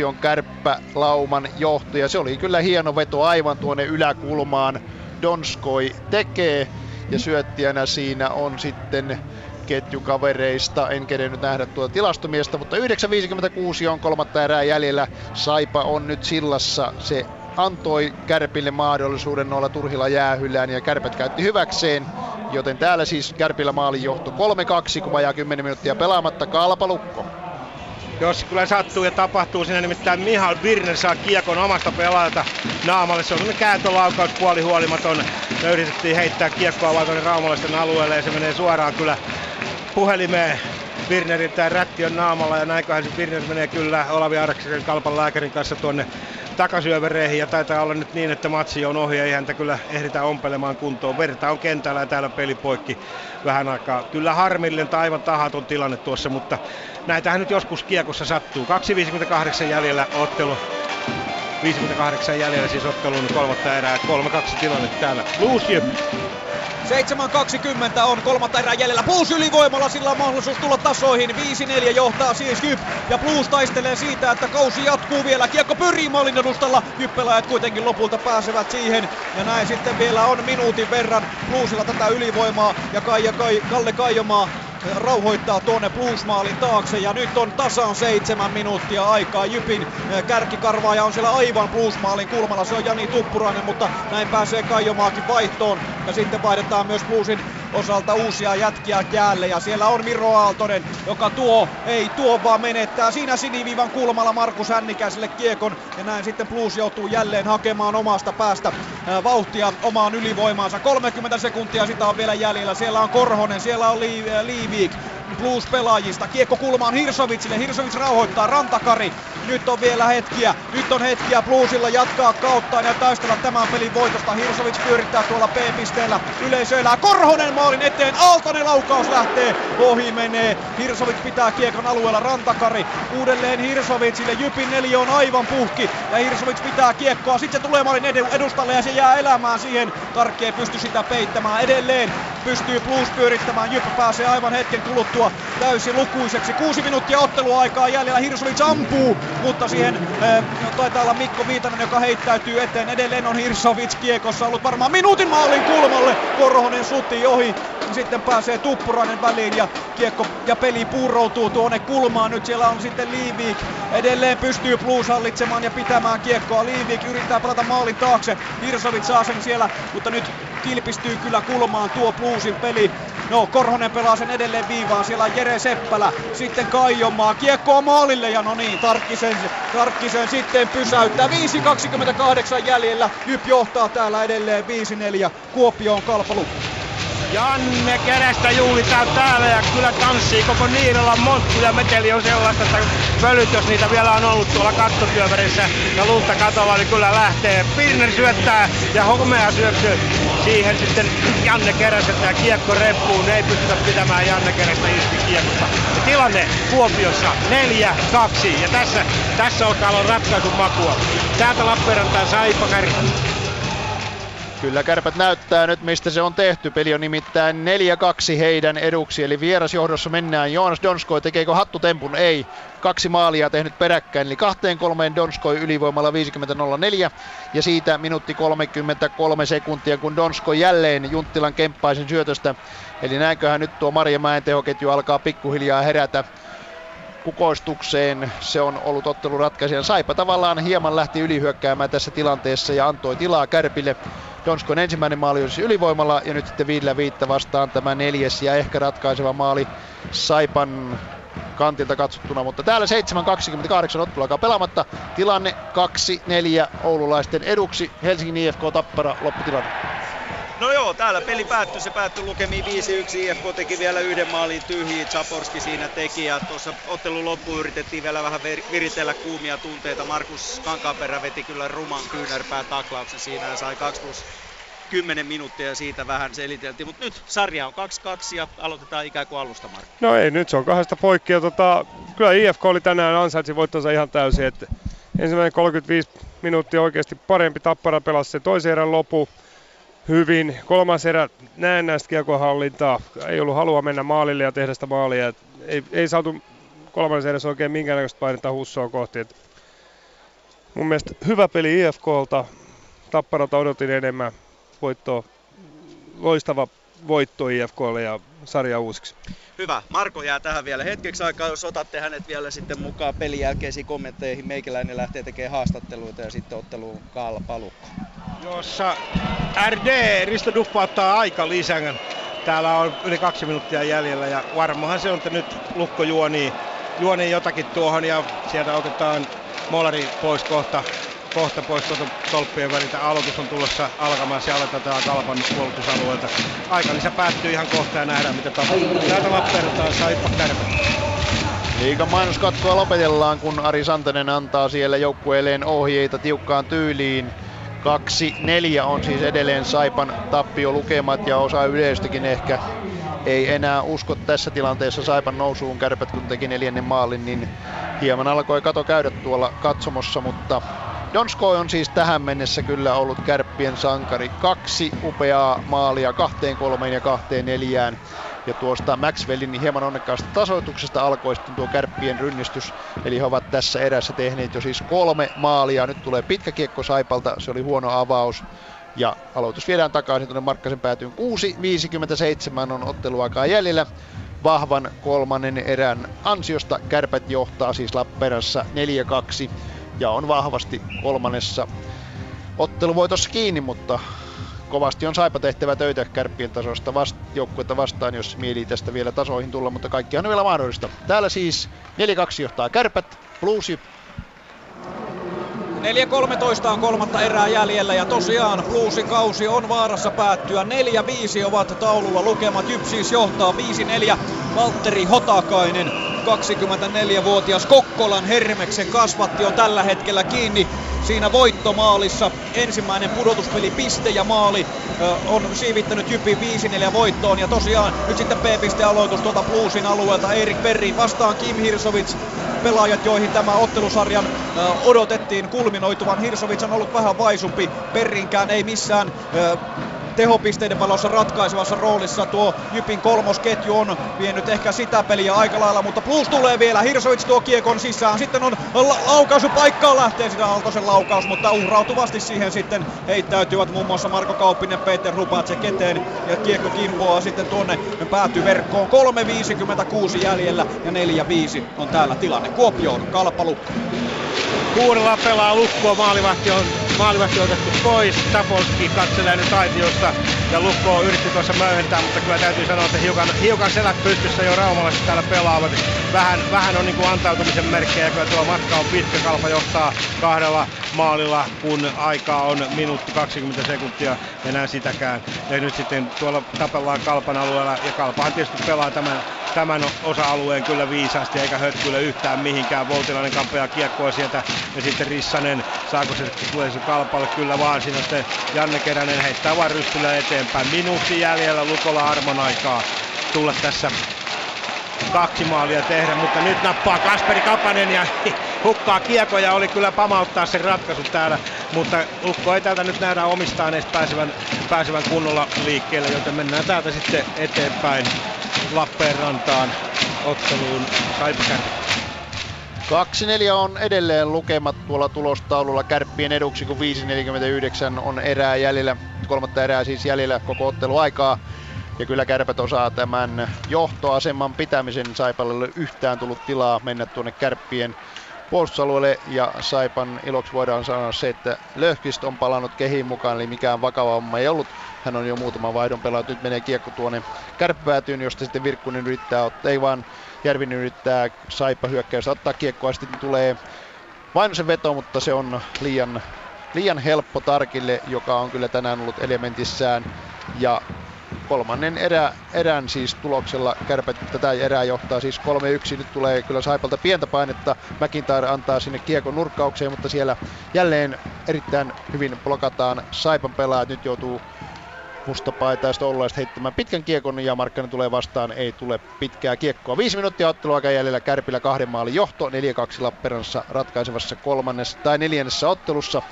3-2 on kärppä lauman johto ja se oli kyllä hieno veto aivan tuonne yläkulmaan. Donskoi tekee ja syöttijänä siinä on sitten ketjukavereista. En kerennyt nähdä tuota tilastomiestä, mutta 9.56 on kolmatta erää jäljellä. Saipa on nyt sillassa. Se antoi Kärpille mahdollisuuden olla turhilla jäähyllään ja Kärpät käytti hyväkseen. Joten täällä siis Kärpillä maalin johto 3-2, kun vajaa 10 minuuttia pelaamatta Kalpalukko.
Jos kyllä sattuu ja tapahtuu siinä nimittäin Mihal Birner saa kiekon omasta pelaajalta naamalle. Se on kääntölaukaus puoli huolimaton. Me yritettiin heittää kiekkoa tuonne raumalaisten alueelle ja se menee suoraan kyllä puhelimeen Birnerin tämä rätti on naamalla ja näinköhän se Birner menee kyllä Olavi Arksen kalpan lääkärin kanssa tuonne takasyövereihin ja taitaa olla nyt niin, että matsi on ohi, ei häntä kyllä ehditä ompelemaan kuntoon. Verta on kentällä ja täällä peli poikki vähän aikaa. Kyllä harmillinen tai aivan tahaton tilanne tuossa, mutta näitähän nyt joskus kiekossa sattuu. 2.58 jäljellä ottelu. 58 jäljellä siis ottelun kolmatta erää. 3-2 tilanne täällä. Blues
7.20 on kolmatta erää jäljellä. Blues ylivoimalla, sillä on mahdollisuus tulla tasoihin. 5-4 johtaa siis Jyp. Ja Blues taistelee siitä, että kausi jatkuu vielä. Kiekko pyrii maalin edustalla. Jyppelaajat kuitenkin lopulta pääsevät siihen. Ja näin sitten vielä on minuutin verran Bluesilla tätä ylivoimaa. Ja Kaija Kai, Kalle Kaijomaa rauhoittaa tuonne Bluesmaalin taakse ja nyt on tasan seitsemän minuuttia aikaa. Jypin eh, kärkikarvaaja on siellä aivan Bluesmaalin kulmalla, se on Jani Tuppurainen, mutta näin pääsee Kaijomaakin vaihtoon ja sitten vaihdetaan myös Bluesin osalta uusia jätkiä jäälle ja siellä on Miro Aaltonen, joka tuo, ei tuo vaan menettää siinä siniviivan kulmalla Markus Hännikäiselle kiekon ja näin sitten Blues joutuu jälleen hakemaan omasta päästä vauhtia omaan ylivoimaansa. 30 sekuntia sitä on vielä jäljellä. Siellä on Korhonen, siellä on Liivik, Blues-pelaajista. Kiekko kulmaan Hirsovitsille. Hirsovits rauhoittaa Rantakari. Nyt on vielä hetkiä. Nyt on hetkiä Bluesilla jatkaa kauttaan ja taistella tämän pelin voitosta. Hirsovits pyörittää tuolla B-pisteellä. Yleisö elää Korhonen maalin eteen. Aaltonen laukaus lähtee. Ohi menee. Hirsovits pitää kiekon alueella. Rantakari uudelleen Hirsovitsille. Jypin neli on aivan puhki. Ja Hirsovits pitää kiekkoa. Sitten se tulee maalin edustalle ja se jää elämään siihen. Karkki pysty sitä peittämään. Edelleen pystyy Blues pyörittämään. Jyppä pääsee aivan hetken kuluttua täysin lukuiseksi. Kuusi minuuttia otteluaikaa jäljellä. Hirsovits ampuu, mutta siihen äh, taitaa olla Mikko Viitanen, joka heittäytyy eteen. Edelleen on Hirsovits kiekossa ollut varmaan minuutin maalin kulmalle. Korhonen suti ohi. Sitten pääsee Tuppurainen väliin ja kiekko ja peli puuroutuu tuonne kulmaan. Nyt siellä on sitten Liivik. Edelleen pystyy Blues hallitsemaan ja pitämään kiekkoa. Liivik yrittää pelata maalin taakse. Hirsovits saa sen siellä, mutta nyt kilpistyy kyllä kulmaan tuo Bluesin peli. No, Korhonen pelaa sen edelleen viivaan. Siellä on Jere Seppälä. Sitten Kaijomaa. Kiekko maalille ja no niin, Tarkkisen, Tarkkisen sitten pysäyttää. 5.28 jäljellä. Jyp johtaa täällä edelleen 5-4. Kuopio on kalpalu.
Janne Kerestä juhlitaan täällä ja kyllä tanssii koko Niiralan monttu ja meteli on sellaista, että pölyt, jos niitä vielä on ollut tuolla kattotyövärissä ja lunta katolla, niin kyllä lähtee. Pirner syöttää ja Homea syöksyy siihen sitten Janne Keräseltä ja kiekko reppuun. Ei pystytä pitämään Janne Kerästä iski kiekosta. Ja tilanne Kuopiossa 4-2 ja tässä, tässä alkaa olla ratkaisun makua. Täältä Lappeenrantaan Saipa
Kyllä kärpät näyttää nyt, mistä se on tehty. Peli on nimittäin 4-2 heidän eduksi, eli vierasjohdossa mennään. Joonas Donskoi, tekeekö hattutempun? Ei. Kaksi maalia tehnyt peräkkäin, eli kahteen kolmeen Donskoi ylivoimalla 50-04. Ja siitä minuutti 33 sekuntia, kun Donskoi jälleen Junttilan kemppaisen syötöstä. Eli näinköhän nyt tuo Marja Mäen tehoketju alkaa pikkuhiljaa herätä kukoistukseen. Se on ollut ottelun ratkaisijan. Saipa tavallaan hieman lähti ylihyökkäämään tässä tilanteessa ja antoi tilaa Kärpille. Donskon ensimmäinen maali olisi ylivoimalla ja nyt sitten viidellä viittä vastaan tämä neljäs ja ehkä ratkaiseva maali Saipan kantilta katsottuna, mutta täällä 7.28 ottelu alkaa pelaamatta. Tilanne 2-4 oululaisten eduksi. Helsingin IFK Tappara lopputilanne.
No joo, täällä peli päättyi, se päättyi lukemiin 5-1, IFK teki vielä yhden maalin tyhjiä, Zaporski siinä teki ja tuossa ottelun loppuun yritettiin vielä vähän viritellä kuumia tunteita. Markus Kankaanperä veti kyllä ruman kyynärpää taklauksen. Siinä ja sai 2 plus 10 minuuttia siitä vähän seliteltiin, mutta nyt sarja on 2-2 ja aloitetaan ikään kuin alusta, Mark.
No ei, nyt se on kahdesta poikki tota, kyllä IFK oli tänään ansaitsi voittonsa ihan täysin, että ensimmäinen 35 minuuttia oikeasti parempi, Tappara pelasi se toisen erän lopu, hyvin. Kolmas erä näennäistä kiekohallintaa. Ei ollut halua mennä maalille ja tehdä sitä maalia. ei, ei saatu kolmannessa erässä oikein minkäännäköistä painetta hussoa kohti. Et mun mielestä hyvä peli IFKlta. Tapparalta odotin enemmän voittoa. Loistava voitto IFKlle ja sarja uusiksi.
Hyvä. Marko jää tähän vielä hetkeksi aikaa, jos otatte hänet vielä sitten mukaan pelin jälkeisiin kommentteihin. Meikäläinen lähtee tekemään haastatteluita ja sitten otteluun Kaalla palukko.
Jossa RD Risto Duffa ottaa aika lisän. Täällä on yli kaksi minuuttia jäljellä ja varmahan se on, että nyt Lukko juoni, juoni jotakin tuohon ja sieltä otetaan Molari pois kohta kohta pois tuolta tolppien väliltä. Aloitus on tulossa alkamaan. Se aloitetaan Kalpan puolustusalueelta. Aikalisä päättyy ihan kohta ja nähdään mitä tapahtuu. Täältä Lappeenrantaan Saippa Kärpät.
Liikan mainoskatkoa lopetellaan, kun Ari Santanen antaa siellä joukkueelleen ohjeita tiukkaan tyyliin. 2-4 on siis edelleen Saipan tappiolukemat ja osa yleistäkin ehkä ei enää usko tässä tilanteessa Saipan nousuun. Kärpät kun teki neljännen maalin, niin hieman alkoi kato käydä tuolla katsomossa, mutta Donskoi on siis tähän mennessä kyllä ollut kärppien sankari. Kaksi upeaa maalia kahteen kolmeen ja kahteen neljään. Ja tuosta Maxwellin hieman onnekkaasta tasoituksesta alkoi sitten tuo kärppien rynnistys. Eli he ovat tässä erässä tehneet jo siis kolme maalia. Nyt tulee pitkä kiekko Saipalta, se oli huono avaus. Ja aloitus viedään takaisin tuonne Markkasen päätyyn. 6.57 on otteluaikaa jäljellä. Vahvan kolmannen erän ansiosta kärpät johtaa siis Lappeenrannassa 4-2 ja on vahvasti kolmannessa otteluvoitossa kiinni, mutta kovasti on Saipa tehtävä töitä kärppien tasosta vast- joukkuetta vastaan, jos mieli tästä vielä tasoihin tulla, mutta kaikki on vielä mahdollista. Täällä siis 4-2 johtaa kärpät, Blues
4.13 on kolmatta erää jäljellä ja tosiaan Bluesin kausi on vaarassa päättyä. 4-5 ovat taululla lukemat. Jyp siis johtaa 5-4. Valtteri Hotakainen 24-vuotias Kokkolan Hermeksen kasvatti on tällä hetkellä kiinni siinä voittomaalissa. Ensimmäinen pudotuspeli piste ja maali ö, on siivittänyt Jypin 5-4 voittoon. Ja tosiaan nyt sitten B-piste aloitus tuolta Bluesin alueelta Erik Perrin vastaan Kim Hirsovits. Pelaajat, joihin tämä ottelusarjan ö, odotettiin kulminoituvan. Hirsovits on ollut vähän vaisumpi. Perrinkään ei missään ö, tehopisteiden valossa ratkaisevassa roolissa. Tuo Jypin kolmosketju on vienyt ehkä sitä peliä aika lailla, mutta plus tulee vielä. Hirsovits tuo kiekon sisään. Sitten on la- laukaisupaikkaa lähtee sitä Aaltosen laukaus, mutta uhrautuvasti siihen sitten heittäytyvät muun muassa Marko Kauppinen, Peter Rupatse keteen ja kiekko kimpoaa sitten tuonne päätyy verkkoon. 3.56 jäljellä ja 4.5 on täällä tilanne. Kuopioon, kalpalukko.
Kuudella pelaa lukkoa, maalivahti on, maalivahti otettu pois, Tapolski katselee nyt aitiosta ja Lukko yritti tuossa möyhentää, mutta kyllä täytyy sanoa, että hiukan, hiukan selät pystyssä jo raumalaiset täällä pelaavat. Vähän, vähän on niin kuin antautumisen merkkejä, kyllä tuo matka on pitkä, Kalpa johtaa kahdella maalilla, kun aikaa on minuutti 20 sekuntia, enää sitäkään. Ja nyt sitten tuolla tapellaan Kalpan alueella, ja Kalpahan tietysti pelaa tämän tämän osa-alueen kyllä viisaasti eikä hötkyle yhtään mihinkään. Voutilainen kampea kiekkoa sieltä ja sitten Rissanen saako se tulee se kalpalle kyllä vaan siinä sitten Janne Keränen heittää vaan rystyllä eteenpäin. Minuutti jäljellä Lukola armon aikaa tulla tässä kaksi maalia tehdä, mutta nyt nappaa Kasperi Kapanen ja *laughs* hukkaa kiekoja, oli kyllä pamauttaa sen ratkaisu täällä, mutta Lukko ei täältä nyt nähdä omistaan edes pääsevän, pääsevän kunnolla liikkeelle, joten mennään täältä sitten eteenpäin Lappeenrantaan otteluun Saipakäärmet.
2-4 on edelleen lukemat tuolla tulostaululla kärppien eduksi, kun 5.49 on erää jäljellä, kolmatta erää siis jäljellä koko otteluaikaa. Ja kyllä kärpät osaa tämän johtoaseman pitämisen. Saipalle yhtään tullut tilaa mennä tuonne kärppien puolustusalueelle ja Saipan iloksi voidaan sanoa se, että Löhkist on palannut kehiin mukaan, eli mikään vakava homma ei ollut. Hän on jo muutaman vaihdon pelannut. Nyt menee kiekko tuonne kärppäätyyn, josta sitten Virkkunen yrittää ottaa, ei vaan Järvinen yrittää Saipa hyökkäys ottaa kiekkoa, sitten tulee Vainosen veto, mutta se on liian, liian helppo Tarkille, joka on kyllä tänään ollut elementissään. Ja kolmannen erä, erän siis tuloksella kärpät tätä erää johtaa siis 3-1. Nyt tulee kyllä Saipalta pientä painetta. McIntyre antaa sinne kiekon nurkkaukseen, mutta siellä jälleen erittäin hyvin blokataan Saipan pelaajat. Nyt joutuu mustapaitaista oululaiset heittämään pitkän kiekon ja Markkanen tulee vastaan, ei tule pitkää kiekkoa. Viisi minuuttia otteluaika jäljellä Kärpillä kahden maalin johto, 4-2 Lappeenrannassa ratkaisevassa kolmannessa tai neljännessä ottelussa.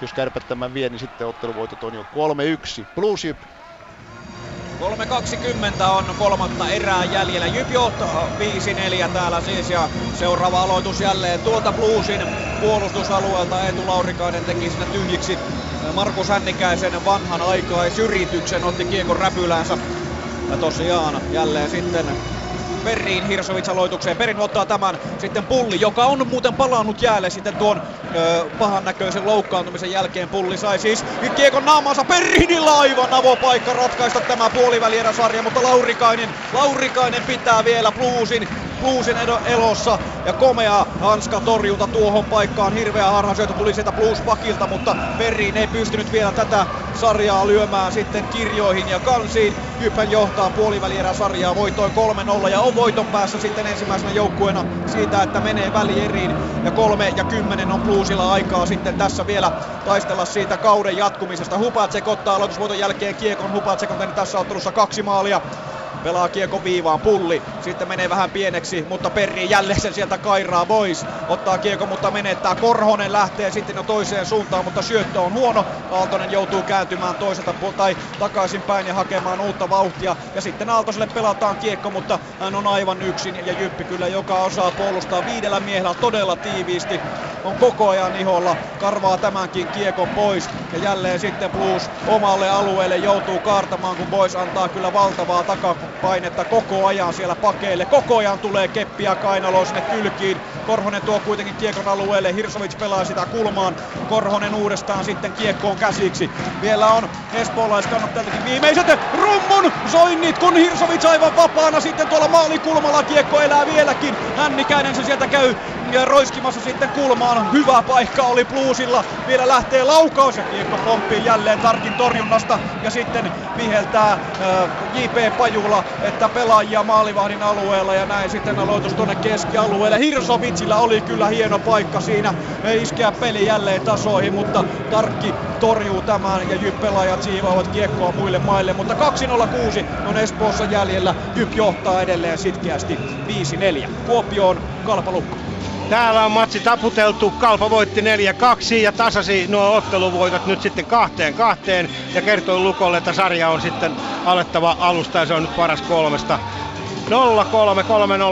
Jos Kärpät tämän vie, niin sitten otteluvoitot on jo 3-1. Blues Jyp
3.20 on kolmatta erää jäljellä. Jyp johtaa 5-4 täällä siis ja seuraava aloitus jälleen tuolta Bluesin puolustusalueelta. Eetu Laurikainen teki sinne tyhjiksi Markus Hännikäisen vanhan aikaisyrityksen, otti kiekon räpyläänsä. Ja tosiaan jälleen sitten Perriin Hirsovits aloitukseen. Perin ottaa tämän sitten Pulli, joka on muuten palannut jäälle sitten tuon ö, pahan näköisen loukkaantumisen jälkeen. Pulli sai siis kiekon naamansa Perrinillä aivan avopaikka ratkaista tämä puolivälierä-sarja, mutta Laurikainen, Laurikainen pitää vielä Bluesin Bluesin elossa ja komea hanska torjunta tuohon paikkaan. Hirveä harhasyötö tuli sieltä Blues pakilta, mutta Perriin ei pystynyt vielä tätä sarjaa lyömään sitten kirjoihin ja kansiin. Jyphän johtaa puolivälierä sarjaa voitoin 3-0 ja on voiton päässä sitten ensimmäisenä joukkueena siitä, että menee välieriin. Ja 3 ja 10 on Bluesilla aikaa sitten tässä vielä taistella siitä kauden jatkumisesta. Hupatsek ottaa aloitusvoiton jälkeen kiekon. Hupatsek on tässä ottelussa kaksi maalia pelaa kiekko viivaan, pulli, sitten menee vähän pieneksi, mutta Perri jälleen sen sieltä kairaa pois, ottaa kiekko, mutta menettää, Korhonen lähtee sitten jo toiseen suuntaan, mutta syöttö on huono, Aaltonen joutuu kääntymään toiselta tai takaisin päin ja hakemaan uutta vauhtia, ja sitten Aaltoselle pelataan kiekko, mutta hän on aivan yksin, ja Jyppi kyllä, joka osaa puolustaa viidellä miehellä todella tiiviisti, on koko ajan iholla, karvaa tämänkin kiekon pois. Ja jälleen sitten Blues omalle alueelle joutuu kaartamaan, kun Boys antaa kyllä valtavaa takapainetta koko ajan siellä pakeille. Koko ajan tulee keppiä kainaloon sinne kylkiin. Korhonen tuo kuitenkin kiekon alueelle, Hirsovic pelaa sitä kulmaan. Korhonen uudestaan sitten kiekkoon käsiksi. Vielä on espoolaiskannattajiltakin viimeiset rummun soinnit, kun Hirsovic aivan vapaana sitten tuolla maalikulmalla kiekko elää vieläkin. Hännikäinen se sieltä käy ja roiskimassa sitten kulmaan. Hyvä paikka oli Bluesilla. Vielä lähtee laukaus ja kiekko pomppii jälleen Tarkin torjunnasta. Ja sitten viheltää äh, J.P. Pajula, että pelaajia maalivahdin alueella ja näin sitten aloitus tuonne keskialueelle. Hirsovitsillä oli kyllä hieno paikka siinä iskeä peli jälleen tasoihin, mutta Tarkki torjuu tämän ja Jyp-pelaajat siivoavat kiekkoa muille maille. Mutta 2.06 on Espoossa jäljellä. Jyp johtaa edelleen sitkeästi 5-4. Kuopioon kalpalukko.
Täällä on matsi taputeltu, Kalpa voitti 4-2 ja tasasi nuo otteluvoitot nyt sitten kahteen kahteen ja kertoi Lukolle, että sarja on sitten alettava alusta ja se on nyt paras kolmesta. 0-3,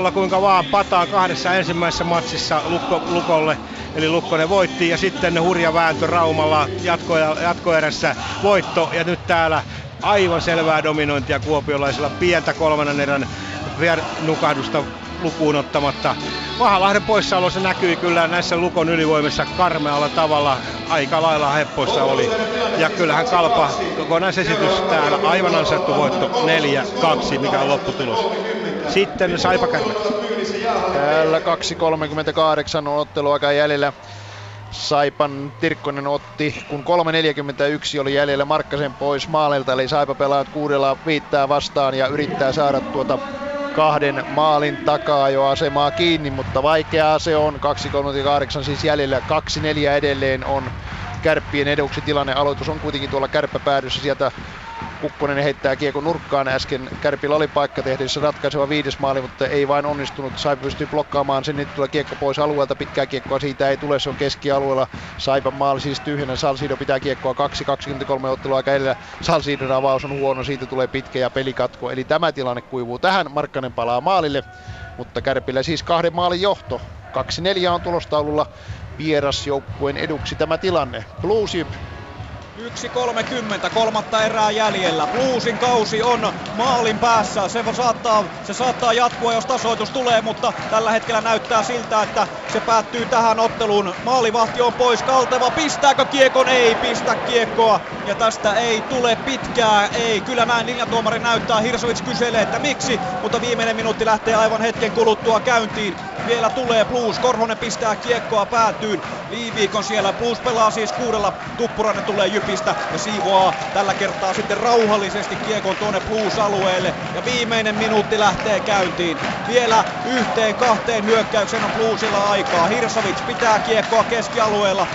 3-0, kuinka vaan pataa kahdessa ensimmäisessä matsissa Lukko, Lukolle, eli Lukkonen voitti ja sitten hurja vääntö Raumalla jatko, jatkoerässä voitto ja nyt täällä aivan selvää dominointia kuopiolaisilla pientä kolmannen erän nukahdusta lukuun ottamatta. Vahalahden poissaolo se näkyi kyllä näissä Lukon ylivoimissa karmealla tavalla. Aika lailla heppoissa oli. Ja kyllähän Kalpa kokonaisesitys täällä aivan ansaittu voitto 4-2, mikä on lopputulos. Sitten Saipa
Täällä 2.38 on otteluaika jäljellä. Saipan Tirkkonen otti, kun 3.41 oli jäljellä Markkasen pois maalilta, eli Saipa pelaa kuudella viittää vastaan ja yrittää saada tuota kahden maalin takaa jo asemaa kiinni, mutta vaikeaa se on. 2.38 siis jäljellä, 2.4 edelleen on kärppien eduksi tilanne. Aloitus on kuitenkin tuolla kärppäpäädyssä sieltä Kukkonen heittää kiekon nurkkaan äsken. Kärpillä oli paikka tehdessä ratkaiseva viides maali, mutta ei vain onnistunut. Sai pystyy blokkaamaan sen, nyt tulee kiekko pois alueelta. Pitkää kiekkoa siitä ei tule, se on keskialueella. Saipan maali siis tyhjänä. Salsido pitää kiekkoa 2-23 ottelua aika edellä. Salsidon avaus on huono, siitä tulee pitkä ja pelikatko. Eli tämä tilanne kuivuu tähän. Markkanen palaa maalille, mutta Kärpillä siis kahden maalin johto. 2-4 on tulostaululla vierasjoukkueen eduksi tämä tilanne. Blues
1.30, kolmatta erää jäljellä. Bluesin kausi on maalin päässä. Se saattaa, se saattaa jatkua, jos tasoitus tulee, mutta tällä hetkellä näyttää siltä, että se päättyy tähän otteluun. Maalivahti on pois. Kalteva, pistääkö kiekon? Ei pistä kiekkoa. Ja tästä ei tule pitkää. Ei, kyllä näin linjatuomari näyttää. Hirsovits kyselee, että miksi, mutta viimeinen minuutti lähtee aivan hetken kuluttua käyntiin. Vielä tulee Blues. Korhonen pistää kiekkoa päätyyn. Liiviikon siellä. Blues pelaa siis kuudella. Tuppurainen tulee Jypistä ja siivoaa tällä kertaa sitten rauhallisesti kiekon tuonne Blues-alueelle. Ja viimeinen minuutti lähtee käyntiin. Vielä yhteen kahteen hyökkäyksen on Bluesilla aikaa. Hirsovits pitää kiekkoa keskialueella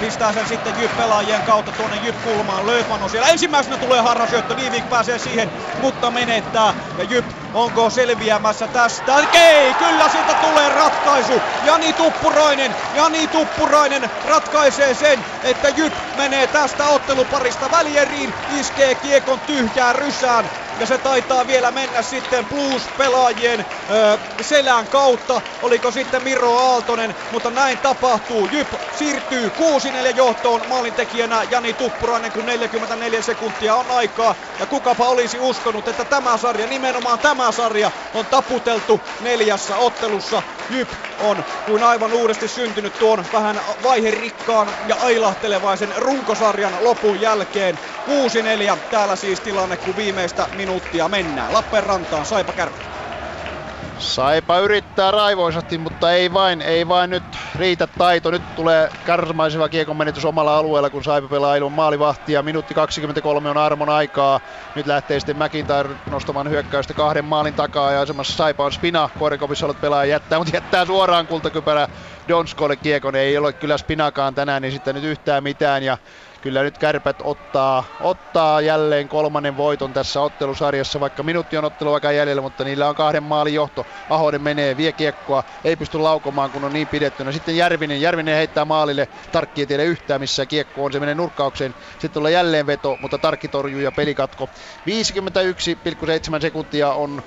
pistää sen sitten Jyp-pelaajien kautta tuonne Jyp-kulmaan. Löfman on siellä. Ensimmäisenä tulee harrasyöttö, Liivik pääsee siihen, mutta menettää. Ja Jyp onko selviämässä tästä? Ei, kyllä sieltä tulee ratkaisu. Jani Tuppurainen, Jani Tuppurainen ratkaisee sen, että Jyp menee tästä otteluparista välieriin, iskee kiekon tyhjään rysään ja se taitaa vielä mennä sitten Blues-pelaajien ö, selän kautta. Oliko sitten Miro Aaltonen, mutta näin tapahtuu. Jyp siirtyy 6-4 johtoon maalintekijänä Jani Tuppurainen, kun 44 sekuntia on aikaa. Ja kukapa olisi uskonut, että tämä sarja, nimenomaan tämä sarja, on taputeltu neljässä ottelussa. Jyp on kuin aivan uudesti syntynyt tuon vähän vaiherikkaan ja ailahtelevaisen runkosarjan lopun jälkeen. 6-4 täällä siis tilanne, kun viimeistä minuuttia mennään. Lappeenrantaan, Saipa Kärpä.
Saipa yrittää raivoisasti, mutta ei vain, ei vain nyt riitä taito. Nyt tulee kärsimaiseva kiekon menetys omalla alueella, kun Saipa pelaa ilman maalivahtia. Minuutti 23 on armon aikaa. Nyt lähtee sitten McIntyre nostamaan hyökkäystä kahden maalin takaa ja asemassa Saipa on Spina. Korikopissa olet pelaaja jättää, mutta jättää suoraan kultakypärä Donskolle kiekon. Ei ole kyllä Spinakaan tänään niin sitten nyt yhtään mitään ja kyllä nyt kärpät ottaa, ottaa jälleen kolmannen voiton tässä ottelusarjassa, vaikka minuutti on ottelu aika jäljellä, mutta niillä on kahden maalin johto. Ahonen menee, vie kiekkoa, ei pysty laukomaan, kun on niin pidettynä. Sitten Järvinen, Järvinen heittää maalille, Tarkki ei tiedä yhtään missä kiekko on, se menee nurkkaukseen. Sitten tulee jälleen veto, mutta Tarkki torjuu ja pelikatko. 51,7 sekuntia on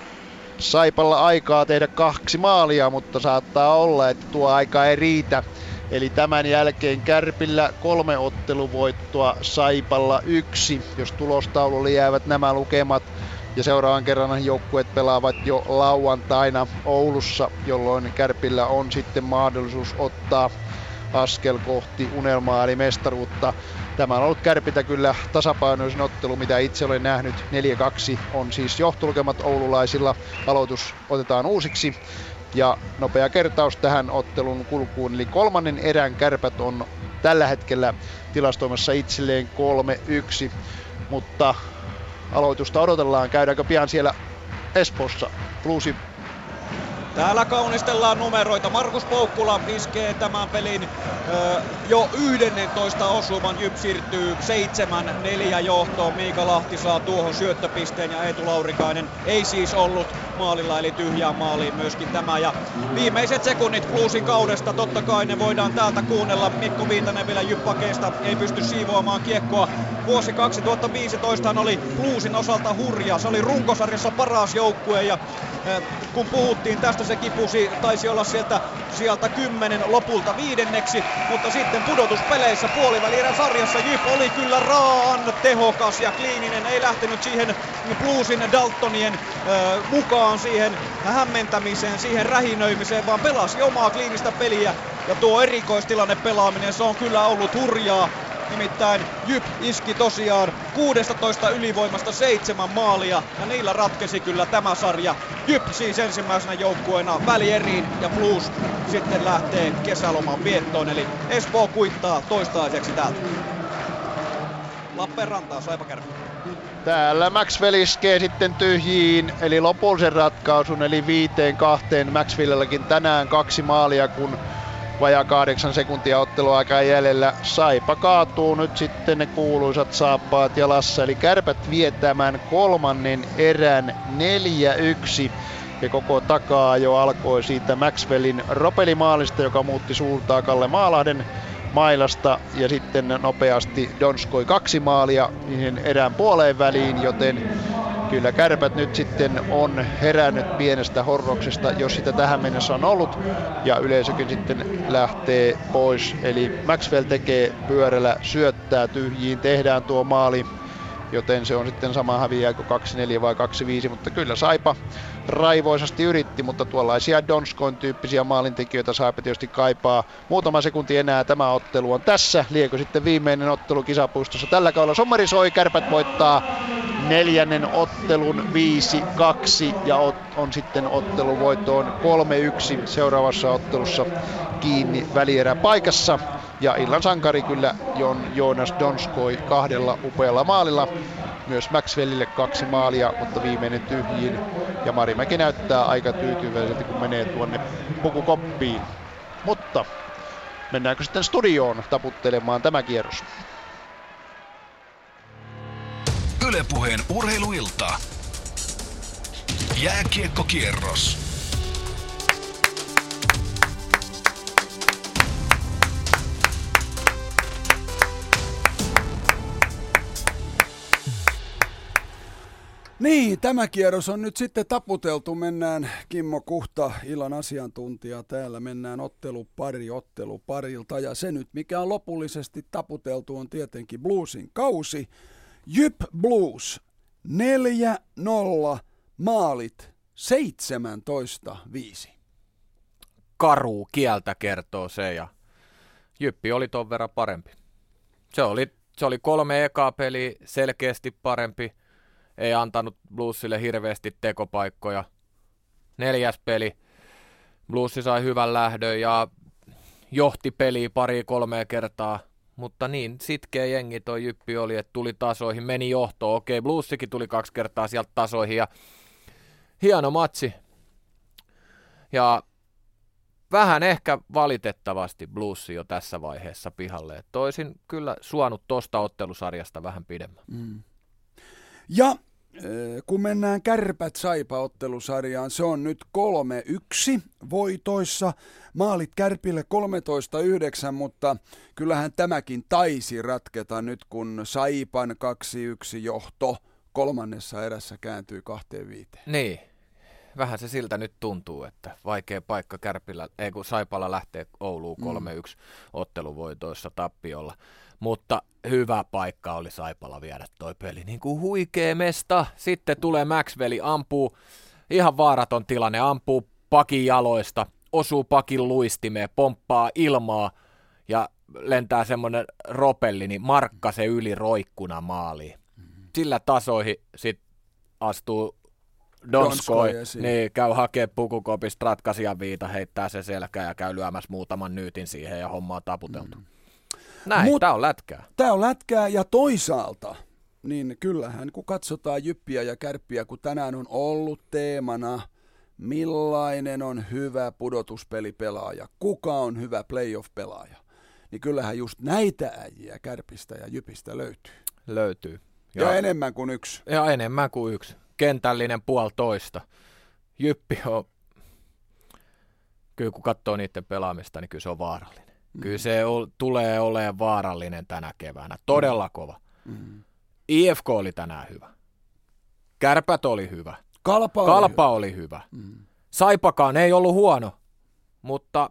Saipalla aikaa tehdä kaksi maalia, mutta saattaa olla, että tuo aika ei riitä Eli tämän jälkeen Kärpillä kolme otteluvoittoa, Saipalla yksi, jos tulostaululle jäävät nämä lukemat. Ja seuraavan kerran joukkueet pelaavat jo lauantaina Oulussa, jolloin Kärpillä on sitten mahdollisuus ottaa askel kohti unelmaa eli mestaruutta. Tämä on ollut Kärpitä kyllä tasapainoisin ottelu, mitä itse olen nähnyt. 4-2 on siis johtolukemat oululaisilla. Aloitus otetaan uusiksi. Ja nopea kertaus tähän ottelun kulkuun, eli kolmannen erän kärpät on tällä hetkellä tilastoimassa itselleen 3-1, mutta aloitusta odotellaan. Käydäänkö pian siellä Espoossa? Bluesin
Täällä kaunistellaan numeroita. Markus Poukkula iskee tämän pelin ö, jo 11 osuman. Jyp siirtyy 7-4 johtoon. Miika Lahti saa tuohon syöttöpisteen ja Eetu Laurikainen ei siis ollut maalilla eli tyhjään maaliin myöskin tämä. Ja viimeiset sekunnit Bluesin kaudesta totta kai ne voidaan täältä kuunnella. Mikko Viitanen vielä Jyppakeista ei pysty siivoamaan kiekkoa. Vuosi 2015 oli Bluesin osalta hurja. Se oli runkosarjassa paras joukkue ja kun puhuttiin tästä se kipusi, taisi olla sieltä, sieltä kymmenen lopulta viidenneksi, mutta sitten pudotuspeleissä puolivälierän sarjassa Jyp oli kyllä raan tehokas ja kliininen, ei lähtenyt siihen Bluesin Daltonien äh, mukaan siihen hämmentämiseen, siihen rähinöimiseen, vaan pelasi omaa kliinistä peliä ja tuo erikoistilanne pelaaminen, se on kyllä ollut hurjaa Nimittäin Jyp iski tosiaan 16 ylivoimasta seitsemän maalia ja niillä ratkesi kyllä tämä sarja. Jyp siis ensimmäisenä joukkueena välieriin ja Blues sitten lähtee kesäloman viettoon. Eli Espoo kuittaa toistaiseksi täältä. Lappeenrantaa, Saipa
Täällä Maxwell iskee sitten tyhjiin, eli lopullisen ratkaisun, eli viiteen kahteen Maxwellilläkin tänään kaksi maalia, kun vajaa kahdeksan sekuntia otteluaikaa jäljellä. Saipa kaatuu nyt sitten ne kuuluisat saappaat jalassa, eli kärpät vietämään kolmannen erän 4-1. Ja koko takaa jo alkoi siitä Maxwellin ropelimaalista, joka muutti suuntaa Kalle Maalahden mailasta ja sitten nopeasti Donskoi kaksi maalia niihin erään puoleen väliin, joten kyllä kärpät nyt sitten on herännyt pienestä horroksesta, jos sitä tähän mennessä on ollut, ja yleisökin sitten lähtee pois. Eli Maxwell tekee pyörällä, syöttää tyhjiin, tehdään tuo maali, joten se on sitten sama häviääkö 2-4 vai 2-5, mutta kyllä Saipa raivoisasti yritti, mutta tuollaisia Donskoin tyyppisiä maalintekijöitä Saipa tietysti kaipaa. Muutama sekunti enää tämä ottelu on tässä. Liekö sitten viimeinen ottelu kisapuistossa tällä kaudella. Sommeri soi, kärpät voittaa neljännen ottelun 5-2 ja on sitten ottelu voittoon 3-1 seuraavassa ottelussa kiinni välierä paikassa. Ja illan sankari kyllä Jon Joonas Donskoi kahdella upealla maalilla. Myös Maxwellille kaksi maalia, mutta viimeinen tyhjiin. Ja Marimäki näyttää aika tyytyväiseltä, kun menee tuonne pukukoppiin. Mutta mennäänkö sitten studioon taputtelemaan tämä kierros?
Ylepuheen urheiluilta. Jääkiekkokierros.
Niin, tämä kierros on nyt sitten taputeltu. Mennään Kimmo Kuhta, illan asiantuntija täällä. Mennään ottelu pari ottelu parilta. Ja se nyt, mikä on lopullisesti taputeltu, on tietenkin Bluesin kausi. Jyp Blues 4-0 maalit 17-5.
Karu kieltä kertoo se ja Jyppi oli ton verran parempi. Se oli, se oli kolme ekaa peli selkeästi parempi ei antanut Bluesille hirveästi tekopaikkoja. Neljäs peli, Blues sai hyvän lähdön ja johti peli pari kolmea kertaa, mutta niin sitkeä jengi toi Jyppi oli, että tuli tasoihin, meni johtoon. Okei, Bluesikin tuli kaksi kertaa sieltä tasoihin ja hieno matsi. Ja vähän ehkä valitettavasti Bluesi jo tässä vaiheessa pihalle. Toisin kyllä suonut tosta ottelusarjasta vähän pidemmän. Mm.
Ja kun mennään kärpät saipa-ottelusarjaan, se on nyt 3-1 voitoissa. Maalit kärpille 13-9, mutta kyllähän tämäkin taisi ratketa nyt, kun Saipan 2-1 johto kolmannessa erässä kääntyi 2-5.
Niin, vähän se siltä nyt tuntuu, että vaikea paikka Kärpillä, ei kun Saipalla lähtee Ouluun 3-1 mm. otteluvoitoissa tappiolla. Mutta hyvä paikka oli Saipalla viedä toi peli. Niin kuin huikee mesta. Sitten tulee Maxwelli, ampuu, ihan vaaraton tilanne, ampuu pakin jaloista, osuu pakin luistimeen, pomppaa ilmaa ja lentää semmoinen ropelli, niin markka se yli roikkuna maaliin. Sillä tasoihin sitten astuu Donskoi, niin käy hakee pukukopista ratkaisijan viita, heittää se selkää ja käy lyömässä muutaman nyytin siihen ja hommaa taputeltu. Mm. Näin, Mut, tämä on lätkää.
Tämä on lätkää ja toisaalta, niin kyllähän kun katsotaan jyppiä ja kärppiä, kun tänään on ollut teemana, millainen on hyvä pudotuspelipelaaja, kuka on hyvä playoff-pelaaja, niin kyllähän just näitä äijiä kärpistä ja jypistä löytyy.
Löytyy.
Ja, ja enemmän kuin yksi.
Ja enemmän kuin yksi. Kentällinen puolitoista. Jyppi on, kyllä kun katsoo niiden pelaamista, niin kyllä se on vaarallinen. Kyllä se o, tulee olemaan vaarallinen tänä keväänä. Todella mm. kova. Mm. IFK oli tänään hyvä. Kärpät oli hyvä.
Kalpa oli
Kalpa hyvä. Oli hyvä. Mm. Saipakaan ei ollut huono, mutta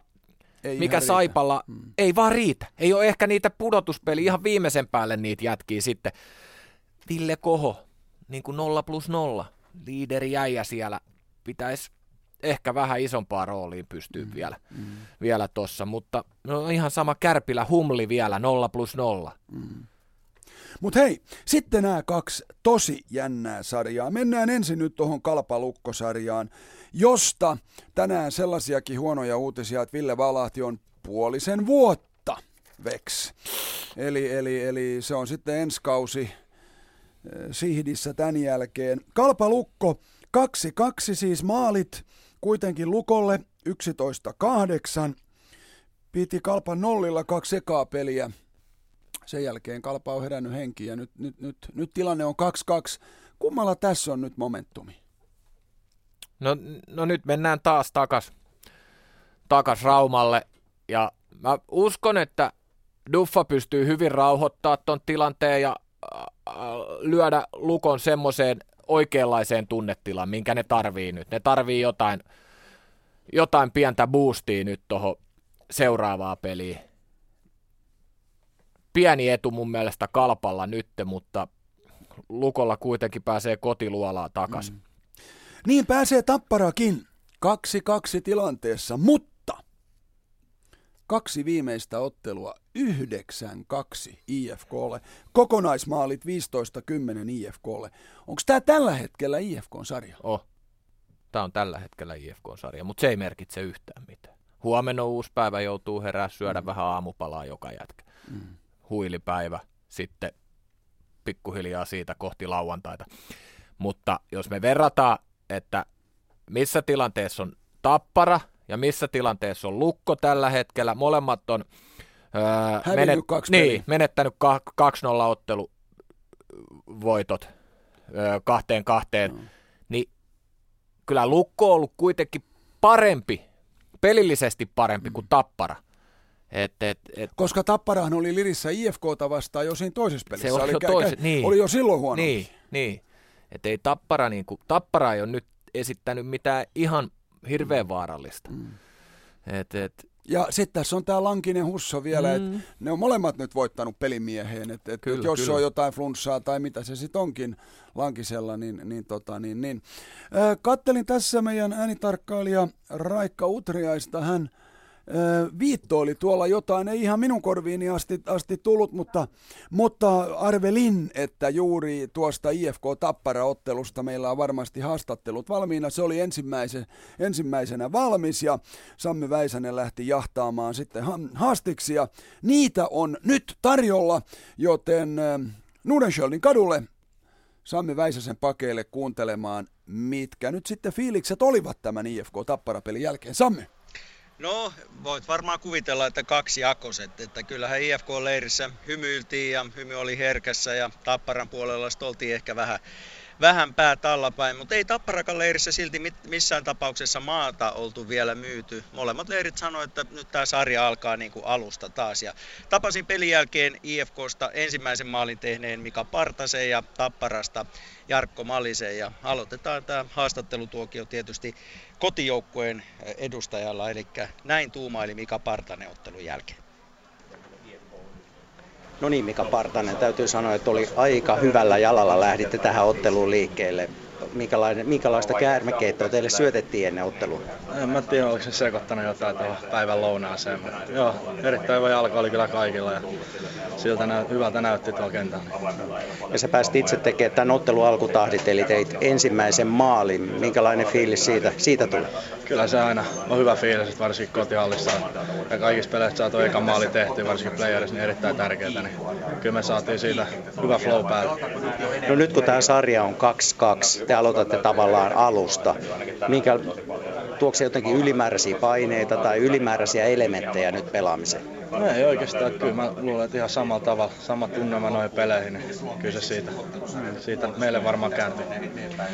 ei mikä Saipalla mm. ei vaan riitä. Ei ole ehkä niitä pudotuspeli ihan viimeisen päälle niitä jätkiä sitten. Ville Koho, niin kuin 0 plus 0, liideri jäijä siellä, pitäisi ehkä vähän isompaa rooliin pystyy mm, vielä, mm. vielä tossa, mutta no ihan sama Kärpilä Humli vielä 0 plus 0. Mm.
Mutta hei, sitten nämä kaksi tosi jännää sarjaa. Mennään ensin nyt tuohon Kalpalukkosarjaan, josta tänään sellaisiakin huonoja uutisia, että Ville Valahti on puolisen vuotta veks. Eli, eli, eli se on sitten ensi kausi eh, Sihdissä tämän jälkeen. Kalpalukko 2-2 siis maalit kuitenkin Lukolle 11-8. Piti Kalpan nollilla kaksi ekaa peliä. Sen jälkeen Kalpa on herännyt henkiin ja nyt, nyt, nyt, nyt tilanne on 2-2. Kummalla tässä on nyt momentumi?
No, no nyt mennään taas takas, takas Raumalle ja mä uskon, että Duffa pystyy hyvin rauhoittaa ton tilanteen ja lyödä Lukon semmoiseen oikeanlaiseen tunnetilaan, minkä ne tarvii nyt. Ne tarvii jotain, jotain pientä boostia nyt tuohon seuraavaa peliin. Pieni etu mun mielestä kalpalla nyt, mutta Lukolla kuitenkin pääsee kotiluolaa takaisin. Mm.
Niin pääsee Tapparakin kaksi kaksi tilanteessa, mutta kaksi viimeistä ottelua 9-2 IFKlle. Kokonaismaalit 15-10 IFKlle. Onko tämä tällä hetkellä IFK-sarja?
Oh. Tämä on tällä hetkellä IFK-sarja, mutta se ei merkitse yhtään mitään. Huomenna on uusi päivä, joutuu herää syödä mm. vähän aamupalaa joka jätkä. Mm. Huilipäivä, sitten pikkuhiljaa siitä kohti lauantaita. Mutta jos me verrataan, että missä tilanteessa on tappara ja missä tilanteessa on lukko tällä hetkellä, molemmat on
öö, menet,
niin, menettänyt 2-0 ottelu voitot öö, kahteen kahteen, mm. niin kyllä Lukko on ollut kuitenkin parempi, pelillisesti parempi mm. kuin Tappara. Et, et, et,
Koska Tapparahan oli lirissä IFKta vastaan jo siinä toisessa pelissä.
Se oli,
oli,
jo, toise, niin,
oli jo silloin huono.
Niin, niin. Et ei Tappara, niin kuin, Tappara ei ole nyt esittänyt mitään ihan hirveän vaarallista. Mm. Et, et,
ja sitten tässä on tämä Lankinen Husso vielä, mm. että ne on molemmat nyt voittanut pelimieheen, että et, kyllä, jos kyllä. on jotain flunssaa tai mitä se sitten onkin Lankisella, niin, niin, tota, niin, niin. Äh, kattelin tässä meidän äänitarkkailija Raikka Utriaista, hän Viitto oli tuolla jotain, ei ihan minun korviini asti, asti tullut, mutta, mutta arvelin, että juuri tuosta IFK Tappara-ottelusta meillä on varmasti haastattelut valmiina. Se oli ensimmäisen, ensimmäisenä valmis ja Sammi Väisänen lähti jahtaamaan sitten haastiksi ja niitä on nyt tarjolla, joten Nudenschöldin kadulle Sammi Väisäsen pakeille kuuntelemaan, mitkä nyt sitten fiilikset olivat tämän IFK Tappara-pelin jälkeen. Sammi!
No, voit varmaan kuvitella, että kaksi jakoset. Että kyllähän IFK-leirissä hymyiltiin ja hymy oli herkässä ja Tapparan puolella oltiin ehkä vähän,
vähän päät allapäin, mutta ei Tapparakan leirissä silti missään tapauksessa maata oltu vielä myyty. Molemmat leirit sanoivat, että nyt tämä sarja alkaa niin kuin alusta taas. Ja tapasin pelin jälkeen IFKsta ensimmäisen maalin tehneen Mika Partasen ja Tapparasta Jarkko Malisen. Ja aloitetaan tämä haastattelutuokio tietysti kotijoukkueen edustajalla, eli näin tuumaili Mika Partanen ottelun jälkeen.
No niin, Mika Partanen, täytyy sanoa, että oli aika hyvällä jalalla lähditte tähän otteluun liikkeelle. Minkälaista käärmekeittoa teille syötettiin ennen ottelua?
En mä tiedä, oliko se sekoittanut jotain tuohon päivän lounaaseen. Joo, erittäin hyvä jalka oli kyllä kaikilla ja siltä nä- hyvältä näytti tuolla kentällä.
Ja sä pääsit itse tekemään tämän ottelun alkutahdit, eli teit ensimmäisen maalin. Minkälainen fiilis siitä, siitä tuli?
Kyllä se aina on hyvä fiilis, varsinkin kotihallissa. Ja kaikissa peleissä saatu eka maali tehty, varsinkin playerissa, niin erittäin tärkeää. Niin kyllä me saatiin siitä hyvä flow päälle.
No nyt kun tämä sarja on 2-2, te aloitatte tavallaan alusta. Minkä, tuokse se jotenkin ylimääräisiä paineita tai ylimääräisiä elementtejä nyt pelaamiseen?
No ei oikeastaan, kyllä mä luulen, että ihan samalla tavalla, sama tunnelma noihin peleihin, niin kyllä se siitä, siitä meille varmaan kääntyy.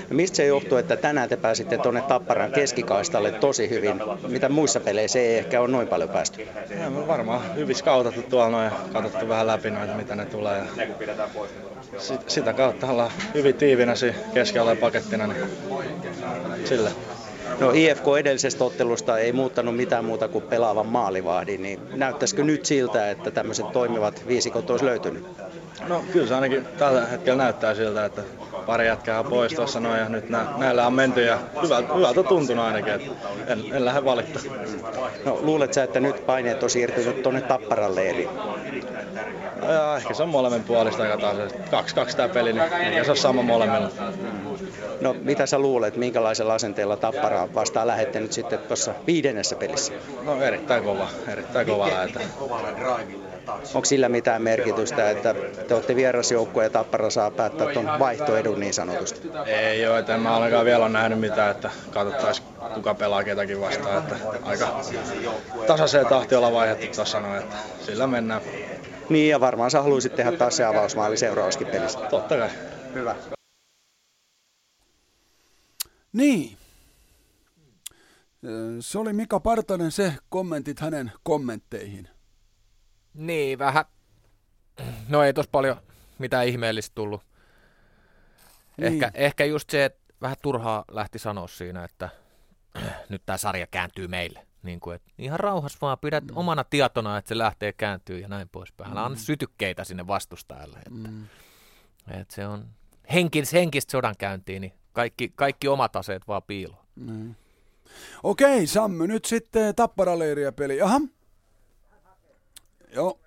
No mistä se johtuu, että tänään te pääsitte tuonne Tapparan keskikaistalle tosi hyvin, mitä muissa peleissä ei ehkä ole noin paljon päästy?
Ja me varmaan hyvin skautattu tuolla noin ja katsottu vähän läpi noita, mitä ne tulee. Ja sit, sitä kautta ollaan hyvin tiivinä siinä keskialueen pakettina, niin sillä.
No IFK edellisestä ottelusta ei muuttanut mitään muuta kuin pelaavan maalivahdin, niin näyttäisikö nyt siltä, että tämmöiset toimivat viisikot olisi löytynyt?
No kyllä se ainakin tällä hetkellä näyttää siltä, että pari jätkää on pois tuossa noin ja nyt nä, näillä on menty ja hyvältä, hyvältä tuntunut ainakin, että en, en lähde valittaa.
No luulet sä, että nyt paineet on siirtynyt tuonne Tapparan leiriin?
No, ja ehkä se on molemmin puolista aika taas. Kaksi kaksi tämä peli, niin eikä se ole sama molemmilla.
No mitä sä luulet, minkälaisella asenteella Tappara vastaan lähette nyt sitten tuossa viidennessä pelissä?
No erittäin kova, erittäin kova lähetä.
Onko sillä mitään merkitystä, että te olette vierasjoukko ja Tappara saa päättää tuon vaihtoedun niin sanotusti?
Ei ole, että en mä ainakaan vielä ole nähnyt mitään, että katsottaisiin kuka pelaa ketäkin vastaan. Että aika tasaiseen tahti olla vaihdettu tuossa noin, että sillä mennään.
Niin ja varmaan sä haluaisit tehdä taas se avausmaali seuraavaskin pelissä.
Totta kai.
Hyvä.
Niin. Se oli Mika Partanen se kommentit hänen kommentteihin.
Niin, vähän. No ei tos paljon mitään ihmeellistä tullut. Niin. Ehkä, ehkä just se, että vähän turhaa lähti sanoa siinä, että *clears throat* nyt tämä sarja kääntyy meille. Niin kuin, että ihan rauhassa vaan pidät mm. omana tietona, että se lähtee kääntyy ja näin poispäin. Mm. anna sytykkeitä sinne vastustajalle. Että, mm. että se on henkis, henkistä sodankäyntiin, niin kaikki, kaikki omat aseet vaan piiloon.
Mm. Okei, Sammy, nyt sitten Tapparaleiriä peli. Aha. Joo.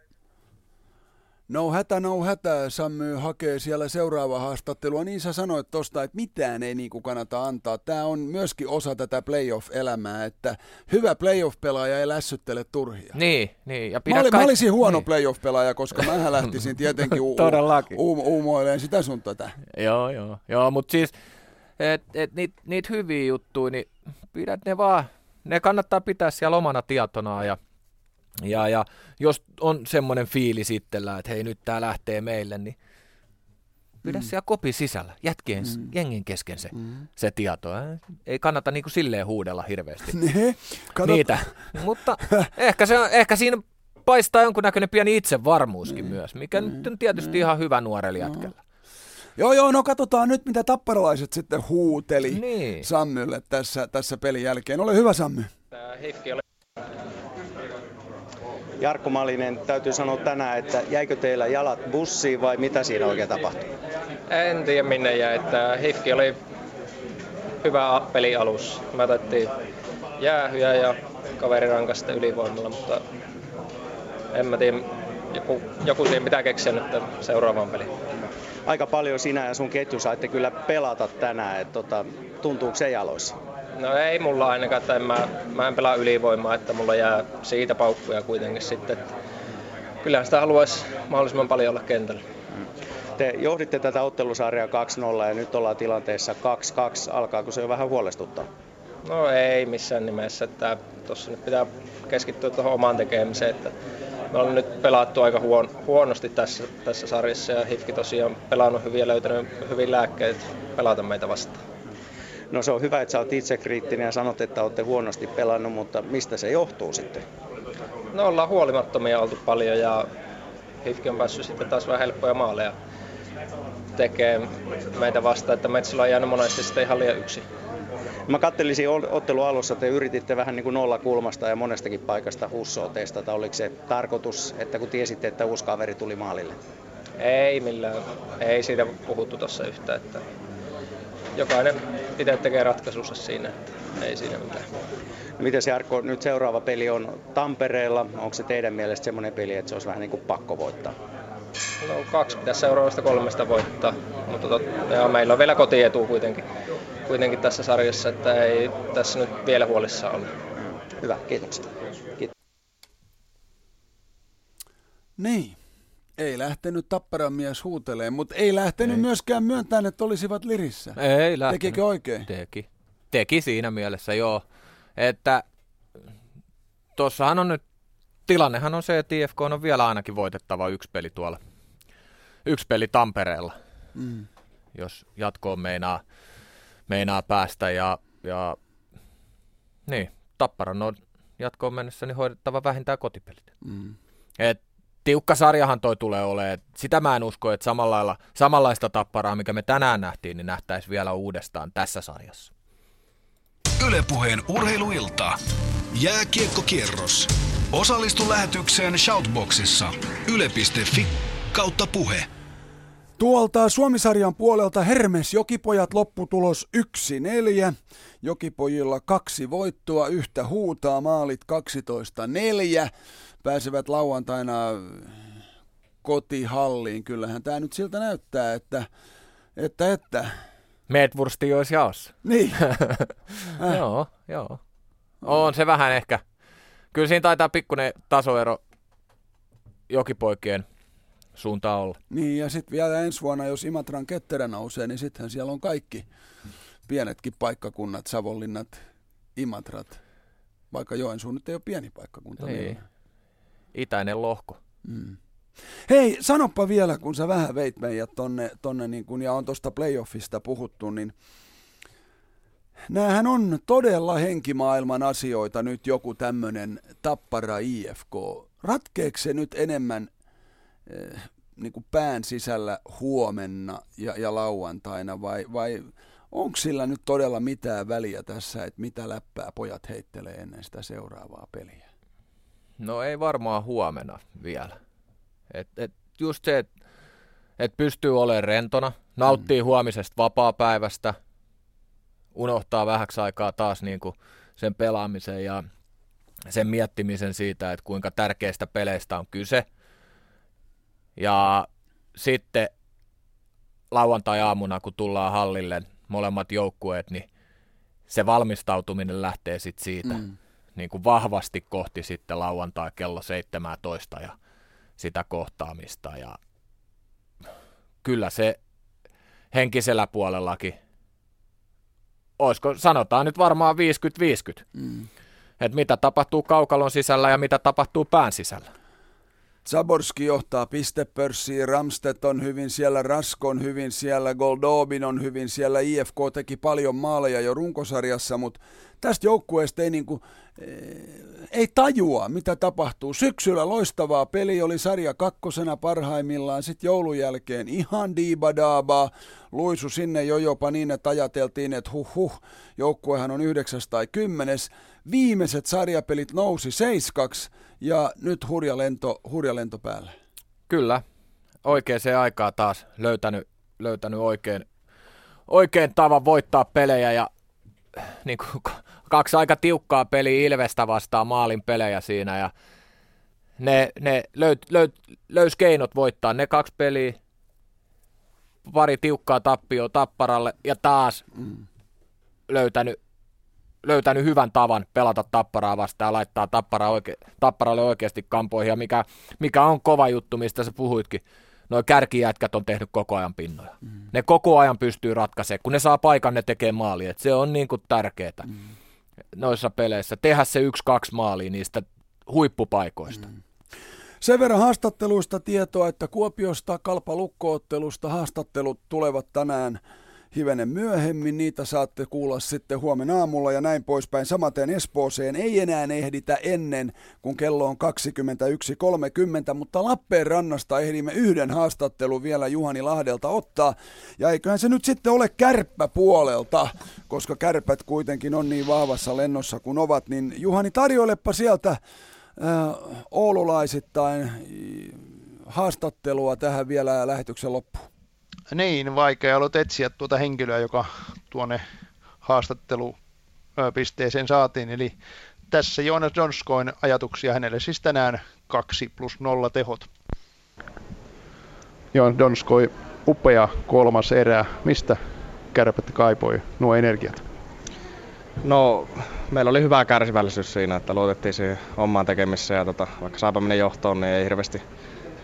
No hätä, no hätä, Sammy hakee siellä seuraavaa haastattelua. Niin sä sanoit tosta, että mitään ei niinku kannata antaa. Tämä on myöskin osa tätä playoff-elämää, että hyvä playoff-pelaaja ei lässyttele turhia.
Niin, niin. Ja
mä, olin, kaik- mä olisin huono niin. playoff-pelaaja, koska mä *laughs* lähtisin tietenkin u- u- uumoileen sitä sun tätä.
Joo, joo, joo mutta siis et, et niitä niit hyviä juttuja, niin pidät ne vaan, ne kannattaa pitää siellä omana tietona ja ja, ja jos on semmoinen fiili itsellä, että hei nyt tämä lähtee meille, niin pidä mm. siellä kopi sisällä, jätkien, mm. jengin kesken se, mm. se tieto. Ei kannata niin kuin silleen huudella hirveästi *laughs*
ne,
niitä. Mutta ehkä, se on, ehkä siinä paistaa jonkunnäköinen pieni itsevarmuuskin mm. myös, mikä mm. nyt on tietysti mm. ihan hyvä nuorelle jätkellä. No.
Joo, joo, no katsotaan nyt, mitä tapparalaiset sitten huuteli niin. Sammylle tässä, tässä pelin jälkeen. Ole hyvä, Sammy. Tämä oli
Jarkko Malinen, täytyy sanoa tänään, että jäikö teillä jalat bussiin vai mitä siinä oikein tapahtui?
En tiedä minne jäi, että Hifki oli hyvä peli alussa. Me otettiin jäähyjä ja kaveri rankasta ylivoimalla, mutta en mä tiedä, joku, joku siihen pitää keksiä nyt seuraavaan peliin.
Aika paljon sinä ja sun ketju saitte kyllä pelata tänään, että tota, tuntuuko se jaloissa?
No ei mulla ainakaan, että en mä, mä en pelaa ylivoimaa, että mulla jää siitä paukkuja kuitenkin sitten. Että kyllähän sitä haluaisi mahdollisimman paljon olla kentällä.
Te johditte tätä ottelusarjaa 2-0 ja nyt ollaan tilanteessa 2-2. Alkaako se jo vähän huolestuttaa?
No ei missään nimessä. Että tuossa nyt pitää keskittyä tuohon omaan tekemiseen. Että me ollaan nyt pelattu aika huon, huonosti tässä, tässä sarjassa ja Hifki tosiaan pelannut hyvin ja löytänyt hyvin lääkkeet pelata meitä vastaan.
No se on hyvä, että sä oot itse kriittinen ja sanot, että olette huonosti pelannut, mutta mistä se johtuu sitten?
No ollaan huolimattomia oltu paljon ja Hifki on päässyt sitten taas vähän helppoja maaleja tekee meitä vastaan, että Metsillä on jäänyt monesti sitten ihan liian yksi.
Mä kattelisin ottelu alussa, että yrititte vähän niin kuin nolla kulmasta ja monestakin paikasta hussoa testata. Oliko se tarkoitus, että kun tiesitte, että uusi kaveri tuli maalille?
Ei millään. Ei siitä puhuttu tuossa yhtä. Että jokainen itse tekee ratkaisunsa siinä, että ei siinä mitään.
No miten se Jarkko, nyt seuraava peli on Tampereella. Onko se teidän mielestä semmoinen peli, että se olisi vähän niin kuin pakko voittaa?
No kaksi pitäisi seuraavasta kolmesta voittaa, mutta tot, ja meillä on vielä kotietu kuitenkin, kuitenkin tässä sarjassa, että ei tässä nyt vielä huolissa ole.
Hyvä, kiitoksia. Kiitos.
Niin. Ei lähtenyt Tapparan mies huuteleen, mutta ei lähtenyt ei. myöskään myöntämään, että olisivat lirissä.
Ei lähtenyt.
Tekikö oikein?
Teki. Teki siinä mielessä, joo. Että tuossahan on nyt, tilannehan on se, että IFK on vielä ainakin voitettava yksi peli tuolla. Yksi peli Tampereella, mm. jos jatkoon meinaa, meinaa päästä. Ja, ja niin, Tapparan on jatkoon mennessä niin hoidettava vähintään kotipelit. Mm. Et tiukka sarjahan toi tulee olemaan. Sitä mä en usko, että samalla samanlaista tapparaa, mikä me tänään nähtiin, niin nähtäisi vielä uudestaan tässä sarjassa.
Ylepuheen urheiluilta. Jääkiekkokierros. Osallistu lähetykseen Shoutboxissa. Yle.fi kautta puhe.
Tuolta Suomisarjan puolelta Hermes Jokipojat lopputulos 1-4. Jokipojilla kaksi voittoa, yhtä huutaa, maalit 12-4 pääsevät lauantaina kotihalliin. Kyllähän tämä nyt siltä näyttää, että, että, että.
Medwursti olisi jaossa.
Niin. *laughs*
äh. joo, joo. On se vähän ehkä. Kyllä siinä taitaa pikkuinen tasoero jokipoikien suuntaan olla.
Niin, ja sitten vielä ensi vuonna, jos Imatran ketterä nousee, niin sittenhän siellä on kaikki pienetkin paikkakunnat, Savonlinnat, Imatrat. Vaikka Joensuu nyt ei ole pieni paikkakunta.
Niin itäinen lohko. Mm.
Hei, sanoppa vielä, kun sä vähän veit meidät tonne, tonne niin kun, ja on tuosta playoffista puhuttu, niin näähän on todella henkimaailman asioita nyt joku tämmöinen tappara IFK. Ratkeeko se nyt enemmän eh, niin kuin pään sisällä huomenna ja, ja lauantaina vai, vai onko sillä nyt todella mitään väliä tässä, että mitä läppää pojat heittelee ennen sitä seuraavaa peliä?
No ei varmaan huomenna vielä. Et, et just se, että et pystyy olemaan rentona, nauttii mm. huomisesta vapaa-päivästä, unohtaa vähäksi aikaa taas niin kuin sen pelaamisen ja sen miettimisen siitä, että kuinka tärkeistä peleistä on kyse. Ja sitten lauantai-aamuna, kun tullaan hallille molemmat joukkueet, niin se valmistautuminen lähtee sitten siitä. Mm niin kuin vahvasti kohti sitten lauantai kello 17 ja sitä kohtaamista. Ja kyllä se henkisellä puolellakin, olisiko, sanotaan nyt varmaan 50-50. Mm. Että mitä tapahtuu kaukalon sisällä ja mitä tapahtuu pään sisällä.
Zaborski johtaa pistepörssiin, Ramstedt on hyvin siellä, Rasko on hyvin siellä, Goldobin on hyvin siellä, IFK teki paljon maaleja jo runkosarjassa, mutta tästä joukkueesta ei, niinku, ei tajua, mitä tapahtuu. Syksyllä loistavaa peli oli sarja kakkosena parhaimmillaan, sitten joulun jälkeen ihan diibadaabaa, luisu sinne jo jopa niin, että ajateltiin, että huh huh, joukkuehan on yhdeksäs tai kymmenes. Viimeiset sarjapelit nousi seiskaksi ja nyt hurja lento, hurja lento päällä.
Kyllä, oikeaan aikaa taas löytänyt, löytänyt oikein, oikein tavan voittaa pelejä ja niin kuin, *laughs* kaksi aika tiukkaa peliä Ilvestä vastaan maalin pelejä siinä ja ne, ne löyt, löyt, löys keinot voittaa ne kaksi peliä, pari tiukkaa tappioa Tapparalle ja taas mm. löytänyt, löytänyt hyvän tavan pelata Tapparaa vastaan ja laittaa Tappara oike, Tapparalle oikeasti kampoihin ja mikä, mikä on kova juttu, mistä sä puhuitkin, noin kärkijätkät on tehnyt koko ajan pinnoja. Mm. Ne koko ajan pystyy ratkaisemaan. Kun ne saa paikan, ne tekee maali. Et se on niin kuin tärkeää mm. noissa peleissä. Tehdä se yksi-kaksi maalia niistä huippupaikoista. Mm.
Sen verran haastatteluista tietoa, että Kuopiosta kalpalukkoottelusta haastattelut tulevat tänään hivenen myöhemmin. Niitä saatte kuulla sitten huomenna aamulla ja näin poispäin. Samaten Espooseen ei enää ehditä ennen, kun kello on 21.30, mutta Lappeenrannasta ehdimme yhden haastattelun vielä Juhani Lahdelta ottaa. Ja eiköhän se nyt sitten ole kärppäpuolelta, koska kärpät kuitenkin on niin vahvassa lennossa kuin ovat. Niin Juhani, tarjoilepa sieltä äh, oululaisittain haastattelua tähän vielä lähetyksen loppuun
niin vaikea ollut etsiä tuota henkilöä, joka tuonne haastattelupisteeseen saatiin. Eli tässä Jonas Donskoin ajatuksia hänelle siis tänään 2 plus 0 tehot.
Joo, Donskoi, upea kolmas erä. Mistä kärpät kaipoi nuo energiat?
No, meillä oli hyvä kärsivällisyys siinä, että luotettiin siihen omaan tekemiseen ja tota, vaikka saapa meni johtoon, niin ei hirveästi,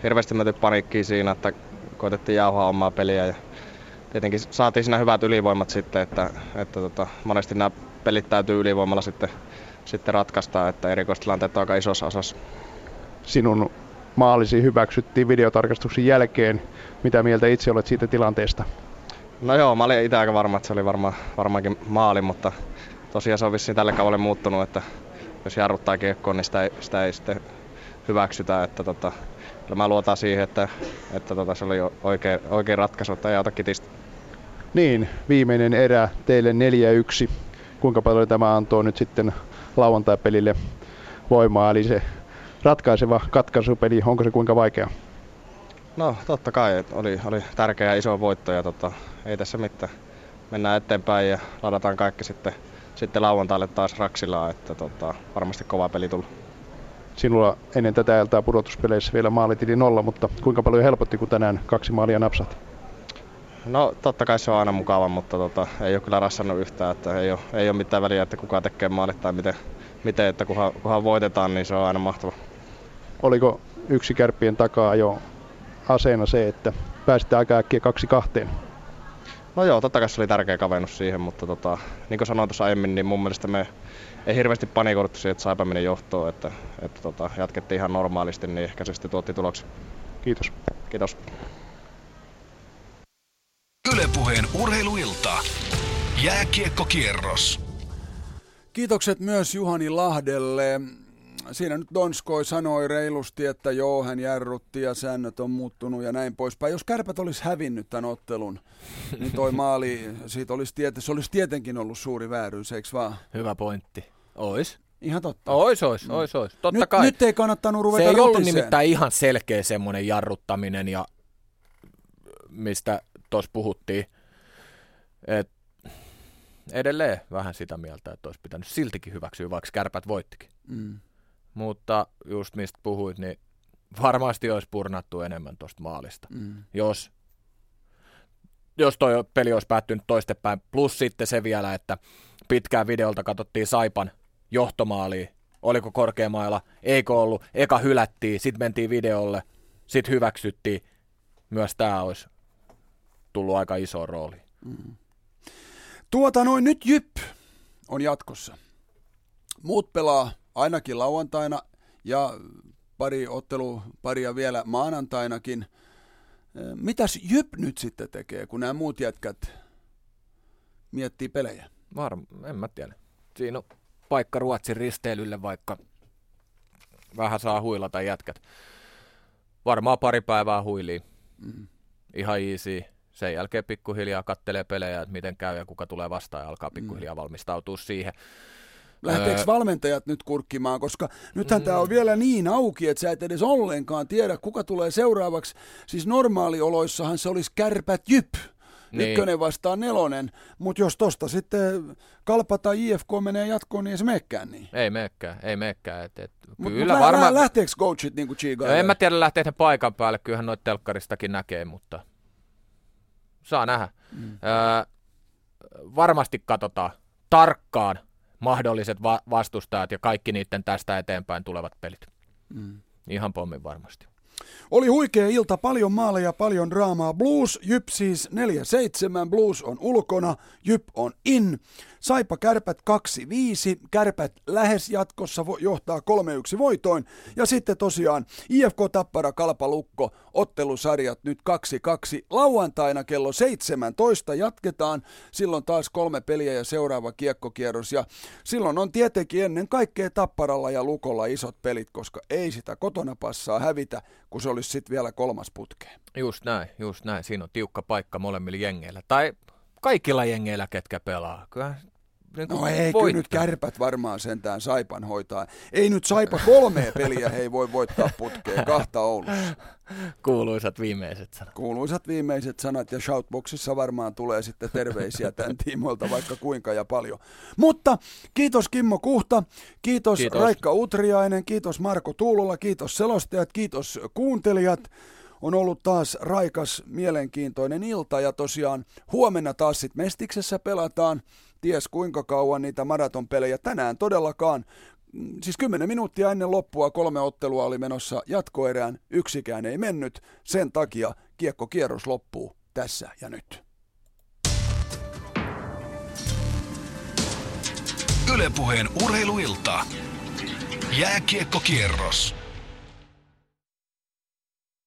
hirveästi menty paniikkiin siinä, että koitettiin jauhaa omaa peliä ja tietenkin saatiin siinä hyvät ylivoimat sitten, että, että tota, monesti nämä pelit täytyy ylivoimalla sitten, sitten ratkaista, että erikoistilanteet on aika isossa osassa.
Sinun maalisi hyväksyttiin videotarkastuksen jälkeen. Mitä mieltä itse olet siitä tilanteesta?
No joo, mä olin itse aika varma, että se oli varma, varmaankin maali, mutta tosiaan se on vissiin tälle kaudelle muuttunut, että jos jarruttaa kiekkoon, niin sitä ei, sitä ei sitten hyväksytä. Että tota, kyllä mä luotan siihen, että, että tota, se oli oikein, oikein ratkaisu, että ei auta kitistä.
Niin, viimeinen erä teille 4-1. Kuinka paljon tämä antoi nyt sitten lauantai-pelille voimaa, eli se ratkaiseva katkaisupeli, onko se kuinka vaikea?
No totta kai, oli, oli tärkeä ja iso voitto ja tota, ei tässä mitään. Mennään eteenpäin ja ladataan kaikki sitten, sitten lauantaille taas Raksilaa, että tota, varmasti kova peli tullut.
Sinulla ennen tätä iltaa pudotuspeleissä vielä maalitili nolla, mutta kuinka paljon helpotti, kun tänään kaksi maalia napsahti?
No totta kai se on aina mukava, mutta tota, ei ole kyllä rassannut yhtään, että ei ole, ei ole mitään väliä, että kuka tekee maalit tai miten, miten että kunhan, kunhan voitetaan, niin se on aina mahtava.
Oliko yksi kärppien takaa jo aseena se, että pääsitte aika äkkiä kaksi kahteen?
No joo, totta kai se oli tärkeä kavennus siihen, mutta tota, niin kuin sanoin tuossa aiemmin, niin mun mielestä me ei hirveästi panikoiduttu siihen, että Saipa meni johtoon, että, että tota, jatkettiin ihan normaalisti, niin ehkä se sitten tuotti tuloksen.
Kiitos.
Kiitos.
Ylepuheen urheiluilta. Jääkiekkokierros.
Kiitokset myös Juhani Lahdelle. Siinä nyt Donskoi sanoi reilusti, että joo, hän jarrutti ja säännöt on muuttunut ja näin poispäin. Jos kärpät olisi hävinnyt tämän ottelun, niin toi maali, siitä olisi, tiety, se olisi tietenkin ollut suuri vääryys, eikö vaan?
Hyvä pointti. Ois.
Ihan totta.
Ois, ois, ois, ois. Totta
nyt,
kai.
Nyt ei kannattanut ruveta
Se ei ollut nimittäin ihan selkeä semmoinen jarruttaminen ja mistä tuossa puhuttiin. Et edelleen vähän sitä mieltä, että olisi pitänyt siltikin hyväksyä, vaikka kärpät voittikin.
Mm.
Mutta just mistä puhuit, niin varmasti olisi purnattu enemmän tuosta maalista.
Mm.
Jos, jos toi peli olisi päättynyt toistepäin. Plus sitten se vielä, että pitkään videolta katsottiin Saipan johtomaaliin. Oliko korkeamailla? Eikö ollut? Eka hylättiin, sitten mentiin videolle, sitten hyväksyttiin. Myös tämä olisi tullut aika iso rooli.
Mm. Tuota noin nyt Jyp on jatkossa. Muut pelaa ainakin lauantaina ja pari ottelu, paria vielä maanantainakin. Mitäs Jyp nyt sitten tekee, kun nämä muut jätkät miettii pelejä?
Varm- en mä tiedä. Siinä on paikka Ruotsin risteilylle, vaikka vähän saa huilata jätkät. Varmaan pari päivää huiliin.
Mm.
Ihan easy. Sen jälkeen pikkuhiljaa kattelee pelejä, että miten käy ja kuka tulee vastaan ja alkaa pikkuhiljaa valmistautua siihen.
Lähteekö öö... valmentajat nyt kurkkimaan, koska nythän mm. tämä on vielä niin auki, että sä et edes ollenkaan tiedä, kuka tulee seuraavaksi. Siis normaalioloissahan se olisi kärpät jyp. Niin. Ykkönen vastaan nelonen, mutta jos tosta sitten Kalpa tai IFK menee jatkoon, niin ei se meekään niin.
Ei meekään, ei meekään. Et, et,
mut, kyllä mut varmaan... Lähteekö coachit niin kuin
no, En mä tiedä lähteekö ne paikan päälle, kyllähän noita telkkaristakin näkee, mutta saa nähdä. Mm. Öö, varmasti katsotaan tarkkaan mahdolliset va- vastustajat ja kaikki niiden tästä eteenpäin tulevat pelit.
Mm.
Ihan pommin varmasti.
Oli huikea ilta, paljon maaleja, paljon draamaa. Blues, Jyp siis 4-7, Blues on ulkona, Jyp on in. Saipa Kärpät 2-5, Kärpät lähes jatkossa johtaa 3-1 voitoin. Ja sitten tosiaan IFK Tappara Kalpalukko, ottelusarjat nyt 2-2. Lauantaina kello 17 jatketaan, silloin taas kolme peliä ja seuraava kiekkokierros. Ja silloin on tietenkin ennen kaikkea Tapparalla ja Lukolla isot pelit, koska ei sitä kotona passaa hävitä, kun se olisi sitten vielä kolmas putkeen.
Just näin, just näin. Siinä on tiukka paikka molemmilla jengeillä. Tai kaikilla jengeillä, ketkä pelaa. Kyllä
niin no ei, voittaa. kyllä nyt kärpät varmaan sentään Saipan hoitaa. Ei nyt Saipa kolmea peliä hei voi voittaa putkeen, kahta Oulussa.
Kuuluisat viimeiset sanat.
Kuuluisat viimeiset sanat ja Shoutboxissa varmaan tulee sitten terveisiä tämän tiimoilta vaikka kuinka ja paljon. Mutta kiitos Kimmo Kuhta, kiitos, kiitos. Raikka Utriainen, kiitos Marko Tuulola, kiitos selostajat, kiitos kuuntelijat on ollut taas raikas, mielenkiintoinen ilta ja tosiaan huomenna taas sitten Mestiksessä pelataan ties kuinka kauan niitä maratonpelejä. Tänään todellakaan, mm, siis 10 minuuttia ennen loppua kolme ottelua oli menossa jatkoerään, yksikään ei mennyt. Sen takia kiekkokierros loppuu tässä ja nyt.
Ylepuheen urheiluilta. Jääkiekkokierros.